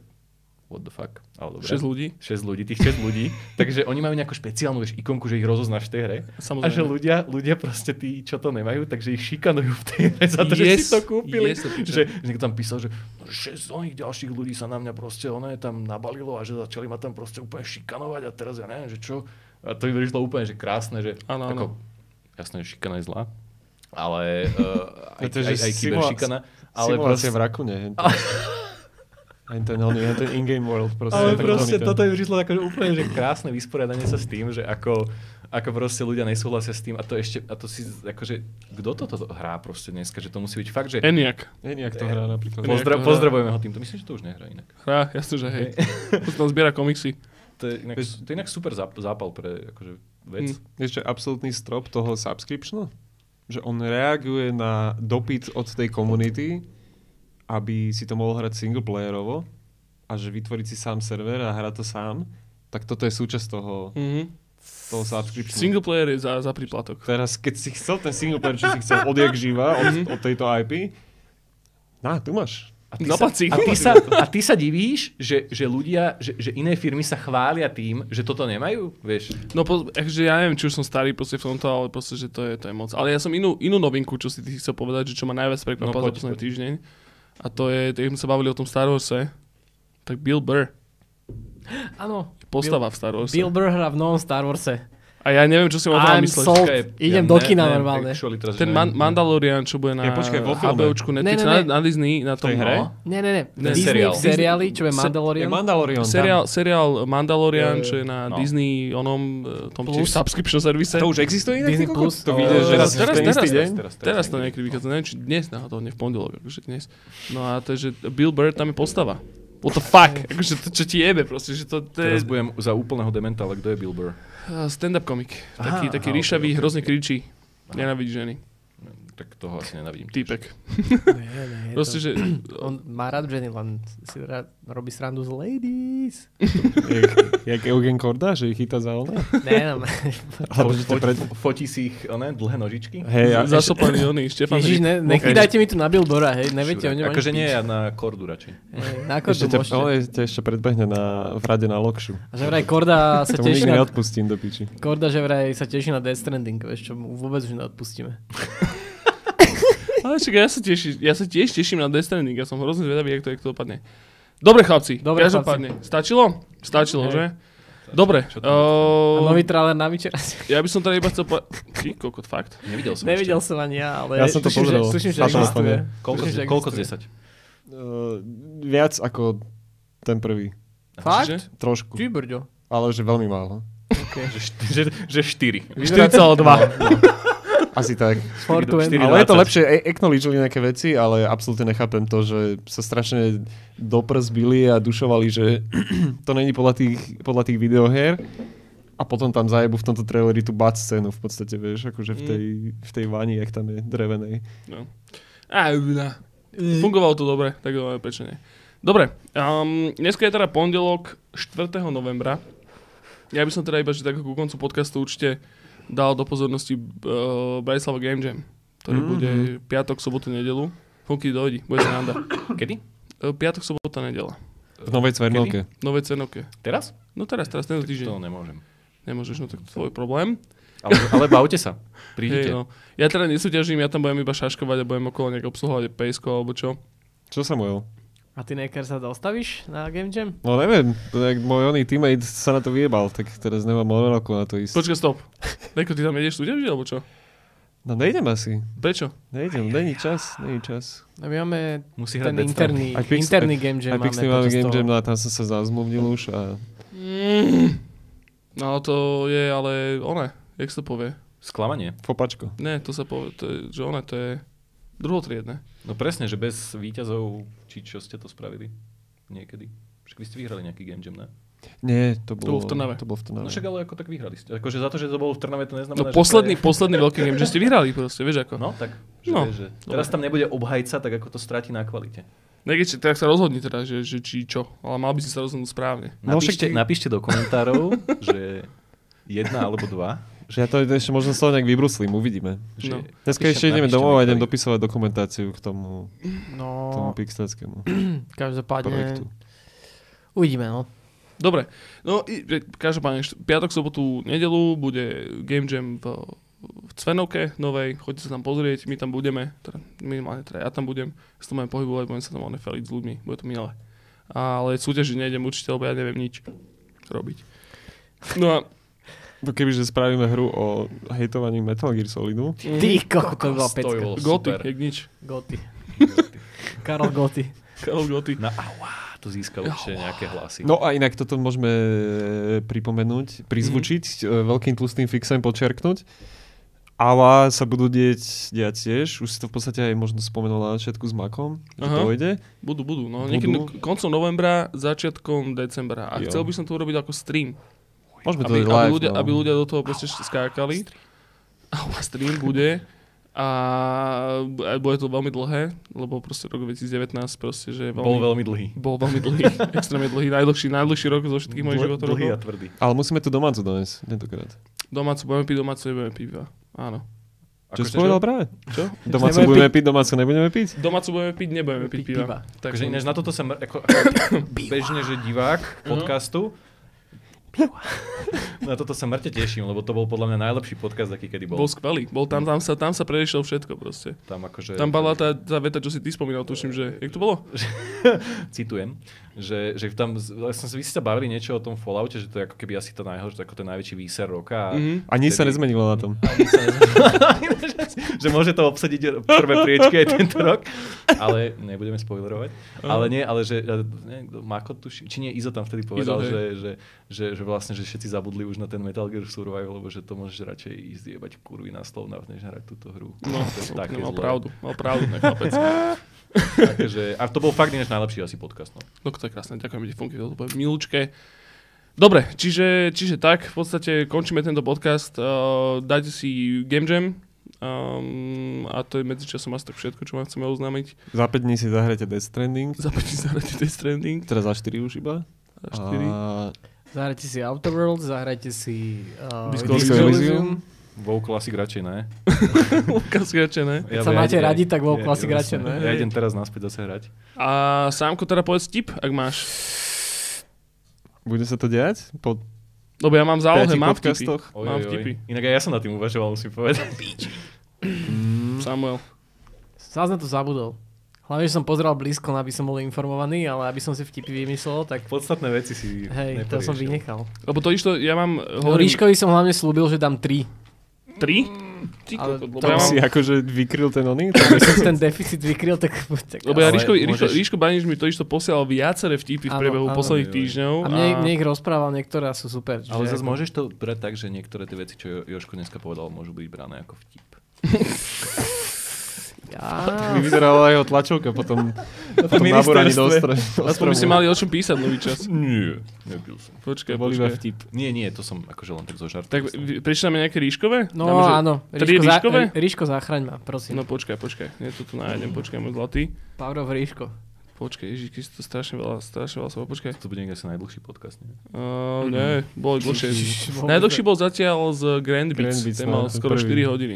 what the fuck, ale dobre.
6 ľudí.
6 ľudí, tých 6 ľudí, takže oni majú nejakú špeciálnu vieš, ikonku, že ich rozoznáš v tej hre.
Samozrejme.
A že ľudia, ľudia proste tí, čo to nemajú, takže ich šikanujú v tej hre za to, že
Yes,
si to kúpili.
yes,
že, že niekto tam písal, že 6 oných ďalších ľudí sa na mňa proste ono tam nabalilo a že začali ma tam proste úplne šikanovať a teraz ja neviem, že čo. A to mi vyšlo úplne, že krásne, že
Áno,
ako, jasné, že šikana je zlá, ale uh, aj,
je, že
aj, aj
simula-
kyberšikana. Ale
Simulácia
proste,
v Rakune. Aj ten, oný, hen ten in-game world. Proste,
ale proste toto je vyšlo akože úplne že krásne vysporiadanie sa s tým, že ako, ako proste ľudia nesúhlasia s tým a to ešte, a to si akože, kto toto hrá proste dneska, že to musí byť fakt, že
Eniak.
Nie, nejak to hrá napríklad.
Poz-
Pozdra-
to hrá.
pozdravujeme ho týmto. Myslím, že to už nehrá inak.
Hrá, jasne, že hej. To zbiera komiksy.
To je inak, to je inak super záp- zápal pre akože, vec.
Hm.
Vieš, čo je absolútny strop toho subscriptionu? Že on reaguje na dopyt od tej komunity, aby si to mohol hrať singleplayerovo a že vytvoriť si sám server a hrať to sám, tak toto je súčasť toho,
Mhm.
toho subscriptionu.
Single player je za, za príplatok.
Teraz, keď si chcel ten singleplayer, čo si chcel odjak živa od, od tejto IP, na, tu máš.
A ty,
si.
sa, a, ty sa, a ty sa divíš, že, že ľudia, že, že iné firmy sa chvália tým, že toto nemajú? Vieš?
No, po, ja neviem, či už som starý proste v tomto, ale proste, že to je, to je moc. Ale ja som inú, inú novinku, čo si ty chcel povedať, že čo ma najviac prekvapilo
No,
no, za posledný
poď.
týždeň. A to je, keď sme sa bavili o tom Star Warse, tak Bill Burr,
Áno.
postava v Star Warse.
Bill Burr hrá v novom Star Warse.
A ja neviem, čo si o tom myslíš.
Idem do kina normálne.
actually teraz,
Ten Man-
neviem.
Mandalorian, čo bude na
Ja, počkaj, vo filme.
HBOčku Netflix,
Ne, ne, ne.
Na, na Disney, na tom
hre?
no.
Nie, nie, nie.
Ne,
Disney
seriál.
v seriáli, čo je Mandalorian.
Je Mandalorian.
Seriál, seriál Mandalorian, čo je na
No.
Disney, onom, e, tom tiež
Plus.
subscription servise.
To už existuje inak?
Disney? Plus.
To vyjde, že
teraz-
raz
teraz- teraz-
deň?
Teraz to niekedy vychádza, neviem, či dnes náhodou, nie v pondelok, akože dnes. No a to je, že Bill Burr tam je postava. What the fuck? Akože to, čo ti jebe proste, že to, to
Teraz budem za úplného dementa, ale kto je Bill Burr?
Stand-up komik.
Aha,
Taký, taký
aha,
ríšavý,
ok, ok.
hrozne kričí. Nenávidí ženy.
Tak toho asi nenavidím.
Týpek.
Nie, nie,
Proste,
to-
že...
On má rád ženy, len si rád robí srandu z ladies.
Jak, jak Eugen Korda, že ich chytá za ono?
Ne, no,
Alebo že pred...
fo- Fotí si ich, one, dlhé nožičky?
Hej, ja,
Zasopaný oný, Štefan
Ježiš, ne, nechytajte mi tu na Billbora, hej, neviete o ňom
Akože nie, ja na kordu radšej.
Hej, Na
ešte
kordu
ťa,
môžete.
ale ťa ešte predbehne na, v rade na lokšu.
A že vraj Korda sa teší na...
neodpustím do piči.
Korda, že vraj sa teší na Death Stranding, vieš čo, mu vôbec už neodpustíme.
Ale čakaj, ja sa, teší, ja sa tiež teším na Death Stranding, ja som hrozne zvedavý, jak to, jak to dopadne. Dobre chlapci,
Dobre,
každopádne. Stačilo? Stačilo,
Hej.
že? Dobre.
Čo to
A
Uh,
nový trailer na večera.
ja by som teda iba chcel povedať... Ty, kokot, fakt.
Nevidel som
Nevidel
ešte.
som ani ja, ale...
Ja som to
tuším. Tuším, že existuje.
Koľko,
Tuším,
koľko z
existuje.
10?
Uh, viac ako ten prvý.
Čiže?
Fakt?
Trošku.
Ty brďo.
Ale že veľmi málo.
Okay.
Že, št- že, že 4.
4,2.
Asi tak.
420.
štyri-
Ale je to
4,20.
lepšie, e- acknowledgeli nejaké veci, ale absolútne nechápem to, že sa strašne doprzbili a dušovali, že to není podľa tých, podľa tých videohier. A potom tam zajebu v tomto traileri tú bat scénu v podstate, vieš, akože v tej, v tej vani, jak tam je drevenej.
No. Na. Fungovalo to dobre, tak dobre, prečo nie. Dobre, um, dneska je teda pondelok 4. novembra. Ja by som teda iba, že tak ku koncu podcastu určite dal do pozornosti uh, Bratislava Game Jam, ktorý
Mhm.
bude piatok, sobotu, nedelu. Funky dojdi, bude sranda.
Kedy?
Uh, piatok, sobota, nedela.
V novej Cvernovke.
Nové cenovke.
Teraz?
No teraz, teraz, tento
To
týždeň.
nemôžem.
Nemôžeš, no tak to je tvoj problém.
Ale, ale bavte sa. Prídite.
Hej, no. Ja teda nesúťažím, ja tam budem iba šaškovať a budem okolo nejak obsluhovať PSK alebo čo.
Čo Samuel?
A ty Neker sa dostavíš na Game Jam?
No neviem, tak môj oný teammate sa na to vyjebal, tak teraz nemám morálku na to ísť.
Počkaj, stop. Neko, ty tam ideš súťažiť alebo čo?
No nejdem asi.
Prečo?
Nejdem, není čas, není čas.
No my máme
Musí
ten interný,
Aj Pix-
interný Game Jam
Aj máme
počas
Game. Jam, no a tam som sa zazmluvnil už a
Mm. No to je ale one, jak sa to povie?
Sklamanie.
fopačko.
Ne, to sa povie, to je, že one, to je druhotriedne.
No presne, že bez výťazov, či čo ste to spravili niekedy. Však vy ste vyhrali nejaký game jam, ne?
Nie, to
bolo
bolo,
v Trnave.
To bolo v Trnave.
No však ale ako tak vyhrali ste. Akože za to, že to bolo v Trnave, to neznamená,
No
že
posledný,
to je...
posledný veľký game, že ste vyhrali proste, vieš ako.
No tak, že,
No,
no, vieš, že teraz tam nebude obhajca, tak ako to stráti na kvalite.
Niekde, tak sa rozhodni teda, že, že či čo, ale mal by si sa rozhodnúť správne.
No však
Napíšte, napíšte do komentárov, že jedna alebo dva.
Že ja to ešte možno toho nejak vybruslím, uvidíme.
Že
No.
Dneska ešte ideme domov a
mi,
idem dopisovať dokumentáciu k tomu, tomu
No,
pixelskému
každopádne
projektu.
uvidíme, no.
Dobre, no že každopádne, piatok, sobotu, nedelu bude Game Jam v, v Cvenovke novej, choďte sa tam pozrieť, my tam budeme, teda minimálne teda ja tam budem, sa tam budem pohybovať, budem sa tam onefeliť s ľuďmi, bude to milé. Ale súťažiť nejdem určite, lebo ja neviem nič robiť. No a
No kebyže spravíme hru o hejtovaní Metal Gear Solidu,
Ty, koko, to bola
To
pecka.
Goty, jak nič.
Goty. Karol Goty.
Karol Goty.
Na aua, to získalo ešte nejaké hlasy.
No a inak toto môžeme e, pripomenúť, prizvučiť, mm-hmm. veľkým tlustým fixem počerknúť. Ale sa budú dieť, diať tiež, už si to v podstate aj možno spomenul na začiatku s Makom, že
Aha.
to ide.
Budú, budú. No,
Budú.
niekedy koncom novembra, začiatkom decembra. A
Jo.
chcel by som to urobiť ako stream.
Môžeme to
Aby,
live,
ľudia,
no.
aby ľudia do toho proste skákali. A stream bude. A a bude to veľmi dlhé, lebo proste rok 2019 proste, že je veľmi,
Bol veľmi dlhý.
bol veľmi dlhý, extrémne dlhý, najdlhší, najdlhší rok zo všetkých mojich životov.
Dlhý a tvrdý.
Ale musíme tu domácu doniesť, tentokrát.
Domácu, budeme piť domácu, nebudeme piť iba. Áno.
Čo
Akože
si povedal práve?
Čo?
Domácu
Nebudeme
budeme piť, domácu nebudeme piť?
Domácu budeme piť, nebudeme piť piva.
piva.
Tak
Takže ináč na toto sa mr- ako, ako bežne, že divák podcastu na toto sa mŕte teším, lebo to bol podľa mňa najlepší podcast, aký kedy bol.
Bol skvelý. Bol tam, tam sa, tam sa predišiel všetko proste.
Tam akože...
Tam padla tá, tá veta, čo si ty spomínal, tuším, že... Jak to bolo?
citujem, že, že tam, vlastne vy ste sa bavili niečo o tom Falloute, že to je ako keby asi to najhoršie, ako ten najväčší výser roka. A
Mhm.
A nič sa nezmenilo na tom.
a nič sa nezmenilo. že môže to obsadiť prvé priečky aj tento rok, ale nebudeme spoilerovať. Ale nie, ale že kto, Mako tuši, či nie Izo tam vtedy povedal,
Izo,
že, že, že, že, vlastne, že všetci zabudli už na ten Metal Gear Survival, lebo že to môžeš radšej ísť jebať kurvy na slovna, než hrať túto hru.
No,
to je také
mal
zlé.
pravdu, mal pravdu, ten chlapec.
Takže, a to bol fakt ináč najlepší asi podcast. No.
No to je krásne, ďakujem ti, Funky, to bude milúčke. Dobre, čiže, čiže tak, v podstate končíme tento podcast. Uh, dajte si Game Jam. Um, a to je medzičasom asi tak všetko, čo vám chceme oznámiť.
Za 5 dní si zahrajete Death Stranding,
Za 5 zahrajte Death Stranding.
teda za 4 už iba.
A 4.
A
Zahrajte si Outer World, zahrajte si uh,
Disco
Disco
Elysium.
WoW Classic radšej ne.
Lukas ne?
Keď sa máte radi, tak WoW Classic
ja,
radšej ne.
Ja idem teraz naspäť zase hrať.
A Sámko teda povedz tip, ak máš.
bude sa to diať? Po
Lebo ja mám zálohe, mám vtipy.
Oj,
Mám vtipy.
Inak aj ja som nad tým uvažoval, musím povedať.
Mm,
Samuel.
Zás na to zabudol. Hlavne, že som pozeral blízko, aby som bol informovaný, ale aby som si vtipy vymyslel, tak
Podstatné veci si
hej, to som vynechal.
Lebo to išlo, ja mám...
Hovorím... Ríškovi som hlavne slúbil, že dám 3.
Tri? Ty
Ale
kokot,
to
ja
Tam
mám-
si akože vykryl ten oný?
Ten deficit vykryl, tak... tak
Lebo ja Ríško, Ríško,
môžeš-
Ríško Baniš mi to isto posielal viaceré vtipy v priebehu
áno.
posledných týždňov.
A mne, mne ich rozprával niektoré a sú super.
Ale zase
ako-
môžeš to brať tak, že niektoré tie veci, čo Jo- Joško dneska povedal, môžu byť brané ako vtip.
Ja,
Mi vyzerala jeho tlačovka potom, potom nabúraní do ostre.
Aspoň by ste mali o čom písať nový čas.
Nie, nebyl som.
Počkaj,
To bol iba
počkaj.
vtip.
Nie, nie, to som akože len tak zo žartu.
Tak vy- prečítame nejaké ríškové?
no
Dáme,
áno.
tri
Ríško, za,
Ríškové?
Ríško, zachraň ma, prosím.
No počkaj, počkaj. Nie, to tu nájdem, počkaj, môj zlatý.
Power of Ríško.
Počkaj, ježiš, keď to strašne veľa, strašne veľa slov. Počkaj.
To bude asi najdlhší podcast, nie?
Uh, nie, bol dlhšie. Najdlhší bol zatiaľ z Grand Beats,
Grand Beats,
ten mal
no,
skoro
prvý.
4 hodiny.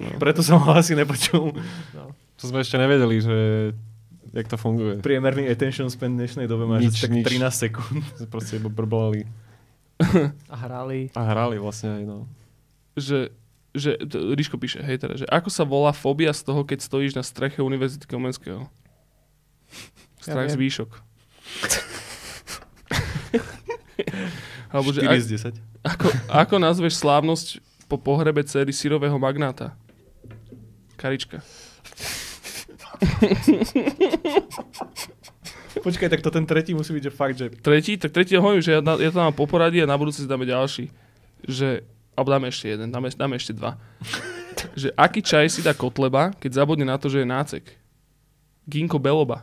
No.
Preto som ho asi nepočul.
To sme ešte nevedeli, že jak to funguje.
Priemerný attention span v dnešnej dobe má
Nič,
že tak
nič.
13 sekúnd.
Proste iba brblali.
A hrali.
A hrali vlastne aj, no.
Že, že Ríško píše, hej teda, že ako sa volá fóbia z toho, keď stojíš na streche Univerzity Komenského? Strach z
viem.
výšok. Alebo že
4
ak,
z 10.
ako, ako nazveš slávnosť po pohrebe cery syrového magnáta? Karička.
Počkaj, tak to ten tretí musí byť, že fakt, že...
Tretí, tak tretí hovorím, že ja, ja to mám po poradí a na budúci si dáme ďalší. Že, alebo dáme ešte jeden, dáme, dáme ešte dva. že aký čaj si dá kotleba, keď zabudne na to, že je nácek? Ginko beloba.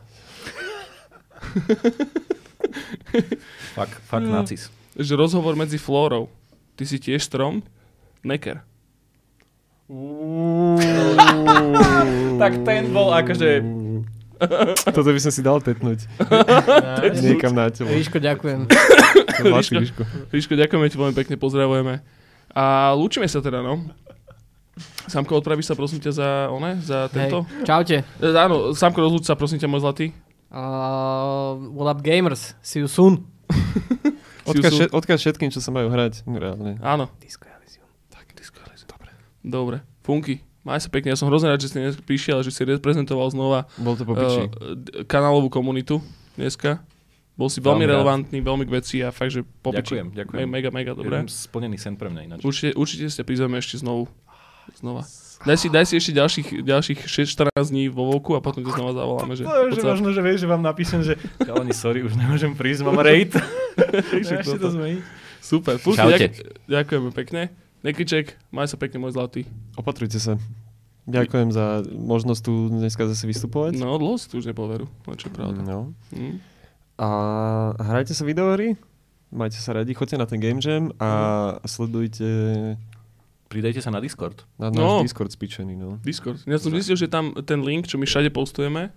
Fakt, fakt
No.
nacis.
Že rozhovor medzi Flórou. Ty si tiež strom? Neker.
tak ten bol akože...
Toto by som si dal tetnúť. Niekam na telo.
Ríško, ďakujem.
Ríško.
Ríško.
Ríško, ďakujeme ti veľmi pekne, pozdravujeme. A lúčime sa teda, no. Samko, odpravíš sa prosím ťa za, one, za
Hej,
tento?
čaute.
E, áno, Samko, rozlúč sa prosím ťa, môj zlatý.
Uh, what up gamers? See you soon.
Odkaz,
sú-
všet, odkaz všetkým, čo sa majú hrať. Reálne.
Áno.
Disco Elysium.
Tak, Disco Elysium. Dobre. Dobre. Funky. Maj sa pekne. Ja som hrozne rád, že si dnes prišiel a že si reprezentoval znova
Bol to po piči.
uh, kanálovú komunitu dneska. Bol si veľmi
rád.
relevantný, veľmi k veci a fakt, že po piči.
Ďakujem, ďakujem.
Me- Mega, mega dobré.
Jeden splnený sen pre mňa ináč.
Určite, určite ste prizveme ešte znovu. Znova. Daj si, daj si ešte ďalších, ďalších 6-14 dní vo voku a potom ťa znova zavoláme. Že,
To, že možno, že vieš, že vám napíšem, že chalani, sorry, už nemôžem prísť, mám raid.
Však
Ešte to zmeniť.
Super.
Čaute.
ďak, ďakujeme pekne. Nekriček, maj sa pekne, môj zlatý.
Opatrujte sa. Ďakujem za možnosť tu dneska zase vystupovať.
No, dlho si tu už nepoveru. No, čo pravda.
No.
Hm.
A hrajte sa videohry, majte sa radi, choďte na ten Game Jam a sledujte
Pridajte sa na Discord.
na
No.
náš Discord spičený, no.
Discord. Ja som zistil, že tam ten link, čo my všade postujeme,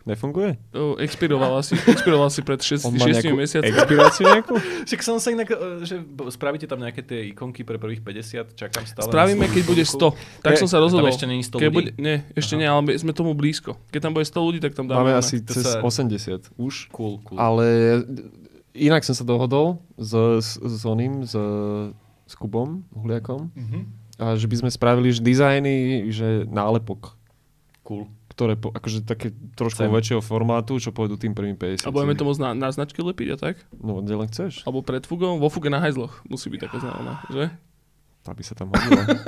Nefunguje?
o, expiroval asi, expiroval asi pred 6
On má nejakú
mesiacmi.
expiráciu nejakú?
Však som sa inak, e, že spravíte tam nejaké tie ikonky pre prvých 50, čakám stále.
Spravíme, keď bude
ikonku.
100. Tak som sa
Tam
rozhodol.
ešte není 100
Keď
ľudí?
bude, nie, ešte
Aha.
nie, ale sme tomu blízko. Keď tam bude 100 ľudí, tak tam dáme.
Máme asi cez
sa-
80 už.
Cool, cool.
Ale inak som sa dohodol s, s, s oným, s, s Kubom Huliakom,
Mhm.
a že by sme spravili že dizajny, že nálepok,
Cool.
ktoré po, akože také trošku
Chcem.
väčšieho formátu, čo pôjdu tým prvým 50.
A budeme to môcť na, na značky lepiť a tak?
No, kde len chceš.
Alebo pred fugou? Vo fuge na hajzloch musí byť taká známa, že?
Tá by sa tam hodila.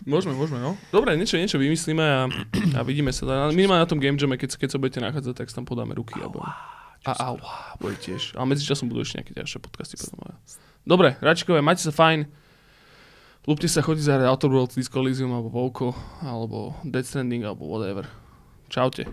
Môžeme, môžeme, no. Dobre, niečo, niečo vymyslíme a, a vidíme sa. Na- Minimálne na tom Game Jame, keď, keď sa budete nachádzať, tak sa tam podáme ruky. A, budem. a, a, a bude tiež. Ale medzičasom budú ešte nejaké ďalšie podcasty. Potom. Dobre, Račkové, majte sa fajn. Lúbte sa, chodite zahrať Outer Worlds, Disco Elysium, alebo Volko, alebo Dead Stranding, alebo whatever. Čaute.